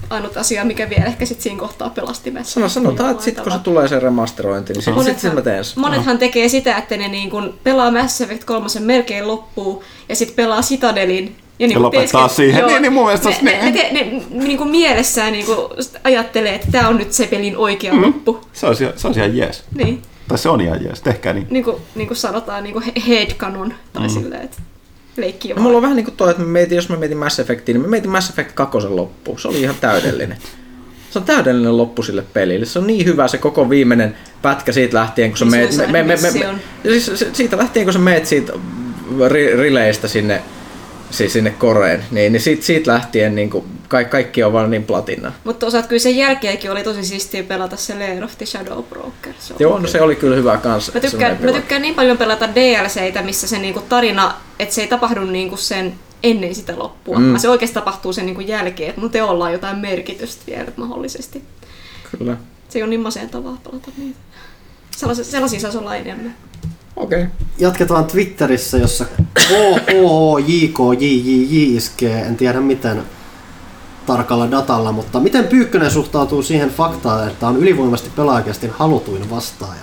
ainut asia, mikä vielä ehkä sit siinä kohtaa pelasti Mass Sano, sanotaan, että sitten kun se tulee se remasterointi, niin sitten sit, sit mä teen sen. monethan tekee sitä, että ne niin kun pelaa Mass Effect 3 melkein loppuun ja sitten pelaa Citadelin. Ja, niin Ja lopettaa siihen. Niin, niin mun mielestä ne, ne, ne, ne, ne niin kuin mielessään niin kuin ajattelee, että tämä on nyt se pelin oikea mm. loppu. Se olisi, se olisi ihan jees. Niin, Tai se on ihan jees, tehkää niin. niin kuin, niin kuin sanotaan niin kuin headcanon tai mm. silleen, että leikki jo No, mulla on vähän niin kuin toi, että mä mietin, jos mä mietin Mass Effectia, niin mä mietin Mass Effect 2 loppuun. Se oli ihan täydellinen. Se on täydellinen loppu sille pelille. Se on niin hyvä se koko viimeinen pätkä siitä lähtien, kun sä Niin meet... se on se mission. ja siis siitä lähtien, kun sä meet siitä ri, rileistä sinne, siis sinne koreen, niin, niin siitä, siitä lähtien niin kuin, kaikki, kaikki on vaan niin platina. Mutta osaat kyllä sen jälkeenkin oli tosi siistiä pelata se Lair of the Shadow Broker. Se Joo, no se oli kyllä hyvä kans. Mä tykkään, mä tykkään niin paljon pelata DLCitä, missä se niinku tarina, että se ei tapahdu niinku sen ennen sitä loppua, mm. se oikeasti tapahtuu sen niinku jälkeen, että mun teolla on jotain merkitystä vielä mahdollisesti. Kyllä. Se on niin masentavaa pelata niitä. Sellaisia, sellaisia saisi olla enemmän. Okei. Okay. Jatketaan Twitterissä, jossa KHJKJJJ iskee, en tiedä miten tarkalla datalla, mutta miten Pyykkönen suhtautuu siihen faktaan, että on ylivoimasti pelaajakästin halutuin vastaaja?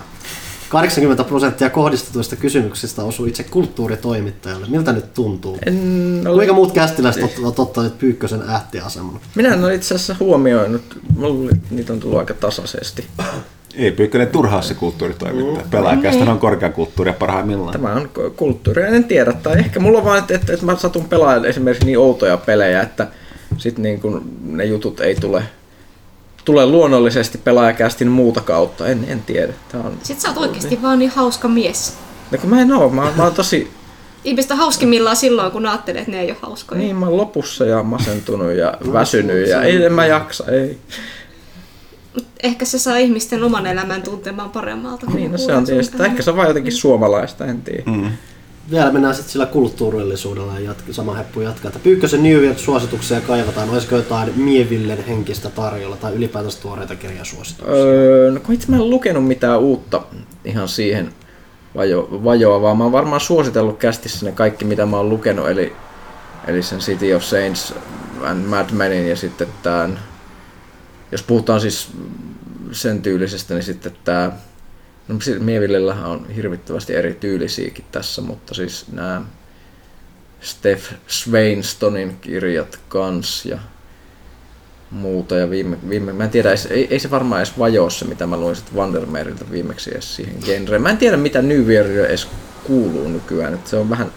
80 prosenttia kohdistetuista kysymyksistä osuu itse kulttuuritoimittajalle. Miltä nyt tuntuu? En ole... Kuinka muut kästiläiset ovat ottaneet Pyykkösen ähtiaseman? Minä en ole itse asiassa huomioinut. Mulla että niitä on tullut aika tasaisesti. Ei Pyykkönen turhaa se kulttuuritoimittaja. Pelaajakästä on korkeakulttuuria parhaimmillaan. Tämä on kulttuuria, en tiedä. Tai ehkä mulla on vaan, että, että, että mä satun pelaamaan esimerkiksi niin outoja pelejä, että sit niin kun ne jutut ei tule, tule luonnollisesti pelaajakästin muuta kautta. En, en tiedä. Tämä on... Sitten sä oot oikeasti vaan niin hauska mies. No kun mä en oo, mä, mä oon tosi... Ihmiset on hauskimmillaan silloin, kun ajattelee, että ne ei ole hauskoja. Niin, mä oon lopussa ja masentunut ja väsynyt ja ei, en mä jaksa, ei. Ehkä se saa ihmisten oman elämän tuntemaan paremmalta. Niin, no se on tietysti. Äänen. ehkä se on vaan jotenkin suomalaista, en tiedä. Mm. Vielä mennään sitten sillä kulttuurillisuudella ja jatka, sama heppu jatkaa. Että Pyykkösen New York-suosituksia kaivataan. Olisiko jotain Mievillen henkistä tarjolla tai ylipäätänsä tuoreita kirjasuosituksia? Öö, no kun itse mä en lukenut mitään uutta ihan siihen vajo, vajoavaa. Mä oon varmaan suositellut kästissä ne kaikki, mitä mä oon lukenut, eli, eli sen City of Saints and Mad Menin ja sitten tämän, jos puhutaan siis sen tyylisestä, niin sitten tämä, no Mievillellähän on hirvittävästi eri tyylisiäkin tässä, mutta siis nämä Steph Sweinstonin kirjat kans ja muuta. Ja viime, viime, mä en tiedä, ei, ei se varmaan edes vajoo se, mitä mä luin sitten Vandermeeriltä viimeksi edes siihen genreen. Mä en tiedä, mitä New Year edes kuuluu nykyään. Et se on vähän,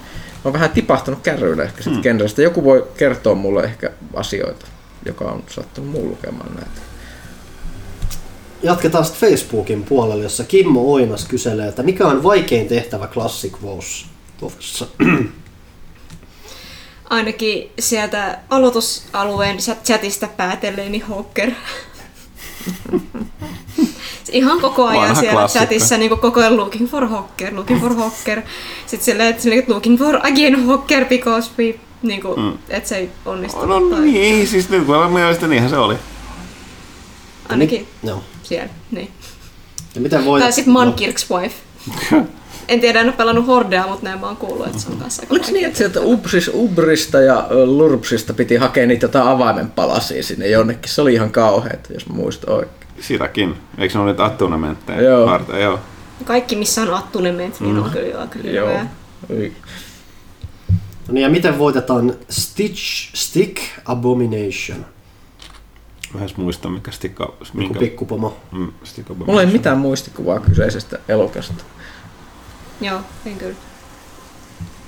on vähän tipahtanut kärryille ehkä sit hmm. genrestä. Joku voi kertoa mulle ehkä asioita, joka on sattunut muun lukemaan näitä. Jatketaan sitten Facebookin puolelle, jossa Kimmo Oinas kyselee, että mikä on vaikein tehtävä Classic WoWssa? (clears throat) Ainakin sieltä aloitusalueen chat- chatista päätellen, niin Hawker. (laughs) Ihan koko ajan Vanha siellä klassikko. chatissa niin koko ajan looking for Hawker, looking for Hawker. Sitten silleen, että looking for again Hawker because we, niin kuin, mm. että se ei onnistunut. No tai niin, siis nyt kun olen mielestä niinhän se oli. Ainakin Joo. siellä, niin. Ja miten voit... Tai sitten Mankirks wife. En tiedä, en ole pelannut Hordea, mutta näin mä oon kuullut, että se on kanssa Oliko niin, että sieltä Ubris, Ubrista ja Lurpsista piti hakea niitä jotain avaimen palasia sinne jonnekin? Se oli ihan kauheeta, jos mä muistan oikein. Sitäkin. Eikö ne ole niitä attunementteja Joo. varten? Joo. Kaikki, missä on attunement, niin on kyllä aika Joo. No niin, ja miten voitetaan Stitch Stick Abomination? Mä en edes muista, mikä stikka... Joku Minkä, pikkupomo. mm, stikka Mulla ei mitään muistikuvaa kyseisestä elokasta. Joo, en kyllä.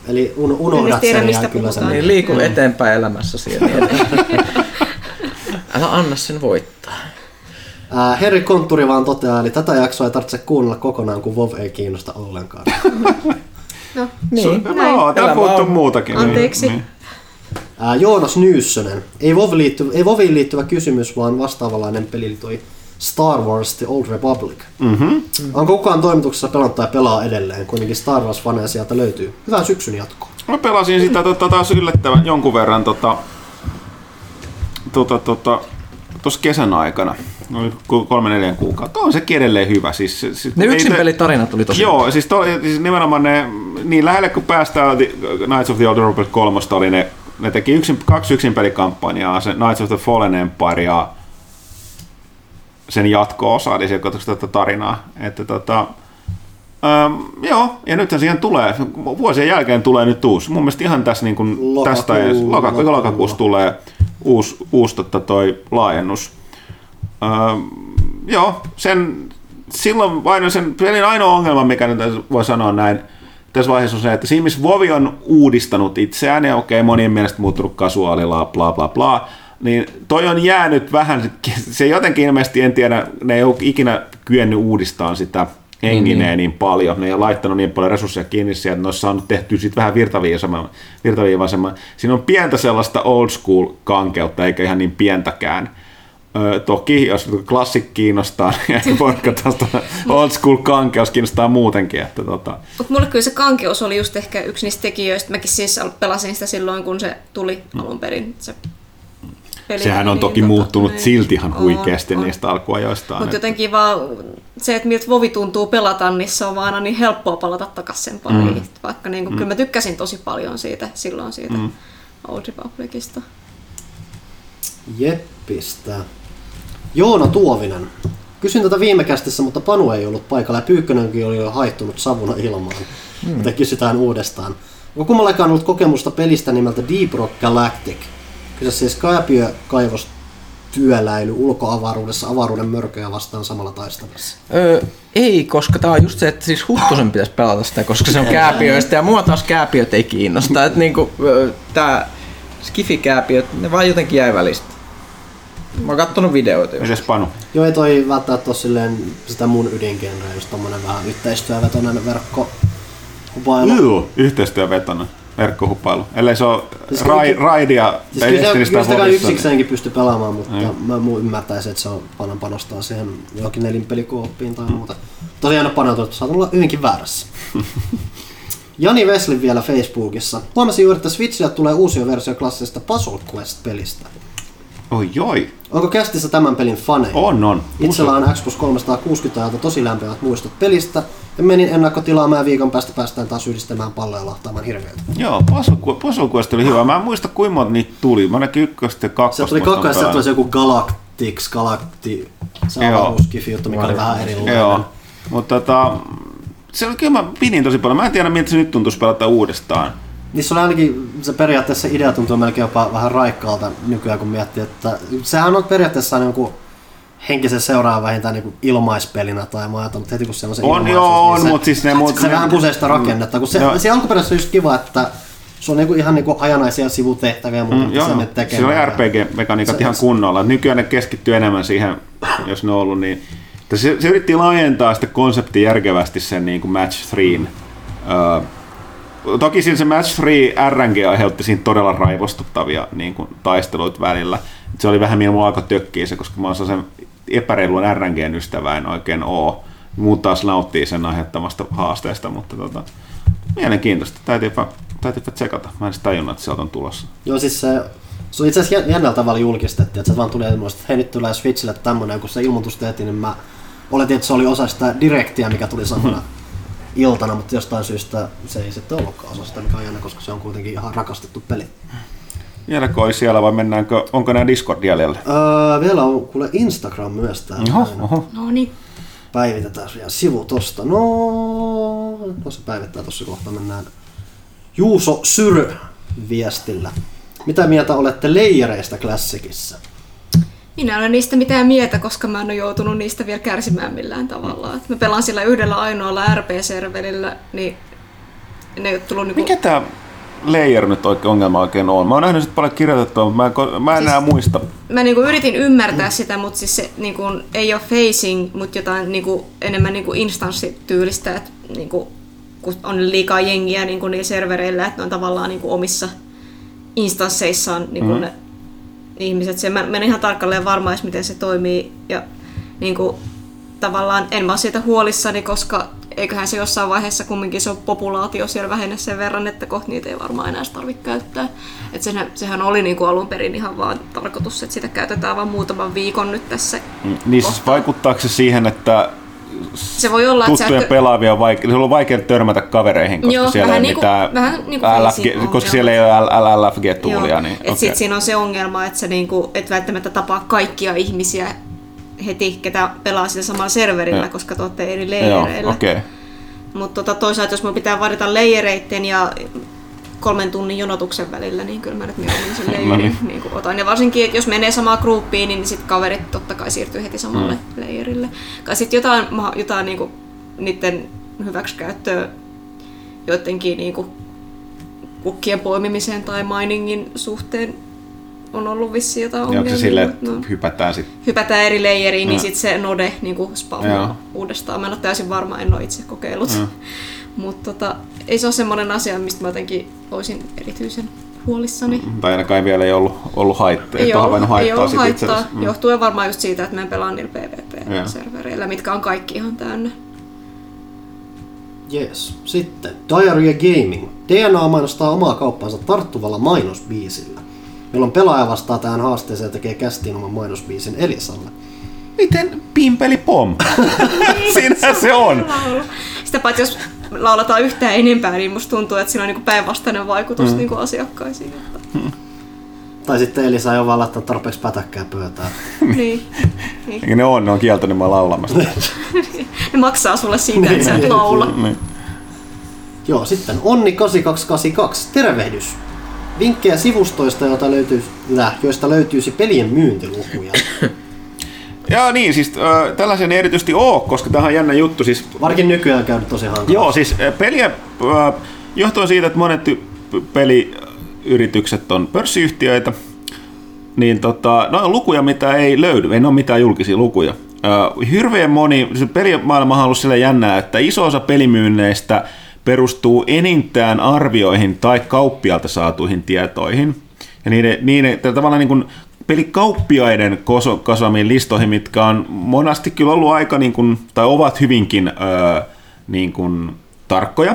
Eli un- unohdat tiedä, sen mistä kyllä sen. Niin liiku eteenpäin elämässä niin siellä. (laughs) Älä anna sen voittaa. Ää, Herri Kontturi vaan toteaa, eli tätä jaksoa ei tarvitse kuunnella kokonaan, kun WoW ei kiinnosta ollenkaan. (laughs) No, Niin. No, Näin. täällä puhuttu on- muutakin. Anteeksi. Niin, Ää, Joonas Nyyssönen. Ei, WoW liitty, ei WoWiin liittyvä kysymys, vaan vastaavanlainen peli toi Star Wars The Old Republic. Mm-hmm. Onko kukaan toimituksessa pelannut tai pelaa edelleen? Kuitenkin Star Wars-faneja sieltä löytyy. Hyvää syksyn jatkoa. Mä pelasin sitä tota, taas yllättävän jonkun verran tota, tota, tota, tuossa kesän aikana. Oli ku- kolme neljän kuukautta. On sekin edelleen hyvä. Siis, siis, Ne ei yksin te- pelitarinat tuli tosi Joo, siis, to, siis nimenomaan ne, niin lähelle kun päästään The Knights of the Old Republic 3 oli ne, ne teki yksin, kaksi yksin pelikampanjaa, se Knights of the Fallen Empire ja sen jatko-osa, eli se katsoi tätä tarinaa. Että tota, Ähm, joo, ja nythän siihen tulee, vuosien jälkeen tulee nyt uusi. Mun mielestä ihan tässä niin kuin Lokakuu- tästä edes, lokakuussa tulee uusi, uusi tota toi laajennus. Ähm, joo, sen, silloin vain sen pelin ainoa ongelma, mikä nyt voi sanoa näin, tässä vaiheessa on se, että siinä missä Vovi on uudistanut itseään, ja okei, monien mielestä muuttunut kasuaalilla, bla bla bla, niin toi on jäänyt vähän, se jotenkin ilmeisesti, en tiedä, ne ei ole ikinä kyennyt uudistamaan sitä hengineen niin paljon, ne ei ole laittanut niin paljon resursseja kiinni siihen, että ne olisi saanut tehtyä siitä vähän virtaviivaisemman, virtaviivaisemman. Siinä on pientä sellaista old school kankeutta, eikä ihan niin pientäkään. Toki, jos klassik kiinnostaa, niin voi katsoa old school kankeus kiinnostaa muutenkin. Että tota, Mutta mulle kyllä se kankeus oli just ehkä yksi niistä tekijöistä. Mäkin siis pelasin sitä silloin, kun se tuli alun perin. Se peli, sehän on niin toki tota, muuttunut niin. silti ihan On, huikeasti on. niistä alkuajoistaan. Mutta jotenkin vaan se, että miltä Vovi tuntuu pelata, niin se on vaan aina niin helppoa palata takaisin sen pariin. Mm. Vaikka niin kuin, mm. kyllä mä tykkäsin tosi paljon siitä silloin siitä mm. Old Republicista. Jeppistä. Joona Tuovinen. Kysyin tätä viime kästissä, mutta Panu ei ollut paikalla ja Pyykkönenkin oli jo haihtunut savuna ilmaan. Hmm. Joten kysytään uudestaan. Onko kummallakaan ollut kokemusta pelistä nimeltä Deep Rock Galactic? Kyse siis kaipiökaivos työläily ulkoavaruudessa avaruuden mörköjä vastaan samalla taistelussa. Öö, ei, koska tää on just se, että siis Huttusen pitäisi pelata sitä, koska se on kääpiöistä ja mua taas kääpiöt ei kiinnosta. Että niinku, öö, tää Skifi-kääpiöt, ne vaan jotenkin jäi välistä. Mä oon kattonut videoita. Mites Panu? Joo, ei toi välttämättä ole silleen sitä mun ydingenreä, just tommonen vähän yhteistyövetoinen verkko. Hupailu. Joo, yhteistyövetonen verkkohupailu. Ellei se ole Siis rai, raidia Siis kyllä, kyllä sitä kai Vodissa, yksikseenkin pystyy pelaamaan, mutta Niin. mä muu ymmärtäisin, että se on paljon panostaa siihen johonkin nelinpelikooppiin tai muuta. Tosiaan paneutunut, saatan olla hyvinkin väärässä. (laughs) Jani Wesley vielä Facebookissa. Huomasin juuri, että Switchille tulee uusi versio klassisesta Puzzle Quest-pelistä. Oi joi, Onko kästissä tämän pelin faneja? on on. Itsellä on Xbox 360 ajalta tosi lämpimät muistot pelistä ja menin ennakkotilaamaan ja viikon päästä päästään taas yhdistämään palloja ja lahtaamaan hirveitä. Joo, Quest oli hyvä. Mä en muista kuinka monta niitä tuli. Mä näkin ykköstä ja kakkosta. Sieltä tuli tuli se pelannut. joku Galactix, Galacti, se avaruuskifi juttu, mikä oli vähän erilainen. Joo, mutta tota, se oli kyllä mä pidin tosi paljon. Mä en tiedä, miltä se nyt tuntuisi pelata uudestaan. Niissä oli ainakin, se periaatteessa idea tuntuu melkein jopa vähän raikkaalta nykyään, kun miettii, että sehän on periaatteessa niin kuin henkisen seuraavan vähintään niin ilmaispelinä tai ajatellut, että heti kun siellä on se On, joo, niin on, se, mut siis ne muut- se vähän pusee sitä rakennetta, kun se, Joo. se alkuperäisessä on just kiva, että se on niinku ihan niinku hajanaisia sivutehtäviä, mutta Mm, mm, joo, menet tekemään. siellä on RPG-mekaniikat Se- ihan kunnolla. Nykyään ne keskittyy enemmän siihen, jos ne on ollut niin. Se, se yritti laajentaa sitä konseptia järkevästi sen niin kuin Match 3. Öö, toki siinä se Match 3 RNG aiheutti siinä todella raivostuttavia niin kuin, taisteluita välillä. Se oli vähän mulla alkoi tökkiä se, koska mä oon sen epäreilun RNGn ystävä, en oikein oo. Muut taas nauttii sen aiheuttamasta haasteesta, mutta tota, mielenkiintoista. Täytyypä, täytyypä tsekata. Mä en edes tajunnut, että sieltä on tulossa. Joo, siis se, se on itse asiassa jän- jännällä tavalla julkistettiin, että se vaan tuli ilmoista, että hei nyt tulee Switchille tämmönen, kun se ilmoitus tehtiin, niin mä oletin, että se oli osa sitä direktiä, mikä tuli samana (laughs) iltana, mutta jostain syystä se ei sitten ollutkaan osa sitä, mikä on jännä, koska se on kuitenkin ihan rakastettu peli. Vieläkö olisi siellä vai mennäänkö, onko nämä Discord jäljellä? Öö, vielä on kuule Instagram myös täällä. Oho, oho. No niin. Päivitetään vielä sivu tosta. No, no se päivittää tossa kohta. Mennään Juuso Syrö viestillä. Mitä mieltä olette leijereistä klassikissa? Minä en ole niistä mitään mieltä, koska mä en ole joutunut niistä vielä kärsimään millään tavalla. Et mä pelaan sillä yhdellä ainoalla RP-serverillä, niin ne ei ole tullut niinku... Mikä tämä layer nyt oikein ongelma oikein on? Mä oon nähnyt sit paljon kirjoitettua, mutta mä en, mä en Siis- enää muista. Mä niinku yritin ymmärtää sitä, mutta siis se niinku, ei ole facing, mutta jotain niinku, enemmän niinku instanssityylistä, että niinku, kun on liikaa jengiä niinku niillä servereillä, että ne on tavallaan niinku omissa instansseissaan niinku Mhm. ne ihmiset. Se, mä, mä en ihan tarkalleen varma edes, miten se toimii. Ja niinku, tavallaan en mä ole siitä huolissani, koska eiköhän se jossain vaiheessa kumminkin se on populaatio siellä vähene sen verran, että kohta niitä ei varmaan enää tarvitse käyttää. Et sehän, sehän oli niinku alun perin ihan vaan tarkoitus, että sitä käytetään vain muutaman viikon nyt tässä. Mm, Niin siis vaikuttaako se siihen, että Se voi olla, että tuttujen sähkö... pelaavia on vaikea, se on vaikea törmätä kavereihin, koska Joo, siellä vähän ei niinku- mitään vähän niinku LFG, koska siellä ei ole LLFG-tuulia. Joo, Niin, et okei. sit siinä on se ongelma, että sä niinku, et välttämättä tapaa kaikkia ihmisiä heti, ketä pelaa sillä samalla serverillä, Joo. koska te olette eri leijereillä. okei. Okay. Mutta tota, toisaalta jos mun pitää valita leijereitten ja kolmen tunnin jonotuksen välillä, niin kyllä mä nyt mieluummin sen No niin. niin kuin otan. Ja varsinkin, että jos menee samaan gruppiin, niin sit kaverit totta kai siirtyy heti samalle mm. leijerille. Kai sit jotain, jotain niin kuin, niiden hyväksikäyttöä joidenkin niin kuin, kukkien poimimiseen tai miningin suhteen on ollut vissiin jotain ongelmia. onko se silleen, että No hypätään sitten? hypätään eri leijeriin, niin Joo. sitten se node niin spawnaa uudestaan. Mä en ole täysin varma, en ole itse kokeillut. Joo. (laughs) Mutta tota, ei se ole semmoinen asia, mistä mä jotenkin olisin erityisen huolissani. Tai ainakaan vielä ei ollut, ollut haittaa. Ei ollut, havainnut ei haittaa ollut sit itse haittaa. Mm. johtuen varmaan just siitä, että mä en pelaa niillä. PvP-servereillä, mitkä on kaikki ihan täynnä. Yes. Sitten Diarrhea Gaming. DNA mainostaa omaa kauppaansa tarttuvalla mainosbiisillä, jolloin pelaaja vastaa tähän haasteeseen ja tekee kästiin oman mainosbiisin Elisalle. Miten pimpeli pom? (laughs) (laughs) Siinähän se on. Sitä paitsi jos lauletaan yhtään enempää, niin musta tuntuu, että sillä on niinku päinvastainen vaikutus mm. niinku asiakkaisiin. Että, Tai sitten Elisa ei ole vaan laittanut tarpeeksi pätäkkää pöytään. (laughs) niin, niin. Eikä ne on, ne on kieltänyt mua laulamasta. Ne maksaa sulle siitä, että sä et laula. niin. Joo, sitten Onni8282. Tervehdys! Vinkkejä sivustoista, joita löytyy, joista löytyisi pelien myyntilukuja. Joo niin, siis äh, tällaisen ei erityisesti oo, koska tähän on jännä juttu. Siis, Varsinkin nykyään käynyt tosi hankala. joo, siis peliä, äh, johtuen siitä, että monet ty- peliyritykset on pörssiyhtiöitä, niin tota, no on lukuja, mitä ei löydy, ei ole mitään julkisia lukuja. Äh, hirveän moni, se pelimaailma on ollut sille jännää, että iso osa pelimyynneistä perustuu enintään arvioihin tai kauppialta saatuihin tietoihin. Ja niiden, niiden tavallaan niin kuin pelikauppiaiden kasvamiin listoihin, mitkä on monasti kyllä ollut aika, niin kuin, tai ovat hyvinkin öö, niin kuin, tarkkoja,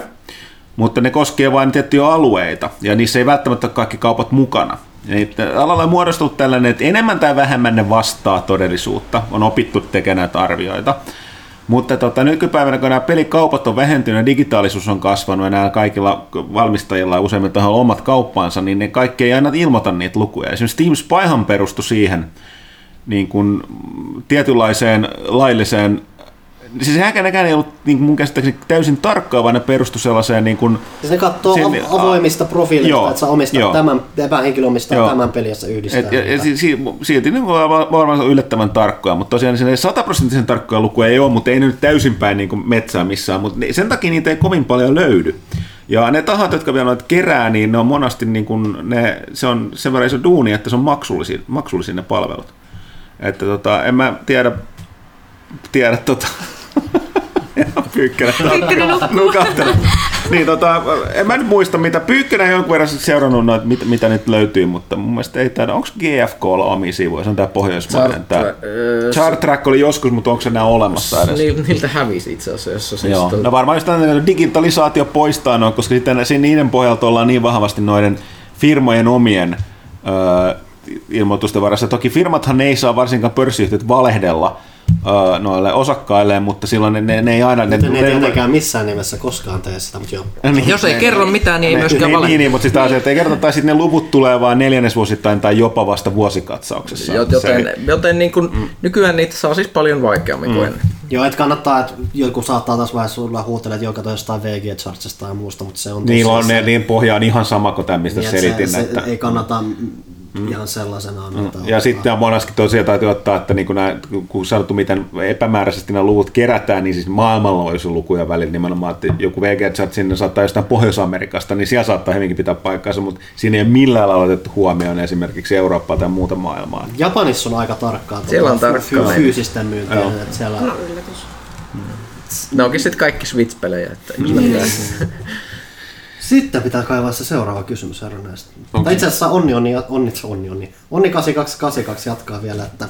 mutta ne koskee vain tiettyjä alueita, ja niissä ei välttämättä ole kaikki kaupat mukana. Että alalla on muodostunut tällainen, että enemmän tai vähemmän ne vastaa todellisuutta, on opittu tekemään näitä arvioita. Mutta tota, nykypäivänä, kun nämä pelikaupat on vähentynyt, digitaalisuus on kasvanut ja nämä kaikilla valmistajilla ja useimmilla on omat kauppansa, niin ne kaikki ei aina ilmoita niitä lukuja. Esimerkiksi Steam Spyhan perustui siihen niin kuin, tietynlaiseen lailliseen siis nekään, nekään ei ollut niin mun käsittääkseni täysin tarkkaa, vaan ne perustu sellaiseen niin kuin, Siis ne katsoo Sen- av- avoimista profiileista, Joo, että sä omistat joo. tämän, tämä henkilö omistaa Joo. tämän se yhdistää. et, ja, ja si- si- silti ne voi varmaan yllättävän tarkkoja, mutta tosiaan sinne sataprosenttisen tarkkoja lukuja ei ole, mutta ei ne nyt täysinpäin niin kuin metsää missään, mutta sen takia niitä ei kovin paljon löydy. Ja ne tahot, jotka vielä noita kerää, niin ne on monasti niin kuin ne, se on sen verran iso duuni, että se on maksullisia, maksullisia ne palvelut. Että tota, en mä tiedä, tiedä tota, (laughs) Pyykkönen. Pyykkönen nukkuu. Nukahtelu. Niin tota, en mä nyt muista mitä. Pyykkönen on jonkun verran seurannut noita, mitä, mitä nyt löytyy, mutta mun mielestä ei taida, onko GFKlla omia sivuja? Se on tää pohjoismainen. Öö, Chart Track oli joskus, mutta onko se enää olemassa edes? Ni, niiltä hävisi itse asiassa. Siis Joo. No varmaan just tämän digitalisaatio poistaa noin, koska sitten siinä niiden pohjalta ollaan niin vahvasti noiden firmojen omien öö, ilmoitusten varassa. Toki firmathan ei saa varsinkaan pörssiyhtiöt valehdella öö, noille osakkailleen, mutta silloin ne, ne, ne ei aina... Ne, Mutta ne ei ne- tietenkään missään nimessä koskaan tee sitä, mutta joo. Niin, Jos ei kerro mitään, niin ei ne- myöskään niin, vale. niin, niin, mutta siis taas, että ei kerrota, tai sitten ne luvut tulee vaan neljännesvuosittain tai jopa vasta vuosikatsauksessa. Jo- Se Joten, joten niin kun, nykyään niitä saa siis paljon vaikeammin kuin ennen. Joo, että kannattaa, että joku saattaa tässä vaiheessa sulla huutella, että joka jostain VG Chartsista tai muusta, mutta se on Niillä on, ne, niin pohja on ihan sama kuin tämä, mistä niin, että selitin. se, että, se ei kannata mm. ihan sellaisenaan. noita Ja sitten on monesti tosiaan täytyy ottaa, että niin kun, nämä, kun sanottu, miten epämääräisesti nämä luvut kerätään, niin siis maailmanlaajuisia lukuja välillä nimenomaan, että joku VG Chat sinne saattaa jostain Pohjois-Amerikasta, niin siellä saattaa hyvinkin pitää paikkaansa, mutta siinä ei ole millään lailla otettu huomioon esimerkiksi Eurooppaa tai muuta maailmaa. Japanissa on aika tarkkaa Siellä on tarkkaa. fy- fyysisten myyntiä. Joo. Että siellä, No yllätys. Ne onkin sitten kaikki Switch-pelejä. Että (laughs) Sitten pitää kaivaa se seuraava kysymys herran näistä. Onko Tai itse asiassa onni, onni, onni, onni, onni. Onni 8282 jatkaa vielä, että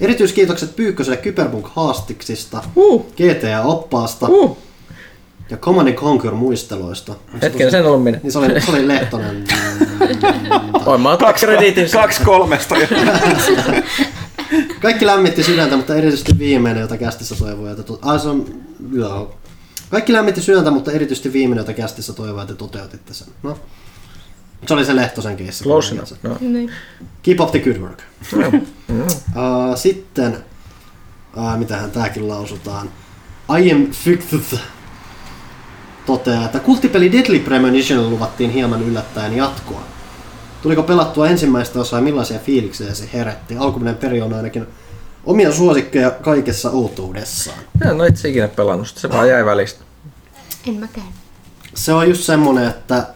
erityiskiitokset Pyykköselle Kyberpunk haastiksista, uh, GTA-oppaasta uh. ja Command Conquer muisteloista. Hetken, sen ollut minä. Niin se oli, se oli Lehtonen. (laughs) Voin mä ottaa krediitin. kaksi kolmesta. Kaikki lämmitti sydäntä, mutta erityisesti viimeinen, jota kästissä toivoi. Että to... ah, se on... Joo. Kaikki lämmitti sydäntä, mutta erityisesti viimeinen, jota kästissä toivoi, että toteutitte sen. No. Se oli se Lehtosen keissi. Close enough. No. Niin. Keep up the good work. Uh, (laughs) sitten, uh, mitähän tääkin lausutaan. I am Fykth toteaa, että kulttipeli Deadly Premonition luvattiin hieman yllättäen jatkoa. Tuliko pelattua ensimmäistä osaa ja millaisia fiiliksiä se herätti? Alkuperäinen peri on ainakin omia suosikkeja kaikessa outoudessaan. Mä en ole itse ikinä pelannut se vaan jäi välistä. En mäkään. Se on just semmonen, että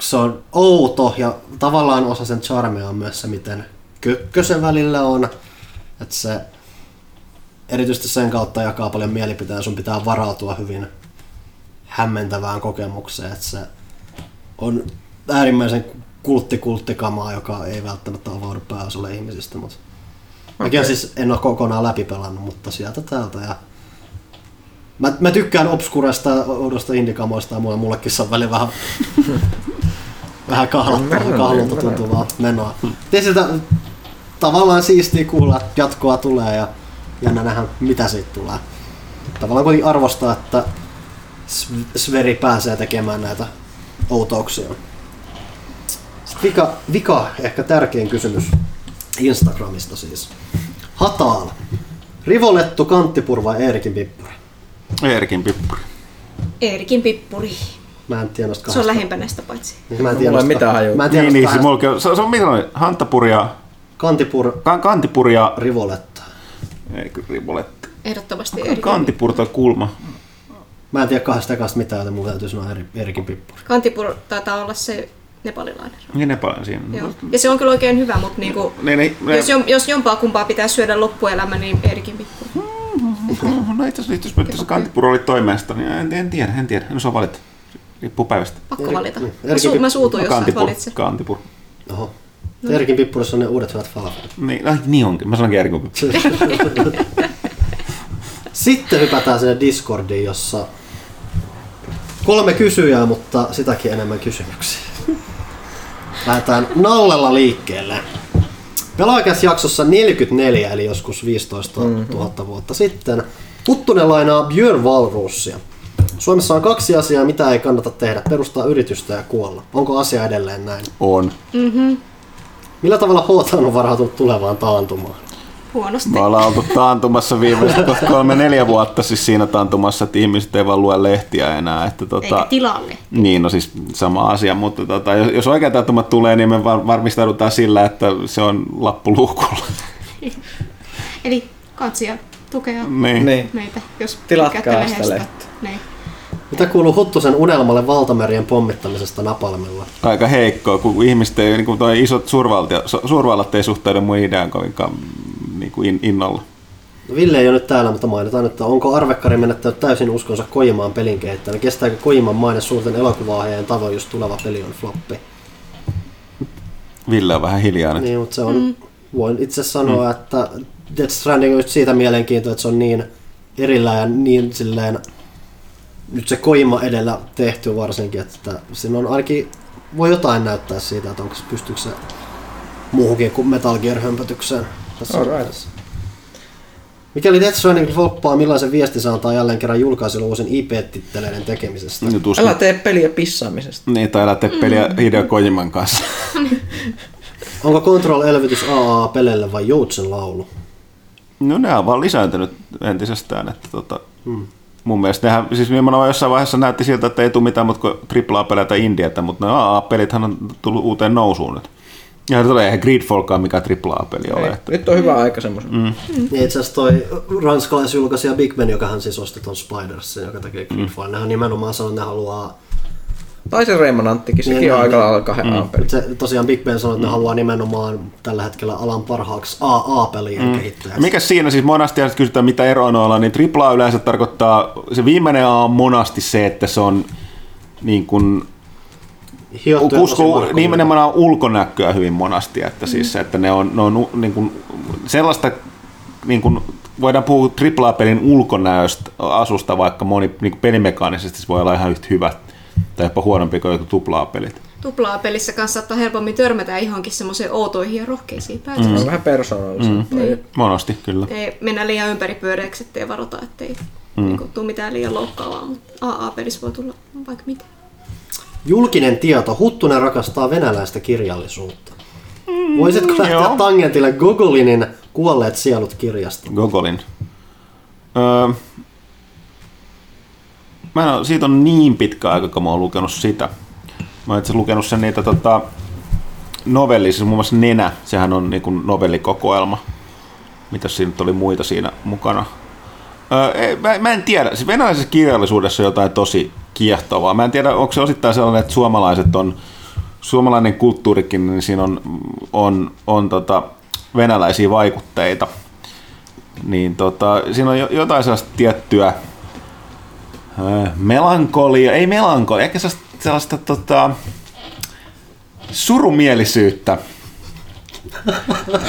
se on outo ja tavallaan osa sen charmea on myös se, miten kökkösen välillä on. Että se erityisesti sen kautta jakaa paljon mielipiteen ja sun pitää varautua hyvin hämmentävään kokemukseen. Että se on äärimmäisen kulttikulttikamaa, joka ei välttämättä avaudu pääosalle ihmisistä. Mutta Mäkin siis en ole kokonaan läpipelannut, mutta sieltä täältä. Ja Mä, mä tykkään obskuresta, oudosta indikamoista ja mulla, mullekin se on välillä vähän, (laughs) vähän kahlulta tuntuvaa menoa. Siltä tavallaan siistiä kuulla, että jatkoa tulee ja jännä nähdä mitä siitä tulee. Tavallaan kuitenkin arvostaa, että Sve- Sveri pääsee tekemään näitä outouksia. Sitten vika, vika, ehkä tärkein kysymys Instagramista siis. Hataal. Rivolettu, kanttipur vai Eerikin pippuri? Eerkin pippuri. Eerikin pippuri. Mä en tiedä noista Se on lähempänä sitä paitsi. Niin, Mä en tiedä noista- mitään hajua. Mä en tiedä Niin, niin, se, kahdesta. mulki, se, se on mitä noin? Hantapuri ja, Kantipur, kan, kantipuri ja, Rivoletta. ei kyllä riboletti. Ehdottomasti Eerikin Kantipuri tai kulma. Mä en tiedä kahdesta ekasta mitään, joten mulla täytyy sanoa Eri, Eerikin pippuri. Kantipur taitaa olla se nepalilainen. Niin Nepalin siinä. Joo. Ja se on kyllä oikein hyvä, mutta niinku, Niin, niin, jos, jom, jos jompaa kumpaa pitää syödä loppuelämä, niin Eerikin pippuri. (laughs) No itse asiassa, jos mä se kantipuro oli toimesta, niin en, en tiedä, en tiedä, en osaa valita. Riippuu päivästä. Pakko valita. niin. Mä, su, mä suutun, jos sä kantipur, valitset. kantipur. Oho. Eerikin pippurissa on ne uudet hyvät falafelit. Niin, ai, niin onkin. Mä sanoinkin eri kuin (laughs) Sitten hypätään sinne Discordiin, jossa kolme kysyjää, mutta sitäkin enemmän kysymyksiä. Lähdetään nallella liikkeelle. Pelaajakäs jaksossa 44, eli joskus 15 000 vuotta sitten, Huttunen lainaa Björn Valrussia. Suomessa on kaksi asiaa, mitä ei kannata tehdä. Perustaa yritystä ja kuolla. Onko asia edelleen näin? On. Millä tavalla H on varautunut tulevaan taantumaan? Huonosti. Me ollaan oltu taantumassa viimeiset kolme neljä vuotta siis siinä taantumassa, että ihmiset ei vaan lue lehtiä enää. Että tota, Eikä tilalle. Niin, no siis sama asia, mutta tota, jos, jos oikeat tapahtumat tulee, niin me var- varmistaudutaan sillä, että se on lappu luukulla. (laughs) Eli katsia tukea niin. Niin. meitä, jos Tilatkaa sitä lehteä. Niin. Mitä kuuluu Huttusen unelmalle valtamerien pommittamisesta napalmilla? Aika heikkoa, kun ihmiset ei, niin kuin toi isot suurvallat ei suhtaudu mun ideaan kovinkaan niin kuin in, innolla. No Ville ei ole nyt täällä, mutta mainitaan, että onko Arvekkari menettänyt täysin uskonsa Kojimaan pelin kehittäjänä? Kestääkö Kojiman maine suurten elokuva tavoin, jos tuleva peli on floppi? Ville on vähän hiljainen. Niin, mutta se on, mm. voin itse sanoa, mm. että Death Stranding on just siitä mielenkiintoa, että se on niin erillä ja niin silleen, nyt se Kojima edellä tehty varsinkin, että siinä on ainakin, voi jotain näyttää siitä, että onko se, pystyykö se muuhunkin kuin Metal Gear hömpötykseen. Tässä Alright. vaiheessa. Mikäli Death Stranding floppaa, millaisen viestin se antaa jälleen kerran julkaisulla uusin IP-titteleiden tekemisestä? Nyt uskon, Älä tee peliä pissaamisesta. Niin, tai älä tee peliä Hideo Kojiman kanssa. (laughs) Onko Control-elvytys AA-peleille vai Joutsen laulu? No ne on vaan lisääntynyt entisestään. Että tota, hmm. Mun mielestä nehän, siis nimenomaan jossain vaiheessa näytti siltä, että ei tule mitään muuta kuin AAA-pelejä tai Indiata, mutta ne AA-pelithän on tullut uuteen nousuun nyt. Ja tulee eihän Gridfallkaan mikä AAA-peli ole. Ei. Että, Nyt on hyvä aika semmoisen. Mm. Niin itse asiassa toi ranskalaisjulkaisija Big Ben, joka hän siis osti ton Spidersin, joka tekee Gridfall, mm. nehän nimenomaan sanoo, että ne haluaa... Tai se Reimmananttikin, sekin Niin, on niin, aika lailla kahden mm. A-peli. Se, tosiaan Big Ben sanoo, että ne haluaa nimenomaan tällä hetkellä alan parhaaksi AA-pelien mm. kehittäjäksi. mikä siinä siis monasti kysytään mitä eroa noilla, on, niin AAA yleensä tarkoittaa, se viimeinen A on monasti se, että se on niin kuin Hiottu ja tosi usko, markkinoitu. nimenomaan ulkonäköä hyvin monasti, että siis se, että ne on, ne on niin kuin, sellaista, niin kuin, voidaan puhua AAA-pelin ulkonäöstä asusta, vaikka moni niin kuin pelimekaanisesti se voi olla ihan yhtä hyvä tai jopa huonompi kuin jotkut AAA-pelit. Tuplaa pelissä kanssa saattaa helpommin törmätä johonkin semmoiseen outoihin ja rohkeisiin Se päätöksiin. on vähän persoonallisempaa. Niin. Monasti, kyllä. Ei mennä liian ympäripyöreäksi, ettei varota, ettei mm. niin tule mitään liian loukkaavaa, mutta AA-pelissä voi tulla vaikka mitä. Julkinen tieto. Huttunen rakastaa venäläistä kirjallisuutta. Voisitko lähteä joo. tangentille Gogolinin Kuolleet sielut kirjasta? Gogolin. Öö, mä en siitä on niin pitkä aika, kun mä oon lukenut sitä. Mä oon itse lukenut sen niitä tota, novellia, siis muun muassa Nenä, sehän on niin kuin novellikokoelma. Mitäs siinä oli muita siinä mukana? Öö, ei, mä, mä en tiedä, siis venäläisessä kirjallisuudessa on jotain tosi kiehtovaa. Mä en tiedä, onko se osittain sellainen, että suomalaiset on, suomalainen kulttuurikin, niin siinä on, on, on tota, venäläisiä vaikutteita niin tota, siinä on jo- jotain sellaista tiettyä äh, melankolia, ei melankolia, ehkä sellaista, sellaista tota, surumielisyyttä,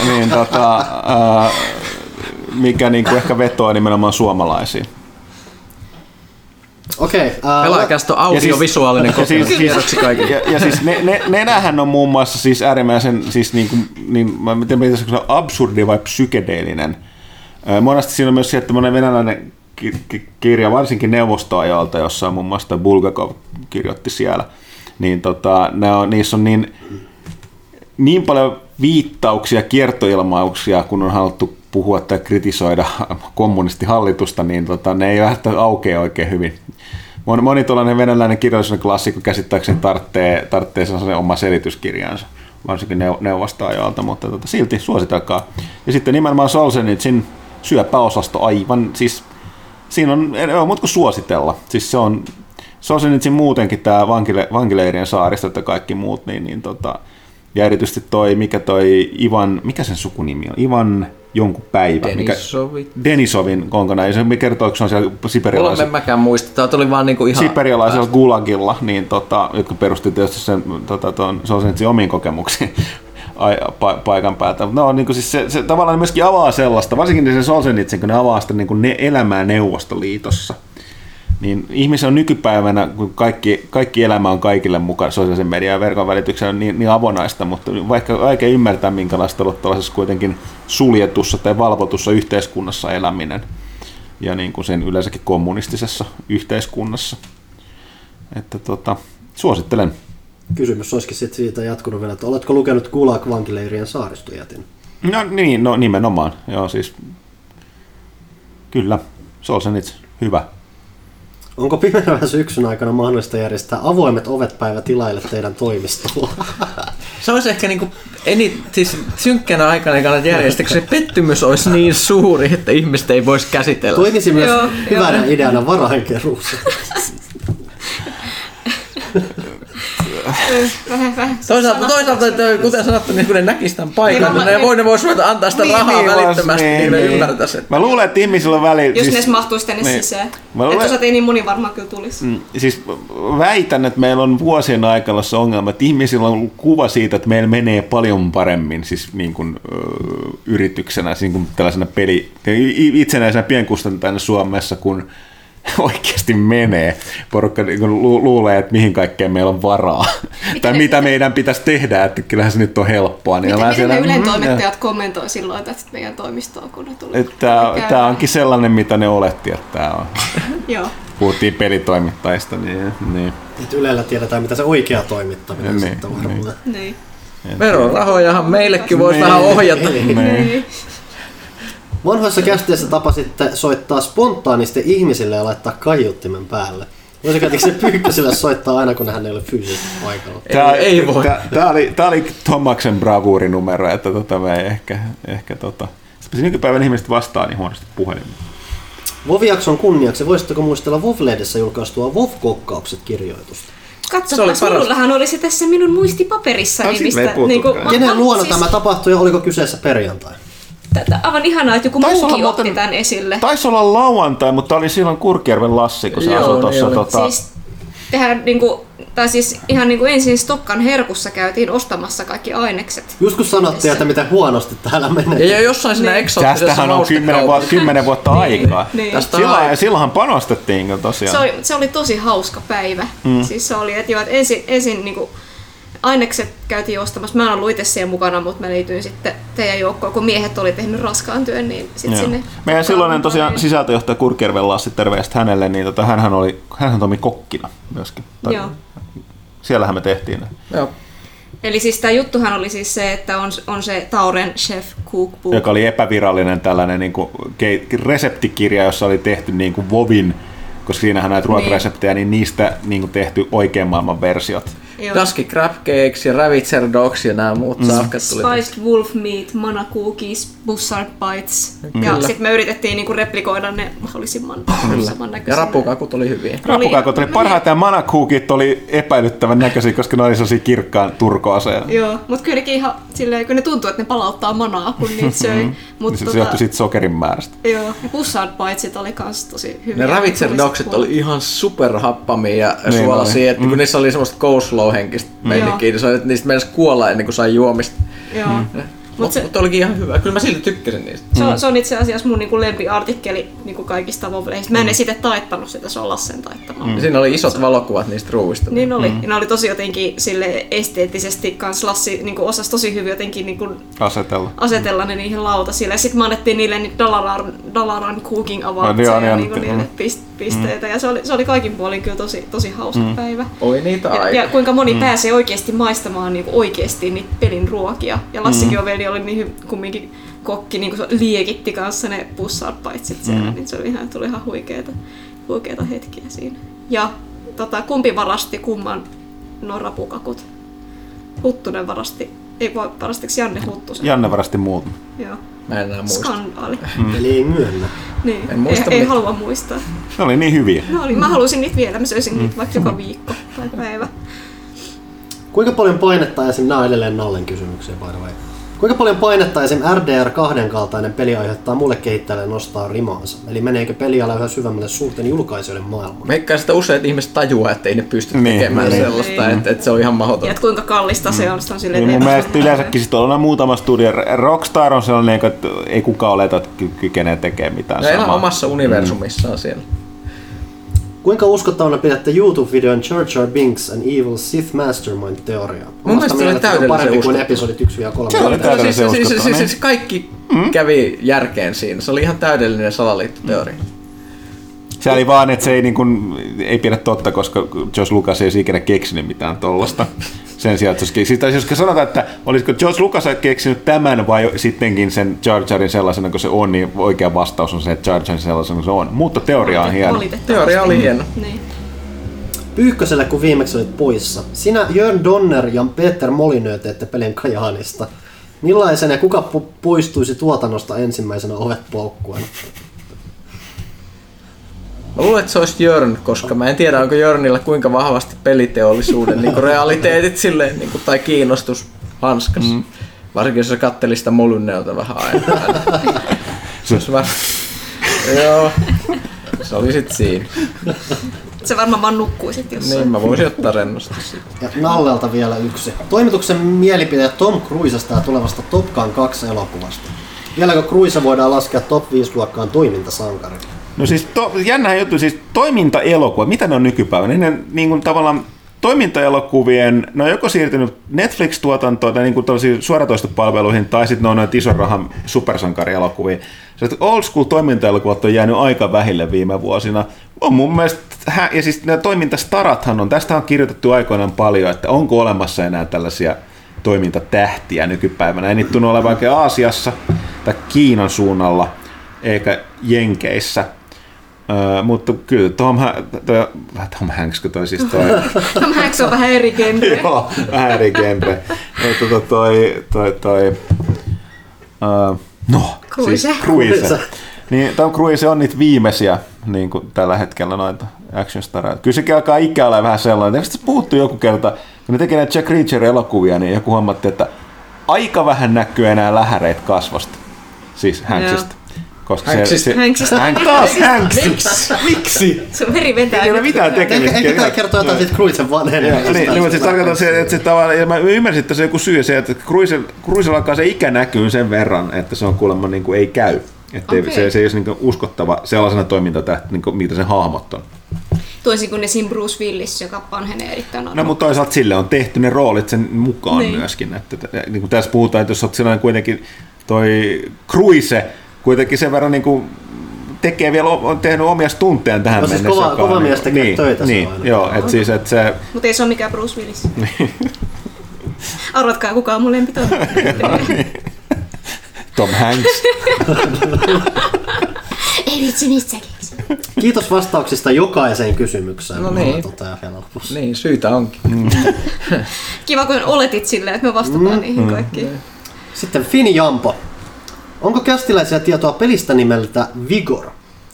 niin, tota, äh, mikä niinku ehkä vetoaa nimenomaan suomalaisiin. Okei. Okay, Pelaajakästä on audiovisuaalinen (laughs) Ja siis- kokemus. Tiedoksi kaikille. Ja, ja siis ne, ne, nenähän on muun muassa siis äärimmäisen, siis niin kuin, niin, mä en tiedä, mitä se on absurdi vai psykedeellinen. Monesti siinä on myös sieltä tämmöinen venäläinen ki- ki- kirja, varsinkin neuvostoajalta, jossa on muun muassa toi Bulgakov kirjoitti siellä. Niin tota, ne on, niissä on niin, niin paljon viittauksia, kiertoilmauksia, kun on haluttu puhua tai kritisoida (laughs) kommunistihallitusta, niin tota, ne ei välttämättä aukea oikein hyvin. Moni, moni tuollainen venäläinen kirjallisuuden klassikko käsittääkseni tarvitsee, tarvitsee sellaisen oma selityskirjansa, varsinkin neu- neuvostoajoilta, mutta tota, silti suositelkaa. Ja sitten nimenomaan Solzhenitsin syöpäosasto aivan, siis siinä on, ei ole muuta kuin suositella. Siis se on Solzhenitsin muutenkin tämä vankile, vankileirien saaristot ja kaikki muut, niin, niin tota, ja erityisesti toi, mikä toi Ivan, mikä sen sukunimi on? Ivan jonkun päivä. Mikä, Denisovit. Denisovin konkona, ei se kertoo, että se on siellä Mulla en siperialaisella, mäkään muista. Tää tuli vaan niinku ihan... siperialaisella gulagilla, niin tota, jotka perusti tietysti sen tota, ton, Solzhenitsin omiin kokemuksiin (laughs) ai, pa, paikan päältä. No, niin kuin siis se, se, tavallaan myöskin avaa sellaista, varsinkin se Solzhenitsin, kun ne avaa sitä niin kuin ne elämää Neuvostoliitossa. Niin ihmisen on nykypäivänä, kun kaikki, kaikki elämä on kaikille mukaan sosiaalisen median ja verkon välityksellä niin, niin avonaista, mutta vaikka vaikea ymmärtää, minkälaista on tällaisessa kuitenkin suljetussa tai valvotussa yhteiskunnassa eläminen ja niin kuin sen yleensäkin kommunistisessa yhteiskunnassa. Että tota, suosittelen. Kysymys olisikin sit siitä jatkunut vielä, että oletko lukenut Gulag vankileirien saaristojätin? No niin, no nimenomaan. Joo, siis kyllä. Solzhenits, hyvä. Onko pimenevän syksyn aikana mahdollista järjestää avoimet ovet päivä tilaille teidän toimistolla? (laughs) Se olisi ehkä niinku, eni, siis synkkänä aikana ei kannata järjestää, kun se pettymys olisi niin suuri, että ihmiset ei voisi käsitellä. Toimisi myös Joo, hyvänä joo. ideana varainkeruussa. (laughs) Vähän, vähän Toisaalta, toisaalta että kuten sanottu, niin kun ne näkisivät tämän paikan, Niin, niin ne niin. voi, ne vois ruveta antaa sitä Niin, rahaa niin, välittömästi, niin, niin, niin. ymmärtäisi. että- Mä luulen, että ihmisillä on väli... Jos siis, ne mahtuisi tänne niin. sisään. Mä luulen- että ei niin moni varmaan kyllä tulisi. Mm, Siis väitän, että meillä on vuosien aikana se ongelma, että ihmisillä on ollut kuva siitä, että meillä menee paljon paremmin siis niin kuin, yrityksenä, siis niin kuin tällaisena peli, itsenäisenä pienkustantajana Suomessa, kun (laughs) oikeasti menee. Porukka niin kuin lu- luulee, että mihin kaikkeen meillä on varaa. tai ne- mitä meidän pitäisi tehdä, että kyllähän se nyt on helppoa. Niin Miten, miten ne siellä, Ylen mm, toimittajat kommentoi silloin tästä meidän toimistoon, kun ne tuli? Tämä, onkin sellainen, mitä ne oletti, että tämä on. (laughs) Joo. Puhuttiin pelitoimittajista, niin, niin. Nyt Ylellä tiedetään, mitä se oikea toimittaminen Niin, sitten varmaan. Niin. Verorahojahan meillekin voisi Niin. vähän ohjata. niin. Niin. Vanhoissa kästeissä tapasitte soittaa spontaanisti ihmisille ja laittaa kaiuttimen päälle. Voisiko se Pyykköselle soittaa aina, kun hän ei ole fyysisesti paikalla? Tää, Ei- ei voi. Tää, tää, oli, tää oli Tomaksen bravuurinumero, että tota, me ei ehkä, ehkä tota, sitten nykypäivän ihmiset vastaa niin huonosti puhelimeen. Voviakson kunniaksi voisitteko muistella Vov-lehdessä julkaistua Vov-kokkaukset kirjoitusta? Se oli Katsopas, paras. minullahan oli se tässä minun muistipaperissani, mistä... puhuttukaan. niinku- Kenen mä- luona siis- tämä tapahtui ja oliko kyseessä perjantai? Tätä, aivan ihanaa, että joku Taisi muukin muuten- otti tämän esille. Taisi olla lauantai, mutta oli silloin Kurkijärven Lassi, kun se Joo, asui niin tuossa. oli. Tota, Siis tehdään niinku, tai siis ihan niinku ensin Stokkan herkussa käytiin ostamassa kaikki ainekset. Just kun sanottiin, että miten huonosti täällä menee. Ja jossain siinä Niin. eksoottisessa Tästähän on kymmenen vuotta, kymmenen vuotta aikaa. niin. Tästä Silloin, aikaa. silloinhan panostettiin tosiaan. Se oli, se oli tosi hauska päivä. Mm. Siis se oli, että, joo, että ensin, ensin niinku, ainekset käytiin ostamassa. Mä en ollut itse siellä mukana, mutta mä liityin sitten teidän joukkoon, kun miehet oli tehnyt raskaan työn, niin sitten sinne... Meidän silloinen tosiaan Niin. sisältöjohtaja Kurkijärven Lassi, terveistä hänelle, niin tota, hänhän, oli, hänhän toimi kokkina myöskin. Tai- Joo. Siellähän me tehtiin ne. Joo. Eli siis tämä juttuhan oli siis se, että on, on se Tauren Chef Cookbook. joka oli epävirallinen tällainen niin kuin, reseptikirja, jossa oli tehty niin kuin Vovin, koska siinähän näitä ruokareseptejä, niin niistä niin kuin tehty oikean maailman versiot. Dusky Crab Cakes ja Ravitzer Dogs ja nämä muut mm. safkat tuli. Spiced Wolf Meat, Mana Cookies, Bussard Bites. Ja Kyllä. sitten me yritettiin niinku replikoida ne mahdollisimman Kyllä. Ja samannäköisinä. rapukakut oli hyviä. Rapukakot oli parhaita ja manakuukit oli epäilyttävän näköisiä, koska ne oli sellaisia kirkkaan turkoaseja. Joo, mutta kylläkin ihan silleen, kun ne tuntuu, että ne palauttaa manaa, kun niitä söi. Mut Se, se johtui siitä sokerin määrästä. Joo, ja Bussard Bitesit oli kans tosi hyviä. Ne Ravitzer Oli Dogsit oli ihan superhappamia ja Niin suolaisia, että oli. kun niissä oli semmoista coleslaw-henkistä meininkiä, niin se oli, että niistä meinasi kuolla ennen kuin sai juomista. Joo. Mm. Mutta se, mut olikin ihan hyvä. Kyllä mä silti tykkäsin niistä. se, on, se on itse asiassa mun niinku lempiartikkeli niinku kaikista vovleista. Mä en edes itse taittanut sitä, se on Lassen taittamaa. Ja siinä oli isot valokuvat niistä ruuista. Niin oli. Mm. Ja ne oli tosi jotenkin sille esteettisesti kans Lassi niin osasi tosi hyvin jotenkin niin kuin Asetella. asetella ne niihin lautasille. Ja sitten me annettiin niille niitä Dalaran, Dalaran Cooking No, Awardsia joo, niin ja annettiin, niin kuin niille mm. pist, pisteitä. Ja se oli, se oli kaikin puolin kyllä tosi, tosi hauska mm. päivä. Oi niitä Ja, aika. ja kuinka moni mm. pääsee oikeasti maistamaan niin oikeasti niitä pelin ruokia. Ja Lassikin mm. Oveli oli niin kumminkin kokki, niin kuin se liekitti kanssa ne pussarpaitsit siellä, mm. niin se oli ihan, tuli ihan huikeeta, huikeeta hetkiä siinä. Ja tota, kumpi varasti kumman nuo rapukakut? Huttunen varasti, ei voi varastiko Janne Huttusen? Janne varasti muut. Joo. Mä en enää muista. Skandaali. Mm. Eli ei myönnä. Niin. En muista ei, ei halua muistaa. Ne oli niin hyviä. No oli, mä halusin niitä vielä, mä söisin niitä vaikka joka viikko tai päivä. Kuinka paljon painetta esim. Nämä on edelleen Nallen kysymyksiä, by the way. Kuinka paljon painetta esim. RDR2 kaltainen peli aiheuttaa mulle kehittäjälle nostaa rimaansa? Eli meneekö peliala yhä syvemmälle suurten julkaisijoiden maailmaan? Veikkaan sitä useat ihmiset tajuaa, että ei ne pysty Niin, tekemään niin. sellaista, Niin. että, että se on ihan Ja mahdotonta. et kuinka kallista se on, sitä on silleen... Niin mun mielestä yleensäkin sit on muutama studio. Rockstar on sellainen, että ei kukaan oleta, että ky- kykenee tekemään mitään Ne elää samaa. omassa universumissaan siellä. Kuinka uskottavana pidätte YouTube-videon Jar Jar Binks and Evil Sith Mastermind teoriaa? mielestä se oli täydellisen parempi kuin episodit 1 ja 3. Se oli täydellisen siis, siis, siis, siis, niin. siis kaikki kävi järkeen siinä. Se oli ihan täydellinen salaliittoteoria. Se oli vaan, että se ei, niin kuin, ei pidä totta, koska Josh Lucas ei olisi ikinä keksinyt mitään tollasta. sen sijaan, että se olisi, siis, jos sanotaan, että olisiko George Lucas keksinyt tämän vai sittenkin sen Jar Jarin sellaisena kuin se on, niin oikea vastaus on se, että Jar Jarin sellaisena kuin se on. Mutta teoria on hieno. Teoria oli hieno. Niin. Pyykköselle, kun viimeksi olit poissa. Sinä, Jörn Donner ja Peter Molinö teette pelin Kajaanista. Millaisen ja kuka poistuisi tuotannosta ensimmäisenä ovet paukkuen? Mä luulen, että se olisi Jörn, koska mä en tiedä, onko Jörnillä kuinka vahvasti peliteollisuuden niin realiteetit silleen, niin kuin, tai kiinnostus hanskas. Mm. Varsinkin jos se katteli sitä Molynneota vähän aina. se olisi vähän... Joo. Se oli sit siinä. Se varmaan vaan nukkuu sit jossain. Niin, mä voisin ottaa rennosti siitä. Ja Nallelta vielä yksi. Toimituksen mielipide Tom Cruisesta ja tulevasta Top Gun 2 elokuvasta. Vieläkö Cruise voidaan laskea top 5 luokkaan toimintasankari? No siis to, jännä juttu, siis toimintaelokuva, mitä ne on nykypäivänä? Ne niin kuin tavallaan toimintaelokuvien, ne on joko siirtynyt Netflix-tuotantoon tai niin kuin suoratoistopalveluihin, tai sitten ne on noita ison rahan supersankarielokuviin. Se, old school toimintaelokuvat on jäänyt aika vähille viime vuosina. On mun mielestä, ja siis nämä toimintastarathan on, tästä on kirjoitettu aikoinaan paljon, että onko olemassa enää tällaisia toimintatähtiä nykypäivänä. Ei niitä tunnu olevan oikein Aasiassa tai Kiinan suunnalla, eikä Jenkeissä. Öö, mutta kyllä Tom, Ha- toi, Tom Hanks, kun toi siis toi, (laughs) Tom Hanks on vähän eri genre. (laughs) Joo, vähän eri genre. Mutta toi, toi, toi, toi uh, no, Cruise. siis Cruise. Cruise. Niin Tom Cruise on niitä viimeisiä niin kuin tällä hetkellä noita action stareja. Kyllä sekin alkaa ikä olla vähän sellainen. Eikö puhuttu joku kerta, kun ne tekee näitä Jack Reacher-elokuvia, niin joku huomatti, että aika vähän näkyy enää lähäreitä kasvosta. Siis Hanksista. Koska Hanksista. se, se, Hanksista. Hank, taas Hanks! Miksi? Sun veri vetää. Ei ole mitään tekemistä. ehkä tämä kertoo jotain siitä Cruisen Joo, vanhenemisesta. niin, niin, mutta siis tarkoitan se, että se tavallaan, ja mä ymmärsin, että se joku syy se, että Cruise, Cruisella alkaa se ikä näkyy sen verran, että se on kuulemma niin kuin ei käy. Että Okei. se, se ei olisi niin uskottava sellaisena toimintatähti, niin kuin, mitä sen hahmot on. Toisin kuin esim. Bruce Willis, joka vanhenee erittäin No mutta toisaalta sille on tehty ne roolit sen mukaan niin. Myöskin. Että, että, niin kuin tässä puhutaan, että jos olet sellainen kuitenkin toi Cruise kuitenkin sen verran niin kuin tekee vielä, on tehnyt omia stuntteja tähän No siis mennessä. kova- kova niin mies tekee niin, töitä se Niin, on aina. joo, että siis, että se, Mutta ei se ole mikään Bruce Willis. (laughs) Arvatkaa, kuka on mun lempitoimi. (laughs) Tom Hanks. ei vitsi, mistä? Kiitos vastauksista jokaiseen kysymykseen. No niin. Lopussa. Niin, syytä onkin. Kiva, kun oletit silleen, että me vastataan mm, niihin kaikkiin. Sitten Fini Jampo. Onko kästiläisiä tietoa pelistä nimeltä Vigor?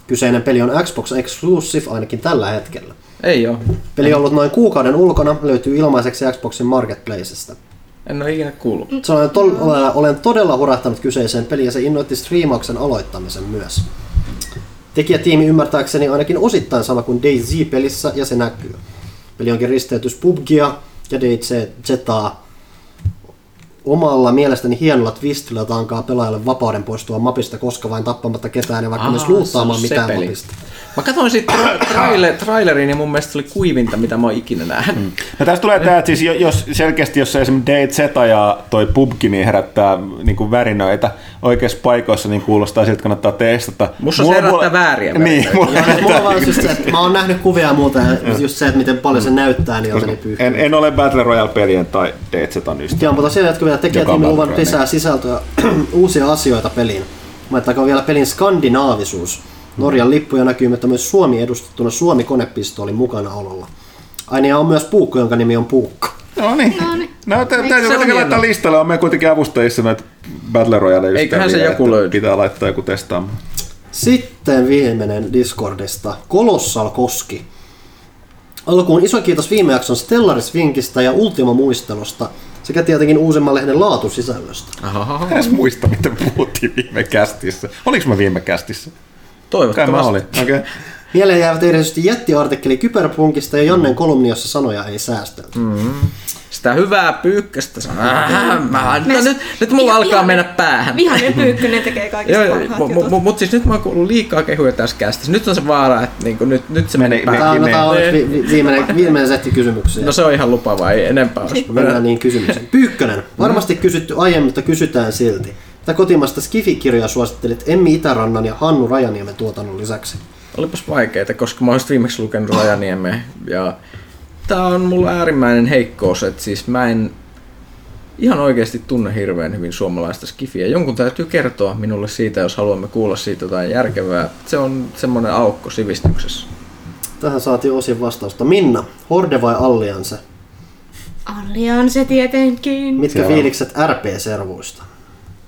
Kyseinen peli on Xbox Exclusive ainakin tällä hetkellä. Ei oo. Peli on ollut noin kuukauden ulkona, löytyy ilmaiseksi Xboxin Marketplacesta. En ole ikinä kuullut. Olen, tol- olen- olen todella hurahtanut kyseiseen peliin ja se innoitti striimauksen aloittamisen myös. Tekijätiimi ymmärtääkseni ainakin osittain sama kuin DayZ-pelissä ja se näkyy. Peli onkin risteytys PUBGia ja DayZaa omalla mielestäni hienolla twistillä, jota ankaa pelaajalle vapauden poistua mapista koska vain tappamatta ketään ja vaikka Aa, myös luuttaamaan mitään peli. mapista. Mä katsoin sit tra- (coughs) traile- trailerin ja mun mielestä se oli kuivinta, mitä mä oon ikinä nähnyt. No tästä tulee tämä, että siis jo- jos selkeästi jos se esimerkiksi DayZ ja toi PUBG niin herättää niin kuin värinöitä oikeissa paikoissa, niin kuulostaa siltä, että kannattaa testata. Musta se Mulla- herättää mulla- vääriä Niin, mulla Ja mulla herättää- on vaan just se, että mä oon (laughs) nähnyt kuvia ja muuta ja just se, että miten paljon se näyttää niiltä niin pyyhkii. en, en ole Battle Royale-pelien tai DayZn ystävä. Ja mutta siellä jotka vielä tekijätiimi Joka luvannut lisää sisältöä, (clears throat) uusia asioita peliin. Mainittakoon vielä pelin skandinaavisuus. Norjan lippuja näkyy, mutta myös Suomi edustettuna Suomi konepistooli mukana ololla. Aina ja on myös puukko, jonka nimi on Puukko. No niin. No niin. No, tä- täytyy kuitenkin laittaa listalle. On meidän kuitenkin avustajissa näitä Battle royale. Eiköhän se joku että löydy. Pitää laittaa joku testaamaan. Sitten viimeinen Discordista. Kolossal Koski. Alkuun iso kiitos viime jakson Stellaris-vinkistä ja Ultima-muistelusta sekä tietenkin uusimman lehden laatusisällöstä. Ahaha. En muista, mitä puhuttiin viime kästissä. Oliko mä viime kästissä? Kai mä Toivottavasti. olin. Okei. Okay. Mieleen jäävät erityisesti jättiartikkeli Kyberpunkista ja Jannen kolumni, jossa sanoja ei säästelty. Mm. Sitä hyvää pyykköstä sanoo. Äh, mä, no, nyt, nyt mulla Viha- alkaa vihainen- mennä päähän. Vihainen (laughs) pyykkönen tekee kaikista Joo, parhaat mutta jutut. mut, mut siis nyt mä oon kuullut liikaa kehuja tässä kästissä. Nyt on se vaara, että niinku, nyt, nyt se meni Meni- päähän. Tämä on, tämä on vi, vi, viimeinen, viimeinen setti kysymyksiä. No se on ihan lupaavaa, ei enempää. Mennään niin kysymykseen. Pyykkönen. Varmasti kysytty aiemmin, mutta kysytään silti. Mitä kotimasta Skifi-kirjoja suosittelit Emmi Itärannan ja Hannu Rajaniemen tuotannon lisäksi? Olipas vaikeita, koska mä olisin viimeksi lukenut Rajaniemeä ja tää on mulla äärimmäinen heikkous, että siis mä en ihan oikeasti tunne hirveän hyvin suomalaista skifiä. Jonkun täytyy kertoa minulle siitä, jos haluamme kuulla siitä jotain järkevää. Se on semmoinen aukko sivistyksessä. Tähän saatiin osin vastausta. Minna, Horde vai Allianse? Allianse tietenkin. Mitkä Joo. fiilikset RP-servuista?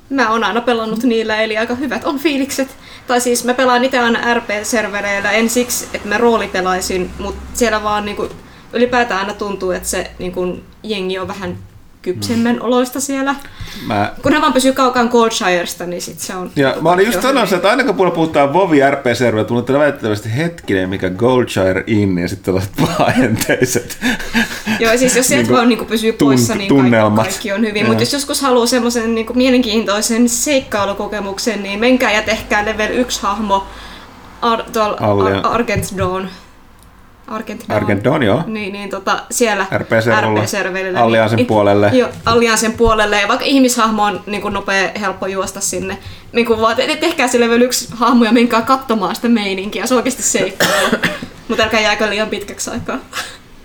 Mä oon aina pelannut niillä, eli aika hyvät on fiilikset. Tai siis mä pelaan itse aina RP-servereillä, en siksi, että mä roolipelaisin, mutta siellä vaan niinku, ylipäätään aina tuntuu, että se niinku, jengi on vähän kypsemmän oloista siellä. Mä Kun ne vaan pysyy kaukaan Goldshiresta, niin sit se on... Ja mä olin just on sanonut, että aina kun puhutaan- puhutaan Vovi RP-serverillä, tulee väittävästi hetkinen, mikä Goldshire in, ja sitten tällaiset (laughs) paenteiset. Joo, siis jos sieltä Niinku vaan niinku pysyy tun- poissa, niin tunnelmat. kaikki, kaikki on hyvin. Mutta jos joskus haluaa semmoisen niinku mielenkiintoisen seikkailukokemuksen, niin menkää ja tehkää level 1 hahmo Ar- Ar- Argent Dawn. Argent Dawn. Argent Dawn, joo. Niin, niin tota, siellä RP-servulla. RP-serverillä. Alliansen niin, puolelle. Joo, Alliansen puolelle. Ja vaikka ihmishahmo on niin kuin nopea, helppo juosta sinne, niin kuin vaan te- tehkää se level 1 hahmo ja menkää katsomaan sitä meininkiä. Se on oikeasti seikkailu. (laughs) Mutta älkää jääkö liian pitkäksi aikaa.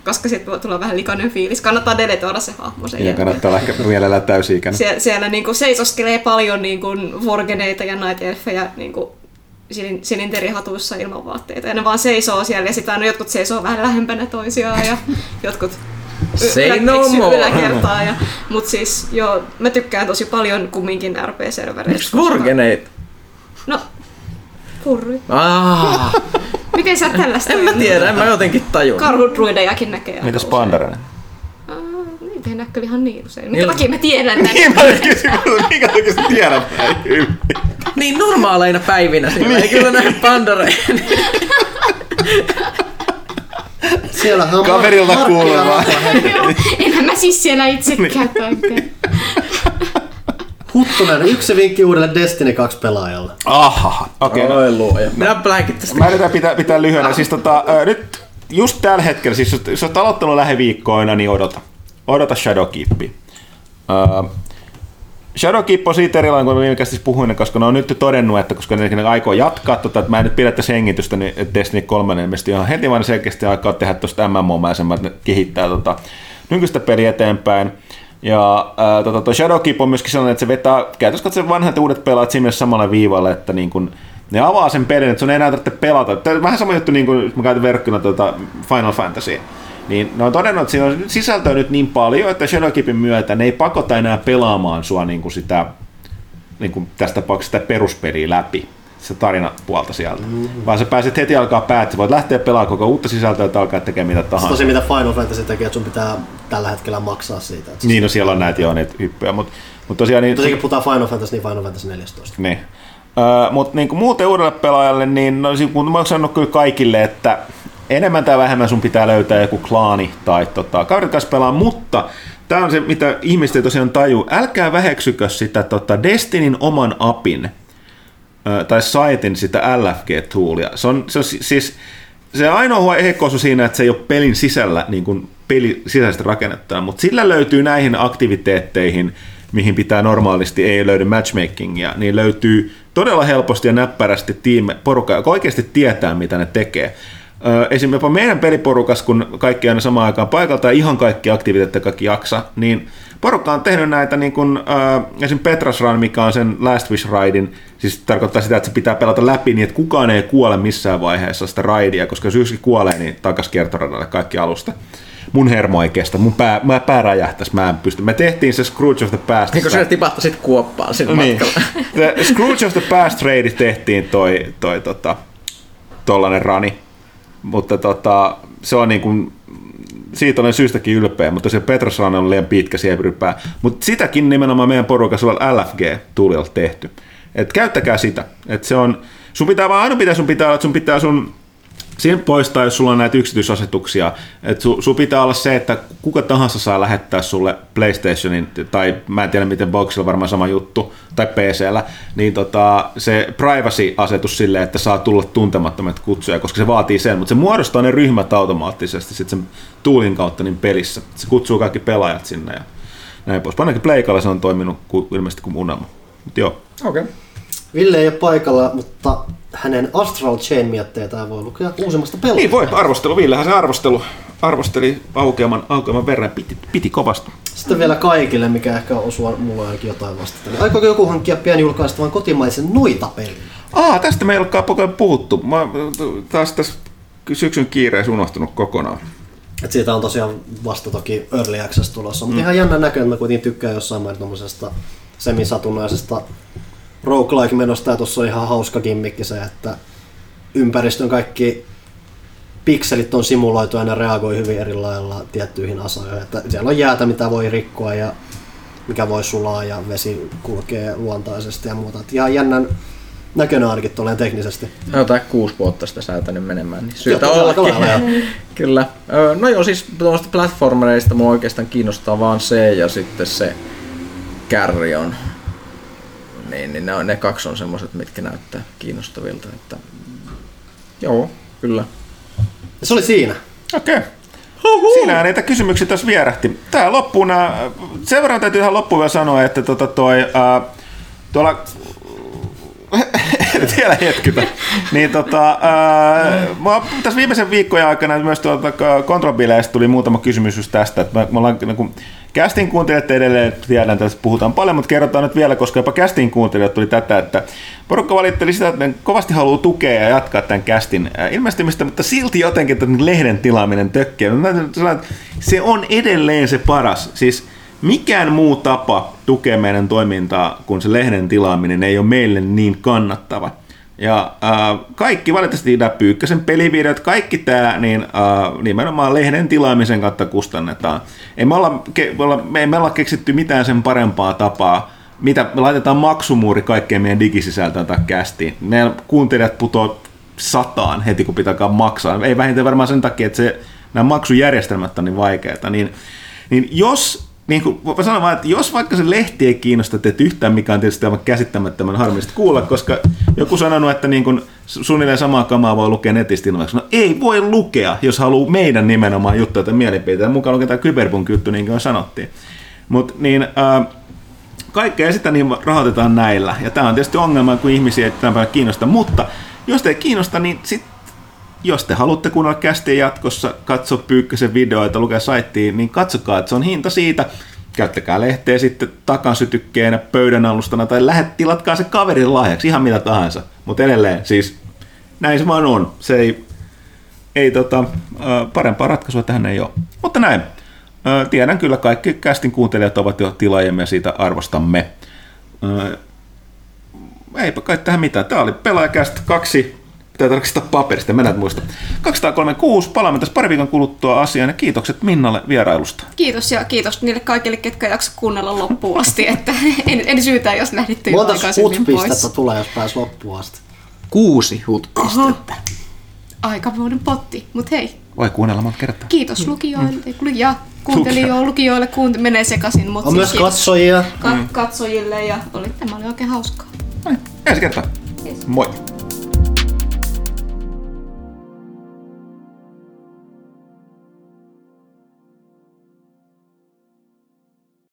Koska sitten voi tulla vähän likainen fiilis. Kannattaa deletoida se hahmo sen Ja jälkeen. kannattaa olla ehkä mielellään täysi-ikäinen. Sie- siellä niinku seisoskelee paljon niinku vorgeneita ja night elfejä niinku silin- silinterihatuissa ilman vaatteita. Ja ne vaan seisoo siellä ja sitten aina jotkut seisoo vähän lähempänä toisiaan ja (laughs) jotkut Say ylä- no more. yläkertaa. Ja, mut siis joo, mä tykkään tosi paljon kumminkin RP-servereistä. Vorgeneit. No, purri. Ah, (laughs) Miten sä tällaista en mä tiedä, en mä jotenkin tajun. Karhudruidejakin näkee. Mitäs. Pandarinen? Ah, Niitä ei näe kyllä ihan niin usein. Minkä Niillä- takia mä tiedän (laughs) näin? Niin mä kysyin, minkä takia sä tiedät näin hyvin? Niin normaaleina päivinä sillä ei kyllä näe pandareja. Siellähän on vaan. Joo, Enhän mä siis siellä itsekään päivää. Huttunen, yksi vinkki uudelle Destiny 2 pelaajalle. Aha, okei. Okay, no. Oi luoja. Minä lähdenkin tästä. Mä yritän pitää, pitää lyhyenä. Siis tota, ö, nyt just tällä hetkellä, siis jos, jos olet aloittanut lähiviikkoina, niin odota. Odota Shadowkeepia. Uh, Shadowkeep on siitä erilainen kuin viime kästissä puhuin, koska ne on nyt todennut, että koska ne aikoo jatkaa, tota, että mä en nyt pidä tässä hengitystä, niin Destiny 3 ilmeisesti ihan heti vaan selkeästi aikaa tehdä tuosta MMO-mäisemmät, että ne kehittää tota, nykyistä peliä eteenpäin. Ja tota, toi Shadowkeep on myöskin sellainen, että se vetää käytössä katsoen vanhat uudet pelaat siinä mielessä samalle viivalle, että niin kun, ne avaa sen pelin, että sun ei enää tarvitse pelata. Tämä on vähän sama juttu, niin kuin mä käytän verkkona tuota Final Fantasy. Niin ne on todennut, että siinä on sisältöä nyt niin paljon, että Shadowkeepin myötä ne ei pakota enää pelaamaan sua niin kuin sitä, niin kuin tässä tapauksessa sitä peruspeliä läpi se tarinapuolta sieltä. Mm-hmm. Vaan sä pääset heti alkaa päättää, voit lähteä pelaamaan koko uutta sisältöä, että alkaa tekemään mitä tahansa. Tosi mitä Final Fantasy tekee, että sun pitää tällä hetkellä maksaa siitä. Että Niin, no siellä on näitä jo niitä hyppyjä, mutta mut tosiaan niin, Tosiaan kun puhutaan Final Fantasy, niin Final Fantasy 14. niin. Öö, mutta niin muuten uudelle pelaajalle, niin no, siis kun mä oon sanonut kyllä kaikille, että enemmän tai vähemmän sun pitää löytää joku klaani tai tota, kaverit kanssa pelaa, mutta tämä on se, mitä ihmiset ei tosiaan taju. Älkää väheksykö sitä tota Destinin oman apin tai saitin sitä LFG-toolia. Se on, se on si- siis se ainoa heikkous siinä, että se ei ole pelin sisällä niin kuin peli sisäisesti rakennettuna, mutta sillä löytyy näihin aktiviteetteihin, mihin pitää normaalisti, ei löydy matchmakingia, niin löytyy todella helposti ja näppärästi tiime, porukka, joka oikeasti tietää, mitä ne tekee. Esimerkiksi meidän peliporukas, kun kaikki aina samaan aikaan paikalta ja ihan kaikki aktiviteetteja kaikki jaksa, niin porukka on tehnyt näitä, niin kuin, äh, esim. Petras Run, mikä on sen Last Wish Raidin, siis tarkoittaa sitä, että se pitää pelata läpi niin, että kukaan ei kuole missään vaiheessa sitä raidia, koska jos yksikin kuolee, niin takas kiertoradalle kaikki alusta. Mun hermo ei kestä, mun pää, mä pää räjähtäisi, mä en pysty. Me tehtiin se Scrooge of the Past. Niin kun sä tipahtasit kuoppaan sinne Niin. matkalla. The Scrooge of the Past Raid tehtiin toi, toi tota, tollanen rani. Mutta tota, se on niin kuin, siitä olen syystäkin ylpeä, mutta se Petras Run on liian pitkä sieprypää. Mutta sitäkin nimenomaan meidän porukassa on LFG-tuulilla tehty. Et käyttäkää sitä. Et se on, sun pitää vaan aina pitää sun pitää että sun pitää sun Siinä poistaa, jos sulla on näitä yksityisasetuksia, että su, su pitää olla se, että kuka tahansa saa lähettää sulle PlayStationin, tai mä en tiedä miten Boxilla varmaan sama juttu, tai PCllä, niin tota, se privacy-asetus silleen, että saa tulla tuntemattomat kutsuja, koska se vaatii sen, mutta se muodostaa ne ryhmät automaattisesti sitten sen tuulin kautta niin pelissä. Se kutsuu kaikki pelaajat sinne ja näin pois. Ainakin Pleikalla se on toiminut ilmeisesti kuin unelma. Mutta joo. Okei. Okay. Ville ei ole paikalla, mutta hänen Astral Chain mietteitä voi lukea uusimmasta pelasta. Niin voi, arvostelu, Villehän se arvostelu. arvosteli aukeaman, aukeaman verran. Piti, piti kovasti. Sitten vielä kaikille, mikä ehkä osuu mulla ainakin jotain vastata. Aikooko joku hankkia pian julkaistavan kotimaisen noita-pelin? Aa, tästä me ei olekaan puhuttu. Mä taas tässä syksyn kiireessä unohtunut kokonaan. Et siitä on tosiaan vasta toki Early Access tulossa, mutta mm. ihan jännä näköinen, mä kuitenkin tykkään jossain määrin tommosesta roguelike-menosta, ja tuossa on ihan hauska gimmikki se, että ympäristön kaikki pikselit on simuloitu ja ne reagoi hyvin eri lailla tiettyihin asioihin. Että siellä on jäätä, mitä voi rikkoa ja mikä voi sulaa ja vesi kulkee luontaisesti ja muuta. Et ihan jännän näköinen ainakin tuolleen teknisesti. No, jotain kuusi vuotta sitä säätänyt menemään, niin syytä Joo, ollakin. (laughs) Kyllä. No joo, siis tuommoista platformereista mua oikeastaan kiinnostaa vaan se ja sitten se Carrion. Niin, niin ne, on- ne kaksi on semmoiset, mitkä näyttää kiinnostavilta. Että... Joo, kyllä. Ja se oli siinä. Okei. Siinä niitä kysymyksiä tässä vierähti. Tää loppuun, nää- sen verran täytyy ihan loppuun vielä sanoa, että tota toi, ää, tuolla vielä hetkitä. Niin tota, ää, tässä viimeisen viikkojen aikana myös tuolta kontrobileista tuli muutama kysymys just tästä, että me, ollaan niin kuin, Castin kuuntelijat edelleen tiedän, että puhutaan paljon, mutta kerrotaan nyt vielä, koska jopa Castin kuuntelijat tuli tätä, että porukka valitteli sitä, että kovasti haluaa tukea ja jatkaa tämän Castin äh, ilmestymistä, mutta silti jotenkin tämän lehden tilaaminen että Se on edelleen se paras. Siis mikään muu tapa tukea meidän toimintaa kuin se lehden tilaaminen ei ole meille niin kannattava. Ja äh, kaikki valitettavasti nämä Pyykkösen pelivideot, kaikki tämä niin, äh, nimenomaan lehden tilaamisen kautta kustannetaan. Ei me, olla, ke, me, olla, me me olla keksitty mitään sen parempaa tapaa, mitä me laitetaan maksumuuri kaikkeen meidän digisisältöön tai kästiin. Meidän kuuntelijat putoo sataan heti, kun pitää maksaa. Ei vähintään varmaan sen takia, että se, nämä maksujärjestelmät on niin vaikeita. Niin, niin jos niin kuin, mä sanon vaan, että jos vaikka se lehti ei kiinnosta teitä yhtään, mikä on tietysti aivan käsittämättömän harmillista kuulla, koska joku sanonut, että niin kuin suunnilleen samaa kamaa voi lukea netistä ilmaksi. No ei voi lukea, jos haluaa meidän nimenomaan juttuja tai mielipiteitä. Mukaan lukee tämä Kyberpunk juttu, niin kuin sanottiin. Mutta niin, äh, kaikkea sitä niin rahoitetaan näillä. Ja tämä on tietysti ongelma, kun ihmisiä ei tämän kiinnosta. Mutta jos te ei kiinnosta, niin sit, jos te haluatte kuunnella kästiä jatkossa, katsoa Pyykkösen videoita, lukea saittiin, niin katsokaa, että se on hinta siitä. Käyttäkää lehteä sitten takasytykkeenä, pöydän alustana tai lähet, tilatkaa se kaverin lahjaksi, ihan mitä tahansa. Mutta edelleen, siis näin se vaan on. Se ei, ei tota, parempaa ratkaisua tähän ei ole. Mutta näin. Tiedän kyllä, kaikki kästin kuuntelijat ovat jo tilaajemme ja siitä arvostamme. Eipä kai tähän mitään. Tämä oli pelaajakästä kaksi. Pitää tarkistaa paperista, mä en muista. 236, palaamme tässä pari viikon kuluttua asiaan ja kiitokset Minnalle vierailusta. Kiitos ja kiitos niille kaikille, ketkä jaksa kuunnella loppuun asti. (laughs) Että en, en syytä, jos lähditte jo aikaisemmin pois. hut-pistettä tulee, jos pääs loppuun asti. Kuusi hutpistettä. Aikamoinen potti, mutta hei, Voi kuunnella monta kertaa. kiitos lukijoille ja kuuntelijoille, lukijoille, kuunt- menee sekaisin, mutta On myös kiitos katsojia. ka- katsojille ja oli, tämä oli oikein hauskaa. Noin, ensi kertaa. Yes. Moi.